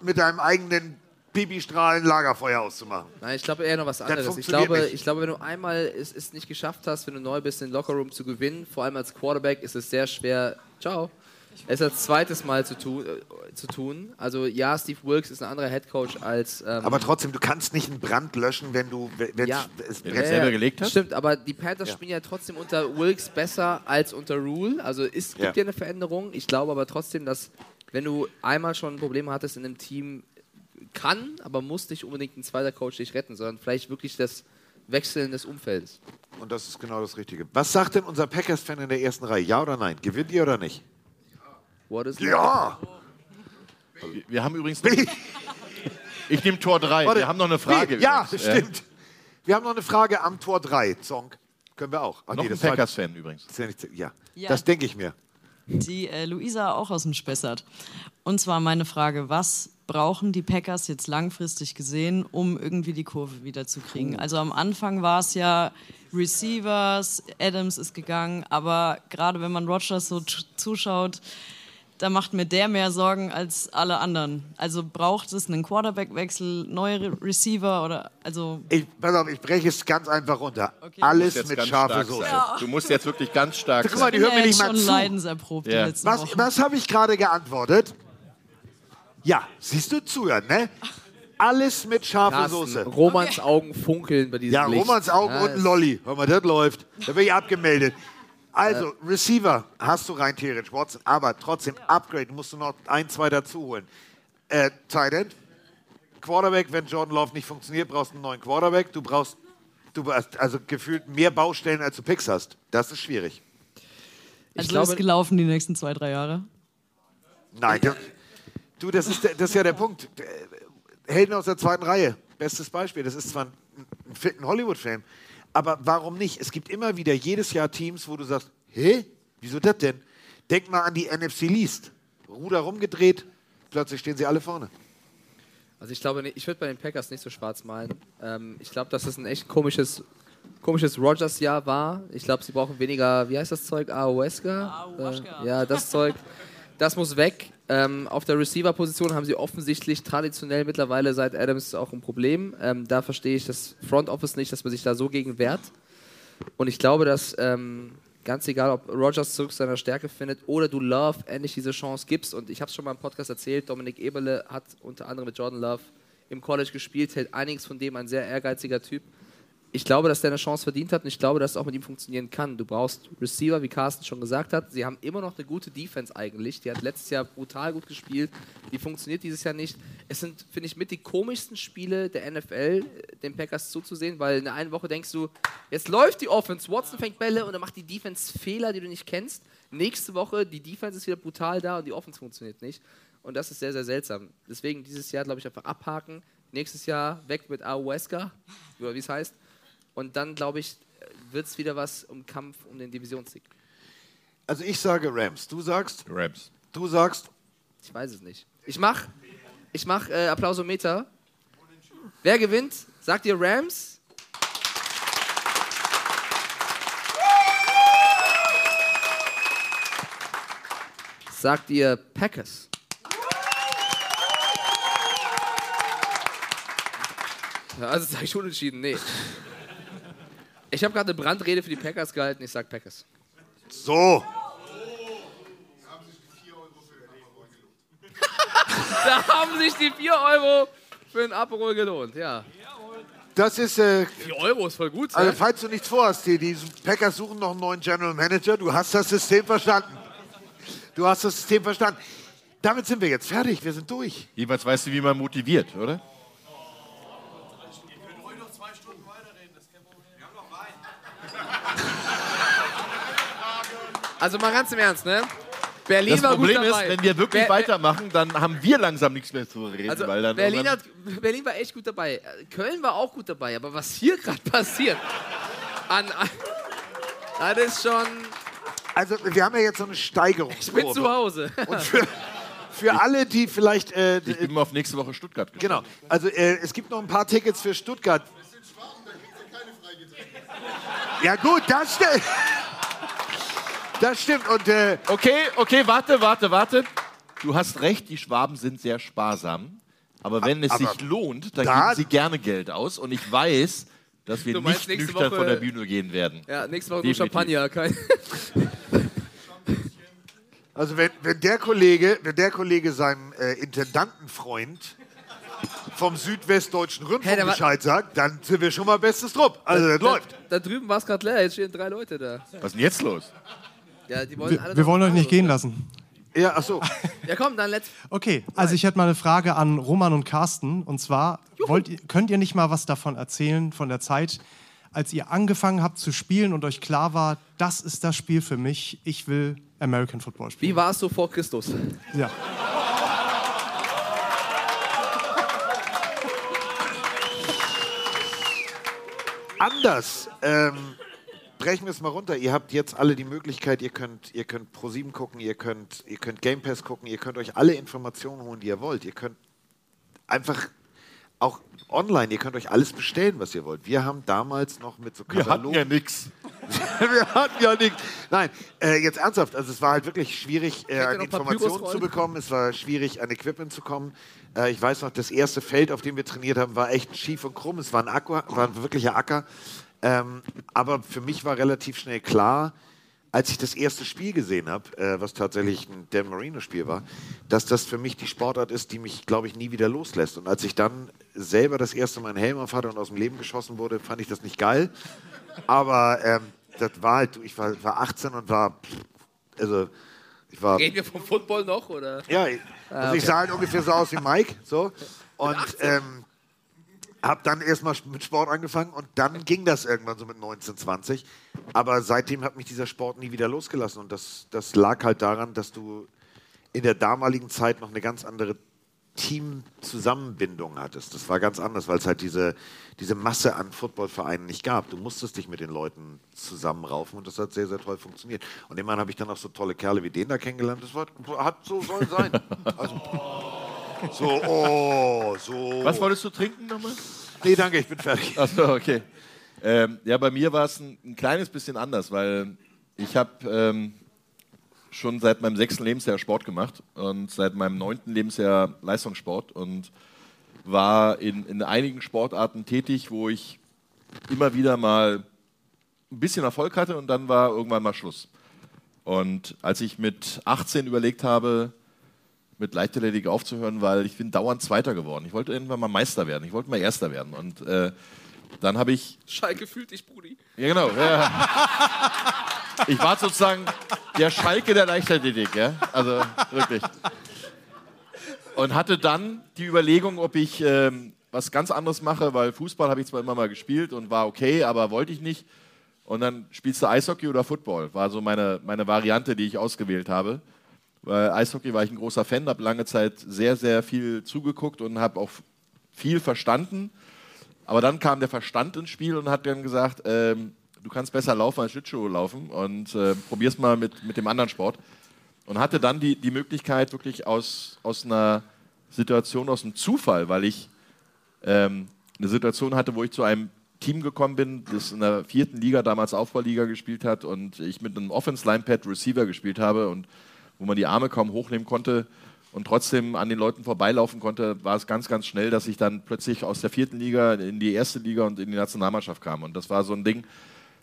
mit deinem eigenen Pipistrahlen Lagerfeuer auszumachen. Nein, ich glaube eher noch was anderes. Ich glaube, nicht. ich glaube, wenn du einmal es, es nicht geschafft hast, wenn du neu bist, den Lockerroom zu gewinnen, vor allem als Quarterback, ist es sehr schwer. Ciao. Es als zweites Mal zu, tu, äh, zu tun. Also ja, Steve Wilkes ist ein anderer Headcoach als. Ähm, Aber trotzdem, du kannst nicht einen Brand löschen, wenn du wenn ja, es Ja, ja, Stimmt, aber die Panthers Ja. spielen ja trotzdem unter Wilkes besser als unter Rule. Also es gibt Ja. ja. eine Veränderung. Ich glaube aber trotzdem, dass wenn du einmal schon Probleme hattest in einem Team, kann, aber muss nicht unbedingt ein zweiter Coach dich retten, sondern vielleicht wirklich das Wechseln des Umfeldes. Und das ist genau das Richtige. Was sagt denn unser Packers-Fan in der ersten Reihe? Ja oder nein? Gewinnt ihr oder nicht? What is Ja! Wir haben übrigens. Noch, ich nehme Tor 3. Warte, Wir haben noch eine Frage. Nee, ja, übrigens. stimmt. Wir haben noch eine Frage am Tor 3. Zong. Können wir auch. Ach, Noch ein das war- Packers-Fan übrigens. ist ja, nicht, ja. Ja. das denke ich mir. Die äh, Luisa auch aus dem Spessart. Und zwar meine Frage, was brauchen die Packers jetzt langfristig gesehen, um irgendwie die Kurve wieder zu kriegen? Also am Anfang war es ja Receivers, Adams ist gegangen, aber gerade wenn man Rogers so zuschaut, da macht mir der mehr Sorgen als alle anderen. Also braucht es einen Quarterback-Wechsel, neue Re Receiver oder also Ich, pass auf, ich breche es ganz einfach runter. Musst Alles mit scharfer Soße. sein. Du musst jetzt wirklich ganz stark Guck mal, die hören mir ja nicht mal schon zu. leidenserprobt Ja. Was, was habe ich gerade geantwortet? Ja, siehst du zuhören, ne? Alles mit scharfer Carsten, Soße. Romans Augen funkeln bei diesem Ja, Licht. Romans Augen Ja, und Lolli. Hör mal, das läuft. Da bin ich abgemeldet. Also, Receiver hast du rein theoretisch, Watson, aber trotzdem, Upgrade musst du noch ein, zwei dazu holen. Äh, Tight End, Quarterback, wenn Jordan Love nicht funktioniert, brauchst du einen neuen Quarterback. Du brauchst, du hast also gefühlt mehr Baustellen, als du Picks hast. Das ist schwierig. Also ist gelaufen die nächsten zwei, drei Jahre. Nein, du, das ist, das ist ja der Punkt. Helden aus der zweiten Reihe, bestes Beispiel. Das ist zwar ein, ein Hollywood-Film, aber warum nicht? Es gibt immer wieder jedes Jahr Teams, wo du sagst, hä, wieso das denn? Denk mal an die NFC Least. Ruder rumgedreht, plötzlich stehen sie alle vorne. Also ich glaube, nicht- ich würde bei den Packers nicht so schwarz malen. Ähm, ich glaube, dass das ein echt komisches, komisches Rogers-Jahr war. Ich glaube, sie brauchen weniger, wie heißt das Zeug? Ayahuasca? Äh, ja, das Zeug. Das muss weg. Ähm, auf der Receiver-Position haben sie offensichtlich traditionell mittlerweile seit Adams auch ein Problem. Ähm, da verstehe ich das Front Office nicht, dass man sich da so gegen wehrt. Und ich glaube, dass ähm, ganz egal, ob Rogers zurück zu seiner Stärke findet oder du Love endlich diese Chance gibst. Und ich habe es schon mal im Podcast erzählt, Dominik Eberle hat unter anderem mit Jordan Love im College gespielt, hält einiges von dem ein sehr ehrgeiziger Typ. Ich glaube, dass der eine Chance verdient hat und ich glaube, dass es auch mit ihm funktionieren kann. Du brauchst Receiver, wie Carsten schon gesagt hat. Sie haben immer noch eine gute Defense eigentlich. Die hat letztes Jahr brutal gut gespielt. Die funktioniert dieses Jahr nicht. Es sind, finde ich, mit die komischsten Spiele der NFL, den Packers zuzusehen, weil in der einen Woche denkst du, jetzt läuft die Offense, Watson fängt Bälle und dann macht die Defense Fehler, die du nicht kennst. Nächste Woche, die Defense ist wieder brutal da und die Offense funktioniert nicht. Und das ist sehr, sehr seltsam. Deswegen dieses Jahr, glaube ich, einfach abhaken. Nächstes Jahr weg mit Ayahuasca, oder wie es heißt. Und dann, glaube ich, wird es wieder was um Kampf um den Divisionssieg. Also ich sage Rams. Du sagst? Rams. Du sagst? Ich weiß es nicht. Ich mach, ich mach äh, Applausometer. Wer gewinnt? Sagt ihr Rams? Sagt ihr Packers? Also sage ich schon entschieden, nee. Ich habe gerade eine Brandrede für die Packers gehalten, ich sag Packers. So. da haben sich die 4 Euro für ein Aperol gelohnt, ja. Das ist. Äh, 4 Euro ist voll gut, Also, falls du nichts vorhast, die, die Packers suchen noch einen neuen General Manager. Du hast das System verstanden. Du hast das System verstanden. Damit sind wir jetzt fertig. Wir sind durch. Jedenfalls weißt du, wie man motiviert, oder? Also mal ganz im Ernst, ne? Berlin das war Problem gut dabei. ist, wenn wir wirklich Ber- weitermachen, dann haben wir langsam nichts mehr zu reden. Also weil dann Berlin, hat, Berlin war echt gut dabei. Köln war auch gut dabei. Aber was hier gerade passiert, an, an, das ist schon. Also, wir haben ja jetzt so eine Steigerung. Ich bin zu Hause. Und für, für alle, die vielleicht. Äh, ich bin mal auf nächste Woche Stuttgart Genau. Also, äh, es gibt noch ein paar Tickets für Stuttgart. Ja, gut, das stimmt. Das stimmt. Und, äh, okay, okay, warte, warte, warte. Du hast recht, die Schwaben sind sehr sparsam. Aber wenn es Aber sich lohnt, dann da- geben sie gerne Geld aus. Und ich weiß, dass wir meinst nicht nächste nüchtern Woche- von der Bühne gehen werden. Ja, nächste Woche nur Definitiv. Champagner. Kein, Also wenn, wenn, der Kollege, wenn der Kollege seinem äh, Intendantenfreund vom Südwestdeutschen Rundfunk Hey, Bescheid sagt, dann sind wir schon mal bestes Trupp. Also das da, läuft. Da, da drüben war es gerade leer. Jetzt stehen drei Leute da. Was ist denn jetzt los? Ja, die wollen alle Wir, wir wollen euch nicht gehen lassen. Ja, ach so. Ja, komm, dann let's. Okay, also ich hätte mal eine Frage an Roman und Carsten. Und zwar, wollt, könnt ihr nicht mal was davon erzählen, von der Zeit, als ihr angefangen habt zu spielen und euch klar war, das ist das Spiel für mich, ich will American Football spielen? Wie war es so vor Christus? Ja. Anders. Ähm, brechen wir es mal runter. Ihr habt jetzt alle die Möglichkeit, ihr könnt, ihr könnt Pro7 gucken, ihr könnt, ihr könnt Game Pass gucken, ihr könnt euch alle Informationen holen, die ihr wollt. Ihr könnt einfach auch online, ihr könnt euch alles bestellen, was ihr wollt. Wir haben damals noch mit so Wir hatten Katalogen. ja nichts. wir hatten ja nichts. Nein, äh, jetzt ernsthaft. Also es war halt wirklich schwierig, äh, an Informationen zu bekommen. Es war schwierig, an Equipment zu kommen. Äh, ich weiß noch, das erste Feld, auf dem wir trainiert haben, war echt schief und krumm. Es war ein, Aqua, war ein wirklicher Acker. Ähm, aber für mich war relativ schnell klar, als ich das erste Spiel gesehen habe, äh, was tatsächlich ein Dan Marino-Spiel war, dass das für mich die Sportart ist, die mich, glaube ich, nie wieder loslässt. Und als ich dann selber das erste Mal einen Helm auf hatte und aus dem Leben geschossen wurde, fand ich das nicht geil. Aber ähm, das war halt, ich war, war 18 und war, also ich war, Reden wir vom Football noch, oder? ja, ich- Ah, also ich okay. sah halt ungefähr so aus wie Mike, so. Und ähm, habe dann erstmal mit Sport angefangen und dann ging das irgendwann so mit 19, 20. Aber seitdem hat mich dieser Sport nie wieder losgelassen und das, das lag halt daran, dass du in der damaligen Zeit noch eine ganz andere Teamzusammenbindung hattest. Das war ganz anders, weil es halt diese, diese Masse an Footballvereinen nicht gab. Du musstest dich mit den Leuten zusammenraufen und das hat sehr, sehr toll funktioniert. Und immerhin habe ich dann auch so tolle Kerle wie den da kennengelernt. Das war, hat so soll sein. Also, so, oh, so. Was wolltest du trinken nochmal? Nee, danke, ich bin fertig. Achso, okay. Ähm, ja, bei mir war es ein, ein kleines bisschen anders, weil ich habe ähm, schon seit meinem sechsten Lebensjahr Sport gemacht und seit meinem neunten Lebensjahr Leistungssport und war in, in einigen Sportarten tätig, wo ich immer wieder mal ein bisschen Erfolg hatte und dann war irgendwann mal Schluss. Und als ich mit 18 überlegt habe, mit Leichtathletik aufzuhören, weil ich bin dauernd Zweiter geworden. Ich wollte irgendwann mal Meister werden. Ich wollte mal Erster werden. Und äh, dann habe ich Schalke fühlt dich, Brudi. ja, genau. Ja. Ich war sozusagen der Schalke der Leichtathletik, ja. Also wirklich. Und hatte dann die Überlegung, ob ich ähm, was ganz anderes mache, weil Fußball habe ich zwar immer mal gespielt und war okay, aber wollte ich nicht. Und dann spielst du Eishockey oder Football, war so meine, meine Variante, die ich ausgewählt habe. Weil Eishockey war ich ein großer Fan, habe lange Zeit sehr, sehr viel zugeguckt und habe auch viel verstanden. Aber dann kam der Verstand ins Spiel und hat dann gesagt, ähm, du kannst besser laufen als Schlittschuh laufen und äh, probier's mal mit, mit dem anderen Sport. Und hatte dann die, die Möglichkeit, wirklich aus, aus einer Situation, aus einem Zufall, weil ich ähm, eine Situation hatte, wo ich zu einem Team gekommen bin, das in der vierten Liga, damals Aufbauliga gespielt hat und ich mit einem Offense-Line-Pad Receiver gespielt habe und wo man die Arme kaum hochnehmen konnte und trotzdem an den Leuten vorbeilaufen konnte, war es ganz, ganz schnell, dass ich dann plötzlich aus der vierten Liga in die erste Liga und in die Nationalmannschaft kam. Und das war so ein Ding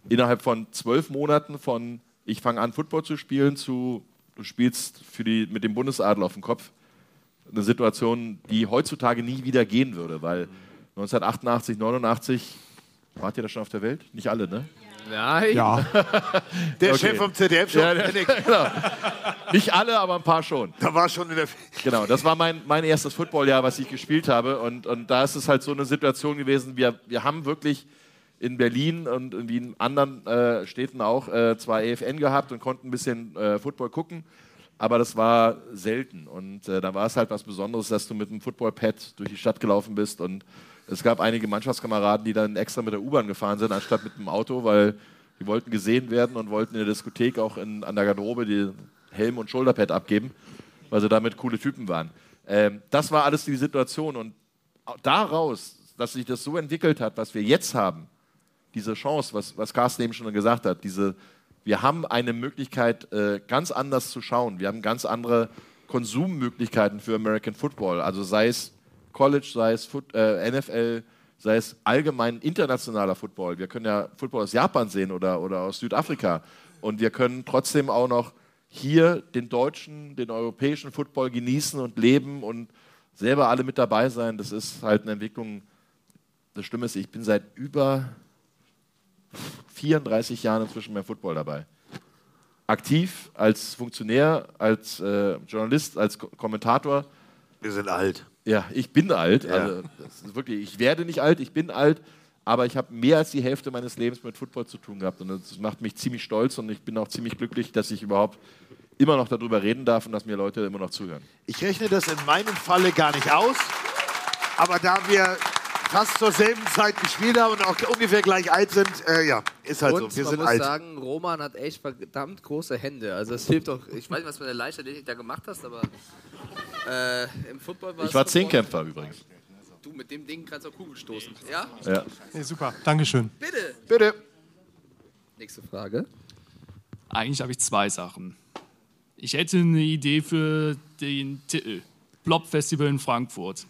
innerhalb von zwölf Monaten von ich fange an, Football zu spielen, zu du spielst für die, mit dem Bundesadel auf dem Kopf. Eine Situation, die heutzutage nie wieder gehen würde, weil 1988, 89, wart ihr da schon auf der Welt? Nicht alle, ne? Nein. Ja. Der Okay. Chef vom ZDF schon. Ja, der, genau. Nicht alle, aber ein paar schon. Da war schon in der. Genau, das war mein, mein erstes Footballjahr, was ich gespielt habe. Und, und da ist es halt so eine Situation gewesen, wir, wir haben wirklich in Berlin und in in anderen äh, Städten auch äh, zwar EFN gehabt und konnten ein bisschen äh, Football gucken, aber das war selten. Und äh, da war es halt was Besonderes, dass du mit einem Footballpad durch die Stadt gelaufen bist. Und es gab einige Mannschaftskameraden, die dann extra mit der U-Bahn gefahren sind, anstatt mit dem Auto, weil die wollten gesehen werden und wollten in der Diskothek auch in, an der Garderobe die Helm und Schulterpad abgeben, weil sie damit coole Typen waren. Ähm, das war alles die Situation. Und daraus, dass sich das so entwickelt hat, was wir jetzt haben, diese Chance, was, was Carsten eben schon gesagt hat, diese, wir haben eine Möglichkeit, äh, ganz anders zu schauen. Wir haben ganz andere Konsummöglichkeiten für American Football. Also sei es College, sei es Foot, äh, NFL, sei es allgemein internationaler Football. Wir können ja Football aus Japan sehen oder, oder aus Südafrika. Und wir können trotzdem auch noch hier den deutschen, den europäischen Football genießen und leben und selber alle mit dabei sein. Das ist halt eine Entwicklung. Das Schlimme ist, ich bin seit über 34 Jahren inzwischen beim Football dabei. Aktiv als Funktionär, als äh, Journalist, als Ko Kommentator. Wir sind alt. Ja, ich bin alt. Ja. Also, das ist wirklich, ich werde nicht alt, ich bin alt, aber ich habe mehr als die Hälfte meines Lebens mit Football zu tun gehabt. Und das macht mich ziemlich stolz und ich bin auch ziemlich glücklich, dass ich überhaupt immer noch darüber reden darf und dass mir Leute immer noch zuhören. Ich rechne das in meinem Falle gar nicht aus, aber da wir fast zur selben Zeit gespielt haben und auch ungefähr gleich alt sind, äh, ja, ist halt Und so. Wir man sind muss alt. sagen, Roman hat echt verdammt große Hände. Also es hilft doch. Ich weiß nicht, was mit der Leichtathletik da gemacht hast, aber äh, im Football war Ich war Zehnkämpfer übrigens. Du, mit dem Ding kannst du auch Kugel stoßen. Ja? Ja. Nee, super, Dankeschön. Bitte. Bitte. Nächste Frage. Eigentlich habe ich zwei Sachen. Ich hätte eine Idee für den Titel. Blob Festival in Frankfurt.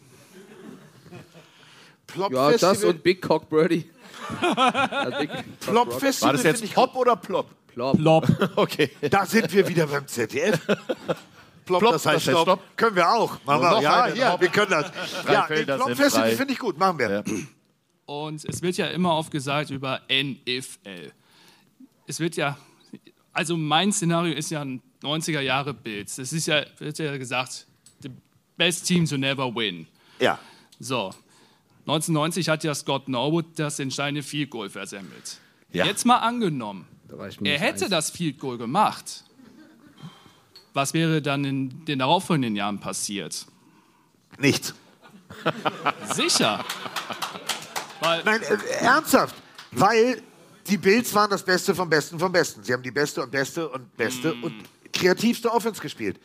Plop Ja, das Festival. und Big Cock Birdie. Plop. Festival. War das jetzt Pop oder Plop? Plop. Plop. Okay. Da sind wir wieder beim ZDF. Plop, Plop, das heißt das heißt Stopp. Stopp. Können wir auch. Machen wir. Ja, eine, ja, wir können das. Drei Ja, den Plop sind Festival frei. finde ich gut. Machen wir. Ja. Und es wird ja immer oft gesagt über NFL. Es wird ja, also mein Szenario ist ja ein 90er Jahre Bild. Es ist ja, wird ja gesagt, the best team to never win. Ja. So, 1990 hat ja Scott Norwood das entscheidende Field Goal versemmelt. Ja. Jetzt mal angenommen, er hätte eins. das Field Goal gemacht. Was wäre dann in den darauffolgenden Jahren passiert? Nichts. Sicher. Weil, Nein, äh, ernsthaft. Weil die Bills waren das Beste vom Besten vom Besten. Sie haben die beste und beste und beste und kreativste Offense gespielt.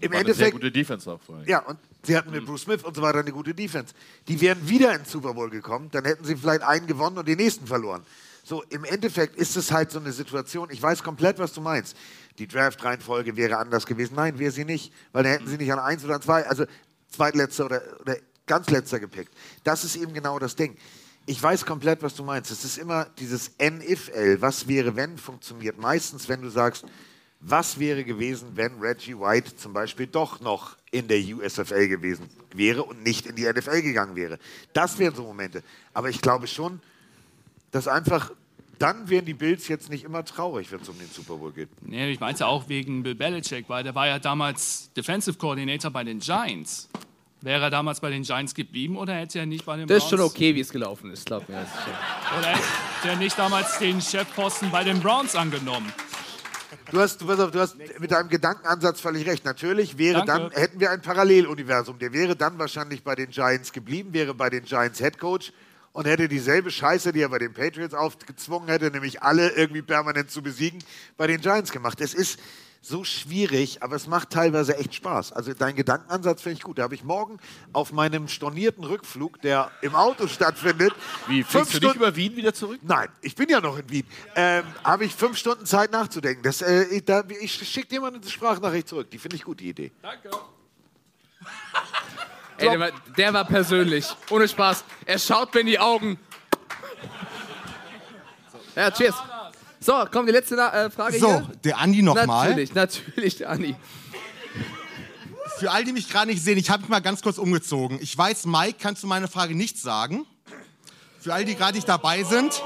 Im War eine sehr Endeffekt. gute Defense auch vorher. Ja, und sie hatten mit Bruce Smith und so weiter eine gute Defense. Die wären wieder ins Super Bowl gekommen, dann hätten sie vielleicht einen gewonnen und den nächsten verloren. So, im Endeffekt ist es halt so eine Situation, ich weiß komplett, was du meinst. Die Draft-Reihenfolge wäre anders gewesen. Nein, wäre sie nicht, weil dann hätten sie nicht an eins oder an zwei, also zweitletzter oder, oder ganz letzter gepickt. Das ist eben genau das Ding. Ich weiß komplett, was du meinst. Es ist immer dieses N-If-L, was wäre, wenn, funktioniert meistens, wenn du sagst, was wäre gewesen, wenn Reggie White zum Beispiel doch noch in der USFL gewesen wäre und nicht in die NFL gegangen wäre. Das wären so Momente. Aber ich glaube schon, dass einfach, dann wären die Bills jetzt nicht immer traurig, wenn es um den Super Bowl geht. Nee, ich meinte auch wegen Bill Belichick, weil der war ja damals Defensive Coordinator bei den Giants. Wäre er damals bei den Giants geblieben oder hätte er nicht bei den Das ist schon Browns- okay, wie es gelaufen ist, glaub mir. Das ist schon- Oder hätte er nicht damals den Chefposten bei den Browns angenommen? Du hast, du, auf, du hast mit deinem Gedankenansatz völlig recht. Natürlich wäre Danke. dann, hätten wir ein Paralleluniversum. Der wäre dann wahrscheinlich bei den Giants geblieben, wäre bei den Giants Headcoach und hätte dieselbe Scheiße, die er bei den Patriots aufgezwungen hätte, nämlich alle irgendwie permanent zu besiegen, bei den Giants gemacht. Es ist so schwierig, aber es macht teilweise echt Spaß. Also dein Gedankenansatz finde ich gut. Da habe ich morgen auf meinem stornierten Rückflug, der im Auto stattfindet. Wie, fliegst du nicht über Wien wieder zurück? Nein, ich bin ja noch in Wien. Ähm, habe ich fünf Stunden Zeit nachzudenken. Das, äh, ich da, ich schicke dir mal eine Sprachnachricht zurück. Die finde ich gut, die Idee. Danke. Ey, der, war, der war persönlich. Ohne Spaß. Er schaut mir in die Augen. Ja, cheers. So, komm, die letzte äh, Frage So, hier. der Andi nochmal. Natürlich, natürlich, der Andi. Für all die mich gerade nicht sehen, ich habe mich mal ganz kurz umgezogen. Ich weiß, Mike, kannst du meine Frage nicht sagen. Für all die gerade nicht dabei sind.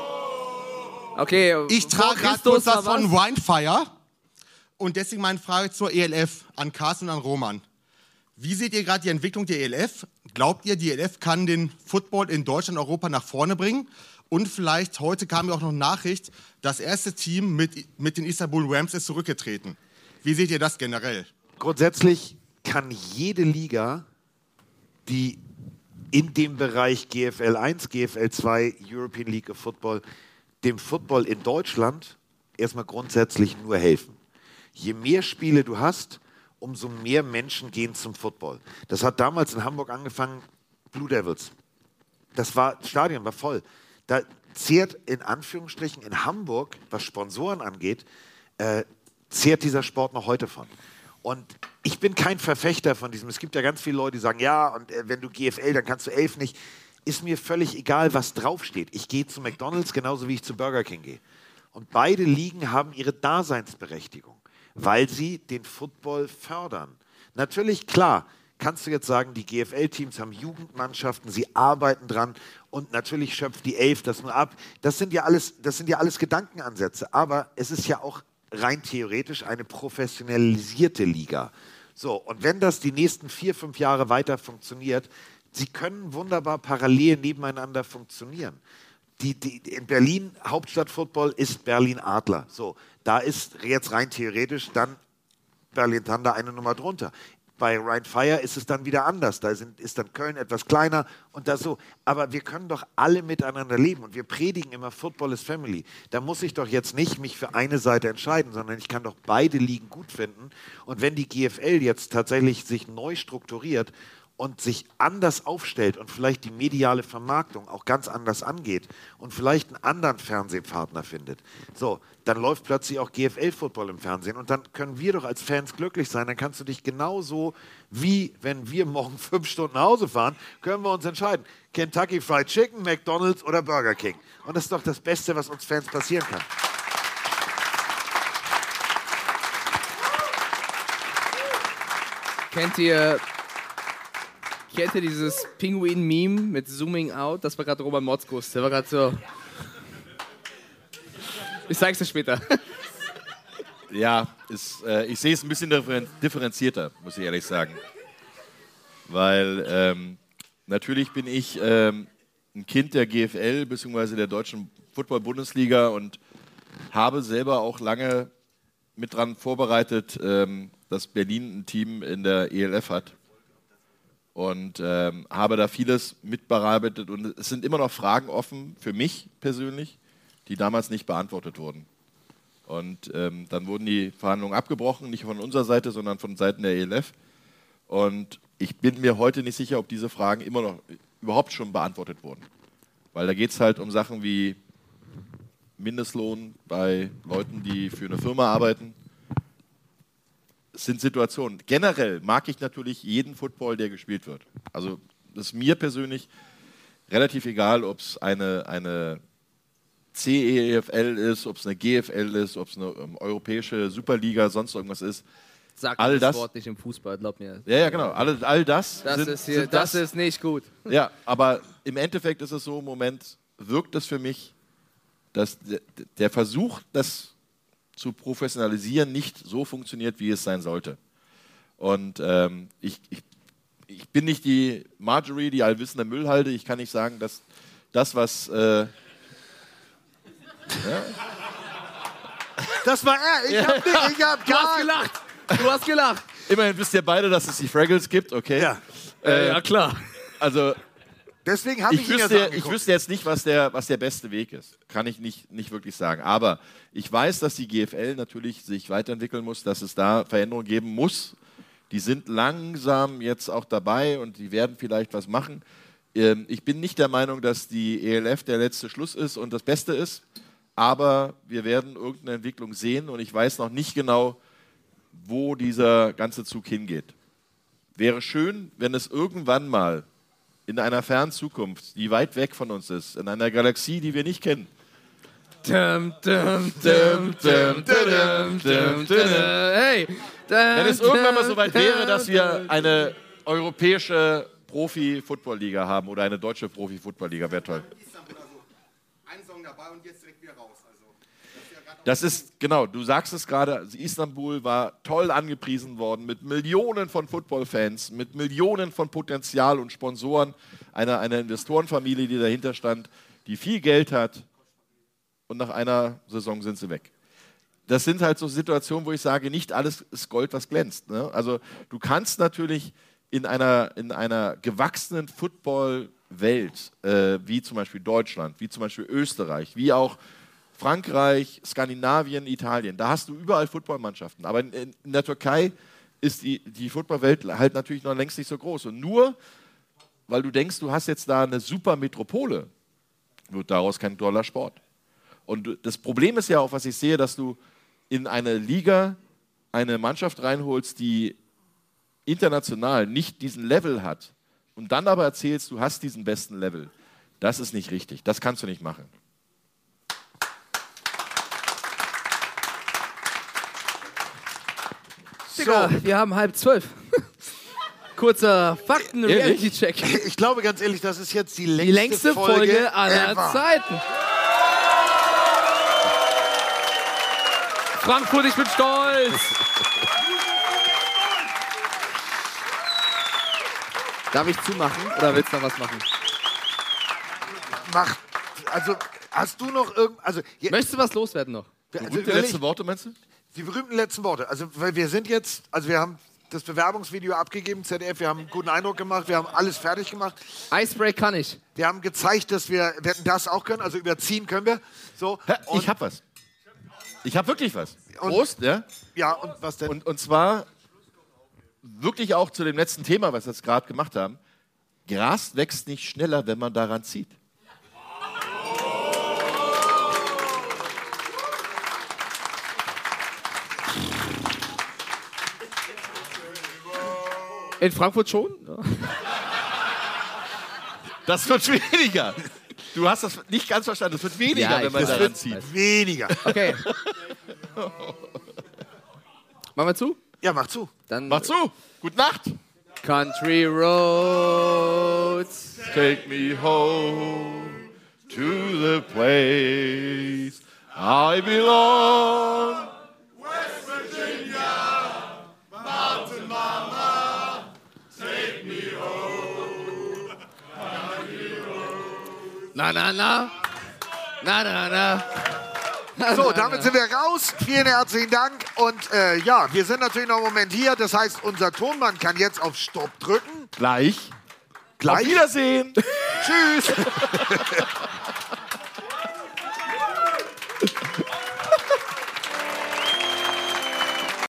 Okay, Ich trage gerade das war von was? Winefire. Und deswegen meine Frage zur ELF an Carsten und an Roman. Wie seht ihr gerade die Entwicklung der ELF? Glaubt ihr, die ELF kann den Football in Deutschland und Europa nach vorne bringen? Und vielleicht, heute kam ja auch noch Nachricht, das erste Team mit, mit den Istanbul Rams ist zurückgetreten. Wie seht ihr das generell? Grundsätzlich kann jede Liga, die in dem Bereich GFL 1, GFL 2, European League of Football, dem Football in Deutschland erstmal grundsätzlich nur helfen. Je mehr Spiele du hast, umso mehr Menschen gehen zum Football. Das hat damals in Hamburg angefangen, Blue Devils. Das war, Stadion war voll. Da zehrt in Anführungsstrichen in Hamburg, was Sponsoren angeht, äh, zehrt dieser Sport noch heute von. Und ich bin kein Verfechter von diesem. Es gibt ja ganz viele Leute, die sagen, ja, und äh, wenn du GFL, dann kannst du elf nicht. Ist mir völlig egal, was draufsteht. Ich gehe zu McDonalds genauso wie ich zu Burger King gehe. Und beide Ligen haben ihre Daseinsberechtigung, weil sie den Football fördern. Natürlich, klar, kannst du jetzt sagen, die GFL-Teams haben Jugendmannschaften, sie arbeiten dran und natürlich schöpft die Elf das nur ab. Das sind ja alles, das sind ja alles Gedankenansätze. Aber es ist ja auch rein theoretisch eine professionalisierte Liga. So, und wenn das die nächsten vier, fünf Jahre weiter funktioniert, sie können wunderbar parallel nebeneinander funktionieren. Die, die, in Berlin, Hauptstadtfootball ist Berlin Adler. So, da ist jetzt rein theoretisch dann Berlin Thunder eine Nummer drunter. Bei Rhein Fire ist es dann wieder anders. Da sind, ist dann Köln etwas kleiner und das so. Aber wir können doch alle miteinander leben und wir predigen immer Football is Family. Da muss ich doch jetzt nicht mich für eine Seite entscheiden, sondern ich kann doch beide Ligen gut finden. Und wenn die GFL jetzt tatsächlich sich neu strukturiert und sich anders aufstellt und vielleicht die mediale Vermarktung auch ganz anders angeht und vielleicht einen anderen Fernsehpartner findet, so, dann läuft plötzlich auch GFL-Football im Fernsehen und dann können wir doch als Fans glücklich sein. Dann kannst du dich genauso wie wenn wir morgen fünf Stunden nach Hause fahren, können wir uns entscheiden. Kentucky Fried Chicken, McDonald's oder Burger King. Und das ist doch das Beste, was uns Fans passieren kann. Kennt ihr, kennt ihr dieses Pinguin-Meme mit Zooming Out? Das war gerade Robert Motzkus. Der war gerade so. Ich zeig's dir später. Ja, ist, äh, ich sehe es ein bisschen differen- differenzierter, muss ich ehrlich sagen. Weil ähm, natürlich bin ich ähm, ein Kind der GFL bzw. der deutschen Football-Bundesliga und habe selber auch lange mit dran vorbereitet, ähm, dass Berlin ein Team in der ELF hat. Und ähm, habe da vieles mitbearbeitet und es sind immer noch Fragen offen für mich persönlich, die damals nicht beantwortet wurden. Und ähm, dann wurden die Verhandlungen abgebrochen, nicht von unserer Seite, sondern von Seiten der ELF. Und ich bin mir heute nicht sicher, ob diese Fragen immer noch überhaupt schon beantwortet wurden. Weil da geht es halt um Sachen wie Mindestlohn bei Leuten, die für eine Firma arbeiten. Sind Situationen. Generell mag ich natürlich jeden Football, der gespielt wird. Also das ist mir persönlich relativ egal, ob es eine, eine CEFL ist, ob es eine GFL ist, ob es eine ähm, europäische Superliga, sonst irgendwas ist. Sag all das das. Wort nicht im Fußball, glaub mir. Ja, ja, genau. All, all das. Das sind, ist hier- sind das ist nicht gut. Ja, aber im Endeffekt ist es so, im Moment wirkt es für mich, dass der, der Versuch, das zu professionalisieren, nicht so funktioniert, wie es sein sollte. Und ähm, ich, ich, ich bin nicht die Marjorie, die allwissende Müllhalde. Ich kann nicht sagen, dass das, was. Äh, ja? Das war er. Ich hab, nicht, ich hab Du hast gelacht. Du hast gelacht. Immerhin wisst ihr beide, dass es die Fraggles gibt, okay? Ja. Äh, ja, klar. Also, Deswegen habe ich, ihn ja wüsste, so ich angeguckt. wüsste jetzt nicht, was der, was der beste Weg ist. Kann ich nicht, nicht wirklich sagen. Aber ich weiß, dass die GFL natürlich sich weiterentwickeln muss, dass es da Veränderungen geben muss. Die sind langsam jetzt auch dabei und die werden vielleicht was machen. Ähm, ich bin nicht der Meinung, dass die ELF der letzte Schluss ist und das Beste ist. Aber wir werden irgendeine Entwicklung sehen und ich weiß noch nicht genau, wo dieser ganze Zug hingeht. Wäre schön, wenn es irgendwann mal in einer fernen Zukunft, die weit weg von uns ist, in einer Galaxie, die wir nicht kennen, Dum, dum, dum, Hey! wenn es irgendwann mal so weit wäre, dass wir eine europäische Profi-Football-Liga haben oder eine deutsche Profi-Football-Liga, wäre toll. Ein Song dabei und jetzt direkt wieder raus. Das ist, genau, du sagst es gerade, also Istanbul war toll angepriesen worden mit Millionen von Football-Fans, mit Millionen von Potenzial und Sponsoren, einer, einer Investorenfamilie, die dahinter stand, die viel Geld hat und nach einer Saison sind sie weg. Das sind halt so Situationen, wo ich sage, nicht alles ist Gold, was glänzt. Ne? Also du kannst natürlich in einer, in einer gewachsenen Football-Welt, äh, wie zum Beispiel Deutschland, wie zum Beispiel Österreich, wie auch Frankreich, Skandinavien, Italien. Da hast du überall Footballmannschaften. Aber in, in, in der Türkei ist die, die Footballwelt halt natürlich noch längst nicht so groß. Und nur weil du denkst, du hast jetzt da eine super Metropole, wird daraus kein toller Sport. Und das Problem ist ja auch, was ich sehe, dass du in eine Liga eine Mannschaft reinholst, die international nicht diesen Level hat und dann aber erzählst, du hast diesen besten Level. Das ist nicht richtig. Das kannst du nicht machen. Digga, wir haben halb zwölf. Kurzer? Fakten-Reality-Check. Ich glaube ganz ehrlich, das ist jetzt die längste, Die längste Folge, aller ever. Zeiten. Frankfurt, ich bin stolz. Darf ich zumachen oder willst du noch was machen? Mach, also hast du noch irgend, also Möchtest du was loswerden noch? Also, ehrlich, letzte Worte, meinst du? Die berühmten letzten Worte. Also, weil wir sind jetzt, also wir haben das Bewerbungsvideo abgegeben, ZDF, wir haben einen guten Eindruck gemacht, wir haben alles fertig gemacht. Icebreak kann ich. Wir haben gezeigt, dass wir, wir hätten das auch können, also überziehen können wir. So, ich hab was. Ich habe wirklich was. Prost, ja? Ja, und was denn? Und, und zwar wirklich auch zu dem letzten Thema, was wir jetzt gerade gemacht haben. Gras wächst nicht schneller, wenn man daran zieht. In Frankfurt schon? Das wird weniger. Du hast das nicht ganz verstanden. Das wird weniger, Ja, wenn man weiß. daran Das zieht. wird Weniger. Okay. Machen wir zu? Ja, mach zu. Dann Mach zu. Gute Nacht. Country Roads. Take me home to the place I belong. Na, na, na. Na, na, na. So, damit sind wir raus. Vielen herzlichen Dank. Und äh, ja, wir sind natürlich noch einen Moment hier. Das heißt, unser Tonmann kann jetzt auf Stopp drücken. Gleich. Gleich. Auf Wiedersehen. Tschüss.